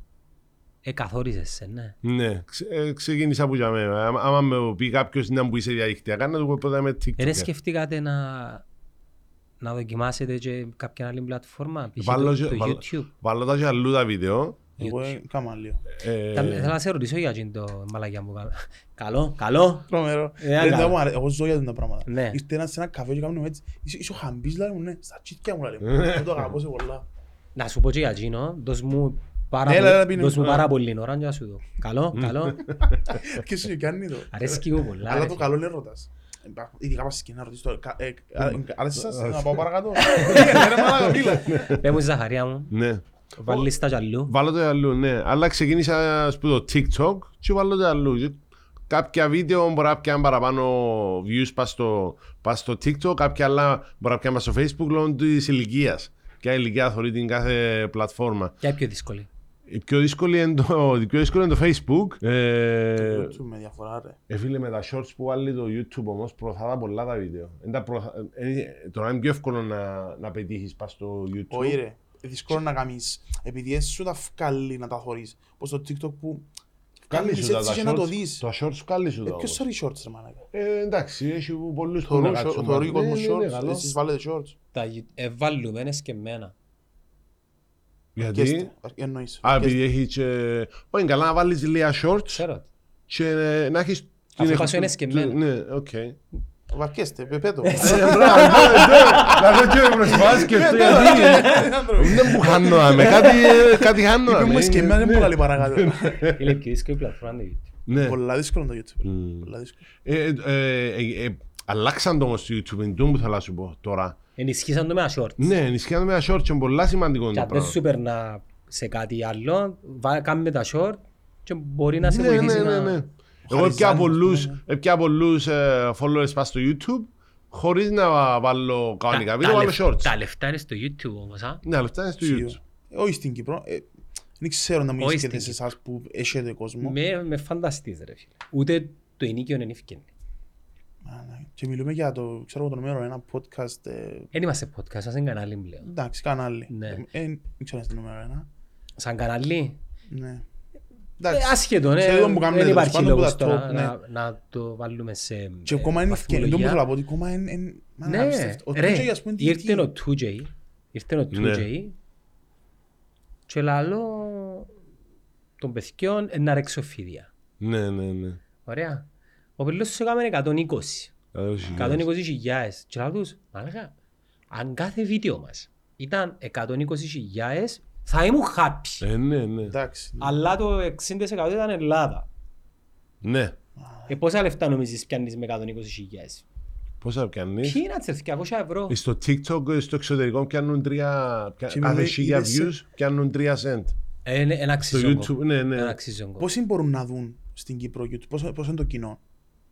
Speaker 1: εκαθόριζες σε, ναι.
Speaker 2: Ναι, ξε- ε, ξεκίνησα που για μένα. Άμα- Άμα με πει κάποιος να που είσαι διαδικτυακά, να του πω πρώτα με TikTok.
Speaker 1: Δεν σκεφτήκατε να, να δοκιμάσετε και κάποια άλλη πλατφόρμα, π.χ.
Speaker 2: Βάλω
Speaker 1: το,
Speaker 2: και-
Speaker 1: το
Speaker 2: βάλω-
Speaker 1: YouTube;
Speaker 2: Βάλω τα και αλλού τα βίντεο.
Speaker 3: Εγώ έκανα λίγο.
Speaker 2: ε,
Speaker 1: Τα- Θέλω να σε ρωτήσω για εκείνο το μαλακιά που κάνω. Καλό, καλό.
Speaker 3: Τρομερό.
Speaker 1: Ε,
Speaker 3: Ρε,
Speaker 1: άκα.
Speaker 3: δεν μου αρέσει. Εγώ ζω για αυτά τα πράγματα.
Speaker 1: Ναι.
Speaker 3: Ήρθε ένας σε ένα καφέ και κάνουμε έτσι. Είσαι είσαι ο χαμπής, λέει μου, ναι. Στα τσίτια μου, λέει μου.
Speaker 2: Ε.
Speaker 3: Δεν το αγαπώ σε πολλά.
Speaker 1: Να σου πω και για εκείνο, δώσ' μου πάρα,
Speaker 3: Ναι,
Speaker 1: πολύ-
Speaker 3: έλα, πίνε.
Speaker 1: δώσ' μου πάρα πολύ ώρα και να σου δω. Καλό, καλό.
Speaker 3: Και σου κάνει το.
Speaker 1: Αρέσκει μου πολλά.
Speaker 3: Αλλά
Speaker 1: ρε
Speaker 3: το
Speaker 1: φίλε.
Speaker 3: καλό είναι ρωτάς. Ειδικά πας σκηνά ρωτήσεις το. κα- ε, α- Άρεσε σας να πάω παρακάτω; Ρε μαλάκα, μίλα.
Speaker 1: Πες μου Ζαχαρία μου,
Speaker 2: Ναι.
Speaker 1: Βάλεις τα κι αλλού.
Speaker 2: Βάλω το αλλού, ναι. Αλλά ξεκίνησα ας πούμε, το TikTok και βάλω το αλλού. Και Κάποια βίντεο μπορεί να πιάνουν παραπάνω views πας στο, πας στο TikTok, κάποια άλλα μπορεί να πιάνουν στο Facebook λόγω της ηλικίας. Ποια ηλικία θεωρεί την κάθε πλατφόρμα.
Speaker 1: Ποια είναι πιο δύσκολη;
Speaker 2: Η πιο δύσκολη είναι το, η πιο δύσκολη είναι το Facebook. Ε,
Speaker 3: YouTube με διαφορά, ρε.
Speaker 2: ε, φίλε, με τα shorts που βάλει το YouTube όμως προωθά τα πολλά τα βίντεο. Είναι τα προωθά- ε, τώρα είναι πιο εύκολο να, να πετύχεις πας στο YouTube.
Speaker 3: Όχι ρε. Ε, Δύσκολο να κάνεις. Επειδή εσύ σου τα βγάλει να τα θωρείς. Πως το TikTok που
Speaker 2: Κάλλει
Speaker 3: κάνεις
Speaker 2: σου τα,
Speaker 3: έτσι
Speaker 2: τα
Speaker 3: και να το
Speaker 2: shorts.
Speaker 3: δεις.
Speaker 2: Το shorts σου κάλλει σου
Speaker 3: Ε,
Speaker 2: τα
Speaker 3: ποιος
Speaker 2: όμως.
Speaker 3: θέλει shorts ρε μαλάκα;
Speaker 2: Ε, εντάξει, έχει πολλούς που
Speaker 3: Θωρούν
Speaker 2: να κάτσουν
Speaker 3: θωρεί ο
Speaker 2: πάνω.
Speaker 3: κόσμος
Speaker 2: Ναι, ναι, ναι,
Speaker 3: shorts.
Speaker 2: καλό.
Speaker 3: Εσείς βάλετε shorts.
Speaker 1: Τα ευβάλλουμενες και εμένα.
Speaker 2: Γιατί;
Speaker 3: Αρκέστε. Αρ- Εννοείς.
Speaker 2: Α,
Speaker 3: Αρκέστε.
Speaker 2: επειδή έχεις και... Όχι, καλά να βάλεις λίγα shorts
Speaker 1: Ξέρω.
Speaker 2: και ε, να έχεις...
Speaker 1: Αφού
Speaker 2: την
Speaker 1: πας
Speaker 2: εκ-
Speaker 1: ένας και
Speaker 2: του-
Speaker 1: εμένα.
Speaker 2: Ναι, οκ.
Speaker 3: Βαρκέστε, πεπέτο.
Speaker 2: Ε, μπράβο, ναι, ναι. Να δω και προσπάθεις και αυτό γιατί... Δεν μου χάνω, με κάτι, ε, κάτι χάνω.
Speaker 3: Είπε μου
Speaker 2: με.
Speaker 3: και εμένα δεν μου λέει παρακάτω.
Speaker 1: Είναι η πιο δύσκολη πλατφόρμα είναι το YouTube.
Speaker 2: Ναι.
Speaker 3: Πολλά δύσκολο το YouTube.
Speaker 2: Μμ.
Speaker 3: Πολλά δύσκολο.
Speaker 2: Ε, ε, ε, ε, Αλλάξαν το όμως στο YouTube, είναι το που θέλω να σου πω τώρα.
Speaker 1: Ενισχύσαν το με ένα short.
Speaker 2: Ναι, ενισχύαν με ένα short και είναι πολλά σημαντικό
Speaker 1: Και
Speaker 2: το
Speaker 1: αν δεν
Speaker 2: πράγμα.
Speaker 1: σου περνά σε κάτι άλλο, βά- κάμε τα short και μπορεί να σε
Speaker 2: Ναι,
Speaker 1: βοηθήσει
Speaker 2: ναι, ναι,
Speaker 1: να...
Speaker 2: ναι. Εγώ
Speaker 3: Χαριζάνης,
Speaker 2: έπια
Speaker 3: ας
Speaker 2: πολλούς,
Speaker 3: πούμε,
Speaker 2: έπια πολλούς ε, followers πας στο YouTube χωρίς να βάλω κανονικά
Speaker 1: Τα-
Speaker 2: βίντεο,
Speaker 1: τα
Speaker 2: βάλω
Speaker 1: λεφ-
Speaker 2: shorts.
Speaker 1: Τα λεφτά είναι στο YouTube όμως, α.
Speaker 2: Ναι, αλλά αυτά είναι στο
Speaker 3: Σίγουρα.
Speaker 2: YouTube.
Speaker 3: Ε, Όχι στην Κύπρο. Ε, Δεν ξέρω να μου
Speaker 1: Όχι
Speaker 3: ισχύετε
Speaker 1: στην
Speaker 3: σε εσάς που έχετε κόσμο.
Speaker 1: Με, με φανταστείς ρε φίλε. Ούτε το ενίκιο δεν ευκαινεί.
Speaker 3: Α, ναι. Και μιλούμε για το, ξέρω εγώ, το νούμερο ένα podcast. ε,
Speaker 1: Δεν είμαστε podcast, σαν κανάλι πλέον.
Speaker 3: Εντάξει, κανάλι.
Speaker 1: Ναι.
Speaker 3: Ε, ε, Δεν ξέρω αν είναι στο νούμερο ένα.
Speaker 1: Σαν κανάλι,
Speaker 3: Ναι.
Speaker 1: Ε,
Speaker 3: Εντάξει.
Speaker 1: άσχετο, ναι.
Speaker 3: Σε αυτό που κάνουμε,
Speaker 1: δεν
Speaker 3: τέλος
Speaker 1: υπάρχει
Speaker 3: πάντων, που
Speaker 1: λόγος
Speaker 3: τα
Speaker 1: τώρα
Speaker 3: top,
Speaker 1: να, να το βάλουμε σε
Speaker 3: Και
Speaker 1: ε,
Speaker 3: ακόμα είναι ευκαιρία. Δεν
Speaker 1: βαθμολογία.
Speaker 3: μπορώ να πω ότι ακόμα είναι... είναι- μα,
Speaker 1: Ναι,
Speaker 3: απίστευτο. Ο
Speaker 1: ρε,
Speaker 3: TJ, ας πούμε, τι-
Speaker 1: ήρθε
Speaker 3: τι-
Speaker 1: ο 2J, ήρθε ο 2J και λαλό των παιδιών ε, να ρέξω φίδια.
Speaker 2: Ναι, ναι, ναι.
Speaker 1: Ωραία. Ο πελός τους έκαμε 120.
Speaker 2: Καλό χιλιάδες.
Speaker 1: 120 χιλιάες. Και λαλό τους, μάλακα, αν κάθε βίντεο μας ήταν 120 χιλιάες, θα ήμουν happy.
Speaker 2: Ε, ναι, ναι.
Speaker 3: Εντάξει.
Speaker 1: Αλλά το 60% ήταν Ελλάδα.
Speaker 2: Ναι.
Speaker 1: Ε, πόσα λεφτά νομίζεις πιάνεις με 120 χιλιάες.
Speaker 2: Πόσα πιάνεις;
Speaker 1: Ποιοι είναι έτσι, 200 ευρώ.
Speaker 2: Στο TikTok, στο εξωτερικό πιάνουν τρία... πια-
Speaker 3: Και
Speaker 2: Κάθε
Speaker 3: μιλούμε,
Speaker 2: χίλια
Speaker 3: είδες σε-
Speaker 2: views πιάνουν τρία cent.
Speaker 1: Ε, είναι ένα
Speaker 2: Στο
Speaker 1: αξιζόγκο.
Speaker 2: YouTube, ναι, ναι.
Speaker 1: Ένα αξιζόγκο.
Speaker 3: Πόσοι μπορούν να δουν στην Κύπρο YouTube, πόσο, πόσο είναι το κοινό;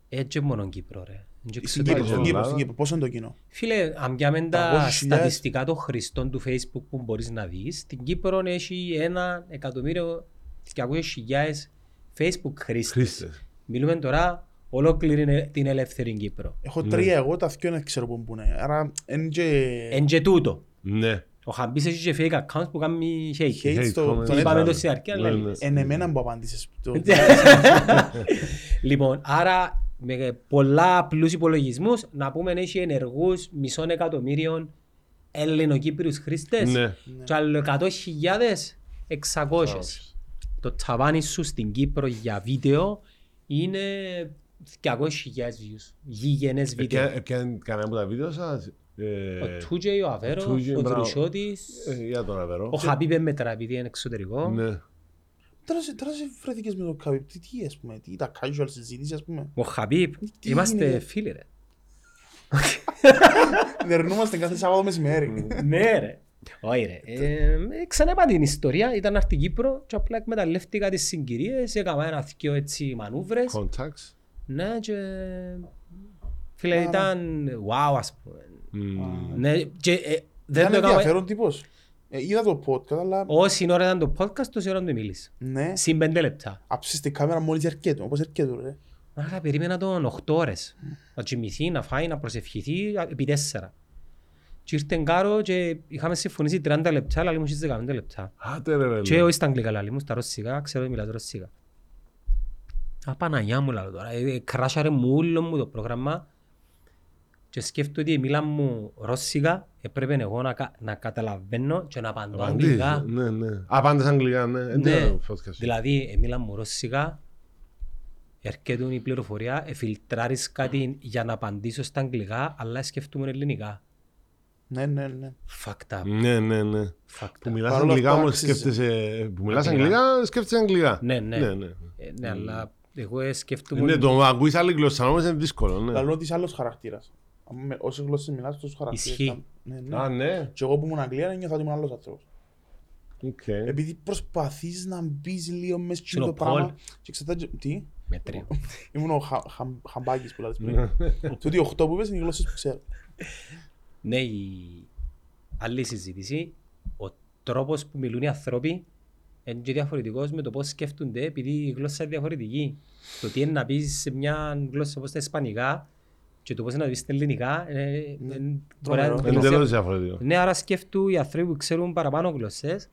Speaker 1: Έτσι μόνο Κύπρο ρε. Και
Speaker 3: Στην Κύπρο,
Speaker 1: εξωτερικό.
Speaker 3: στην Κύπρο,
Speaker 2: Ελλάδα.
Speaker 3: στην Κύπρο, πόσο είναι το κοινό;
Speaker 1: Φίλε, αν πιάμε τα
Speaker 3: 200.000.
Speaker 1: στατιστικά των χρηστών του Facebook που μπορείς να δεις, στην Κύπρο έχει ένα εκατομμύριο 200.000 Facebook χρήστες.
Speaker 2: Χρήστες.
Speaker 1: Μιλούμε τώρα ολόκληρη την ελεύθερη Κύπρο.
Speaker 3: Έχω
Speaker 2: Ναι.
Speaker 3: τρία εγώ, τα δυο δεν ξέρω πού είναι. Άρα, είναι και...
Speaker 1: Εν και τούτο.
Speaker 2: Ναι.
Speaker 1: Ο Χαμπής έχει και fake accounts που κάνει hate.
Speaker 3: Hate
Speaker 2: Hate
Speaker 3: στο-
Speaker 2: comments.
Speaker 3: τον
Speaker 1: Είπαμε
Speaker 2: Ναι,
Speaker 1: το στην αρχή, αλλά
Speaker 2: ναι,
Speaker 1: λες.
Speaker 2: ναι.
Speaker 3: Είναι εμένα που απάντησες. Το-
Speaker 1: Λοιπόν, άρα με πολλά απλούς υπολογισμούς να πούμε έχει ενεργούς μισών εκατομμύριων Ελληνοκύπριους χρήστες
Speaker 2: Ναι.
Speaker 1: και άλλο 100.000 600. Το ταβάνι σου στην Κύπρο για βίντεο είναι 200.000 views. Γηγενές βίντεο.
Speaker 2: Έπιαν κανένα από τα βίντεο σας.
Speaker 1: Ο
Speaker 2: Ε,
Speaker 1: Τούτζεϊ, ο Αβέρος,
Speaker 2: Τούτζεϊ,
Speaker 1: ο
Speaker 2: μπράβο.
Speaker 1: Δρουσιώτης,
Speaker 2: ε, Για τον Αβερό.
Speaker 1: ο Χαμπίπ μέτρα επειδή είναι εξωτερικό.
Speaker 2: Ναι.
Speaker 3: Τώρα σε- Τώρα σε βρεθήκες με το Καβίπ, τι, τι ας πούμε, τι, τα casual συζήτηση ας πούμε.
Speaker 1: Ο Χαμπίπ,
Speaker 3: Τι
Speaker 1: είμαστε
Speaker 3: γίνεται;
Speaker 1: φίλοι ρε.
Speaker 3: Δερνούμαστε κάθε Σάββατο μεσημέρι.
Speaker 1: Ναι ρε. Όχι ρε. Ε, ξαναπά την ιστορία, ήταν από την Κύπρο και απλά εκμεταλλεύτηκα τις συγκυρίες, έκανα ένα δυο έτσι μανούβρες.
Speaker 2: Contacts.
Speaker 1: Ναι και... Φίλε ήταν wow ας πούμε.
Speaker 2: Μμμ.
Speaker 1: Ναι και ε, δεν
Speaker 3: Ήταν
Speaker 1: το έκανα...
Speaker 3: ενδιαφέρον τύπος. Ε, Είδα το podcast, αλλά
Speaker 1: Όση ώρα ήταν το podcast, τόση ώρα του μίλησα.
Speaker 3: ναι,
Speaker 1: Συν πέντε λεπτά.
Speaker 3: άψεις την κάμερα μόλις έρχεται, όπως έρχεται ρε.
Speaker 1: Άρα περίμενα τον 8 ώρες. Να κοιμηθεί, να φάει, να προσευχηθεί επί τέσσερα. Και ήρθε κάρο και είχαμε συμφωνήσει 30 λεπτά, αλλά μου στις 15 λεπτά.
Speaker 2: Άτε ρε ρε.
Speaker 1: Και όχι στα αγγλικά λαλή μου, στα ρωσικά, ξέρω ότι μιλάς ρωσικά. Α, Παναγιά μου λαλό τώρα, ε, κράσαρε μου όλο μου το πρόγραμμα και σκέφτομαι ότι μίλα μου ρώσικα, έπρεπε εγώ να, κα- να καταλαβαίνω και να απαντώ
Speaker 2: Απαντήσεις.
Speaker 1: αγγλικά.
Speaker 2: Ναι, ναι. Α, πάντες αγγλικά, ναι. Ε,
Speaker 1: Ναι,
Speaker 2: ναι, podcast.
Speaker 1: δηλαδή ε, μίλα μου ρώσικα, έρχεται η πληροφορία, εφιλτράρεις κάτι για να απαντήσω στα αγγλικά, αλλά σκεφτούμε ελληνικά.
Speaker 3: Ναι, ναι, ναι.
Speaker 1: Fucked up,
Speaker 2: Ναι, ναι, ναι.
Speaker 1: fucked
Speaker 2: Που
Speaker 1: up.
Speaker 2: μιλάς
Speaker 3: Παρόλα
Speaker 2: αγγλικά
Speaker 3: αυτά,
Speaker 2: όμως
Speaker 3: αξίζει.
Speaker 2: σκέφτεσαι... Που μιλάς
Speaker 1: Αγγλικά.
Speaker 2: αγγλικά, σκέφτεσαι αγγλικά.
Speaker 1: Ναι, ναι.
Speaker 2: Ναι, ναι.
Speaker 1: Ε, ναι, αλλά εγώ ε, σκέφτομαι...
Speaker 2: Ναι, το ακούεις άλλη γλώσσα όμως είναι δύσκολο, ναι.
Speaker 3: Λαλό ότι είσαι άλλος χαρακτήρας. Αν με- Όσες γλώσσες μιλάς, τόσο χαρακτήρας.
Speaker 1: Ισχύει.
Speaker 3: Ναι, ναι.
Speaker 2: Α, ναι.
Speaker 3: Και εγώ που ήμουν Αγγλία, νιώθα ότι ήμουν άλλος άνθρωπος.
Speaker 2: Οκ.
Speaker 3: Επειδή προσπαθείς να μπεις λίγο μέσα
Speaker 1: Στον
Speaker 3: στο
Speaker 1: Πολ.
Speaker 3: πράγμα και εξαρτάται... Τι;
Speaker 1: Μετρίο.
Speaker 3: Ήμουν ο Χα- Χαμ- Χαμπάκης που λες πριν.
Speaker 2: Ναι.
Speaker 3: Τούτοι οι οχτώ που είπες είναι οι γλώσσες που ξέρω.
Speaker 1: Ναι, η άλλη συζήτηση, ο τρόπος που μιλούν οι άνθρωποι είναι και διαφορετικός με το πώς σκέφτονται επειδή η γλώσσα είναι διαφορετική. Το τι είναι να πεις σε μια γλώσσα όπως τα ισπανικά και το πώς είναι να πεις στα ελληνικά ε, ε, μπορεί να-
Speaker 3: Τρομερό.
Speaker 1: εντελώς
Speaker 2: Εντελώς διαφορετικό.
Speaker 1: Ναι, άρα σκέφτου οι άνθρωποι που ξέρουν παραπάνω γλώσσες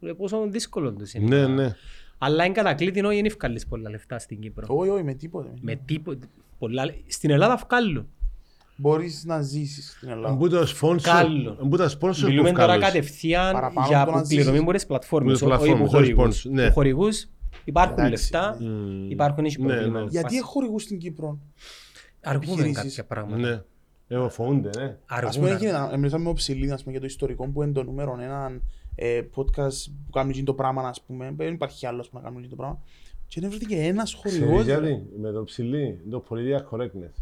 Speaker 1: ε, πόσο δύσκολο τους είναι.
Speaker 2: Ναι, ναι.
Speaker 1: Αλλά είναι κατακλείδη όχι είναι ευκάλλεις πολλά λεφτά στην Κύπρο.
Speaker 3: Όχι, όχι, με τίποτε.
Speaker 1: Με τίποτε. Πολλά... Στην Ελλάδα βγάλουν.
Speaker 3: Μπορείς να ζήσεις στην Ελλάδα.
Speaker 2: Μπού το sponsor.
Speaker 1: Κάλλο.
Speaker 2: Μπού τα sponsor
Speaker 1: Μιλούμε
Speaker 2: που
Speaker 1: τώρα
Speaker 2: βγάλουν.
Speaker 1: κατευθείαν
Speaker 3: Παραπάνω
Speaker 1: για
Speaker 3: από το να
Speaker 1: που πληρωμή
Speaker 3: ζήσεις.
Speaker 1: από τις πλατφόρμες,
Speaker 2: Με τις
Speaker 1: όχι που
Speaker 2: πλατφόρμες, όχι
Speaker 1: χορηγούς.
Speaker 2: sponsor, ναι.
Speaker 1: Που χορηγούς υπάρχουν
Speaker 3: Εντάξει,
Speaker 1: λεφτά,
Speaker 2: Μμμ.
Speaker 1: υπάρχουν έχει
Speaker 2: Ναι,
Speaker 1: πρόβλημα.
Speaker 2: ναι.
Speaker 3: Γιατί έχω χορηγούς στην Κύπρο;
Speaker 1: Αργούμε
Speaker 3: επιχειρήσεις.
Speaker 1: κάποια πράγματα.
Speaker 2: Ναι. Εγώ φοβούνται, ναι.
Speaker 3: Ας πούμε,
Speaker 1: Αργούμε.
Speaker 3: έγινε, μιλήσαμε με ο Ψηλή, ας πούμε, για το ιστορικό που είναι το νούμερο ένα ε, podcast που κάνουν εκείνο το πράγμα, ας πούμε. Δεν υπάρχει άλλος που να κάνουν εκείνο το πράγμα. Και δεν βρέθηκε ένας
Speaker 2: Ξέρεις
Speaker 3: χορηγός.
Speaker 2: γιατί, με το ψηλή, το political correctness.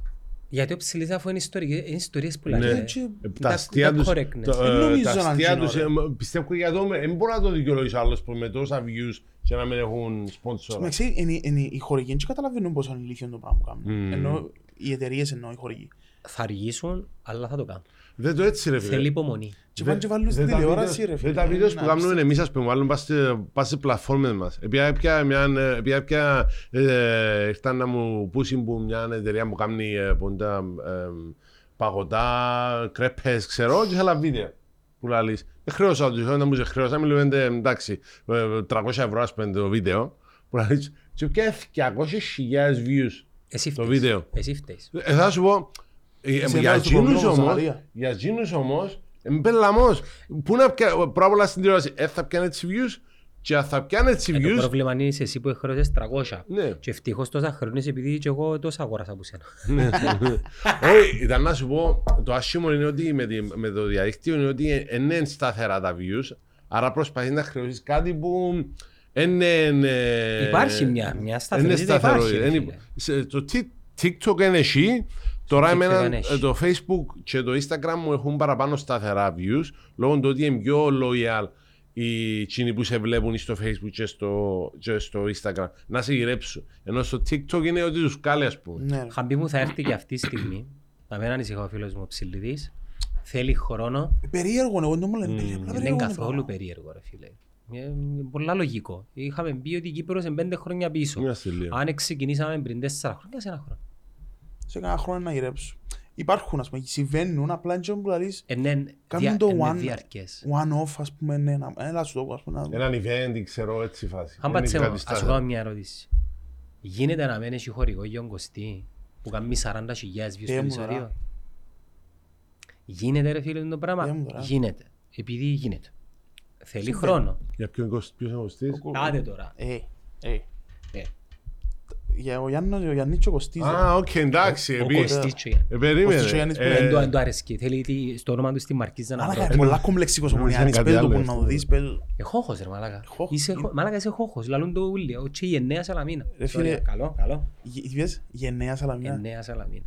Speaker 1: Γιατί ο ψηλής αφού είναι ιστορικές, είναι ιστορίες που
Speaker 2: Ναι.
Speaker 1: λένε.
Speaker 3: και-
Speaker 2: Ε,
Speaker 1: Τα-
Speaker 2: Τα αστεία
Speaker 1: τα
Speaker 2: τους,
Speaker 1: correctness.
Speaker 2: το,
Speaker 3: Δεν
Speaker 2: ε,
Speaker 3: νομίζω
Speaker 2: τα
Speaker 3: να
Speaker 2: αστεία
Speaker 3: είναι
Speaker 2: τους,
Speaker 3: ωραίο.
Speaker 2: ε, μ, πιστεύω για το, δεν μπορεί να το δικαιολογήσει άλλος που με τόσα views και να μην έχουν sponsor.
Speaker 3: Εντάξει, είναι- είναι οι χορηγοί δεν καταλαβαίνουν πόσο είναι ηλίθιο το πράγμα που κάνουν.
Speaker 2: Μμμ.
Speaker 3: Ενώ οι εταιρείες εννοώ οι χορηγοί.
Speaker 1: Θα αργήσουν, αλλά θα το κάνουν.
Speaker 2: Δεν το έτσι ρε φίλε.
Speaker 1: Θέλει υπομονή.
Speaker 3: Και πάνε και βάλουν στην
Speaker 2: Δεν τα
Speaker 3: τηλεόραση
Speaker 2: βίντεο-
Speaker 3: ρε φίλε.
Speaker 2: Δεν τα βίντεο που
Speaker 3: Να
Speaker 2: κάνουμε
Speaker 3: πεις-
Speaker 2: εμείς ας πούμε, βάλουν πας σε- πας σε πλατφόρμες μας. Επειδή έπια μια, επειδή έπια, ε, ήρθαν να μου πούσουν που μια εταιρεία που κάνει ε, πόντα, ε, παγωτά, κρέπες, ξέρω, και άλλα βίντεο που λαλείς. Δεν χρέωσα τους, όταν μου σε χρέωσα, μου λέμε εντάξει, ε, 300 ευρώ ας πούμε το βίντεο, που λαλείς, και πια 200.000 views.
Speaker 1: Εσύ
Speaker 2: Το
Speaker 1: φταίεις.
Speaker 2: βίντεο.
Speaker 1: Εσύ φταίεις.
Speaker 2: Ε, θα σου πω, ε,
Speaker 3: Εσύ
Speaker 2: για
Speaker 3: έβαλες το
Speaker 2: εκείνους
Speaker 3: πρόβλημα,
Speaker 2: όμως,
Speaker 3: Ζαχαρία.
Speaker 2: για εκείνους όμως, εμπελαμός. Πού να πια, πρώτα απ' όλα στην τηλεόραση, ε, θα πιάνε έτσι views και αν θα πιάνε έτσι
Speaker 1: Ε, Το
Speaker 2: views,
Speaker 1: πρόβλημα είναι εσύ που χρεώσες 300.
Speaker 2: ναι.
Speaker 1: Και ευτυχώς τόσα χρόνια είναι επειδή και εγώ τόσα αγόρασα από σένα.
Speaker 2: Ναι. Όχι, ήταν να σου πω, το άσχημο είναι ότι με, τη- με το διαδίκτυο είναι ότι δεν είναι σταθερά τα views, άρα προσπαθείς να χρεώσεις κάτι που είναι... ε,
Speaker 1: Υπάρχει μια, μια
Speaker 2: είναι
Speaker 1: σταθερότητα
Speaker 2: σταθερό.
Speaker 1: υπάρχει. ρε
Speaker 2: είναι-
Speaker 1: φίλε.
Speaker 2: σε- Το Τι- TikTok είναι εσύ, τώρα
Speaker 1: TikTok
Speaker 2: εμένα
Speaker 1: είναι εσύ.
Speaker 2: ε, το Facebook και το Instagram μου έχουν παραπάνω σταθερά views, λόγω του ότι είναι πιο loyal οι εκείνοι που σε βλέπουν στο Facebook και στο, και στο Instagram να σε γυρέψουν. Ενώ στο TikTok είναι ότι τους κάλε ας πούμε.
Speaker 3: Ναι, ρε.
Speaker 1: Χαμπή μου θα έρθει και αυτή τη στιγμή. Να μην ανησυχώ ο φίλος μου ο Ψηλιδής. Θέλει χρόνο.
Speaker 3: Περίεργο, εγώ δεν μου λένε. απλά
Speaker 1: Δεν είναι
Speaker 3: περίεργο το
Speaker 1: καθόλου
Speaker 3: πράγμα.
Speaker 1: περίεργο ρε φίλε. Είναι πολλά λογικό. Είχαμε πει ότι η Κύπρος είναι πέντε χρόνια πίσω.
Speaker 2: Μια στιγμή.
Speaker 1: Αν ξεκινήσαμε πριν τέσσερα χρόνια, σε ένα χρόνο.
Speaker 3: Σε κάνα χρόνο να γυρέψω. Υπάρχουν, ας πούμε, συμβαίνουν, απλά είναι που λαλείς
Speaker 1: Ε, ναι,
Speaker 3: Κάνουν
Speaker 1: δια-
Speaker 3: το
Speaker 1: είναι
Speaker 3: one-
Speaker 1: διαρκές.
Speaker 3: one-off, ας πούμε, ναι, να- έλα σου το πω, ας πούμε, να-
Speaker 2: Έναν event, ξέρω έτσι φάση.
Speaker 1: Αν
Speaker 2: Δεν
Speaker 1: πάτσε
Speaker 2: είναι
Speaker 1: μου,
Speaker 2: κάτι
Speaker 1: ας σου
Speaker 2: σταθερό.
Speaker 1: κάνω μια ερώτηση. Γίνεται να μένει χορηγό για τον Κωστή που κάνει 40.000 views
Speaker 3: Ε,
Speaker 1: στο
Speaker 3: μου
Speaker 1: επεισόδιο;
Speaker 3: τώρα.
Speaker 1: Γίνεται ρε φίλε το
Speaker 3: Ε, μου
Speaker 1: πράγμα.
Speaker 3: τώρα.
Speaker 1: Γίνεται. Επειδή γίνεται. Θέλει
Speaker 3: Συμβαίνει.
Speaker 1: χρόνο.
Speaker 2: Για ποιον κοσ- ποιος είναι ο Κωστής;
Speaker 3: Ο-
Speaker 1: Άντε τώρα.
Speaker 3: Ε, ε.
Speaker 1: Ε,
Speaker 3: Για ο Γιάννος, ο Γιάννης και ο Κωστής, ρε.
Speaker 2: Α, οκ, εντάξει.
Speaker 1: Ο
Speaker 2: επί-
Speaker 1: Κωστής και ο Γιάννης.
Speaker 2: Ε, περίμενε.
Speaker 3: Κωστής και ο Γιάννης
Speaker 2: Ε,
Speaker 3: που
Speaker 1: Δεν του- δεν του αρέσκει. Θέλει τι- στο όνομα του στη Μαρκίζα να
Speaker 3: Μαλάκα,
Speaker 1: βρω.
Speaker 3: είναι πολλά κομπλεξικός ο
Speaker 2: Νομίζω
Speaker 3: Μουνιάνης,
Speaker 2: είναι
Speaker 3: πες
Speaker 2: κάτι
Speaker 3: το που
Speaker 2: άλλο
Speaker 3: να
Speaker 2: αυτό.
Speaker 3: το δεις, πες το.
Speaker 1: Ε, χώχος ρε μαλάκα.
Speaker 3: Χώχος.
Speaker 1: Είσαι χω- Μαλάκα είσαι χώχος. Λαλούν το ούλοι. Ο και η εννέα σαλαμίνα.
Speaker 3: Ρε φίλε,
Speaker 1: Sorry, Καλό, καλό.
Speaker 3: Γε- τι πες, γενναία Σαλαμιά.
Speaker 1: Εννέα σαλαμίνα.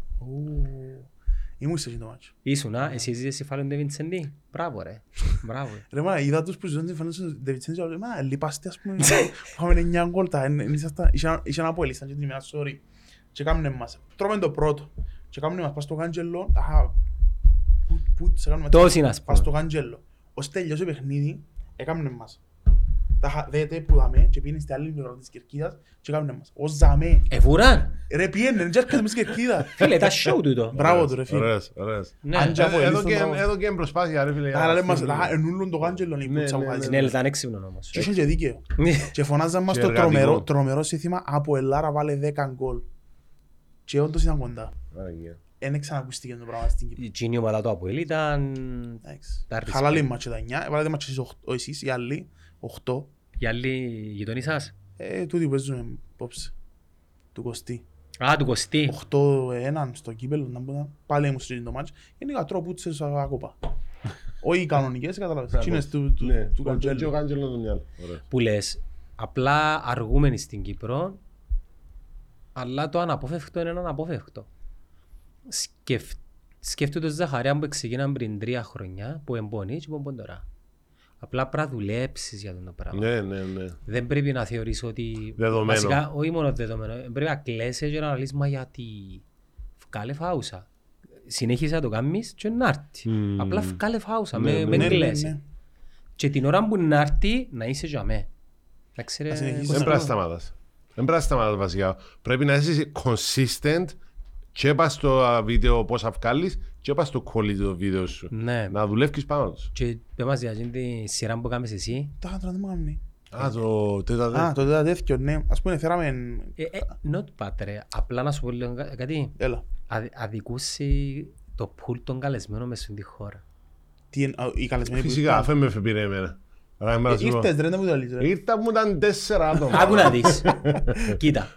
Speaker 3: Ου. Ήμουν στο εκείνο μάτσο.
Speaker 1: Ήσουν, α, εσύ ζεις σε φάλον Ντε Βιντσεντή. Μπράβο ρε. Μπράβο.
Speaker 3: Ρε μα, είδα τους που ζουν συμφωνούν στον Ντεβιτσέντζο, λέω, μα, λυπάστε ας πούμε, είχαμε εννιά γκολ τα, εν- εν ήσασταν- είχαν- είχαν από ελίσταν και την ημέρα, sorry. Και κάμνε μας, τρώμε το πρώτο. Και κάμνε μας, πας στο κάντζελο, αχα, πουτ, πουτ, σε κάμνε μας,
Speaker 1: Τόσοι να
Speaker 3: πας
Speaker 1: σπούν.
Speaker 3: στο κάντζελο. Ως τελειώσει το παιχνίδι, έκαμνε μας. Τα χα- δέτε που δαμε και πήγαινε στη άλλη πλευρά της κερκίδας και κάμνε μας. Ως ζαμέ.
Speaker 1: Εβουράν.
Speaker 3: Ρε πήγαινε, και έρχεται μες στην κερκίδας.
Speaker 1: Φίλε, τα show τούτο.
Speaker 3: Μπράβο του ρε φίλε.
Speaker 2: Ωραίος, ωραίος.
Speaker 1: Ναι.
Speaker 3: Αν και από
Speaker 2: Ε, Εδώ
Speaker 3: ελίσταν,
Speaker 2: και-
Speaker 3: μπράβο.
Speaker 2: εδώ και προσπάθεια ρε φίλε. για
Speaker 3: Άρα
Speaker 2: να
Speaker 3: λέμε μας,
Speaker 2: στείλουμε.
Speaker 3: «Α, ενούλουν το κάντζελο η
Speaker 2: Ναι,
Speaker 3: πουτσα που
Speaker 2: ναι,
Speaker 3: χάζει».
Speaker 1: Ναι, ήταν έξυπνο όμως.
Speaker 3: Και είχαν και δίκαιο.
Speaker 1: Ναι.
Speaker 3: Και φωνάζαν μας
Speaker 2: Και
Speaker 3: το
Speaker 2: εργατικό.
Speaker 3: τρομερό, τρομερό σύνθημα από Ελλάρα βάλε 10 γκολ. Και όντως ήταν κοντά.
Speaker 2: Άγια.
Speaker 3: Εν ξανακουστήκε το πράγμα στην Κύπρο.
Speaker 1: Η κοινή ομάδα του Αποέλ ήταν...
Speaker 3: Εντάξει.
Speaker 1: Τα respect.
Speaker 3: Χαλάλη μάτσε τα 9. Βάλετε μάτσε εσείς οχτώ- εσείς, οι άλλοι, 8.
Speaker 1: Οι άλλοι γειτονοί σας;
Speaker 3: Ε, τούτοι παίζουν υπόψη. Του Κωστή.
Speaker 1: Α, του Κωστή.
Speaker 3: 8-1 στο κύπελο, να πούμε. Πάλι ήμουν στο μάτς. Γενικά τρώω πούτσες άκοπα. Όχι οι κανονικές, καταλάβες. Εκείνες του, του,
Speaker 2: Ναι,
Speaker 3: του
Speaker 2: ο- και ο
Speaker 3: Καντζέλου.
Speaker 2: Κάντζελο τον μυαλό. Ωραίο.
Speaker 1: Που λες, απλά αργούμενοι στην Κύπρο, αλλά το αναπόφευκτο είναι αναπόφευκτο. Σκεφ... Σκέφτομαι τον Ζαχαρία που ξεκίναν πριν τρία χρόνια, που εμπονεί και που εμπονεί τώρα. Απλά πρέπει να δουλέψεις για αυτό το πράγμα.
Speaker 2: Ναι, ναι, ναι.
Speaker 1: Δεν πρέπει να θεωρείς ότι...
Speaker 2: Δεδομένο.
Speaker 1: Βασικά, όχι μόνο δεδομένο. Πρέπει να κλαίσαι και να λύσεις μα γιατί... Βγάλε φάουσα. Συνέχισε να το κάνεις και να έρθει.
Speaker 2: Μμμ.
Speaker 1: Απλά βγάλε φάουσα,
Speaker 2: Ναι,
Speaker 1: με,
Speaker 2: ναι,
Speaker 1: με
Speaker 3: Ναι, ναι,
Speaker 1: κλαίσαι.
Speaker 3: ναι.
Speaker 1: Και την ώρα που να έρθει, να είσαι για μέ. Να ξέρεις...
Speaker 3: Να συνεχίσεις.
Speaker 2: Δεν πρέπει να σταματάς. Δεν πρέπει να σταματάς βασικά. Πρέπει να είσαι consistent και πας στο α, βίντεο πώς θα βγάλεις και πας στο quality το βίντεο σου.
Speaker 1: Ναι.
Speaker 2: Να δουλεύεις πάνω τους.
Speaker 1: Και πες μας για αυτήν τη σειρά που κάνεις εσύ.
Speaker 3: Τα χάτρα δεν μου κάνουν.
Speaker 2: Α, το τέταρτο.
Speaker 3: Α, το τέτοιο, ναι. Ας πούμε, φέραμε...
Speaker 1: Ε, ε, not bad ρε. Απλά να σου πω λίγο κα- κάτι.
Speaker 3: Έλα.
Speaker 1: Αδι- Αδικούσε το pool των καλεσμένων μες στην χώρα.
Speaker 3: Τι είναι, α, οι καλεσμένοι που
Speaker 2: Φυσικά,
Speaker 3: ήρθαν.
Speaker 2: αφού με πήρε εμένα. Άρα, εμένα
Speaker 3: Ε,
Speaker 2: σου πω.
Speaker 3: Ήρθες ρε, δεν μου το λες ρε.
Speaker 2: Ήρθα μου ήταν τέσσερα άτομα.
Speaker 1: Άκου να δεις. Κοίτα.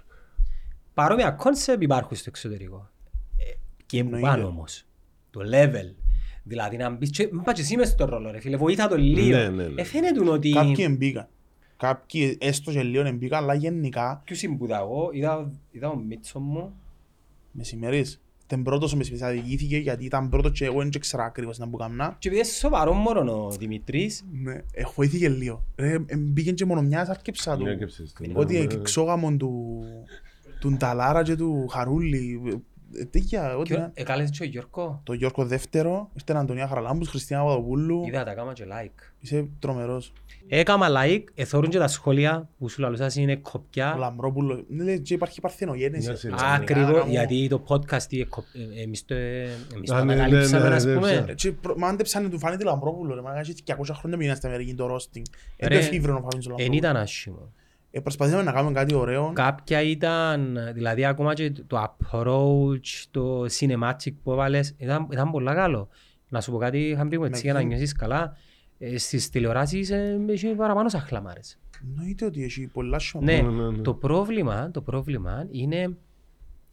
Speaker 1: Παρόμοια concept υπάρχουν στο εξωτερικό. Ε, Και
Speaker 3: Εννοείται.
Speaker 1: πάνω όμως. Το level. Δηλαδή να μπεις και... Μην πας και εσύ μες στο ρόλο ρε φίλε. Βοήθα το λίγο.
Speaker 2: Ναι, ναι, ναι.
Speaker 1: Ε, φαίνεται ότι...
Speaker 3: Κάποιοι εμπήκαν. Κάποιοι έστω και λίγο εμπήκαν, αλλά γενικά
Speaker 1: Ποιος ήμουν που είδα εγώ. Είδα, είδα ο Μίτσο μου.
Speaker 3: μεσημερίες. Τον πρώτος με διηγήθηκε γιατί ήταν πρώτος και εγώ δεν ξέρω ακριβώς να που κάμνα.
Speaker 1: Και επειδή είναι σοβαρό μόνο ο Δημητρής,
Speaker 3: Ναι, εχωήθηκε λίγο. Ρε, ε, μπήκε και μόνο μιας άρκεψα του.
Speaker 2: Ναι, έκαψες το.
Speaker 3: Ότι
Speaker 2: Ναι,
Speaker 3: ε,
Speaker 2: ναι.
Speaker 3: ξόγαμον του του Νταλάρα και του Χαρούλη. Ε, Τέτοια, ό,τι
Speaker 1: και
Speaker 3: να-
Speaker 1: έκαλες και ο Γιώργο,
Speaker 3: Το Γιώργο δεύτερο, ήρθε η Αντωνία Χαραλάμπους, Χριστιανά Παπαδοπούλου.
Speaker 1: είδα τα κάμα και like.
Speaker 3: Είσαι τρομερός.
Speaker 1: Έκαμα like, εθώρουν και τα σχόλια που σου λαλούσας είναι
Speaker 3: Ο
Speaker 1: κοπιά.
Speaker 3: Λαμπρόπουλο. Ναι, λέει, και υπάρχει παρθενογέννηση.
Speaker 2: Ναι, σε-
Speaker 1: Ακριβώς, γιατί το podcast είναι κοπ- ε, εμείς το ε, εμείς το
Speaker 2: Α, ναι, ναι,
Speaker 1: ανακαλύψαμε,
Speaker 2: ναι,
Speaker 1: ας
Speaker 2: ναι,
Speaker 1: πούμε.
Speaker 2: ξέρω.
Speaker 3: Ε, και προ- Μα αν δεν ψάχνει του φάνηκε Λαμπρόπουλο, ρε, μα έχει 200 χρόνια πήγαινε στην Αμερική το ρόστινγκ. Εν
Speaker 1: Ρε,
Speaker 3: το εφήβρε ο Φάβινος ο
Speaker 1: Εν
Speaker 3: Λαμπρόπουλος.
Speaker 1: ήταν άσχημο.
Speaker 3: Ε, Προσπαθήσαμε να κάνουμε κάτι ωραίο.
Speaker 1: Κάποια ήταν, δηλαδή ακόμα και το approach, το cinematic που έβαλες, ήταν, ήταν πολλά καλό. Να σου πω κάτι, είχαν πει μου έτσι για να
Speaker 3: ποιον;
Speaker 1: νιώσεις καλά. Ε, στις τηλεοράσεις ε, έχει παραπάνω σαχλαμάρες.
Speaker 3: Εννοείται ότι έχει πολλά σιωπή.
Speaker 1: Ναι,
Speaker 2: ναι, ναι.
Speaker 1: το πρόβλημα, το πρόβλημα είναι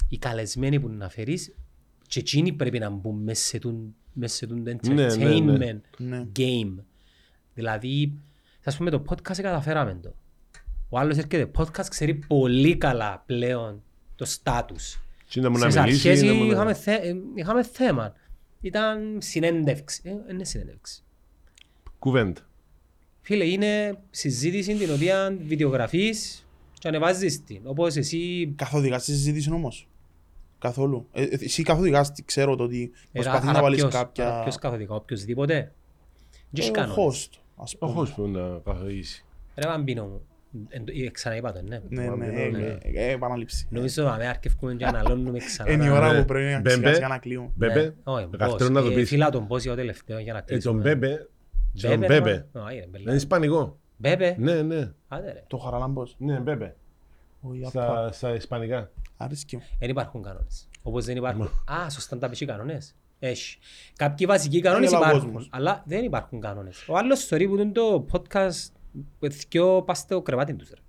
Speaker 1: οι καλεσμένοι που να φέρεις και εκείνοι πρέπει να μπουν μέσα σε τον, μέσα σε τον
Speaker 2: ναι,
Speaker 1: entertainment
Speaker 2: ναι.
Speaker 3: Ναι.
Speaker 1: game. Δηλαδή, ας πούμε το podcast καταφέραμε το. Ο άλλος έρχεται podcast, ξέρει πολύ καλά πλέον το status.
Speaker 2: Τι να μου να
Speaker 1: Στις
Speaker 2: μιλήσει.
Speaker 1: αρχές
Speaker 2: να μου να-
Speaker 1: είχαμε, θε, ε, είχαμε θέμα. Ήταν συνέντευξη. Ε, είναι συνέντευξη.
Speaker 2: Κουβέντα.
Speaker 1: Φίλε, είναι συζήτηση την οποία βιντεογραφείς και ανεβάζεις την. Όπως εσύ
Speaker 3: Καθοδηγάς τη συζήτηση όμως; Καθόλου. Ε, ε, εσύ καθοδηγάς, τι ξέρω το ότι προσπαθείς
Speaker 1: Άρα-
Speaker 3: να
Speaker 1: άρα
Speaker 3: βάλεις
Speaker 1: ποιος- άρα
Speaker 3: κάποια...
Speaker 1: Ποιος καθοδικά, οποιοσδήποτε. Δεν έχει
Speaker 3: Ε, Ο
Speaker 1: κανόνες.
Speaker 3: host, ας
Speaker 2: Ο
Speaker 3: πούμε.
Speaker 2: χώρος που να καθοδήσει.
Speaker 1: Ρε Βαμπίνο μου, εν- ε, ξαναείπα το, ναι.
Speaker 3: Ναι, ναι,
Speaker 2: Ναι,
Speaker 3: ε,
Speaker 2: ναι.
Speaker 3: ε, ε, επανάληψη.
Speaker 1: Νομίζω ότι αρκεύκουμε και αναλώνουμε ξανά.
Speaker 3: Είναι η
Speaker 1: να-
Speaker 3: ώρα
Speaker 2: Ναι.
Speaker 3: που πρέπει να
Speaker 2: Μπέμπε.
Speaker 3: ξεχάσει για να κλείουμε.
Speaker 2: Μπέμπε.
Speaker 1: Ναι. Όχι,
Speaker 2: Δεκαύτερο
Speaker 1: πώς.
Speaker 2: να το
Speaker 1: Ε,
Speaker 2: πεις.
Speaker 1: Φίλα τον πώς για το τελευταίο για να
Speaker 2: Ε,
Speaker 1: κλείσουμε.
Speaker 2: τον Μπέμπε. Τον
Speaker 1: Μπέμπε, ρε,
Speaker 2: Μπέμπε.
Speaker 1: μα. Όχι, ρε, μπελά.
Speaker 2: Είναι ισπανικό.
Speaker 1: Μπέμπε.
Speaker 2: Ναι, ναι.
Speaker 1: Άντε ρε.
Speaker 3: Το χαραλάμπος.
Speaker 2: Ναι, Μπέμπε.
Speaker 3: Όχι, απα.
Speaker 2: Στα, στα ισπανικά.
Speaker 3: Άρεσκε μου.
Speaker 1: Δεν υπάρχουν κανόνες. Όπως δεν υπάρχουν. Α, σωστά τα πεις κανόνες. Έχει. Κάποιοι βασικοί κανόνες
Speaker 3: Έλα ο
Speaker 1: υπάρχουν,
Speaker 3: κόσμος.
Speaker 1: αλλά δεν υπάρχουν κανόνες. Ο άλλος θεωρεί που είναι το podcast που θυκιό πας στο κρεβάτι τους. ρε.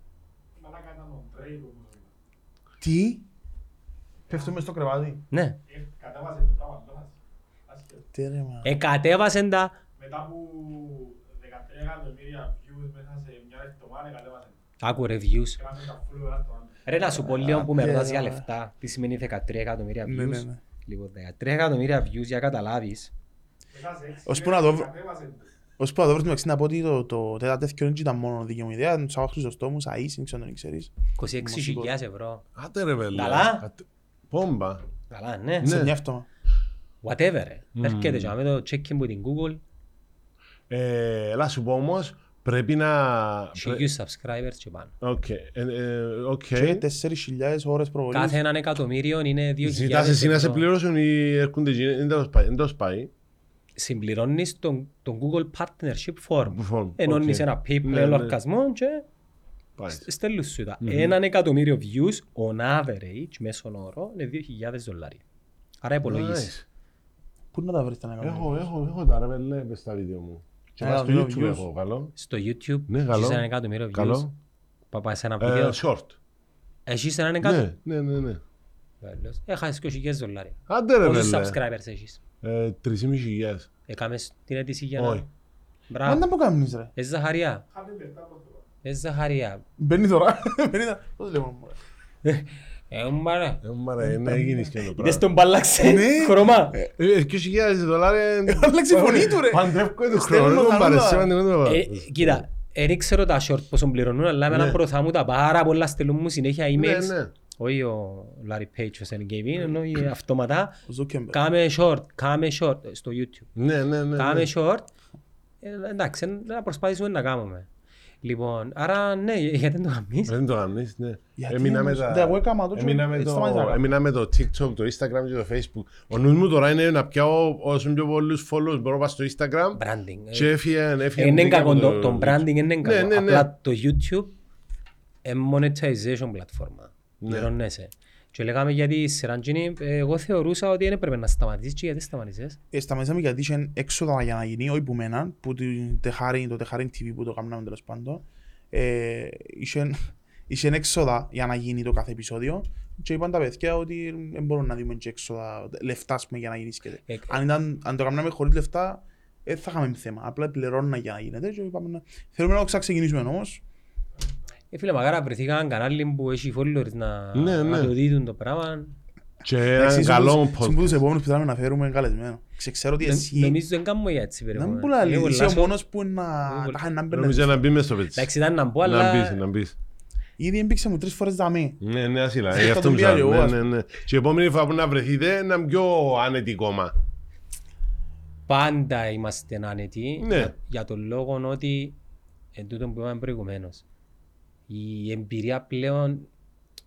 Speaker 3: Τι; Πέφτουμε στο κρεβάτι;
Speaker 1: Ναι.
Speaker 3: Τι ρε μα.
Speaker 1: Εκατέβασαν τα
Speaker 4: Μετά που 13 εκατομμύρια views μέσα σε μια εβδομάδα κατέβασε.
Speaker 1: Άκου reviews.
Speaker 4: Κάναμε τα followers του άντρα.
Speaker 1: Ρε να σου πω λίγο που με
Speaker 3: Άντε,
Speaker 1: ρωτάς για
Speaker 3: ρε.
Speaker 1: λεφτά. Τι σημαίνει 13 εκατομμύρια
Speaker 3: Ναι, ναι,
Speaker 1: views.
Speaker 3: ναι.
Speaker 1: Λοιπόν, 13 εκατομμύρια views για καταλάβεις.
Speaker 4: Μέσα σε έξι
Speaker 3: Ως που
Speaker 4: μέρες
Speaker 3: να το βρω-
Speaker 4: κατέβασε.
Speaker 3: Ως που να το βρω μεταξύ να πω ότι το, το τέτα τέτοιο δεν ήταν μόνο δική μου ιδέα, τον Σάββα Χρυσοστόμου, Σαΐς, δεν ξέρω αν τον ξέρεις.
Speaker 1: 26.000 ευρώ.
Speaker 2: Άντε ρε βέλε.
Speaker 1: Καλά.
Speaker 2: Άτε- Πόμπα.
Speaker 1: Καλά, ναι.
Speaker 3: Σε
Speaker 2: Ναι.
Speaker 3: μια εβδομάδα.
Speaker 1: Whatever. ρε. Έρχεται και με το check-in που την Google.
Speaker 2: Ε, Έλα σου πω όμως, πρέπει να... πρέ-
Speaker 1: Χιλιούς subscribers και πάνω.
Speaker 2: Οκ. ε, ε, οκ.
Speaker 3: Και 4.000 ώρες προβολής.
Speaker 1: Κάθε έναν εκατομμύριο είναι 2.000
Speaker 2: Ζητάς εσύ να σε
Speaker 1: ευρώ.
Speaker 2: πληρώσουν ή έρχονται εκεί, δεν το σπάει. Δεν το σπάει.
Speaker 1: Συμπληρώνεις τον, τον Google Partnership Form.
Speaker 2: Form,
Speaker 1: Ενώνεις
Speaker 2: οκ.
Speaker 1: ένα
Speaker 2: Ναι,
Speaker 1: PayPal
Speaker 2: ναι.
Speaker 1: λογαριασμό και
Speaker 2: Πάει.
Speaker 1: στέλνεις σου τα. Έναν εκατομμύριο views on average, μέσον όρο, είναι 2.000 δολάρια. Άρα υπολογίσεις.
Speaker 2: Nice.
Speaker 3: Πού να τα βρεις τα νέα
Speaker 2: Έχω, έχω, έχω τα ρε βέλε μες στα βίντεο μου. Και
Speaker 3: Ε,
Speaker 2: πας στο
Speaker 3: δύο
Speaker 2: YouTube
Speaker 3: views.
Speaker 2: έχω, καλό.
Speaker 1: Στο YouTube
Speaker 2: Ναι,
Speaker 1: έχεις
Speaker 2: καλό.
Speaker 1: ένα εκατομμύριο views.
Speaker 2: Καλό.
Speaker 1: Παπά σε ένα
Speaker 2: Ε,
Speaker 1: βίντεο.
Speaker 2: Short.
Speaker 1: Έχεις έναν εκατομμύριο.
Speaker 2: Ναι, ναι, ναι, ναι.
Speaker 1: Βέλος. Έχασες 2.000 δολάρια.
Speaker 2: Άντε ρε
Speaker 1: Πόσους
Speaker 2: βέλε.
Speaker 1: subscribers έχεις;
Speaker 2: Ε, 3.500.
Speaker 1: Έκαμες την αίτηση για
Speaker 2: Όχι.
Speaker 1: να...
Speaker 3: Μα
Speaker 1: Μπράβο.
Speaker 3: δεν που κάνεις ρε.
Speaker 1: Ε, Ζαχαρία.
Speaker 4: Χάμε πετά από το.
Speaker 1: Ε, Ζαχαρία.
Speaker 3: Μπαίνει τώρα. Μπαίνει τώρα. Πώς λέμε μωρέ.
Speaker 1: Ε, μπαρέ.
Speaker 2: Ε, μάρα, είναι έγινες και το
Speaker 1: Είδες
Speaker 2: πράγμα.
Speaker 1: τον μπαλλάξε
Speaker 3: Ναι.
Speaker 1: χρώμα.
Speaker 2: Ε, 2.000 δολάρια...
Speaker 3: Άλλαξε η φωνή του ρε.
Speaker 2: Παντεύκω το
Speaker 3: Στέλνω
Speaker 2: χρόνο,
Speaker 3: τα
Speaker 2: μου παρέσει
Speaker 3: νούμερα.
Speaker 2: σημαντικό το
Speaker 1: Ε,
Speaker 2: πράγμα.
Speaker 1: Κοίτα, δεν ξέρω τα short πόσο πληρώνουν, αλλά με
Speaker 2: Ναι.
Speaker 1: έναν προθά μου τα πάρα πολλά στέλνουν μου συνέχεια
Speaker 2: Ναι,
Speaker 1: emails.
Speaker 2: Ναι.
Speaker 1: Όχι ο Larry Page ο Sen Gavin, ενώ οι αυτόματα.
Speaker 3: Ο Zuckerberg.
Speaker 1: Κάμε short, κάμε short ε, στο YouTube.
Speaker 2: Ναι, ναι, ναι.
Speaker 1: Κάμε
Speaker 2: ναι.
Speaker 1: short. Ε, Εντάξει, να προσπαθήσουμε να κάνουμε. Λοιπόν, άρα ναι, γιατί δεν το κάνεις.
Speaker 2: Δεν το κάνεις, ναι.
Speaker 3: Γιατί
Speaker 2: Έμεινα με
Speaker 3: όμως,
Speaker 2: τα-
Speaker 3: δεν, εγώ έκαμα το και
Speaker 2: έμεινα με
Speaker 3: έτσι
Speaker 2: το-
Speaker 3: σταμάτησα να κάνω.
Speaker 2: έμεινα με το TikTok, το Instagram και το Facebook. Ο νους μου τώρα είναι να πιάω όσο πιο πολλούς followers μπορώ να πάω στο Instagram
Speaker 1: Branding. ε.
Speaker 2: και έφυγε έφυγε
Speaker 1: Είναι
Speaker 2: μπήκα
Speaker 1: κακό,
Speaker 2: από
Speaker 1: το, το branding είναι
Speaker 2: Ναι,
Speaker 1: κακό.
Speaker 2: ναι, ναι.
Speaker 1: Απλά το YouTube είναι monetization πλατφόρμα.
Speaker 2: Ναι.
Speaker 1: Πληρώνεσαι. Και λέγαμε γιατί η Σεραντζίνη, εγώ θεωρούσα ότι δεν έπρεπε να σταματήσεις και γιατί σταματήσεις.
Speaker 3: Ε, Σταματήσαμε γιατί είχε έξοδα για να γίνει, όχι που μέναν, που την τεχάρι, το τεχάρι TV που το κάναμε τέλος πάντων. Ε, είχε, είχε έξοδα για να γίνει το κάθε επεισόδιο και είπαν τα παιδιά ότι δεν μπορούν να δούμε και έξοδα, λεφτά ας πούμε, για να γίνεις σκέτε.
Speaker 1: Ε,
Speaker 3: αν, ήταν, αν το κάναμε χωρίς λεφτά, δεν θα είχαμε θέμα. Απλά πληρώνουν για να γίνεται και είπαμε να... Θέλουμε να το ξαναξεκινήσουμε όμως.
Speaker 1: Ε, φίλε, μακάρα βρεθήκα έναν κανάλι που έχει followers να,
Speaker 2: Ναι,
Speaker 1: να
Speaker 2: ναι.
Speaker 1: το δείτε το πράγμα.
Speaker 2: Και
Speaker 3: Εντάξει,
Speaker 2: έναν
Speaker 3: είσαι
Speaker 2: καλό
Speaker 3: από τους- είσαι από τους
Speaker 2: podcast.
Speaker 3: επόμενους που θέλαμε να φέρουμε καλεσμένος. Ξε- Ξέρω ότι
Speaker 1: Δεν-
Speaker 3: εσύ...
Speaker 1: Νομίζω δεν κάνουμε για έτσι
Speaker 3: Να
Speaker 1: περιεχόμενο.
Speaker 3: μην πουλά
Speaker 1: Είναι
Speaker 3: λύση,
Speaker 1: πολλά
Speaker 3: είσαι ο
Speaker 1: σο-
Speaker 3: μόνος που να
Speaker 1: πολλά.
Speaker 3: τα κάνει να μπαίνει.
Speaker 2: Νομίζω να μπει μες στο πετσί.
Speaker 1: Εντάξει ήταν να μπω
Speaker 2: Να
Speaker 1: αλλά...
Speaker 2: μπεις, να μπεις.
Speaker 3: Ήδη έμπηξε μου τρεις φορές δαμή.
Speaker 2: Ναι, ναι, ασύλα.
Speaker 3: Θα
Speaker 2: Γι' αυτό
Speaker 3: τον
Speaker 2: μου
Speaker 3: πει άλλη
Speaker 2: ζητάω.
Speaker 3: εγώ,
Speaker 2: Ναι,
Speaker 3: ας
Speaker 2: ναι, ναι. Και η επόμενη φορά που να βρεθείτε να είναι πιο άνετη κόμμα.
Speaker 1: Πάντα είμαστε άνετοι
Speaker 2: Ναι.
Speaker 1: για, για τον λόγο ότι εν τούτο που είπαμε προηγουμένως η εμπειρία πλέον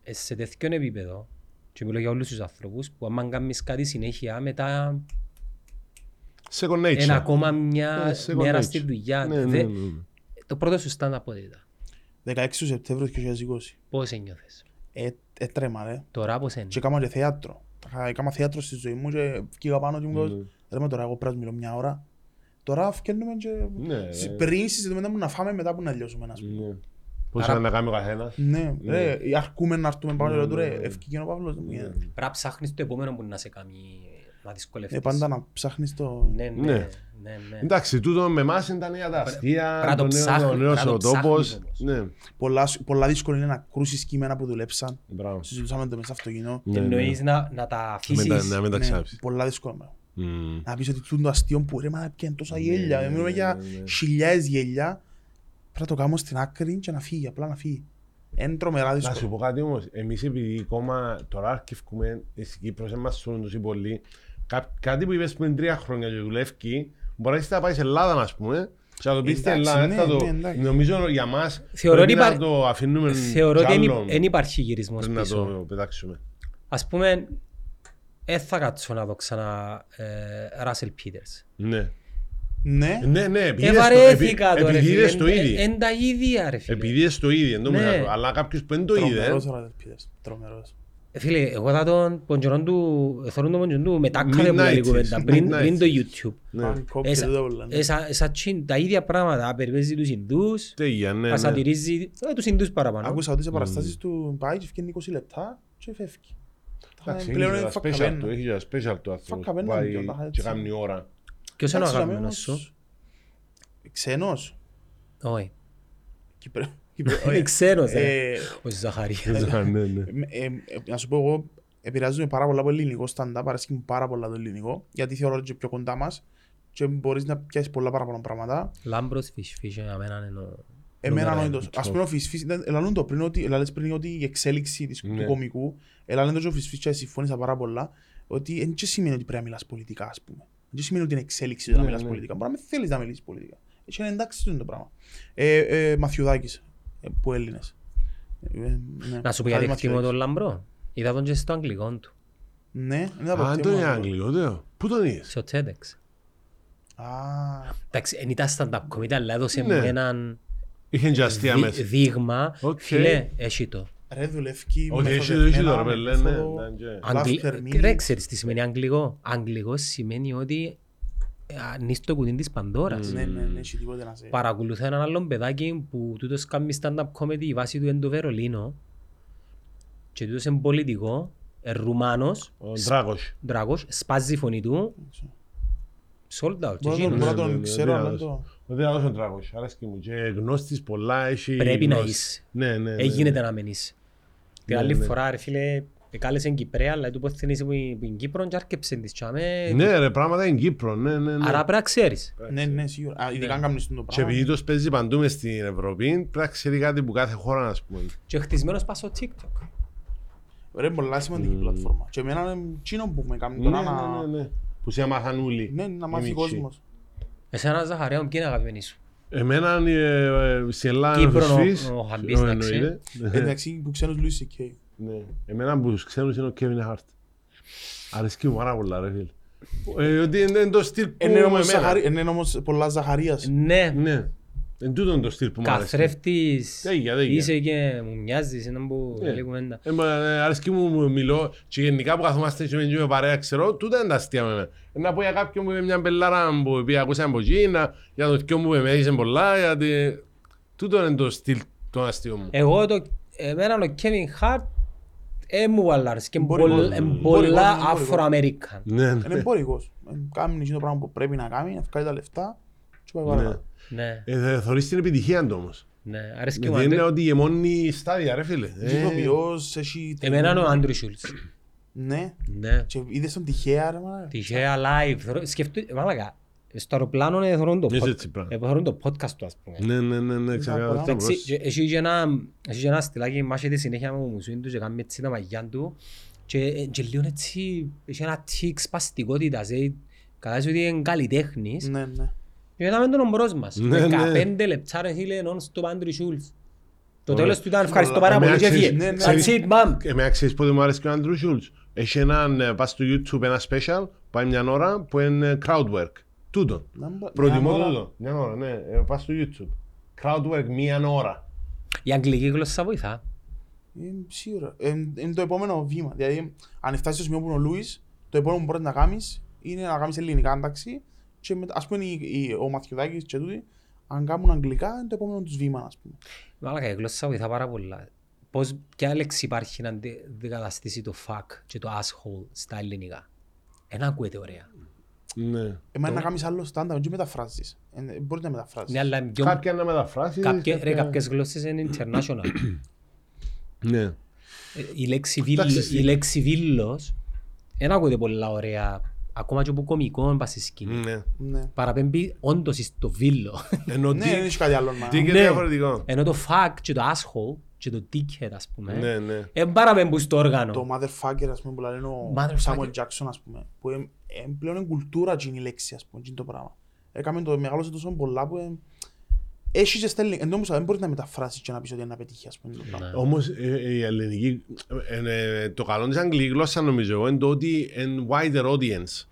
Speaker 1: ε, σε τέτοιο επίπεδο και μιλώ για όλους τους ανθρώπους που άμα κάνεις κάτι συνέχεια μετά
Speaker 2: Second nature.
Speaker 1: είναι ακόμα μια
Speaker 2: Ναι, second
Speaker 1: μέρα
Speaker 2: nature.
Speaker 1: στη δουλειά
Speaker 2: Ναι, ναι,
Speaker 1: Δε-
Speaker 2: ναι, ναι.
Speaker 1: το πρώτο σου stand αποδίδα
Speaker 3: 16 του Σεπτέμβρου του 2020.
Speaker 1: πώς ένιωθες;
Speaker 3: Ε, έτρεμα ρε.
Speaker 1: τώρα πώς είναι
Speaker 3: Και έκανα και θέατρο. Είχα- Έκανα θέατρο στη ζωή μου και βγήκα πάνω και μου
Speaker 2: Ναι.
Speaker 3: είπα, ρε με τώρα εγώ πρέπει να μιλώ μια ώρα. Τώρα φκένουμε και
Speaker 2: Ναι,
Speaker 3: συ-
Speaker 2: ναι.
Speaker 3: πριν συζητούμε να μου να φάμε μετά που να λιώσουμε ας πούμε.
Speaker 2: Ναι. Πώς
Speaker 1: Άρα-
Speaker 2: είναι να κάνει ο καθένας.
Speaker 3: Ναι,
Speaker 2: Ναι.
Speaker 3: ρε, αρκούμε να έρθουμε πάνω
Speaker 2: Ναι,
Speaker 3: και λέω του,
Speaker 2: ναι,
Speaker 3: ρε,
Speaker 2: ναι.
Speaker 3: ευκήκε ο Παύλος. δεν μου γίνεται.
Speaker 1: πρέπει να ψάχνεις το επόμενο που να σε κάνει να δυσκολευτείς
Speaker 3: Ε, πάντα να ψάχνεις το...
Speaker 1: ναι,
Speaker 2: Ναι.
Speaker 1: ναι, ναι, ναι.
Speaker 2: Εντάξει, τούτο με εμάς ήταν για τα αστεία,
Speaker 1: Πρέπει να το
Speaker 2: το νέο-
Speaker 1: ψάχνεις,
Speaker 2: ο νέος
Speaker 1: πρέπει να
Speaker 2: ο
Speaker 1: το
Speaker 2: τόπος.
Speaker 1: ψάχνεις όμως.
Speaker 2: Ναι,
Speaker 3: Πολλά, πολλά δύσκολο είναι να κρούσεις κείμενα που δουλέψαν.
Speaker 2: μπράβο.
Speaker 3: Συζητούσαμε το μέσα στο κοινό.
Speaker 2: Ναι, ναι.
Speaker 1: Εννοείς να, να τα
Speaker 2: Να μην τα-
Speaker 1: αφήσεις
Speaker 2: Να μην τα
Speaker 3: Ναι,
Speaker 2: ξάψεις.
Speaker 3: πολλά δύσκολο. πράγμα.
Speaker 2: Μμμ.
Speaker 3: Να πεις ότι τούτο το αστείο που ρε μα πιάνε τόσα γέλια.
Speaker 2: ναι,
Speaker 3: Μιλούμε
Speaker 2: ναι,
Speaker 3: για
Speaker 2: ναι, ναι.
Speaker 3: χιλιάδες γέλια. Πρέπει να το κάνω στην άκρη και να φύγει, απλά να φύγει. Είναι τρομερά
Speaker 2: Να σου
Speaker 3: δύσκολο.
Speaker 2: πω κάτι όμως, εμείς επειδή κόμμα τώρα αρκευκούμε στην Κύπρο, σε μας σώνουν τόσοι πολλοί, κά- κάτι που είπες πριν τρία χρόνια και δουλεύει, μπορείς να είσαι να πάει σε Ελλάδα, ας πούμε, και να το πεις στην
Speaker 3: Εντάξει,
Speaker 2: Ελλάδα,
Speaker 3: ναι,
Speaker 2: θα το-
Speaker 3: ναι, εντάξει.
Speaker 2: νομίζω για μας
Speaker 1: Θεωρώ
Speaker 2: πρέπει
Speaker 1: ότι
Speaker 2: να
Speaker 1: υπά-
Speaker 2: το αφήνουμε
Speaker 1: Θεωρώ
Speaker 2: κι
Speaker 1: ότι
Speaker 2: άλλον
Speaker 1: δεν υπάρχει γυρισμός
Speaker 2: πριν να
Speaker 1: πίσω.
Speaker 2: το πετάξουμε.
Speaker 1: Ας πούμε, δεν θα κάτσω να δω ξανά ε, Russell Peters.
Speaker 2: Ναι.
Speaker 3: Ναι,
Speaker 2: Ναι, ναι, επειδή είδες το-
Speaker 1: Ευαρέθηκα
Speaker 2: επει-
Speaker 1: το ρε
Speaker 2: επειδή είδες
Speaker 1: φίλε.
Speaker 2: το ήδη.
Speaker 1: Εν τα ίδια ρε φίλε.
Speaker 2: Επειδή είδες το ήδη, εν τω
Speaker 1: Ναι.
Speaker 2: μεταξύ. αλλά κάποιος που δεν το είδε,
Speaker 3: τρομερός ο Ραδελπίδες. Τρομερός.
Speaker 1: Ε, Φίλε, εγώ θα τον ποντζορόν του, θέλω τον ποντζορόν του μετά κάνε που
Speaker 2: Midnight
Speaker 1: λέει κουβέντα,
Speaker 2: is,
Speaker 1: πριν,
Speaker 2: midnight.
Speaker 1: πριν το YouTube.
Speaker 2: ναι.
Speaker 3: Πάλι κόπηκε
Speaker 1: Έσα-
Speaker 3: τούτα πολλά, ναι.
Speaker 1: Έσα- έσα τσιν- τα ίδια πράγματα, περιπέζει τους Ινδούς,
Speaker 2: Τέλεια, ναι, ναι.
Speaker 1: ασατηρίζει ε, τους Ινδούς παραπάνω.
Speaker 3: Άκουσα ότι σε παραστάσεις του πάει και φύγει 20 λεπτά και φεύγει.
Speaker 2: Εντάξει,
Speaker 3: Τα- Πλέον
Speaker 2: έχει
Speaker 3: είναι
Speaker 2: και τα special
Speaker 3: φακαβένα.
Speaker 2: του, έχει και τα special του άνθρωπος που
Speaker 3: Φακαβένα
Speaker 2: πάει
Speaker 3: είναι και τα
Speaker 2: και
Speaker 3: έτσι.
Speaker 2: κάνει ώρα.
Speaker 1: Ποιος είναι ο
Speaker 3: Εντάξει,
Speaker 1: αγαπημένος
Speaker 3: όμως,
Speaker 1: σου;
Speaker 3: Ξένος.
Speaker 1: Όχι.
Speaker 3: Κυπρέο- Κυπρέο-
Speaker 1: Είναι ξένος, ρε.
Speaker 3: Ε,
Speaker 1: Ο Ζαχαρίας.
Speaker 2: Ναι, ναι.
Speaker 3: ε, ε, Να σου πω εγώ, επηρεάζομαι πάρα πολλά από ελληνικό stand-up, αρέσκει μου πάρα πολλά το ελληνικό, γιατί θεωρώ ότι είναι πιο κοντά μας και μπορείς να πιάσεις πολλά παραπάνω πράγματα.
Speaker 1: Λάμπρος Fish Fish για μένα είναι ο...
Speaker 3: Εμένα
Speaker 1: νούμερο
Speaker 3: νόητος.
Speaker 1: ένα.
Speaker 3: Ας πούμε ο Φυσφύς, ελαλούν το πριν ότι, ελάλες πριν ότι η εξέλιξη της,
Speaker 2: Ναι.
Speaker 3: του κομικού, ελάλεν το και ο Φυσφύς και συμφώνησα πάρα πολλά, ότι δεν και σημαίνει ότι πρέπει να μιλάς πολιτικά, ας πούμε. Δεν και σημαίνει ότι είναι εξέλιξη το να
Speaker 2: Ναι,
Speaker 3: μιλάς
Speaker 2: ναι.
Speaker 3: πολιτικά. Μπορεί να μην θέλεις να μιλήσεις πολιτικά. Έτσι είναι εντάξει αυτό είναι το πράγμα. Ε, ε, Μαθιουδάκης, ε, που Έλληνες. Ε, ε, ναι.
Speaker 1: Να σου πω γιατί
Speaker 3: Χάρη
Speaker 1: εκτιμώ τον
Speaker 3: Μαθιουδάκης.
Speaker 1: Λάμπρο. Είδα τον και στο αγγλικό του,
Speaker 3: Ναι, είναι από
Speaker 2: Α,
Speaker 3: το
Speaker 2: το είναι
Speaker 3: θέμα.
Speaker 2: Αγγλικό, το. Πού τον είδες;
Speaker 1: στο TEDx.
Speaker 3: Α,
Speaker 1: Εντάξει, δεν ήταν stand-up comedy, αλλά έδωσε
Speaker 2: Ναι.
Speaker 1: μου έναν
Speaker 2: Είχε και αστεία
Speaker 1: δει-
Speaker 2: μέσα.
Speaker 1: δείγμα.
Speaker 2: Οκ.
Speaker 1: Φίλε, έχει το.
Speaker 3: Ρε δουλεύει
Speaker 2: Όχι, έχει το, έχει
Speaker 3: μεθοδευμένα,
Speaker 2: το, ρε παιδί, ναι.
Speaker 3: μέθοδο.
Speaker 2: ήταν και-
Speaker 1: Αγγλι...
Speaker 3: Laughs per minute.
Speaker 1: Ρε, ξέρεις τι σημαίνει αγγλικό; Αγγλικό σημαίνει ότι ανοίξει το κουτί της Παντόρας.
Speaker 3: Ναι, ναι, ναι, έχει τίποτε να σε...
Speaker 1: Παρακολουθώ έναν άλλον παιδάκι που τούτος κάνει stand-up comedy, η βάση του είναι το Βερολίνο και τούτος είναι πολιτικό, ε, Ρουμάνος,
Speaker 2: Ο Ντράκος.
Speaker 1: δράκος, σπάζει η φωνή του, sold out. και
Speaker 3: Μπορώ να
Speaker 1: εκείνος.
Speaker 3: τον- μπορώ να
Speaker 2: Ναι, ναι,
Speaker 3: τον
Speaker 2: ναι,
Speaker 3: ξέρω, αλλά
Speaker 2: διάδοση.
Speaker 3: το...
Speaker 2: Ο Διάδος ο Ντράκος, αρέσκει μου. Και γνώστης πολλά, έχει
Speaker 1: Πρέπει να
Speaker 2: γνώση.
Speaker 1: είσαι.
Speaker 2: Ναι, ναι, ναι.
Speaker 1: Ε, γίνεται να μην είσαι. Την
Speaker 2: Ναι,
Speaker 1: άλλη
Speaker 2: ναι.
Speaker 1: φορά, ρε φίλε, κάλεσε Κυπρέα, αλλά του πότε είσαι που είναι Κύπρο και άρκεψε της τσάμε.
Speaker 2: Ναι, ρε, πράγματα είναι Κύπρο, ναι, ναι, ναι.
Speaker 1: Άρα πρέπει να ξέρεις.
Speaker 3: Ναι, ναι, σίγουρα. Α, Ειδικά αν κάνεις το
Speaker 2: Και
Speaker 3: πράγμα.
Speaker 2: επειδή τος παίζει παντού μες στην Ευρώπη, πρέπει να ξέρει κάτι που κάθε χώρα, ας πούμε.
Speaker 1: Και χτισμένος πας στο TikTok.
Speaker 3: Ρε, είναι πολλά σημαντική πλατφόρμα. Και εμένα είναι εκείνο που με κάνει
Speaker 2: Ναι,
Speaker 3: τώρα
Speaker 2: ναι,
Speaker 3: να...
Speaker 2: ναι, ναι. Που σε άμαθαν όλοι.
Speaker 3: Ναι, να
Speaker 2: οι
Speaker 3: μάθει ο
Speaker 2: μίτσοι.
Speaker 3: κόσμος.
Speaker 1: Εσένα Ζαχαρέα μου, ποιοι είναι αγαπημένοι σου;
Speaker 2: Εμένα ε, ε, στην Ελλάδα
Speaker 1: Κύπρο,
Speaker 2: είναι ο Φυσφύς.
Speaker 1: ο- ο Χαμπής,
Speaker 2: Ε,
Speaker 1: εντάξει.
Speaker 2: εννοείται.
Speaker 3: Ε, Εντάξει, που ξέρεις Λουίς Σικέι.
Speaker 2: Ναι. Εμένα που τους ξένους είναι ο Kevin Hart. Αρέσκει μου πάρα πολλά ρε φίλε. Ε, Ότι είναι είναι το στυλ που
Speaker 3: Είναι όμως,
Speaker 2: εμένα.
Speaker 3: Ζαχαρί- είναι όμως πολλά Ζαχαρίας.
Speaker 1: Ναι,
Speaker 2: Ναι. Εν τούτο είναι το στυλ που μου αρέσκει.
Speaker 1: καθρέφτης,
Speaker 2: Τέγια, τέγια.
Speaker 1: είσαι και μου μοιάζεις, είναι που
Speaker 2: Ναι.
Speaker 1: λέει κουβέντα.
Speaker 2: Ε, μα, ε, Αρέσκει μου μου μιλώ και γενικά που καθόμαστε και με- και με παρέα ξέρω, τούτα είναι τα αστεία με εμένα. Ε, Να πω για κάποιον που είπε μια μπελάρα που πει ακούσαμε από εκεί, να- για το δυο μου που με έδειξε πολλά, γιατί τούτο είναι το στυλ των αστείων μου.
Speaker 1: Εγώ το, εμένα ο Kevin Hart, ε, μου βαλάρεις και
Speaker 3: Εμπορικός,
Speaker 1: πολλ-
Speaker 3: ναι.
Speaker 1: ε,
Speaker 3: Εμπορικός,
Speaker 1: πολλά
Speaker 3: είναι εμπορικός.
Speaker 1: Αφροαμερικάν.
Speaker 2: Ναι,
Speaker 3: Είναι
Speaker 2: ναι.
Speaker 3: εμπορικός. Ε, Κάνει εκείνο το πράγμα που πρέπει να κάνει, να βγάλει τα λεφτά και πάει
Speaker 2: Ναι.
Speaker 3: παρακάτω.
Speaker 1: Ναι,
Speaker 2: Ε, θα θωρείς την επιτυχία του όμως.
Speaker 1: ναι, αρέσκει μου.
Speaker 2: Γιατί είναι
Speaker 1: Άντρε-
Speaker 2: ότι γεμώνει στάδια ρε φίλε.
Speaker 3: Έχει
Speaker 2: Ε,
Speaker 3: ηθοποιός, έχει...
Speaker 1: Εμένα είναι ο Άντρου Σούλτς.
Speaker 3: Ναι.
Speaker 1: Ναι.
Speaker 3: Και είδες τον τυχαία ρε μάνα.
Speaker 1: Τυχαία live. Θεωρώ- Σκεφτού, μάλακα, στο αεροπλάνο ε, θεωρούν το,
Speaker 2: Είσαι
Speaker 1: pod-
Speaker 2: έτσι πράγμα.
Speaker 1: ε, θεωρούν το podcast του, ας πούμε.
Speaker 2: Ναι, ναι, ναι, ναι, ξεκάθαρα.
Speaker 3: πολλά.
Speaker 1: Εντάξει,
Speaker 2: Μπρος.
Speaker 1: και έχει και ένα, έχει και ένα στυλάκι μάχεται συνέχεια με το μουσούιν του και κάνει έτσι τα μαγιά του και, ε, και λίγο έτσι, έχει ένα τικ σπαστικότητας, ε, κατάλαβες ότι είναι καλλιτέχνης
Speaker 3: Ναι, ναι.
Speaker 1: Και είδαμε τον ομπρός μας,
Speaker 2: Ναι, ναι.
Speaker 1: 15 λεπτά ρε φίλε non-stop Άντρι Σούλς. Το
Speaker 2: Ωραία.
Speaker 1: τέλος του ήταν ευχαριστώ
Speaker 3: Πολλά.
Speaker 1: πάρα πολύ και
Speaker 2: Εμένα
Speaker 1: έφυγε.
Speaker 3: ξέρεις, ναι,
Speaker 1: That's
Speaker 3: ναι.
Speaker 1: it, ma'am.
Speaker 2: Εμένα ξέρεις πότε μου άρεσε και ο Άντρου Σούλτς. Έχει έναν, ε, πας στο YouTube ένα special, πάει μια ώρα που είναι crowd work. Τούτο.
Speaker 3: Να μπα-
Speaker 2: Προτιμώ
Speaker 3: μια ώρα.
Speaker 2: τούτο. Μια ώρα, ναι. Ε, Πας στο YouTube. Crowd work μία ώρα.
Speaker 1: Η αγγλική γλώσσα βοηθά.
Speaker 3: Είμαι σίγουρα. Ε, Είναι το επόμενο βήμα. Δηλαδή, αν φτάσεις στο σημείο που είναι ο Λούις, το επόμενο που μπορείς να κάνεις είναι να κάνεις ελληνικά ένταξη και μετά, ας πούμε η- η- ο Μαθιουδάκης και τούτοι, αν κάνουν αγγλικά είναι το επόμενο τους βήμα, ας πούμε.
Speaker 1: Μάλακα, η γλώσσα βοηθά πάρα πολλά. Πώς, ποια λέξη υπάρχει να αντι- αντικαταστήσει το fuck και το asshole στα ελληνικά; Ένα ακούεται ωραία.
Speaker 2: Ναι.
Speaker 3: Εμένα να κάνεις άλλο στάντα, δεν μεταφράζεις. Ε, Μπορείς να μεταφράζεις.
Speaker 1: Ναι, αλλά είναι πιο...
Speaker 2: Κάποια να μεταφράσεις.
Speaker 1: Κάποια, ρε,
Speaker 2: κάποια-
Speaker 1: κάποιες γλώσσες είναι international.
Speaker 2: Ναι.
Speaker 1: Ε, η, λέξη βίλο,
Speaker 2: Εντάξει,
Speaker 1: η λέξη βίλος δεν ακούγεται πολλά ωραία. Ακόμα και από κομικό πας στη σκηνή.
Speaker 2: Ναι.
Speaker 3: Ναι.
Speaker 1: Παραπέμπει όντως στο βίλο.
Speaker 2: Ενώ
Speaker 3: Ναι,
Speaker 2: τι-
Speaker 3: δεν έχει κάτι άλλο να...
Speaker 2: τι και
Speaker 1: Ναι.
Speaker 2: διαφορετικό;
Speaker 1: Ενώ το fuck και το asshole και το dickhead ας πούμε.
Speaker 2: Ναι, ναι.
Speaker 1: Δεν παραπέμπουν στο όργανο.
Speaker 3: Το motherfucker, ας πούμε, που λένε ο
Speaker 1: Motherfucker.
Speaker 3: Samuel Jackson, ας πούμε, που ε, ε, πλέον είναι κουλτούρα εκείνη η λέξη, ας πούμε, εκείνο το πράγμα. Έκαμε το μεγάλωσε τόσο πολλά που ε, έχει και στα ελληνικά. Εν τω μεταξύ, δεν μπορείς να μεταφράσεις και να πεις ότι είναι να πετύχει, ας πούμε. το πράγμα.
Speaker 1: Ναι.
Speaker 2: Όμως ε, η ελληνική, ε, ε, το καλό της αγγλικής γλώσσα νομίζω εγώ είναι το ότι είναι wider audience.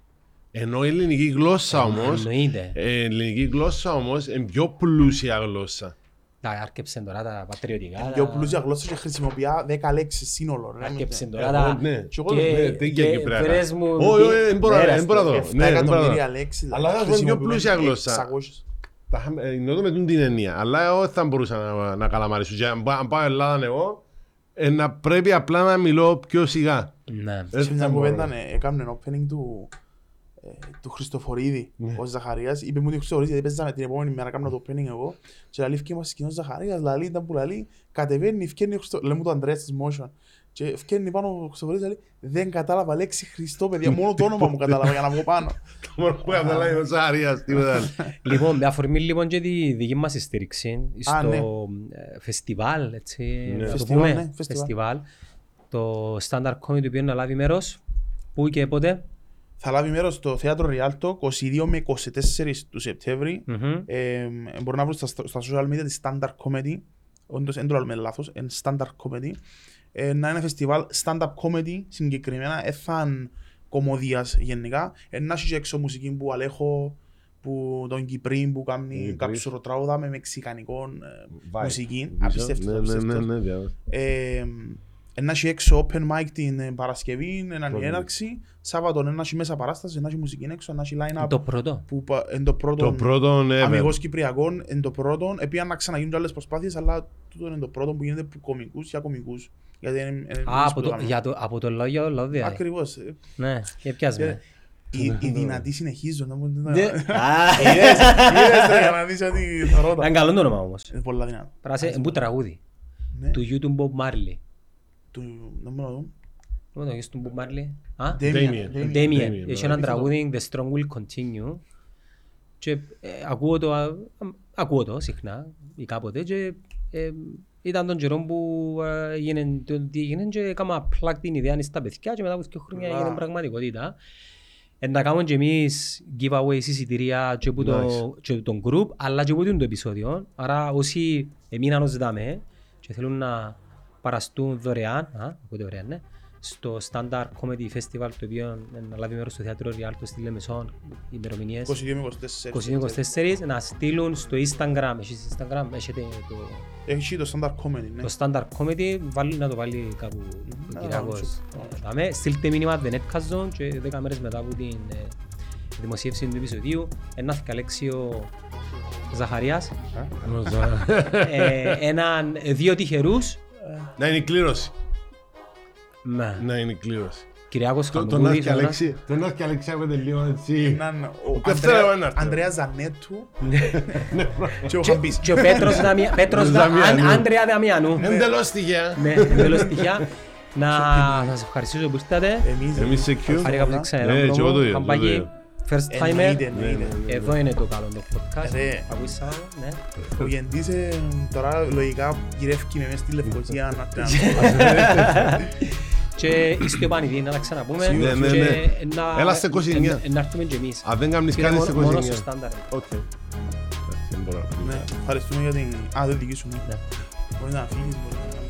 Speaker 2: Ενώ η ελληνική γλώσσα όμως,
Speaker 1: Εννοείται.
Speaker 2: ε, η ελληνική γλώσσα όμως είναι πιο πλούσια γλώσσα.
Speaker 1: Τα άρκεψε τώρα τα πατριωτικά.
Speaker 3: Πιο
Speaker 1: τα-
Speaker 3: πλούσια γλώσσα και χρησιμοποιεί 10 λέξεις σύνολο. ρε.
Speaker 1: Άρκεψε τώρα
Speaker 2: Εγώ,
Speaker 1: τα...
Speaker 2: ναι.
Speaker 3: Και εγώ
Speaker 1: και-
Speaker 2: Ναι, τι
Speaker 1: και
Speaker 2: και Κυπριακά.
Speaker 1: βρες μου...
Speaker 2: Όχι, όχι, δεν μπορώ,
Speaker 1: Μέρα
Speaker 2: δεν μπορώ να
Speaker 1: στο-
Speaker 2: δω.
Speaker 3: Εφτά
Speaker 2: Ναι, δεν μπορώ να
Speaker 3: εκατομμύρια
Speaker 2: δω.
Speaker 3: λέξεις.
Speaker 2: Αλλά θα έχουμε πιο πλούσια γλώσσα.
Speaker 3: 600.
Speaker 2: Τα είχαμε- ε, Εννοώ το με τούν την έννοια. Αλλά εγώ δεν θα μπορούσα να, να καλαμαρίσω. Και αν, πά- αν πάω Ελλάδα εγώ, ε, να πρέπει απλά να μιλώ πιο σιγά.
Speaker 1: Ναι.
Speaker 2: Δεν
Speaker 3: Σε μια
Speaker 2: θα μπορώ.
Speaker 3: κουβέντα ε, έκαμε ένα opening του, ε, του Χριστοφορίδη,
Speaker 2: Ναι.
Speaker 3: ο Ζαχαρίας. Είπε μου ότι ο Χριστοφορίδης, γιατί παίζαμε την επόμενη μέρα, έκανα το opening εγώ. Και λαλή φκένει μας σκηνός Ζαχαρίας, λαλή ήταν που λαλή, κατεβαίνει, φκένει ο Χριστο... Λέμε μου το Ανδρέας της Motion. Και φκένει πάνω ο Χριστοφορίδης, λαλή, δεν κατάλαβα λέξη Χριστό, παιδιά, μόνο το όνομα μου κατάλαβα για να βγω πάνω.
Speaker 2: Το μόνο που καταλάβει ο Ζαρίας, τίποτα άλλο.
Speaker 1: Λοιπόν, με αφορμή λοιπόν και τη δική μας στήριξη
Speaker 3: Α,
Speaker 1: στο
Speaker 3: ναι.
Speaker 1: ε, φεστιβάλ, έτσι,
Speaker 2: Ναι.
Speaker 1: να το
Speaker 3: Φεστιβάλ,
Speaker 1: πούμε,
Speaker 3: ναι, φεστιβάλ.
Speaker 1: φεστιβάλ, το Standard Comedy του οποίου να λάβει μέρος, πού και πότε.
Speaker 3: Θα λάβει μέρος στο Θέατρο Ριάλτο 22 με 24 του Σεπτέμβρη.
Speaker 1: Μμμ.
Speaker 3: Ε, μπορεί να βρουν στα, στα social media τη Standard Comedy. Όντως, δεν το λέμε λάθος, είναι Standard Comedy. Ε, να είναι φεστιβάλ stand-up comedy συγκεκριμένα, έθαν κομμωδίας γενικά. Ε, να έχει και έξω μουσική που αλέχω, που τον Κυπρίν που κάνει
Speaker 2: Κυπρίς.
Speaker 3: κάποιο τραγούδα με μεξικανικό ε,
Speaker 2: Vibe.
Speaker 3: μουσική.
Speaker 2: Ναι,
Speaker 3: Απίστευτο,
Speaker 2: ναι,
Speaker 3: απίστευτο.
Speaker 2: ναι, ναι, διάβασα.
Speaker 3: Ε, να έχει έξω open mic την ε, Παρασκευή, έναν
Speaker 2: Πρώτη.
Speaker 3: έναρξη. Σάββατο να έχει μέσα παράσταση, να έχει μουσική έξω, να έχει line-up.
Speaker 1: Το πρώτο.
Speaker 3: Που πα- είναι το πρώτο,
Speaker 2: Το πρώτο, ναι,
Speaker 3: αμυγός Κυπριακών, είναι το πρώτο. Επειδή να ξαναγίνουν και άλλες προσπάθειες, αλλά τούτο είναι το πρώτο που γίνεται από κομικούς για κομικούς. Γιατί είναι, είναι
Speaker 1: Α,
Speaker 3: εμείς
Speaker 1: από
Speaker 3: που
Speaker 1: το,
Speaker 3: κάνουμε.
Speaker 1: για το, από το λόγο για το λόγο δηλαδή.
Speaker 3: Ακριβώς. Ε,
Speaker 1: Ναι, και πιάσμε.
Speaker 3: Οι, οι δυνατοί συνεχίζουν. να μου- να-
Speaker 1: Ναι.
Speaker 3: Είδες,
Speaker 1: Α,
Speaker 3: είδες το για να δεις ότι θα ρώτα.
Speaker 1: Είναι καλό το όνομα όμως.
Speaker 3: Είναι πολλά δυνατά.
Speaker 1: Πράσε, εμπού τραγούδι.
Speaker 3: Ναι.
Speaker 1: Του YouTube Bob Marley.
Speaker 3: Του- να μου να δω.
Speaker 1: Δεν το έχεις του Bob Marley; Α,
Speaker 3: Damien,
Speaker 2: Damien.
Speaker 3: Damien.
Speaker 1: Damien.
Speaker 2: Damien,
Speaker 1: Έχει
Speaker 2: ναι.
Speaker 1: ένα τραγούδι The Strong Will Continue και ε, ακούω το, α, ακούω το συχνά ή κάποτε και ε, ήταν τον καιρό που ε, έγινε το τι έγινε και έκανα πλάκ την ιδέα στα παιδιά και μετά από δύο χρόνια
Speaker 3: Α.
Speaker 1: έγινε πραγματικότητα. Ε, να κάνουμε και εμείς giveaway εισιτηρία και από το,
Speaker 2: Nice.
Speaker 1: και από τον group αλλά και από το επεισόδιο. Άρα όσοι εμείναν ως δάμε και θέλουν να παραστούν δωρεάν, α, ακούτε δωρεάν, ναι, στο Standard Comedy Festival το οποίο να λάβει μέρος στο Θέατρο Ριάλτο στη Λεμεσόν, ημερομηνίες
Speaker 3: 22 με 24.
Speaker 1: 22-24 να στείλουν στο Instagram, έχεις Instagram, έχετε το,
Speaker 3: Έχει το stand-up comedy, ναι.
Speaker 1: το Standard Comedy, βάλει, να το βάλει κάπου ο
Speaker 3: να
Speaker 1: Κυριακός.
Speaker 3: βάλω
Speaker 1: Ε, δάμε. Στείλτε μήνυμα The Netcast Zone και 10 μέρες μετά από την ε, δημοσίευση του επεισοδίου ένα θυκαλέξει ο Ζαχαρίας, ε, έναν, ε, δύο τυχερούς,
Speaker 2: Να είναι η κλήρωση.
Speaker 1: Με
Speaker 2: Να είναι η κλήρωση.
Speaker 1: Κυριάκος
Speaker 2: Το- Τον
Speaker 1: Χαμπούρης,
Speaker 2: Άρκη
Speaker 1: ένας-
Speaker 2: Αλέξη, τον Άρκη Αλέξη άκουτε λίγο έτσι.
Speaker 3: Έναν- ο
Speaker 2: Δεύτερο
Speaker 3: Ανδρέα-
Speaker 2: ένα αυτό.
Speaker 3: Ανδρέα Ζανέτου και ο
Speaker 1: Και-
Speaker 3: Χαμπής.
Speaker 1: και ο Πέτρος Δαμια- Πέτρος Δα-
Speaker 2: Δαμιανού.
Speaker 1: Αν- Άντρεα Δαμιανού.
Speaker 2: Εντελώς τυχαία.
Speaker 1: Ναι, εντελώς τυχαία. Να σας ευχαριστήσω που ήρθατε.
Speaker 3: Εμείς,
Speaker 2: Εμείς σε Q.
Speaker 1: Χάρηκα που ξανά
Speaker 2: Ναι, και εγώ το ίδιο,
Speaker 1: Είχαμε
Speaker 2: το ίδιο.
Speaker 1: πάει first timer.
Speaker 3: Εννοείται,
Speaker 2: Ναι, ναι,
Speaker 3: εννοείται.
Speaker 2: ναι.
Speaker 1: Εδώ είναι το καλό το podcast.
Speaker 3: Ρε.
Speaker 1: Ακούεις άλλο, ναι.
Speaker 3: Ο Γεντής ε, τώρα λογικά γυρεύει με μέσα στη Λευκοσία να τρέχει.
Speaker 1: Και είστε επανειδή να τα ξαναπούμε.
Speaker 2: Ναι, ναι,
Speaker 1: και
Speaker 2: ναι.
Speaker 1: να-
Speaker 2: Έλα σε 29.
Speaker 1: ε, Να έρθουμε και εμείς.
Speaker 2: Αν δεν κάνεις
Speaker 1: Πήρα
Speaker 2: κάτι
Speaker 1: μόνο-
Speaker 2: σε
Speaker 1: Μόνο στο
Speaker 2: 29.
Speaker 1: στάνταρ.
Speaker 2: Οκ. Εντάξει, δεν μπορώ να πω.
Speaker 3: Ναι, ευχαριστούμε για την... Α, δεν δική σου. ναι.
Speaker 1: Ναι.
Speaker 3: Μπορείς να φύγεις, μπορείς να...